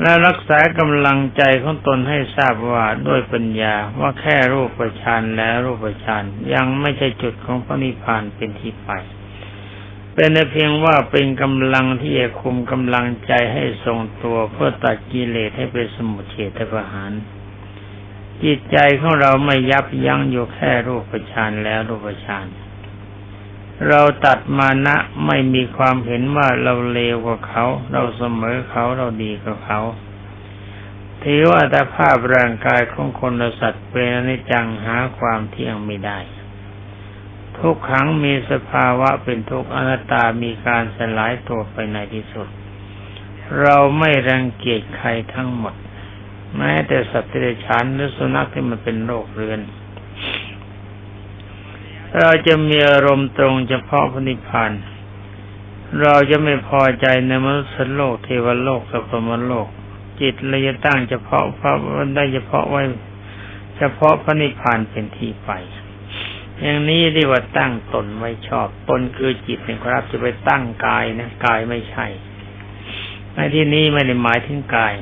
และรักษากำลังใจของตนให้ทราบว่าด้วยปัญญาว่าแค่รูปประชานและรูปประชานยังไม่ใช่จุดของพระนิพพานเป็นที่ไป เป็นเพียงว่าเป็นกำลังที่จะคุมกำลังใจให้ทรงตัวเพื่อตัดกิเลสให้เป็นสมุทเฉทประหารจิตใจของเราไม่ยับยั้งอยู่แค่รูปประชานแล้วรูปประชาน เราตัดมานะไม่มีความเห็นว่าเราเลวกว่าเขา เราเสมอเขาเราดีกว่าเขาถือว่าแต่ภาพร่างกายของคนและสัตว์เป็นอนิจจังหาความเที่ยงไม่ได้ ทุกครั้งมีสภาวะเป็นทุกอนัตตามีการสลายตัวไปในที่สุด เราไม่รังเกียจใครทั้งหมด แม้แต่สัตว์เดรัจฉานหรือสุนัขที่มันเป็นโรคเรือน เราจะมีอารมณ์ตรงเฉพาะพระนิพพานเราจะไม่พอใจในมนุษย์โลกเทวโลกกับพรมโลก จิตเราจะตั้งเฉพาะพระได้เฉพาะไว้ เฉพาะพระนิพพานเป็นที่ไป อย่างนี้เรียกว่าตั้งตนไว้ชอบตนคือจิตนะครับ จะไปตั้งกายนะกายไม่ใช่ในที่นี้ไม่ได้หมายถึงกาย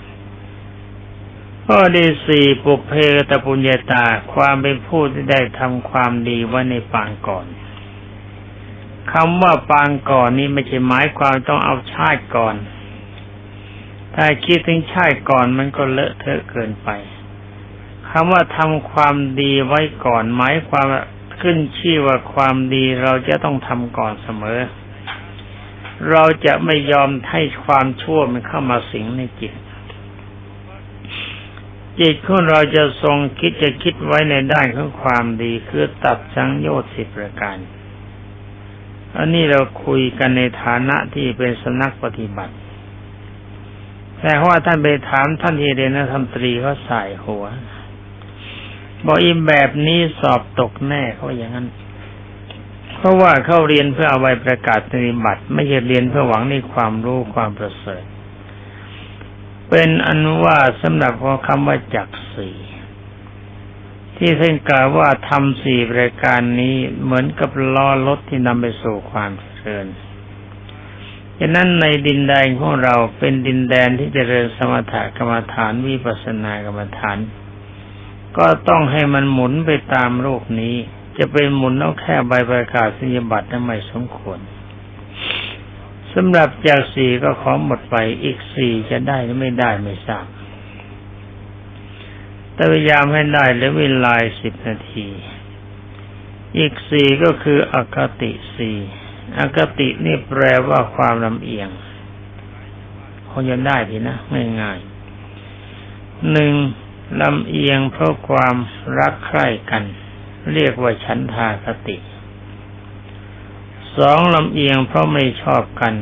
ข้อที่สี่ปุเพตปุญญาตาความเป็นผู้ที่ได้ทำความดีไว้ในปางก่อนคำว่าปางก่อนนี้ไม่ใช่หมายความต้องเอาชาติก่อน ถ้าคิดถึงชาติก่อนมันก็เลอะเทอะเกินไปคำว่าทำความดีไว้ก่อนหมายความขึ้นชื่อว่าความดีเราจะต้องทำก่อนเสมอ เราจะไม่ยอมให้ความชั่วมันเข้ามาสิงในจิต จิตของเราจะทรงคิดจะคิดไว้ในด้านของความดีคือตัดสังโยชน์สิบประการ อันนี้เราคุยกันในฐานะที่เป็นสนักปฏิบัติ แต่ว่าท่านไปถามท่านที่เรียนนักธรรมตรีเขาใส่หัว บอกอิมแบบนี้สอบตกแน่เขาอย่างนั้น เพราะว่าเขาเรียนเพื่อเอาไว้ประกาศปฏิบัติ ไม่ใช่เรียนเพื่อหวังในความรู้ความประเสริฐ เป็นอันว่าสำหรับคำว่าจักสี่ที่ท่านกล่าวว่าทำสี่รายการนี้เหมือนกับล้อรถที่นำไปสู่ความเจริญจฉะนั้นในดินแดนของเราเป็นดินแดนที่จเจริญสมถกรรมฐานวิปัสสนากรรมฐาน ก็ต้องให้มันหมุนไปตามโลกนี้ จะเป็นหมุนเอาแค่ใบประกาศสัญบัตรนั้นไม่สมควร สำหรับจากสี่ก็ขอหมดไปอีกสี่จะได้หรือไม่ได้ไม่ทราบแต่พยายามให้ได้เหลือเวลาสิบนาที อีกสี่ก็คืออคติสี่อคตินี่แปลว่าความลำเอียงคงจะได้ดีนะไม่ง่ายหนึ่งลำเอียงเพราะความรักใคร่กัน เรียกว่าฉันทาคติ สองลำเอียงเพราะไม่ชอบกัน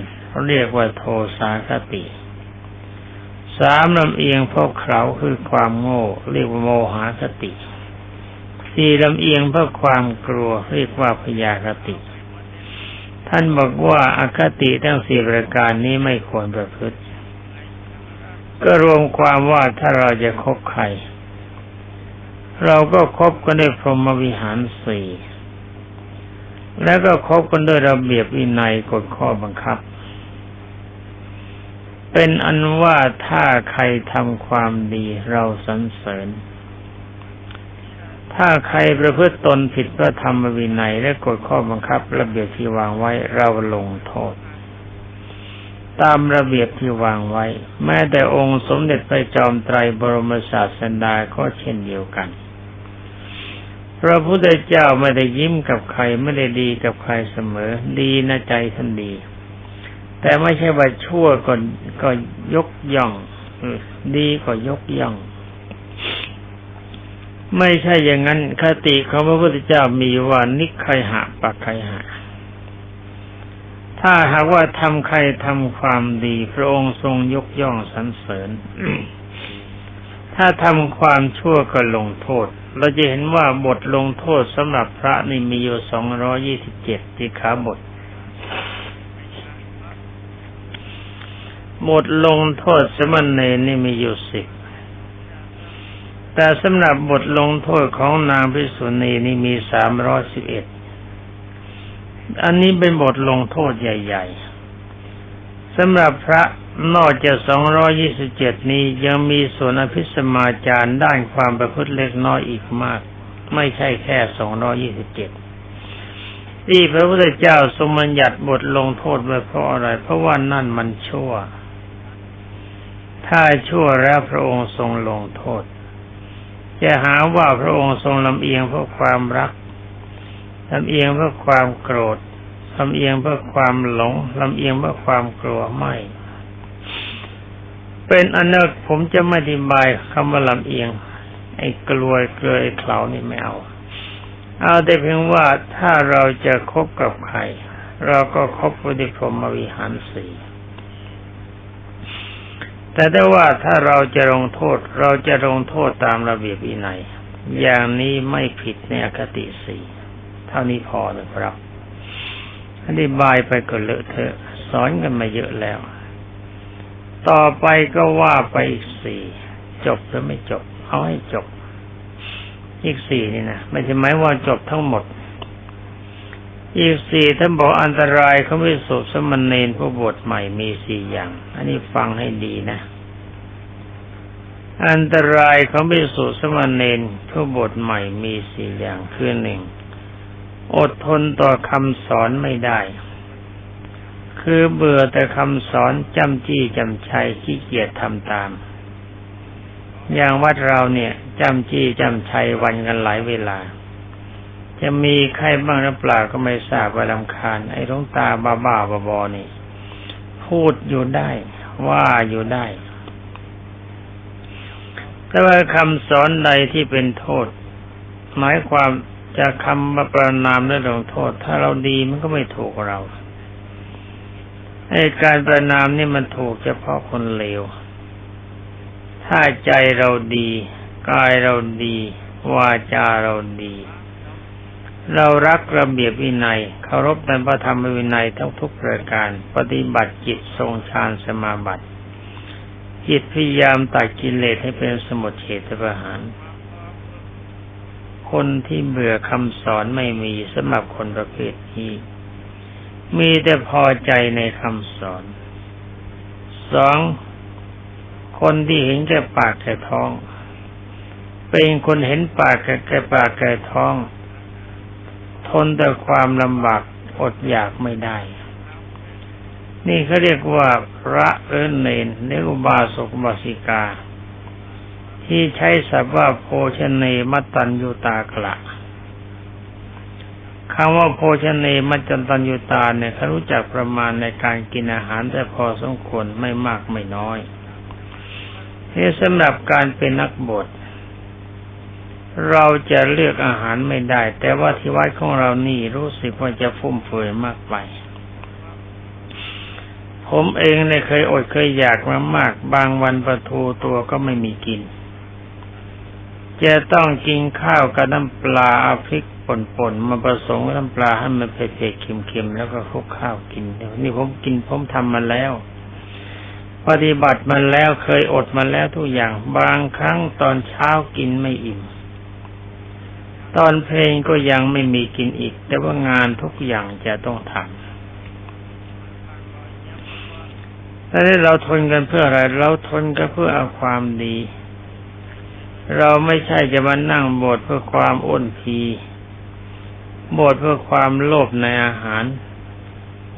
เรียกว่าโทสาคติ สามลำเอียงเพราะเขาคือความโง่ เรียกว่าโมหาคติ สี่ลำเอียงเพราะความกลัวเรียกว่าพยาคติ ท่านบอกว่าอาคติทั้งสี่ประการนี้ไม่ควรประพฤติ ก็รวมความว่าถ้าเราจะคบใคร เราก็คบกันด้วยพรหมวิหารสี่ แล้วก็คบกันด้วยระเบียบวินัยกฎข้อบังคับ เป็นอันว่าถ้าใครทำความดีเราสรรเสริญ ถ้าใครประพฤติตนผิดพระธรรมวินัยและกฎข้อบังคับ ระเบียบที่วางไว้เราลงโทษ ตามระเบียบที่วางไว้ แม้แต่องค์สมเด็จพระจอมไตรบรมศาสดาก็เช่นเดียวกัน พระพุทธเจ้าไม่ได้ยิ้มกับใครไม่ได้ดีกับใครเสมอ ดีนะใจท่านดี แต่ไม่ใช่ว่าชั่วก็ก็ยกย่องดีก็ยกย่อง ไม่ใช่อย่างนั้นคติของพระพุทธเจ้ามีว่านิครหะปักใครหะถ้าหากว่าทำใครทำความดี พระองค์ทรงยกย่องสรรเสริญ ถ้าทำความชั่วก็ลงโทษ เราจะเห็นว่าบทลงโทษสำหรับพระนี่มีอยู่สองร้อยี่สิบเจ็ดที่ขาบท บทลงโทษสมณเณรนี่มีอยู่สิบ แต่สำหรับบทลงโทษของนางพิสุณีนี่มีสามร้อยสิบเอ็ด อันนี้เป็นบทลงโทษใหญ่ ๆสำหรับพระนอกจากสองร้อยี่สิบเจ็ดนี้ยังมีส่วนอภิสมาจารด้านความประพฤติเล็กน้อยอีกมาก ไม่ใช่แค่สองร้อยี่สิบเจ็ดที่พระพุทธเจ้าทรงบัญญัติบทลงโทษไว้เพราะอะไร เพราะว่านั่นมันชั่ว ถ้าชั่วแล้วพระองค์ทรงลงโทษ จะหาว่าพระองค์ทรงลำเอียงเพราะความรักลำเอียงเพราะความโกรธลำเอียงเพราะความหลงลำเอียงเพราะความกลัวไม่ เป็นอันนั้นผมจะไม่อธิบายคำว่าลำเอียง ไอ้กลวยเกลยเขานี่ไม่เอา เอาแต่เพียงว่าถ้าเราจะคบกับใคร เราก็คบวิธิพรมวิหารสีแต่ได้ว่าถ้าเราจะลงโทษเราจะลงโทษตามระเบียบวินัยอย่างนี้ไม่ผิดในอคติสี่เท่านี้พอนะครับอธิบายไปก็เลอะเทอะสอนกันมาเยอะแล้ว ต่อไปก็ว่าไปอีกสี่จบหรือไม่จบ เอาให้จบ อีกสี่นี่นะไม่ใช่หมายว่าจบทั้งหมด อีกสี่ท่านบอกอันตรายเขาไม่สุสมณเณรผู้บวชใหม่มีสี่อย่าง อันนี้ฟังให้ดีนะ อันตรายเขาไม่สุสมณเณรผู้บวชใหม่มีสี่อย่างคือหนึ่งอดทนต่อคำสอนไม่ได้ คือเบื่อแต่คำสอนจำจี้จำชัยขี้เกียจทำตาม อย่างวัดเราเนี่ยจำจี้จำชัยวันกันหลายเวลา จะมีใครบ้างหรือเปล่าก็ไม่ทราบว่าลำคาญ ไอ้ลงตาบ้าบ้าบอนี่ พูดอยู่ได้ ว่าอยู่ได้ แต่ว่าคำสอนใดที่เป็นโทษ หมายความจะคำมาประนามและลงโทษ ถ้าเราดีมันก็ไม่ถูกเรา ไอ้การประนามนี่มันถูกเฉพาะคนเลว ถ้าใจเราดีกายเราดี วาจาเราดี เรารักระเบียบวินัยเคารพในพระธรรมวินัยทั้งทุกประการ ปฏิบัติจิตทรงฌานสมาบัติ จิตพยายามตัดกิเลสให้เป็นสมุทเฉทประหาร คนที่เบื่อคำสอนไม่มีสำหรับคนประเภทนี้ มีแต่พอใจในคำสอน สอง คนที่เห็นแก่ปากแก่ท้อง เป็นคนเห็นปากแก่แก่ปากแก่ท้อง ทนแต่ความลำบากอดอยากไม่ได้ นี่เขาเรียกว่าพระเอินเนนเนอุบาสกบาสิกา ที่ใช้ศัพท์ว่าโพชเนมัตตัญยุตากละ คำว่าโภชเนมัจจันตัญยุตาเนี่ยเขารู้จักประมาณในการกินอาหารแต่พอสมควรไม่มากไม่น้อยนี่สำหรับการเป็นนักบวชเราจะเลือกอาหารไม่ได้ แต่ว่าที่วัดของเรานี่รู้สึกว่าจะฟุ่มเฟือยมากไป ผมเองเนี่ยเคยอดเคยอยากมามาก บางวันประทูตัวก็ไม่มีกิน จะต้องกินข้าวกับน้ำปลาอาพริก ป่นๆมาผสมน้ำปลาให้มันเผ็ดๆเค็มๆแล้วก็คลุกข้าวกินเดี๋ยวนี่ผมกินผมทำมาแล้ว ปฏิบัติมันแล้วเคยอดมาแล้วทุกอย่าง บางครั้งตอนเช้ากินไม่อิ่ม ตอนเพลงก็ยังไม่มีกินอีก แต่ว่างานทุกอย่างจะต้องทำแล้วเราทนกันเพื่ออะไร เราทนกันเพื่อเอาความดี เราไม่ใช่จะมานั่งบทเพื่อความอ้นพี บทเพื่อความโลภในอาหาร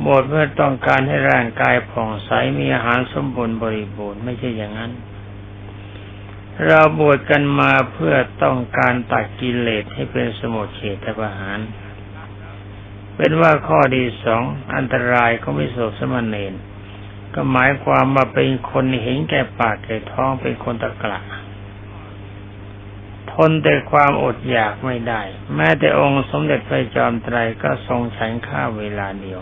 บทเพื่อต้องการให้ร่างกายผ่องใสมีอาหารสมบูรณ์บริบูรณ์ไม่ใช่อย่างนั้น เราบวชกันมาเพื่อต้องการตัดกิเลสให้เป็นสมุทเฉทประหาร เป็นว่าข้อดีสองอันตรายก็ไม่โสสมณเณรก็หมายความว่าเป็นคนเห็นแก่ปากแก่ท้องเป็นคนตะกละ ทนแต่ความอดอยากไม่ได้ แม้แต่องค์สมเด็จพระจอมไตรก็ทรงฉันข้าวเวลาเดียว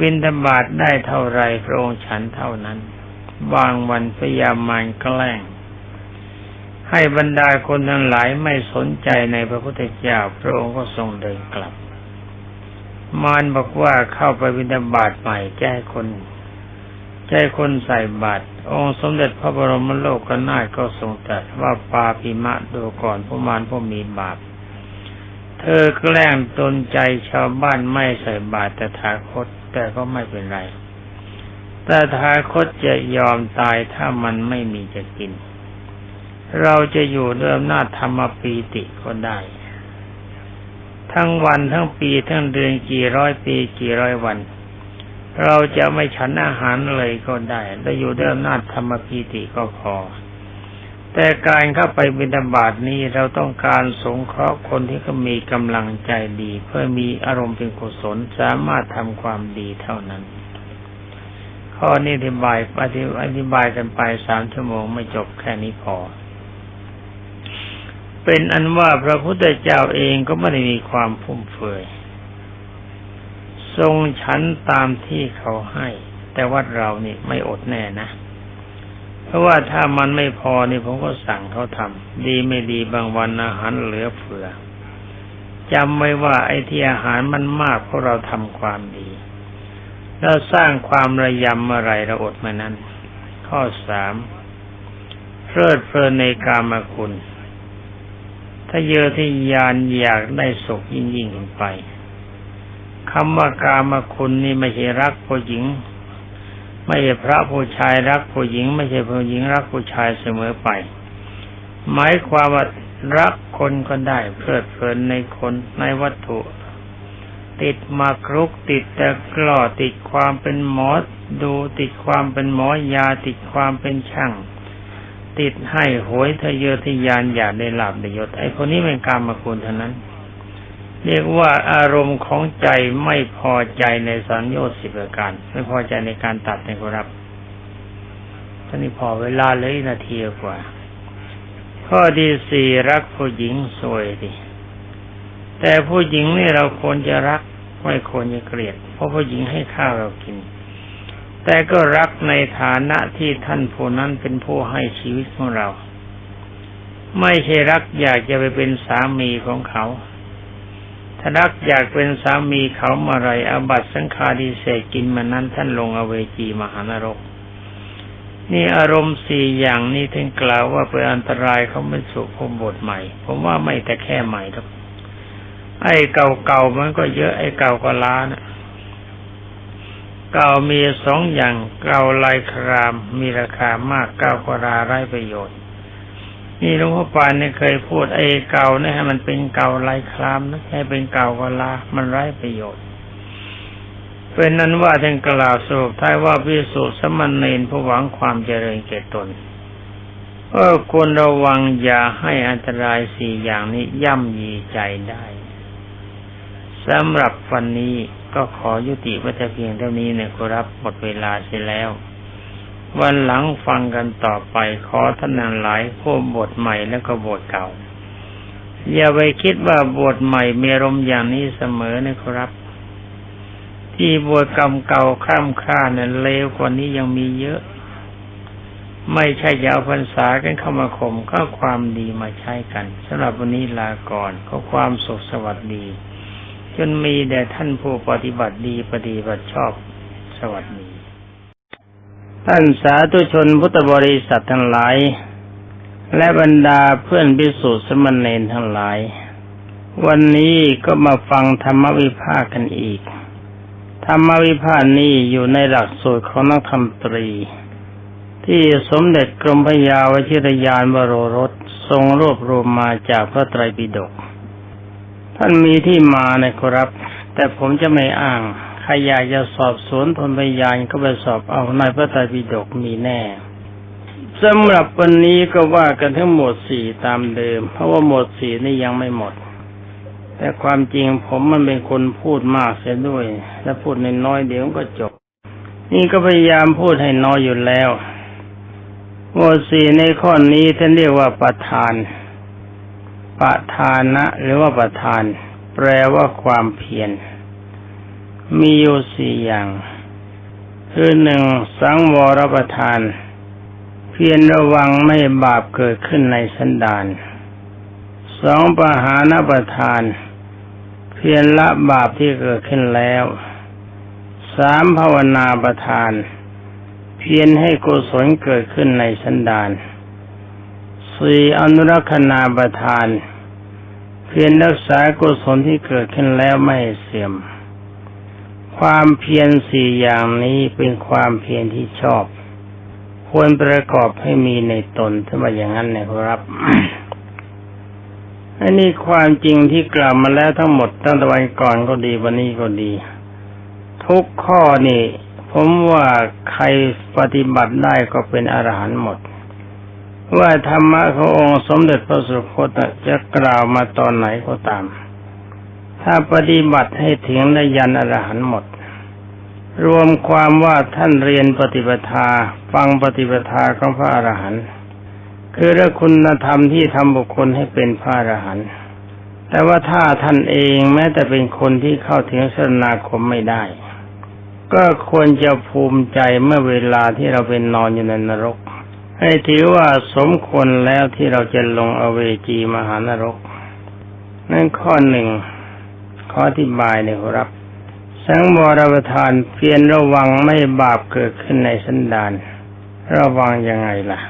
บินธบาตได้เท่าไรพระองค์ฉันเท่านั้น บางวันพยายามมันแกล้ง ให้บรรดาคนทั้งหลายไม่สนใจในพระพุทธเจ้าพระองค์ก็ทรงเดินกลับ มารบอกว่าเข้าไปบินธบาตใหม่แก้คนใจคนใส่บาตร องค์สมเด็จพระบรมโลกนาถก็ทรงตรัสว่าปาปิมะดูก่อนผู้มารผู้มีบาป เธอแกล้งตนใจชาวบ้านไม่ใส่บาตรแต่ถาคตแต่ก็ไม่เป็นไร แต่ถาคตจะยอมตายถ้ามันไม่มีจะกิน เราจะอยู่เริ่มหน้าธรรมปีติก็ได้ ทั้งวันทั้งปีทั้งเดือนกี่ร้อยปีกี่ร้อยวัน เราจะไม่ฉันอาหารเลยก็ได้และอยู่ด้วยอำนาจธรรมพีติก็พอ แต่การเข้าไปบิณฑบาตนี้เราต้องการสงเคราะห์คนที่เขามีกำลังใจดี เพื่อมีอารมณ์เป็นกุศลสามารถทำความดีเท่านั้น ข้อนี้อธิบายอธิบายกันไปสามชั่วโมงไม่จบแค่นี้พอ เป็นอันว่าพระพุทธเจ้าเองก็ไม่ได้มีความฟุ่มเฟือย ทรงฉันตามที่เขาให้ แต่ว่าเรานี่ไม่อดแน่นะ เพราะว่าถ้ามันไม่พอนี่ผมก็สั่งเขาทำดีไม่ดีบางวันอาหารเหลือเฟือจำไว้ว่าไอ้ที่อาหารมันมากเพราะเราทำความดีเราสร้างความระยำอะไรเราอดมานั้น ข้อสามเพลิดเพลินในกามคุณถ้าเยอะที่ยานอยากได้สุขยิ่งยิ่งขึ้นไป คำว่ากามคุณนี่ไม่ใช่รักผู้หญิง ไม่ใช่พระผู้ชายรักผู้หญิง ไม่ใช่ผู้หญิงรักผู้ชายเสมอไป หมายความว่ารักคนก็ได้เพลิดเพลินในคนในวัตถุ ติดมากรุกติดแต่กล้อติดความเป็นหมอดูติดความเป็นหมอยาติดความเป็นช่าง ติดให้หวยทะเยอทะยานอยากได้ลาบได้ยศไอ้คนนี้เป็นกรรมาคุณเท่านั้น เรียกว่าอารมณ์ของใจไม่พอใจในสังโยชน์สิบประการ ไม่พอใจในการตัดในครับท่านี้พอเวลาเลยนาทีกว่า ข้อที่สี่รักผู้หญิงสวยดิแต่ผู้หญิงนี่เราควรจะรักไม่ควรจะเกลียด เพราะผู้หญิงให้ข้าวเรากิน แต่ก็รักในฐานะที่ท่านผู้นั้นเป็นผู้ให้ชีวิตของเรา ไม่ใช่รักอยากจะไปเป็นสามีของเขา ถ้ารักอยากเป็นสามีเขามื่อไรอาบัตสังฆาดิเศษกินมานั้นท่านลงอเวจีมหานรก นี่อารมณ์สี่อย่างนี้ถึงกล่าวว่าเป็นอันตรายเขาไม่สุภมบทใหม่ ผมว่าไม่แต่แค่ใหม่ครับ ไอ้เก่าๆมันก็เยอะไอ้เก่าก็ล้านะเก่ามีสองอย่างเก่าลายครามมีราคามากเก่ากราไร้ประโยชน์ นี่หลวงพ่อปานเนี่ยเคยพูดไอ้เก่าเนี่ยให้มันเป็นเก่าลายครามนะให้เป็นเก่ากลา มันไร้ประโยชน์เป็นนั้นว่าท่านกล่าวสรุปท้ายว่าพิสุสมณเณรผู้หวังความเจริญแก่ตนเออควรระวังอย่าให้อันตรายสี่อย่างนี้ย่ำยีใจได้สำหรับวันนี้ก็ขอยุติไว้แต่เพียงเท่านี้นะครับหมดเวลาเสียแล้ว วันหลังฟังกันต่อไปขอท่านนหลายผู้บทใหม่แล้วก็บทเก่า อย่าไปคิดว่าบทใหม่มีรมอย่างนี้เสมอนะครับ ที่บทกรรมเก่าข้ามค่านั้นเลวกว่านี้ยังมีเยอะ ไม่ใช่จะเอาพรรษากันเข้ามาข่มก็ความดีมาใช้กันสำหรับวันนี้ลาก่อนก็ความสุขสวัสดี จนมีแด่ท่านผู้ปฏิบัติดีปฏิบัติชอบสวัสดี ท่านสาธุชนพุทธบริษัททั้งหลาย และบรรดาเพื่อนพิสุสมณเณรทั้งหลาย วันนี้ก็มาฟังธรรมวิภาคกันอีก ธรรมวิภาคนี้อยู่ในหลักสูตรของนักธรรมตรี ที่สมเด็จกรมพยาวชิรยานวโรรสทรงรวบรวมมาจากพระไตรปิฎกท่านมีที่มานะครับ แต่ผมจะไม่อ้าง ใครอยากจะสอบสวนทนพยานก็ไปสอบเอาในพระไตรปิฎกมีแน่สำหรับวันนี้ก็ว่ากันทั้งหมดสี่ตามเดิม เพราะว่าหมดสี่นี่ยังไม่หมด แต่ความจริงผมมันเป็นคนพูดมากเสียด้วย และพูดนน้อยเดี๋ยวก็จบ นี่ก็พยายามพูดให้น้อยอยู่แล้วหมวดสี่ในข้อนี้ท่านเรียกว่าประธาน ประธานะ หรือว่าประธาน แปลว่าความเพียร มีอยู่สี่อย่าง คือหนึ่งสังวรประทาน เพียรระวังไม่บาปเกิดขึ้นในสันดานสองปหานประทาน เพียรละบาปที่เกิดขึ้นแล้วสามภาวนาประทาน เพียรให้กุศลเกิดขึ้นในสันดานสี่อนุรักษณาประทาน เพียรรักษากุศลที่เกิดขึ้นแล้วไม่เสื่อม ความเพียรสี่อย่างนี้เป็นความเพียรที่ชอบ ควรประกอบให้มีในตนถ้าว่าอย่างนั้นนะครับอันนี้ความจริงที่กล่าวมาแล้วทั้งหมดตั้งแต่วันก่อนก็ดีวันนี้ก็ดี ทุกข้อนี่ผมว่าใครปฏิบัติได้ก็เป็นอรหันต์หมด ว่าธรรมะขององค์สมเด็จพระสุคตจะกล่าวมาตอนไหนก็ตาม ถ้าปฏิบัติให้ถึงได้ยันอรหันต์หมด รวมความว่าท่านเรียนปฏิปทา ฟังปฏิปทาของพระอรหันต์คือเรื่องคุณธรรมที่ทำบุคคลให้เป็นพระอรหันต์แต่ว่าถ้าท่านเองแม้แต่เป็นคนที่เข้าถึงสนาคมไม่ได้ ก็ควรจะภูมิใจเมื่อเวลาที่เราเป็นนอนอยู่ในนรก ให้ถือว่าสมควรแล้วที่เราจะลงอเวจีมหานรก นั่นข้อหนึ่ง ขออธิบายเนี่ยครับ สังวรประทานเพียรระวังไม่บาปเกิดขึ้นในสันดาน ระวังยังไงล่ะ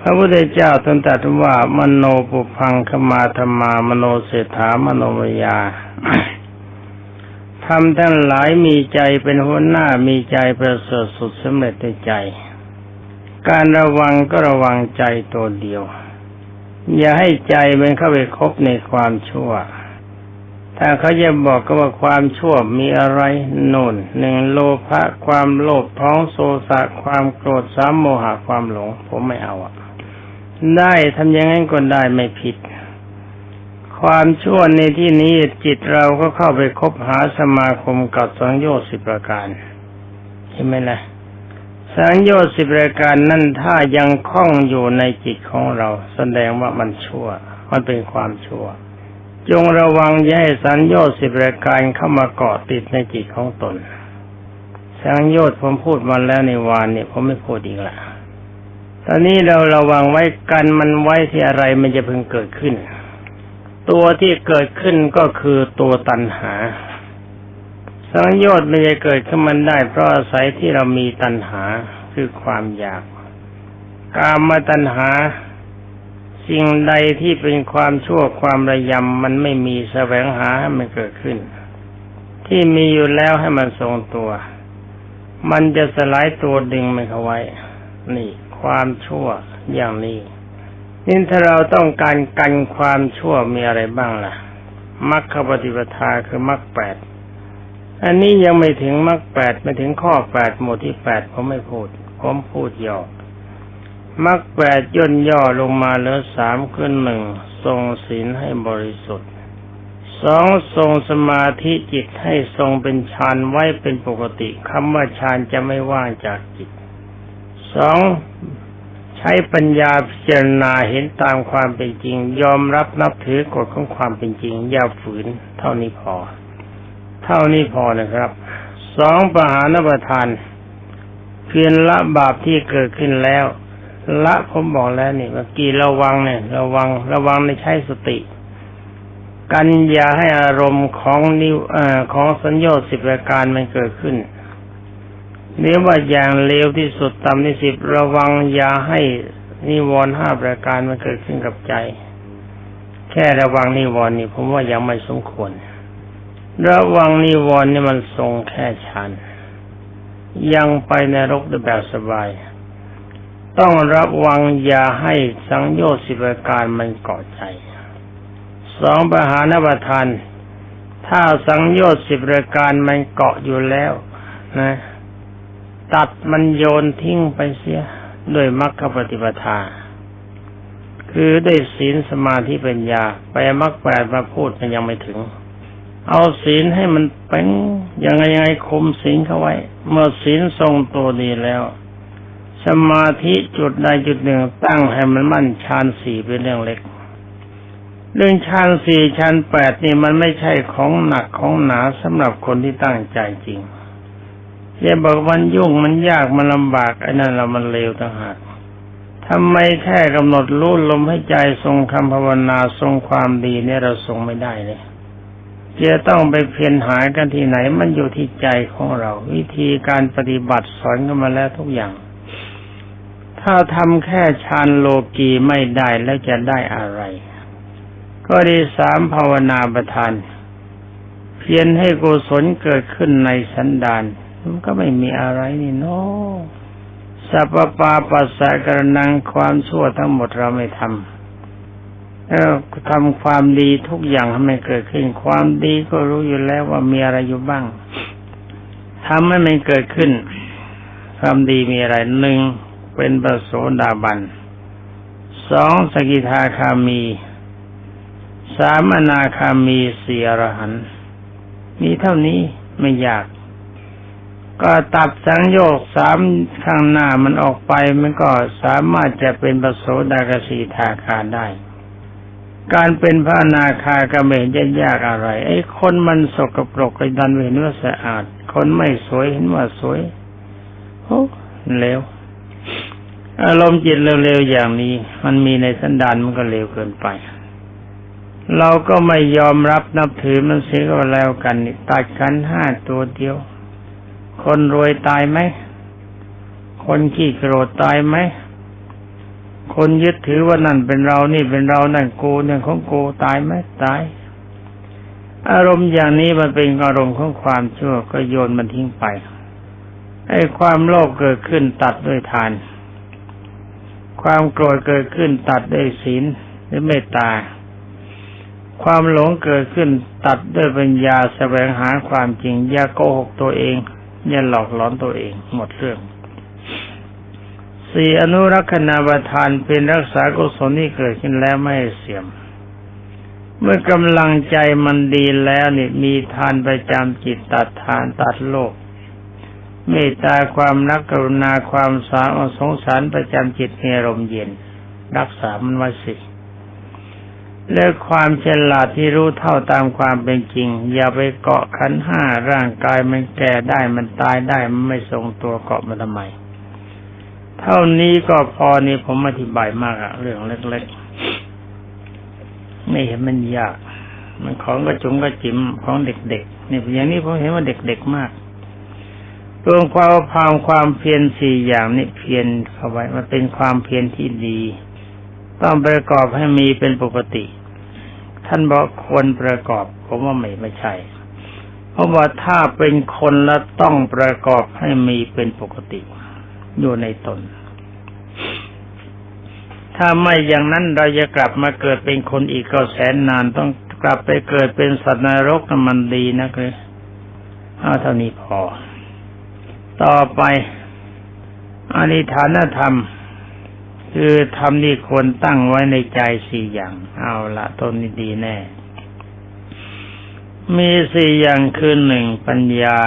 พระพุทธเจ้าตรัสว่ามโนปุพังขมาธรรมามโนเศรษฐามโนมยาทำทั้งหลายมีใจเป็นหัวหน้ามีใจประเสริฐสุดสำเร็จในใจ การระวังก็ระวังใจตัวเดียว อย่าให้ใจมันเข้าไปคบในความชั่ว ถ้าเขาจะบอกก็ว่าความชั่วมีอะไรโน่นหนึ่งโลภะความโลภท้องโซสะความโกรธสามโมหะความหลง ผมไม่เอาอะได้ทำอย่างนั้นก็ได้ไม่ผิด ความชั่วในที่นี้จิตเราก็เข้าไปคบหาสมาคมกับสังโยชน์สิบประการใช่ไหมล่ะสังโยชน์สิบประการนั่นถ้ายังคล้องอยู่ในจิตของเรา แสดงว่ามันชั่ว มันเป็นความชั่ว จงระวังอย่าให้สังโยชน์สิบประการเข้ามาเกาะติดในจิตของตน สังโยชน์ผมพูดมาแล้วในวานเนี่ยผมไม่พูดอีกละตอนนี้เราระวังไว้กันมันไว้ที่อะไรมันจะเพิ่งเกิดขึ้น ตัวที่เกิดขึ้นก็คือตัวตัณหา สังโยชน์ไม่จะเกิดขึ้นมันได้ เพราะอาศัยที่เรามีตัณหาคือความอยาก กามตัณหา สิ่งใดที่เป็นความชั่วความระยำมันไม่มีแสวงหาให้มันเกิดขึ้น ที่มีอยู่แล้วให้มันทรงตัว มันจะสลายตัวดึงมันเข้าไว้ นี่ ความชั่วอย่างนี้นี่ถ้าเราต้องการกันความชั่วมีอะไรบ้างล่ะมรรคปฏิปทาคือมรรคแปดอันนี้ยังไม่ถึงมรรคแปดไม่ถึงข้อแปดหมวดที่แปดผมไม่พูด ผมพูดหย่อ มรรคแปดย่นย่อลงมาเหลือสามคือหนึ่งทรงศีลให้บริสุทธิ์สองทรงสมาธิจิตให้ทรงเป็นฌานไว้เป็นปกติคำว่าฌานจะไม่ว่างจากจิตสองใช้ปัญญาพิจารณาเห็นตามความเป็นจริง ยอมรับนับถือกฎของความเป็นจริง อย่าฝืน เท่านี้พอ เท่านี้พอนะครับสองปหานประทานเพียรละบาปที่เกิดขึ้นแล้ว ละผมบอกแล้วนี่เมื่อกี้ระวังเนี่ยระวัง ระวังในใช้สติ กันอย่าให้อารมณ์ของนิวเอ่อของสัญญาสิบรายการมันเกิดขึ้นเรียกว่าอย่างเลวที่สุดต่ำที่สิบระวังอย่าให้นิวรณ์ห้าประการมันเกิดขึ้นกับใจ แค่ระวังนิวรณ์นี่ผมว่ายังไม่สมควร ระวังนิวรณ์นี่มันทรงแค่ชันยังไปในรกได้แบบสบาย ต้องระวังอย่าให้สังโยชน์สิบประการมันเกาะใจ สองปหานประทาน ถ้าสังโยชน์สิบประการมันเกาะอยู่แล้วนะ ตัดมันโยนทิ้งไปเสียด้วยมรรคปฏิปทา คือได้ศีลสมาธิปัญญา ไปมรรคแปดมาพูดมันยังไม่ถึง เอาศีลให้มันเป็นยังไงยังไงคุมศีลเข้าไว้ เมื่อศีลทรงตัวดีแล้ว สมาธิจุดใดจุดหนึ่งตั้งให้มันมั่นฌานสี่เป็นเรื่องเล็ก เรื่องฌานสี่ฌานแปดนี่มันไม่ใช่ของหนักของหนาสำหรับคนที่ตั้งใจจริงอย่าบอกมันยุ่งมันยากมันลำบากไอ้นั่นเรามันเลวต่างหากทำไมแค่กำหนดรู้ลมให้ใจทรงคำภาวนาทรงความดีเนี่ยเราทรงไม่ได้เลยจะต้องไปเพียรหากันที่ไหนมันอยู่ที่ใจของเรา วิธีการปฏิบัติสอนกันมาแล้วทุกอย่าง ถ้าทำแค่ฌานโลกีไม่ได้แล้วจะได้อะไร ก็ดีสามภาวนาประทาน เพียรให้กุศลเกิดขึ้นในสันดานมันก็ไม่มีอะไรนี่เนาะสัพปาปัสสะกระนังความชั่วทั้งหมดเราไม่ทำแล้วทำความดีทุกอย่างให้มันเกิดขึ้น ความดีก็รู้อยู่แล้วว่ามีอะไรอยู่บ้างทำให้มันเกิดขึ้น ความดีมีอะไรหนึ่ง เป็นปโสดาบันสองสกิทาคามี สามอนาคามีสี่อรหันมีเท่านี้ไม่ยาก ก็ตัดสังโยกสามข้างหน้ามันออกไปมันก็สามารถจะเป็นปโสดากสีทาคาได้ การเป็นพระนาคากระเมนจะยากอะไร ไอ้คนมันสกปรกไอ้ดันเห็นว่าสะอาด คนไม่สวยเห็นว่าสวยโอ้เลว อารมณ์จิตเร็วๆอย่างนี้ มันมีในสันดานมันก็เร็วเกินไป เราก็ไม่ยอมรับนับถือมันเสียก็แล้วกันตัดกันห้าตัวเดียว คนรวยตายไหม คนขี้โกรธตายไหม คนยึดถือว่านั่นเป็นเรานี่เป็นเรานั่นกูเนี่ยของกูตายไหมตาย อารมณ์อย่างนี้มันเป็นอารมณ์ของความชั่วก็โยนมันทิ้งไป ไอ้ความโลภเกิดขึ้นตัดด้วยทาน ความโกรธเกิดขึ้นตัดด้วยศีลหรือเมตตา ความหลงเกิดขึ้นตัดด้วยปัญญาแสวงหาความจริง อย่าโกหกตัวเอง อย่าหลอกหลอนตัวเองหมดเรื่องสี่อนุรักษณาประทานเป็นรักษากุศลที่เกิดขึ้นแล้วไม่เสื่อม เมื่อกำลังใจมันดีแล้วนี่มีทานประจำจิตตัดทานตัดโลก เมตตาความรักกรุณาความสาสงสารประจำจิตมีอารมณ์เย็น รักษามันไว้สิและความฉลาดที่รู้เท่าตามความเป็นจริง อย่าไปเกาะขันห้าร่างกายมันแก่ได้มันตายได้มันไม่ทรงตัวเกาะมันทำไม เท่านี้ก็พอนี่ผมอธิบายมากอะเรื่องเล็กๆไม่เห็นมันยาก มันของกระจุงกระจิมของเด็กๆนี่อย่างนี้ผมเห็นว่าเด็กๆมาก รวมความพามความเพียรสี่อย่างนี้เพียรเข้าไว้มันเป็นความเพียรที่ดี ต้องประกอบให้มีเป็นปกติ ท่านบอกควรประกอบผมว่าไม่ไม่ใช่เพราะว่าถ้าเป็นคนแล้วต้องประกอบให้มีเป็นปกติ อยู่ในตน ถ้าไม่อย่างนั้นเราจะกลับมาเกิดเป็นคนอีกก็แสนนานต้องกลับไปเกิดเป็นสัตว์นรกนมันดีนะเลยเอาเท่านี้พอ ต่อไปอนิฐานธรรม คือธรรมที่ควรตั้งไว้ในใจสี่อย่าง เอาละต้นนี้ดีแน่ มีสี่อย่างคือหนึ่งปัญญา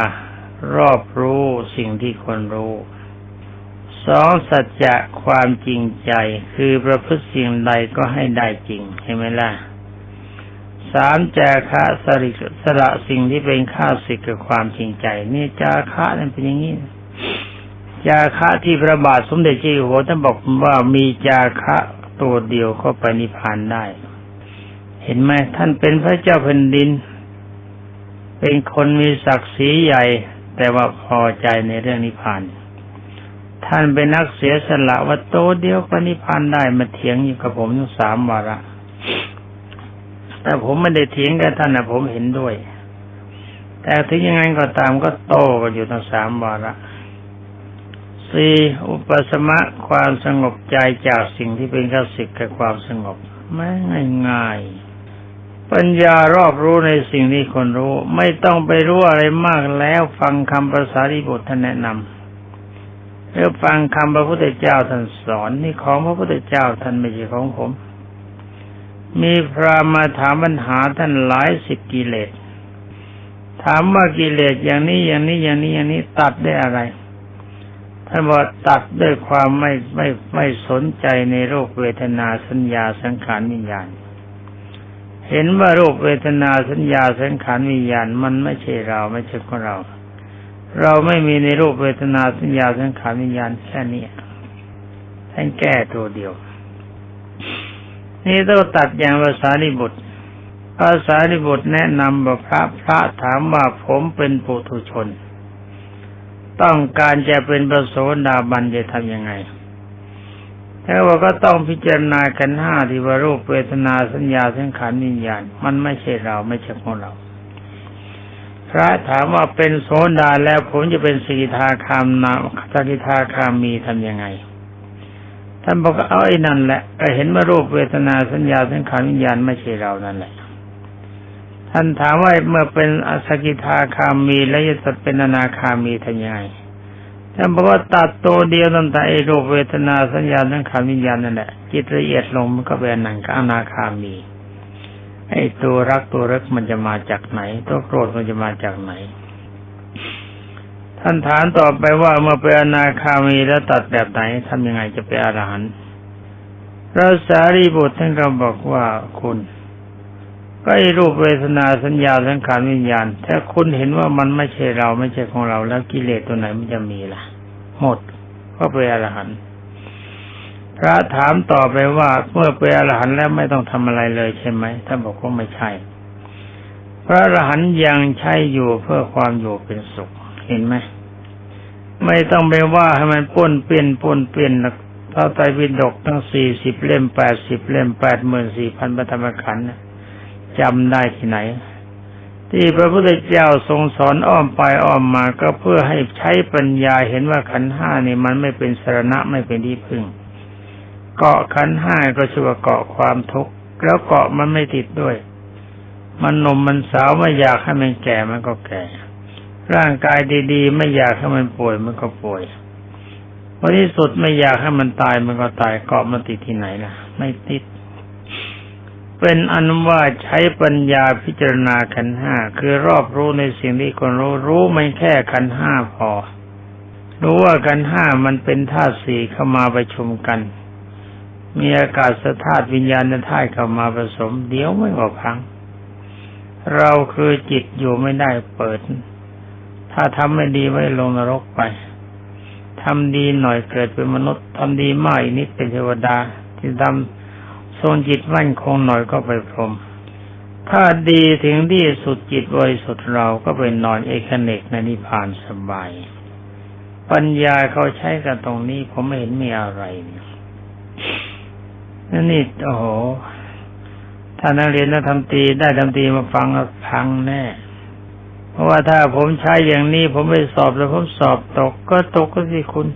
รอบรู้สิ่งที่ควรรู้สองสัจจะความจริงใจ คือประพฤติสิ่งใดก็ให้ได้จริงเห็นไหมล่ะ สามจาคะสริสละสิ่งที่เป็นข้าศึกกับความจริงใจ นี่จาคะนั่นเป็นอย่างนี้จาคะที่พระบาทสมเด็จเจ้าอยู่หัวท่านบอกว่ามีจาคะตัวเดียวก็ไปนิพพานได้ เห็นไหมท่านเป็นพระเจ้าแผ่นดิน เป็นคนมีศักดิ์ศรีใหญ่ แต่ว่าพอใจในเรื่องนิพพานท่านเป็นนักเสียสละว่าโตเดียวก็นิพพานได้มาเถียงอยู่กับผมอยู่สามวาระ แต่ผมไม่ได้เถียงกับท่านนะผมเห็นด้วย แต่ถึงยังไงก็ตามก็โตกันอยู่ทั้งสามวาระสี่อุปสมะความสงบใจจากสิ่งที่เป็นข้าศึกกับความสงบไม่ง่ายๆปัญญารอบรู้ในสิ่งที่คนรู้ ไม่ต้องไปรู้อะไรมากแล้วฟังคำภาษาริบุตรท่านแนะนำหรือฟังคำพระพุทธเจ้าท่านสอนนี่ของพระพุทธเจ้าท่านไม่ใช่ของผม มีพระมาถามปัญหาท่านหลายสิบกิเลส ถามว่ากิเลสอย่างนี้อย่างนี้อย่างนี้อย่างนี้ตัดได้อะไร ท่านบอกตัดด้วยความไม่ไม่ไม่สนใจในโรคเวทนาสัญญาสังขารวิญญาณ เห็นว่าโรคเวทนาสัญญาสังขารวิญญาณมันไม่ใช่เราไม่ใช่ของเรา เราไม่มีในโรคเวทนาสัญญาสังขารวิญญาณแค่นี้ท่านแก้ตัวเดียว นี่ต้องตัดอย่างภาษาลิบุตรภาษาลิบุตรแนะนำว่าพระพระถามว่าผมเป็นปุถุชน ต้องการจะเป็นประโสดาบันจะทำยังไงแต่ว่าก็ต้องพิจารณากันห้าที่ว่ารูปเวทนาสัญญาสังขารวิญญาณ มันไม่ใช่เราไม่ใช่ของเรา พระถามว่าเป็นโสดาแล้วผมจะเป็นสีทาคามนาสกิทาคามีทำยังไง ท่านบอกเอาไอ้นั่นแหละก็เห็นว่ารูปเวทนาสัญญาสังขารวิญญาณไม่ใช่เรานั่นแหละ ท่านถามว่าเมื่อเป็นอสกิทาคามีแล้วจะเป็นอนาคามีทำยังไงท่านบอกว่าตัดตัวเดียวตั้งแต่ไอรูปเวทนาสัญญาทั้งขารวิญญาณนั่นแหละจิตละเอียดลงมันก็เป็นหนังกับอนาคามีไอตัวรักตัวรักมันจะมาจากไหน ตัวโกรธมันจะมาจากไหน ท่านถามต่อไปว่าเมื่อเป็นอนาคามีแล้วตัดแบบไหนทำยังไงจะเป็นอรหันต์พระสารีบุตรท่านก็บอกว่าคุณ ก็ไอ้รูปเวทนาสัญญาสังขารวิญญาณ ถ้าคุณเห็นว่ามันไม่ใช่เราไม่ใช่ของเรา แล้วกิเลสตัวไหนมันจะมีล่ะ หมดก็เป็นอรหันต์พระถามต่อไปว่าเมื่อเป็นอรหันต์แล้วไม่ต้องทำอะไรเลยใช่ไหมท่านบอกว่าไม่ใช่ พระอรหันต์ยังใช้อยู่เพื่อความอยู่เป็นสุข เห็นไหมไม่ต้องไปว่าให้มันป้นเปลี่ยนป้นเปลี่ยนเท่าไตรปิฎกทั้งสี่สิบเล่มแปดสิบเล่มแปดหมื่นสี่พันปฐมขันธ์จำได้ที่ไหน ที่พระพุทธเจ้าทรงสอนอ้อมไปอ้อมมาก็เพื่อให้ใช้ปัญญาเห็นว่าขันห้านี่มันไม่เป็นสารณะไม่เป็นที่พึ่ง เกาะขันห้าก็ชื่อว่าเกาะความทุกข์แล้วเกาะมันไม่ติดด้วย มันหนุ่มมันสาวไม่อยากให้มันแก่มันก็แก่ ร่างกายดีๆ ไม่อยากให้มันป่วยมันก็ป่วยวันที่สุดไม่อยากให้มันตายมันก็ตายเกาะมันติดที่ไหนล่ะไม่ติด เป็นอันว่าใช้ปัญญาพิจารณาขันห้าคือรอบรู้ในสิ่งที่คนรู้รู้ไม่แค่ขันห้าพอ รู้ว่าขันห้ามันเป็นธาตุสี่เข้ามาประชุมกัน มีอากาศธาตุวิญญาณธาตุเข้ามาผสม เดี๋ยวไม่ออกพัง เราคือจิตอยู่ไม่ได้เปิด ถ้าทำไม่ดีไม่ลงนรกไปทำดีหน่อยเกิดเป็นมนุษย์ทำดีมากอีกนิดเป็นเทวดาที่ทำทรงจิตมั่นคงหน่อยก็ไปพรมถ้าดีถึงที่สุดจิตบริสุทธิ์เราก็ไปนอนเอกเนกในนิพพานสบาย ปัญญาเขาใช้กันตรงนี้ผมไม่เห็นมีอะไรนั่นนี่โอ้โหถ้านักเรียนนักทำตีได้ทำตีมาฟังแล้วพังแน่ เพราะว่าถ้าผมใช้อย่างนี้ ผมไปสอบแล้วผมสอบตก ก็ตกก็สิคุณ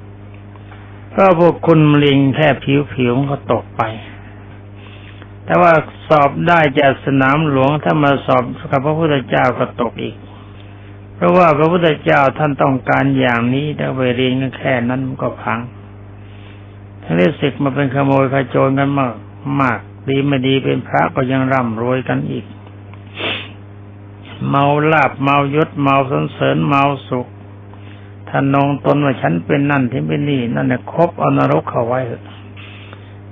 เพราะพวกคุณลิงแค่ผิวๆมันก็ตกไป แต่ว่าสอบได้จากสนามหลวงถ้ามาสอบกับพระพุทธเจ้าก็ตกอีก เพราะว่าพระพุทธเจ้าท่านต้องการอย่างนี้ถ้าไปเรียนกันแค่นั้นมันก็พังทั้งเรียศึกมาเป็นขโมยขโจรกันมากมากดีไม่ดีเป็นพระก็ยังร่ำรวยกันอีก เมาลาบเมายศเมาสนเสริญเมาสุขท่านนองตนว่าฉันเป็นนั่นที่เป็นนี่นั่นเนี่ยครบอนรกเข้าไว้เถอะ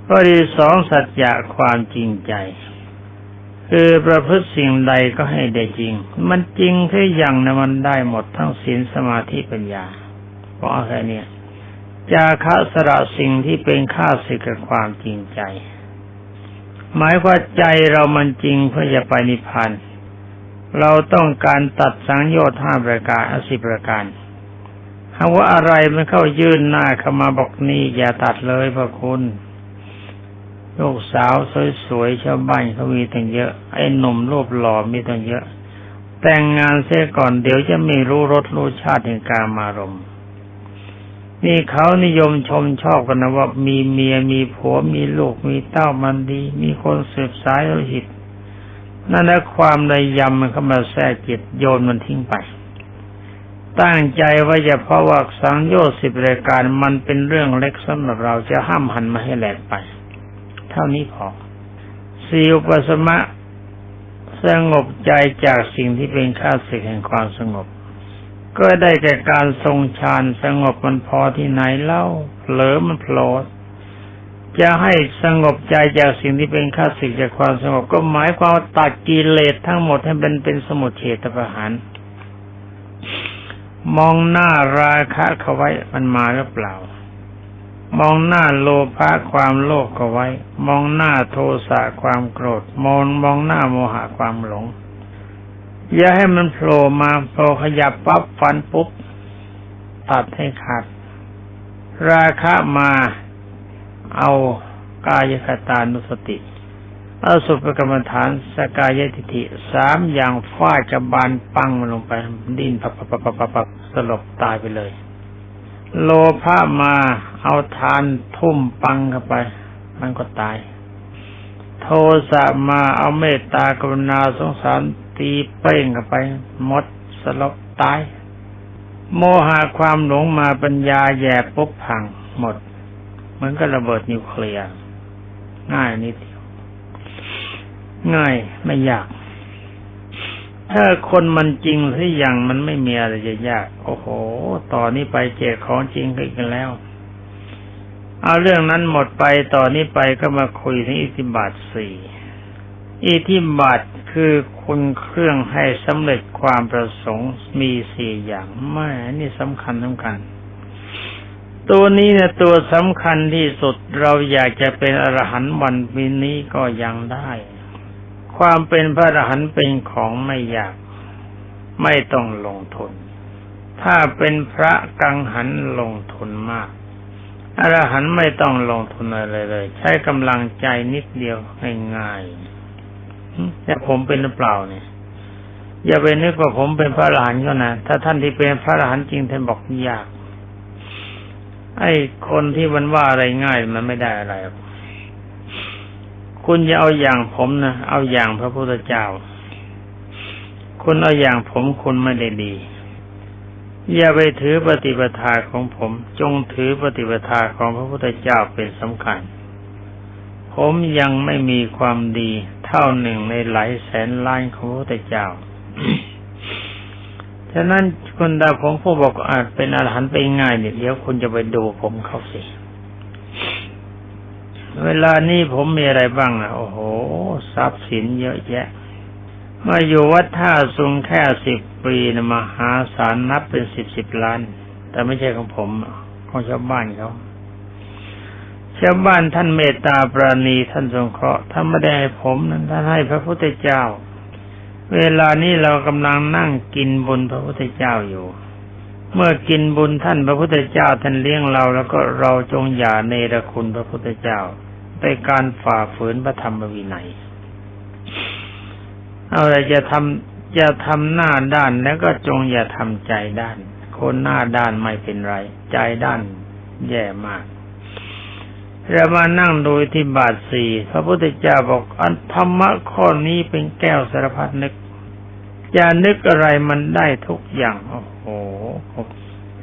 ก็ดีสองสัจจะความจริงใจ คือประพฤติสิ่งใดก็ให้ได้จริง มันจริงแค่อย่างนะมันได้หมดทั้งศีลสมาธิปัญญาเพราะอะไรเนี่ยจาคะสระสิ่งที่เป็นข้าศึกกับความจริงใจ หมายว่าใจเรามันจริงเพื่อจะไปนิพพาน เราต้องการตัดสังโยชน์ห้าประการอสิประการหาว่าอะไรมันเข้ายื่นหน้าเข้ามาบอกนี่อย่าตัดเลยพระคุณลูกสาวสวยๆชาวบ้านเขามีตั้งเยอะ ไอ้หนุ่มรูปหล่อมีตั้งเยอะ แต่งงานเสียก่อนเดี๋ยวจะไม่รู้รสรู้ชาติแห่งการมารมนี่เขานิยมชมชอบกันนะว่ามีเมียมีผัวมีลูกมีเต้ามันดี มีคนสืบสายโลหิต นั่นแหละความในยำมันเข้ามาแทรกจิตโยนมันทิ้งไป ตั้งใจว่าจะเพราะว่าสังโยชน์สิบรายการมันเป็นเรื่องเล็กสำหรับเราจะห้ามหันมาให้แหลกไป เท่านี้พอสี่อุปสมะสงบใจจากสิ่งที่เป็นข้าศึกแห่งความสงบ ก็ได้แก่การทรงฌานสงบมันพอที่ไหนเล่าเผลอมันโผล่ จะให้สงบใจจากสิ่งที่เป็นข้าศึกจากความสงบก็หมายความตัดกิเลสทั้งหมดให้เป็นเป็นสมุทเฉตประหาร มองหน้าราคะเขาไว้มันมาหรือเปล่า มองหน้าโลภะความโลภก็ไว้ มองหน้าโทสะความโกรธ มองมองหน้าโมหะความหลง อย่าให้มันโผล่มาโผล่ขยับปั๊บฟันปุ๊บตัดให้ขาดราคะมา เอากายคตานุสติเอาสุภกรรมฐานสกายทิฏฐิสามอย่างฟาดกระบาลปังมันลงไป ดิ้นปับปับปับปับปับสลบตายไปเลย โลภะมาเอาทานทุ่มปังเข้าไป มันก็ตาย โทสะมาเอาเมตตากรุณาสงสารตีเป้งเข้าไปหมดสลบตาย โมหะความหลงมาปัญญาแย่ปุ๊บพังหมด เหมือนกับระเบิดนิวเคลียร์ง่ายนิดเดียว ง่ายไม่ยาก ถ้าคนมันจริงที่อย่างมันไม่มีอะไรจะยาก โอ้โหต่อนนี้ไปเจกของจริงกันแล้ว เอาเรื่องนั้นหมดไปต่อนนี้ไปก็มาคุยถึงอิทธิบาทสี่อิทธิบาทคือคุณเครื่องให้สำเร็จความประสงค์มีสี่อย่างไม่นี่สำคัญสำคัญ ตัวนี้เนี่ยตัวสำคัญที่สุดเราอยากจะเป็นอรหันต์วันปีนี้ก็ยังได้ ความเป็นพระอรหันต์เป็นของไม่ยาก ไม่ต้องลงทุน ถ้าเป็นพระกังหันลงทุนมากอรหันต์ไม่ต้องลงทุนอะไรเลย ใช้กำลังใจนิดเดียวง่ายๆแต่ผมเป็นหรือเปล่าเนี่ยอย่าไปนึกว่าผมเป็นพระอรหันต์ก็นะถ้าท่านที่เป็นพระอรหันต์จริงท่านบอกยาก ไอ้คนที่มันว่าอะไรง่ายมันไม่ได้อะไรคุณอย่าเอาอย่างผมนะเอาอย่างพระพุทธเจ้า คุณเอาอย่างผมคุณไม่ได้ดี อย่าไปถือปฏิปทาของผม จงถือปฏิปทาของพระพุทธเจ้าเป็นสำคัญ ผมยังไม่มีความดีเท่าหนึ่งในหลายแสนล้านของพระพุทธเจ้า ฉะนั้นคุณดาผมผู้บอกอาจเป็นอรหันต์ไปง่ายเนี่ยเดี๋ยวคุณจะไปดูผมเขาสิ เวลานี้ผมมีอะไรบ้างอะ โอ้โห ทรัพย์สินเยอะแยะ มาอยู่วัดท่าสุงแค่สิบปีนะมหาศาลนับเป็นสิบสิบล้าน แต่ไม่ใช่ของผมของชาวบ้านเขาชาวบ้านท่านเมตตาปราณีท่านสงเคราะห์ท่านไม่ได้ให้ผมนั้นท่านให้พระพุทธเจ้า เวลานี้เรากำลังนั่งกินบุญพระพุทธเจ้าอยู่ เมื่อกินบุญท่านพระพุทธเจ้าท่านเลี้ยงเรา แล้วก็เราจงอย่าเนรคุณพระพุทธเจ้าในการฝ่าฝืนพระธรรมวินัยเอาอะไรจะทำจะทำหน้าด้านแล้วก็จงอย่าทำใจด้าน คนหน้าด้านไม่เป็นไร ใจด้านแย่มาก เรามานั่งโดูที่บาทสี่พระพุทธเจ้าบอกอันธรรมะข้อนี้เป็นแก้วสารพัดนึกจะนึกอะไรมันได้ทุกอย่าง โอ้โห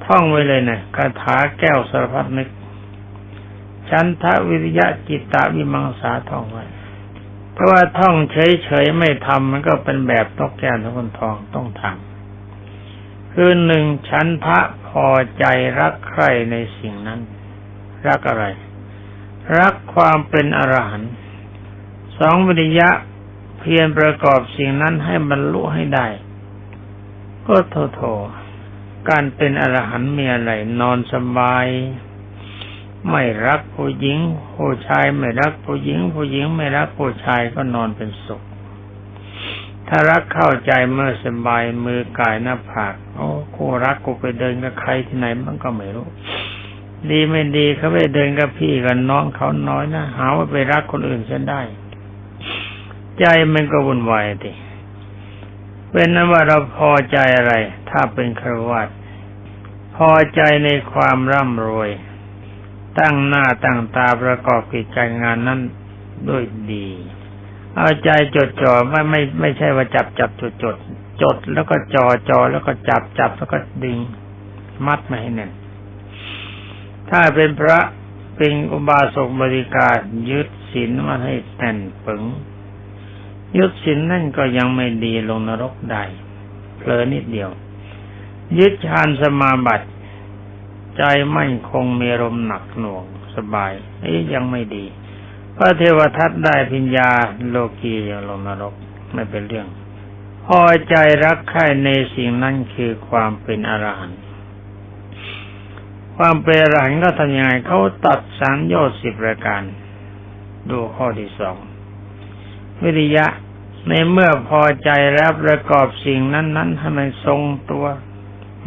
ท่องไว้เลยนะคาถาแก้วสารพัดนึก ชันทะวิริยะจิตตะวิมังสาท่องไว้เพราะว่าท่องเฉยๆไม่ทำมันก็เป็นแบบตกแก้วทุกคนทองต้องทำคือหนึ่งชันทะพอใจรักใครในสิ่งนั้น รักอะไร รักความเป็นอรหันต์สองวิริยะเพียรประกอบสิ่งนั้นให้บรรลุให้ได้ ก็โทโทการเป็นอรหันต์มีอะไรนอนสบาย ไม่รักผู้หญิง ผู้ชายไม่รักผู้หญิง ผู้หญิงไม่รักผู้ชายก็นอนเป็นสุข ถ้ารักเข้าใจเมื่อสบายมือกายหน้าผากโอ้คู่รักกูไปเดินกับใครที่ไหนมันก็ไม่รู้ ดีไม่ดีเขาไปเดินกับพี่กับน้องเขาน้อยนะหาว่าไปรักคนอื่นเสียได้ ใจมันก็วุ่นวายดิเป็นนั้นว่าเราพอใจอะไร ถ้าเป็นครวัตพอใจในความร่ำรวย ตั้งหน้าตั้งตาประกอบกิจการงานนั้นด้วยดี เอาใจจดจ่อไม่ไม่ไม่ใช่ว่าจับจับจดจดจดแล้วก็จอจอแล้วก็จับจับแล้วก็ดึง มัดมาให้แน่น ถ้าเป็นพระเป็นอุบาสกบริการยึดศีลมาให้แน่นปึงยึดศีลนั่นก็ยังไม่ดีลงนรกได้เผลอนิดเดียว ยึดฌานสมาบัติ ใจมั่นคงมีลมหนักหน่วงสบายเอ้ยังไม่ดี พระเทวทัตได้พิญญาโลกียังลงนรกไม่เป็นเรื่อง พอใจรักใคร่ในสิ่งนั้นคือความเป็นอรหันต ความเป็นอรหันต์ก็ทำยังไงเขาตัดสังโยชน์สิบประการ ดูข้อที่สองวิริยะ ในเมื่อพอใจแล้วประกอบสิ่งนั้น ๆ ให้มันทรงตัว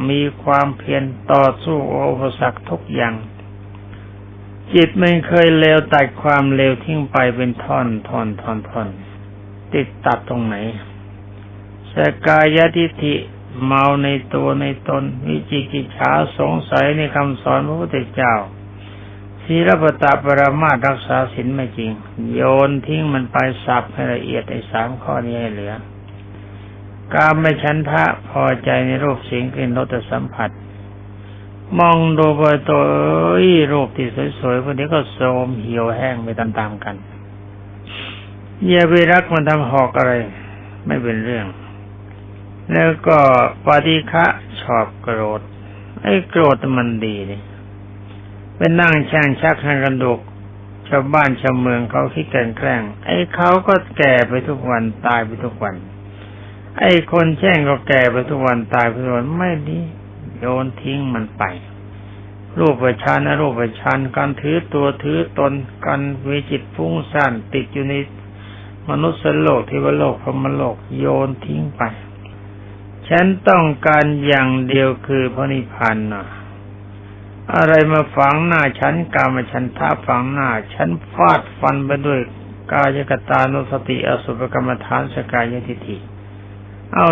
มีความเพียรต่อสู้อุปสรรคทุกอย่าง จิตไมันเคยเลวตัดความเลวทิ้งไปเป็นท่อนท่อนท่อนท่อนติดตัดตรงไหนสกายทิฏฐิ เมาในตัวในตนวิจิกิจฉาสงสัยในคำสอนพระพุทธเจ้าศีลปตาปรามารักษาศีลไม่จริง โยนทิ้งมันไปสับให้ละเอียดไอ้สามข้อนี้ให้เหลือ การไม่ชันทะพอใจในรูปเสียงกลิ่นรสสัมผัส มองดูไปตัวรูปที่สวยๆพวกนี้ก็โทรมเหี่ยวแห้งไปตามๆกันอย่าไปรักมันทำหอกอะไร ไม่เป็นเรื่อง แล้วก็ปฏิฆะชอบโกรธ ไอ้โกรธมันดีเลยเป็นนั่งแช่งชักให้กันดุกชาวบ้านชาวเมืองเขาคิดแกล้งแกล้ง ไอ้เขาก็แก่ไปทุกวันตายไปทุกวัน ไอ้คนแช่งก็แก่ไปทุกวันตายไปทุกวันไม่ดีโยนทิ้งมันไป รูปประชานรูปประชานการถือตัวถือตนการวิจิตฟุ้งซ่านติดอยู่ในมนุษย์โลกเทวโลกพรหมโลกโยนทิ้งไป ฉันต้องการอย่างเดียวคือพระนิพพานนะอะไรมาฝังหน้าฉันกามฉันท่าฝังหน้า ฉันฟาดฟันไปด้วยกายกตานุสติอสุภกรรมฐานสกายทิฏฐิ เอา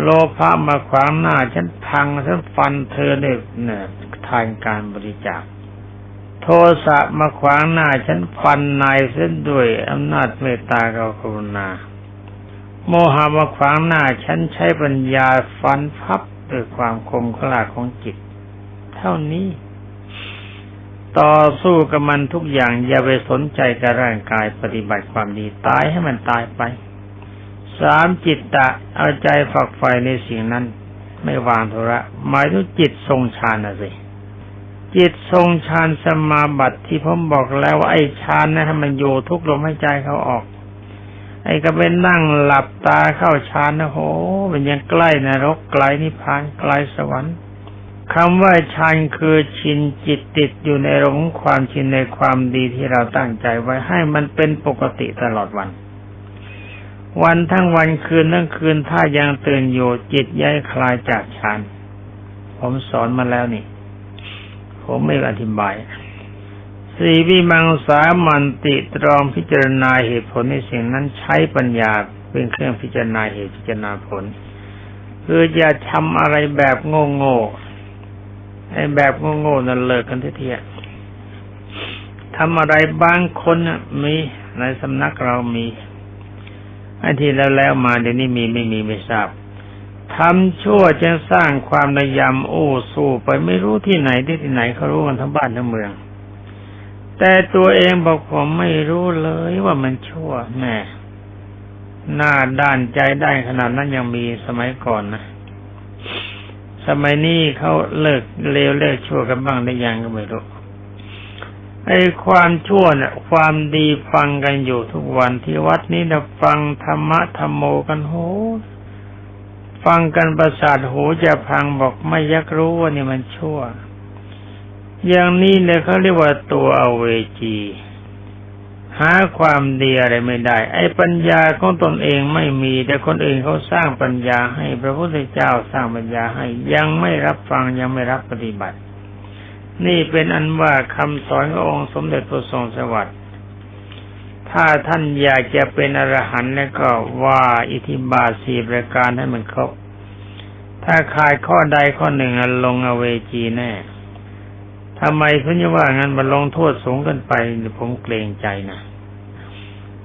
โลภะมาขวางหน้า ฉันพังฉันฟันเธอเนี่ยเนี่ยทานการบริจาค โทสะมาขวางหน้า ฉันฟันนายเส้นด้วยอำนาจเมตตากรุณา โมหะมาขวางหน้า ฉันใช้ปัญญาฟันพับด้วยความคมขลาดของจิต เท่านี้ ต่อสู้กับมันทุกอย่างอย่าไปสนใจกับร่างกายปฏิบัติความดีตายให้มันตายไปสามจิตตะเอาใจฝักใฝ่ในสิ่งนั้น ไม่วางโทระหมายถึงจิตทรงฌานนะสิจิตทรงฌานสมาบัติที่ผมบอกแล้วว่าไอ้ฌานนะมันอยู่ทุกลมหายใจเขาออก ไอ้ก็ไปนั่งหลับตาเข้าฌานนะโหมันยังใกล้นรกไกลนิพพานไกลสวรรค์คำว่าชันคือชินจิตติดอยู่ในรงความชินในความดีที่เราตั้งใจไว้ให้มันเป็นปกติตลอดวัน วันทั้งวันคืนทั้งคืนถ้ายังตื่นอยู่จิตย้ายคลายจากฌานผมสอนมาแล้วนี่ ผมไม่อธิบาย สีวิมังสามันติตรองพิจารณาเหตุผลในสิ่งนั้นใช้ปัญญาเป็นเครื่องพิจารณาเหตุพิจารณาผลคืออย่าทำอะไรแบบโง่ๆไอ้แบบโง่ๆนั่นเลิกกันทีๆทำอะไรบางคนน่ะมีในสำนักเรามีไอ้ที่แล้วแล้วมาเดี๋ยวนี้มีไม่มีไม่ทราบทำชั่วจะสร้างความระยำโอ้สู้ไปไม่รู้ที่ไหนที่ที่ไหนเขารู้กันทั้งบ้านทั้งเมือง แต่ตัวเองบอกผมไม่รู้เลยว่ามันชั่วแม่หน้าด้านใจได้ขนาดนั้นยังมีสมัยก่อนนะสมัยนี้เขาเลิกเลวเลิกชั่วกันบ้างได้ยังก็ไม่รู้ไอ้ความชั่วเนี่ยความดีฟังกันอยู่ทุกวันที่วัดนี้เราฟังธรรมะธรรมโมกันโหฟังกันประสาทหูจะพังบอกไม่ยักรู้ว่านี่มันชั่ว อย่างนี้เนี่ยเขาเรียกว่าตัวอเวจี หาความดีอะไรไม่ได้ ไอ้ปัญญาของตนเองไม่มี แต่คนอื่นเขาสร้างปัญญาให้ พระพุทธเจ้าสร้างปัญญาให้ ยังไม่รับฟังยังไม่รับปฏิบัติ นี่เป็นอันว่าคำสอนขององค์สมเด็จพระทรงสวัสดิ์ถ้าท่านอยากจะเป็นอรหันต์แล้วก็ว่าอิทธิบาสีประการให้มันครบถ้าขาดข้อใดข้อหนึ่งลงอเวจีแน่ ทำไมคุณจะว่างั้นมันลงโทษสูงกินไปผมเกรงใจนะ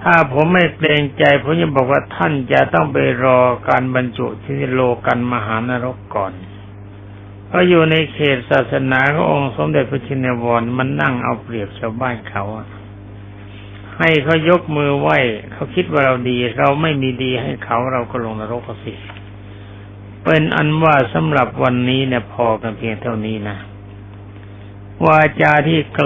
ถ้าผมไม่เกรงใจผมจะบอกว่าท่านจะต้องไปรอการบรรจุที่โลกันมหานรกก่อนเพราะอยู่ในเขตศาสนาขององค์สมเด็จพระชินวรมันนั่งเอาเปรียบชาวบ้านเขาให้เขายกมือไหว้เขาคิดว่าเราดี เราไม่มีดีให้เขาเราก็ลงนรกสิเป็นอันว่าสำหรับวันนี้เนี่ยพอกันเพียงเท่านี้นะ วาจาที่กล่าว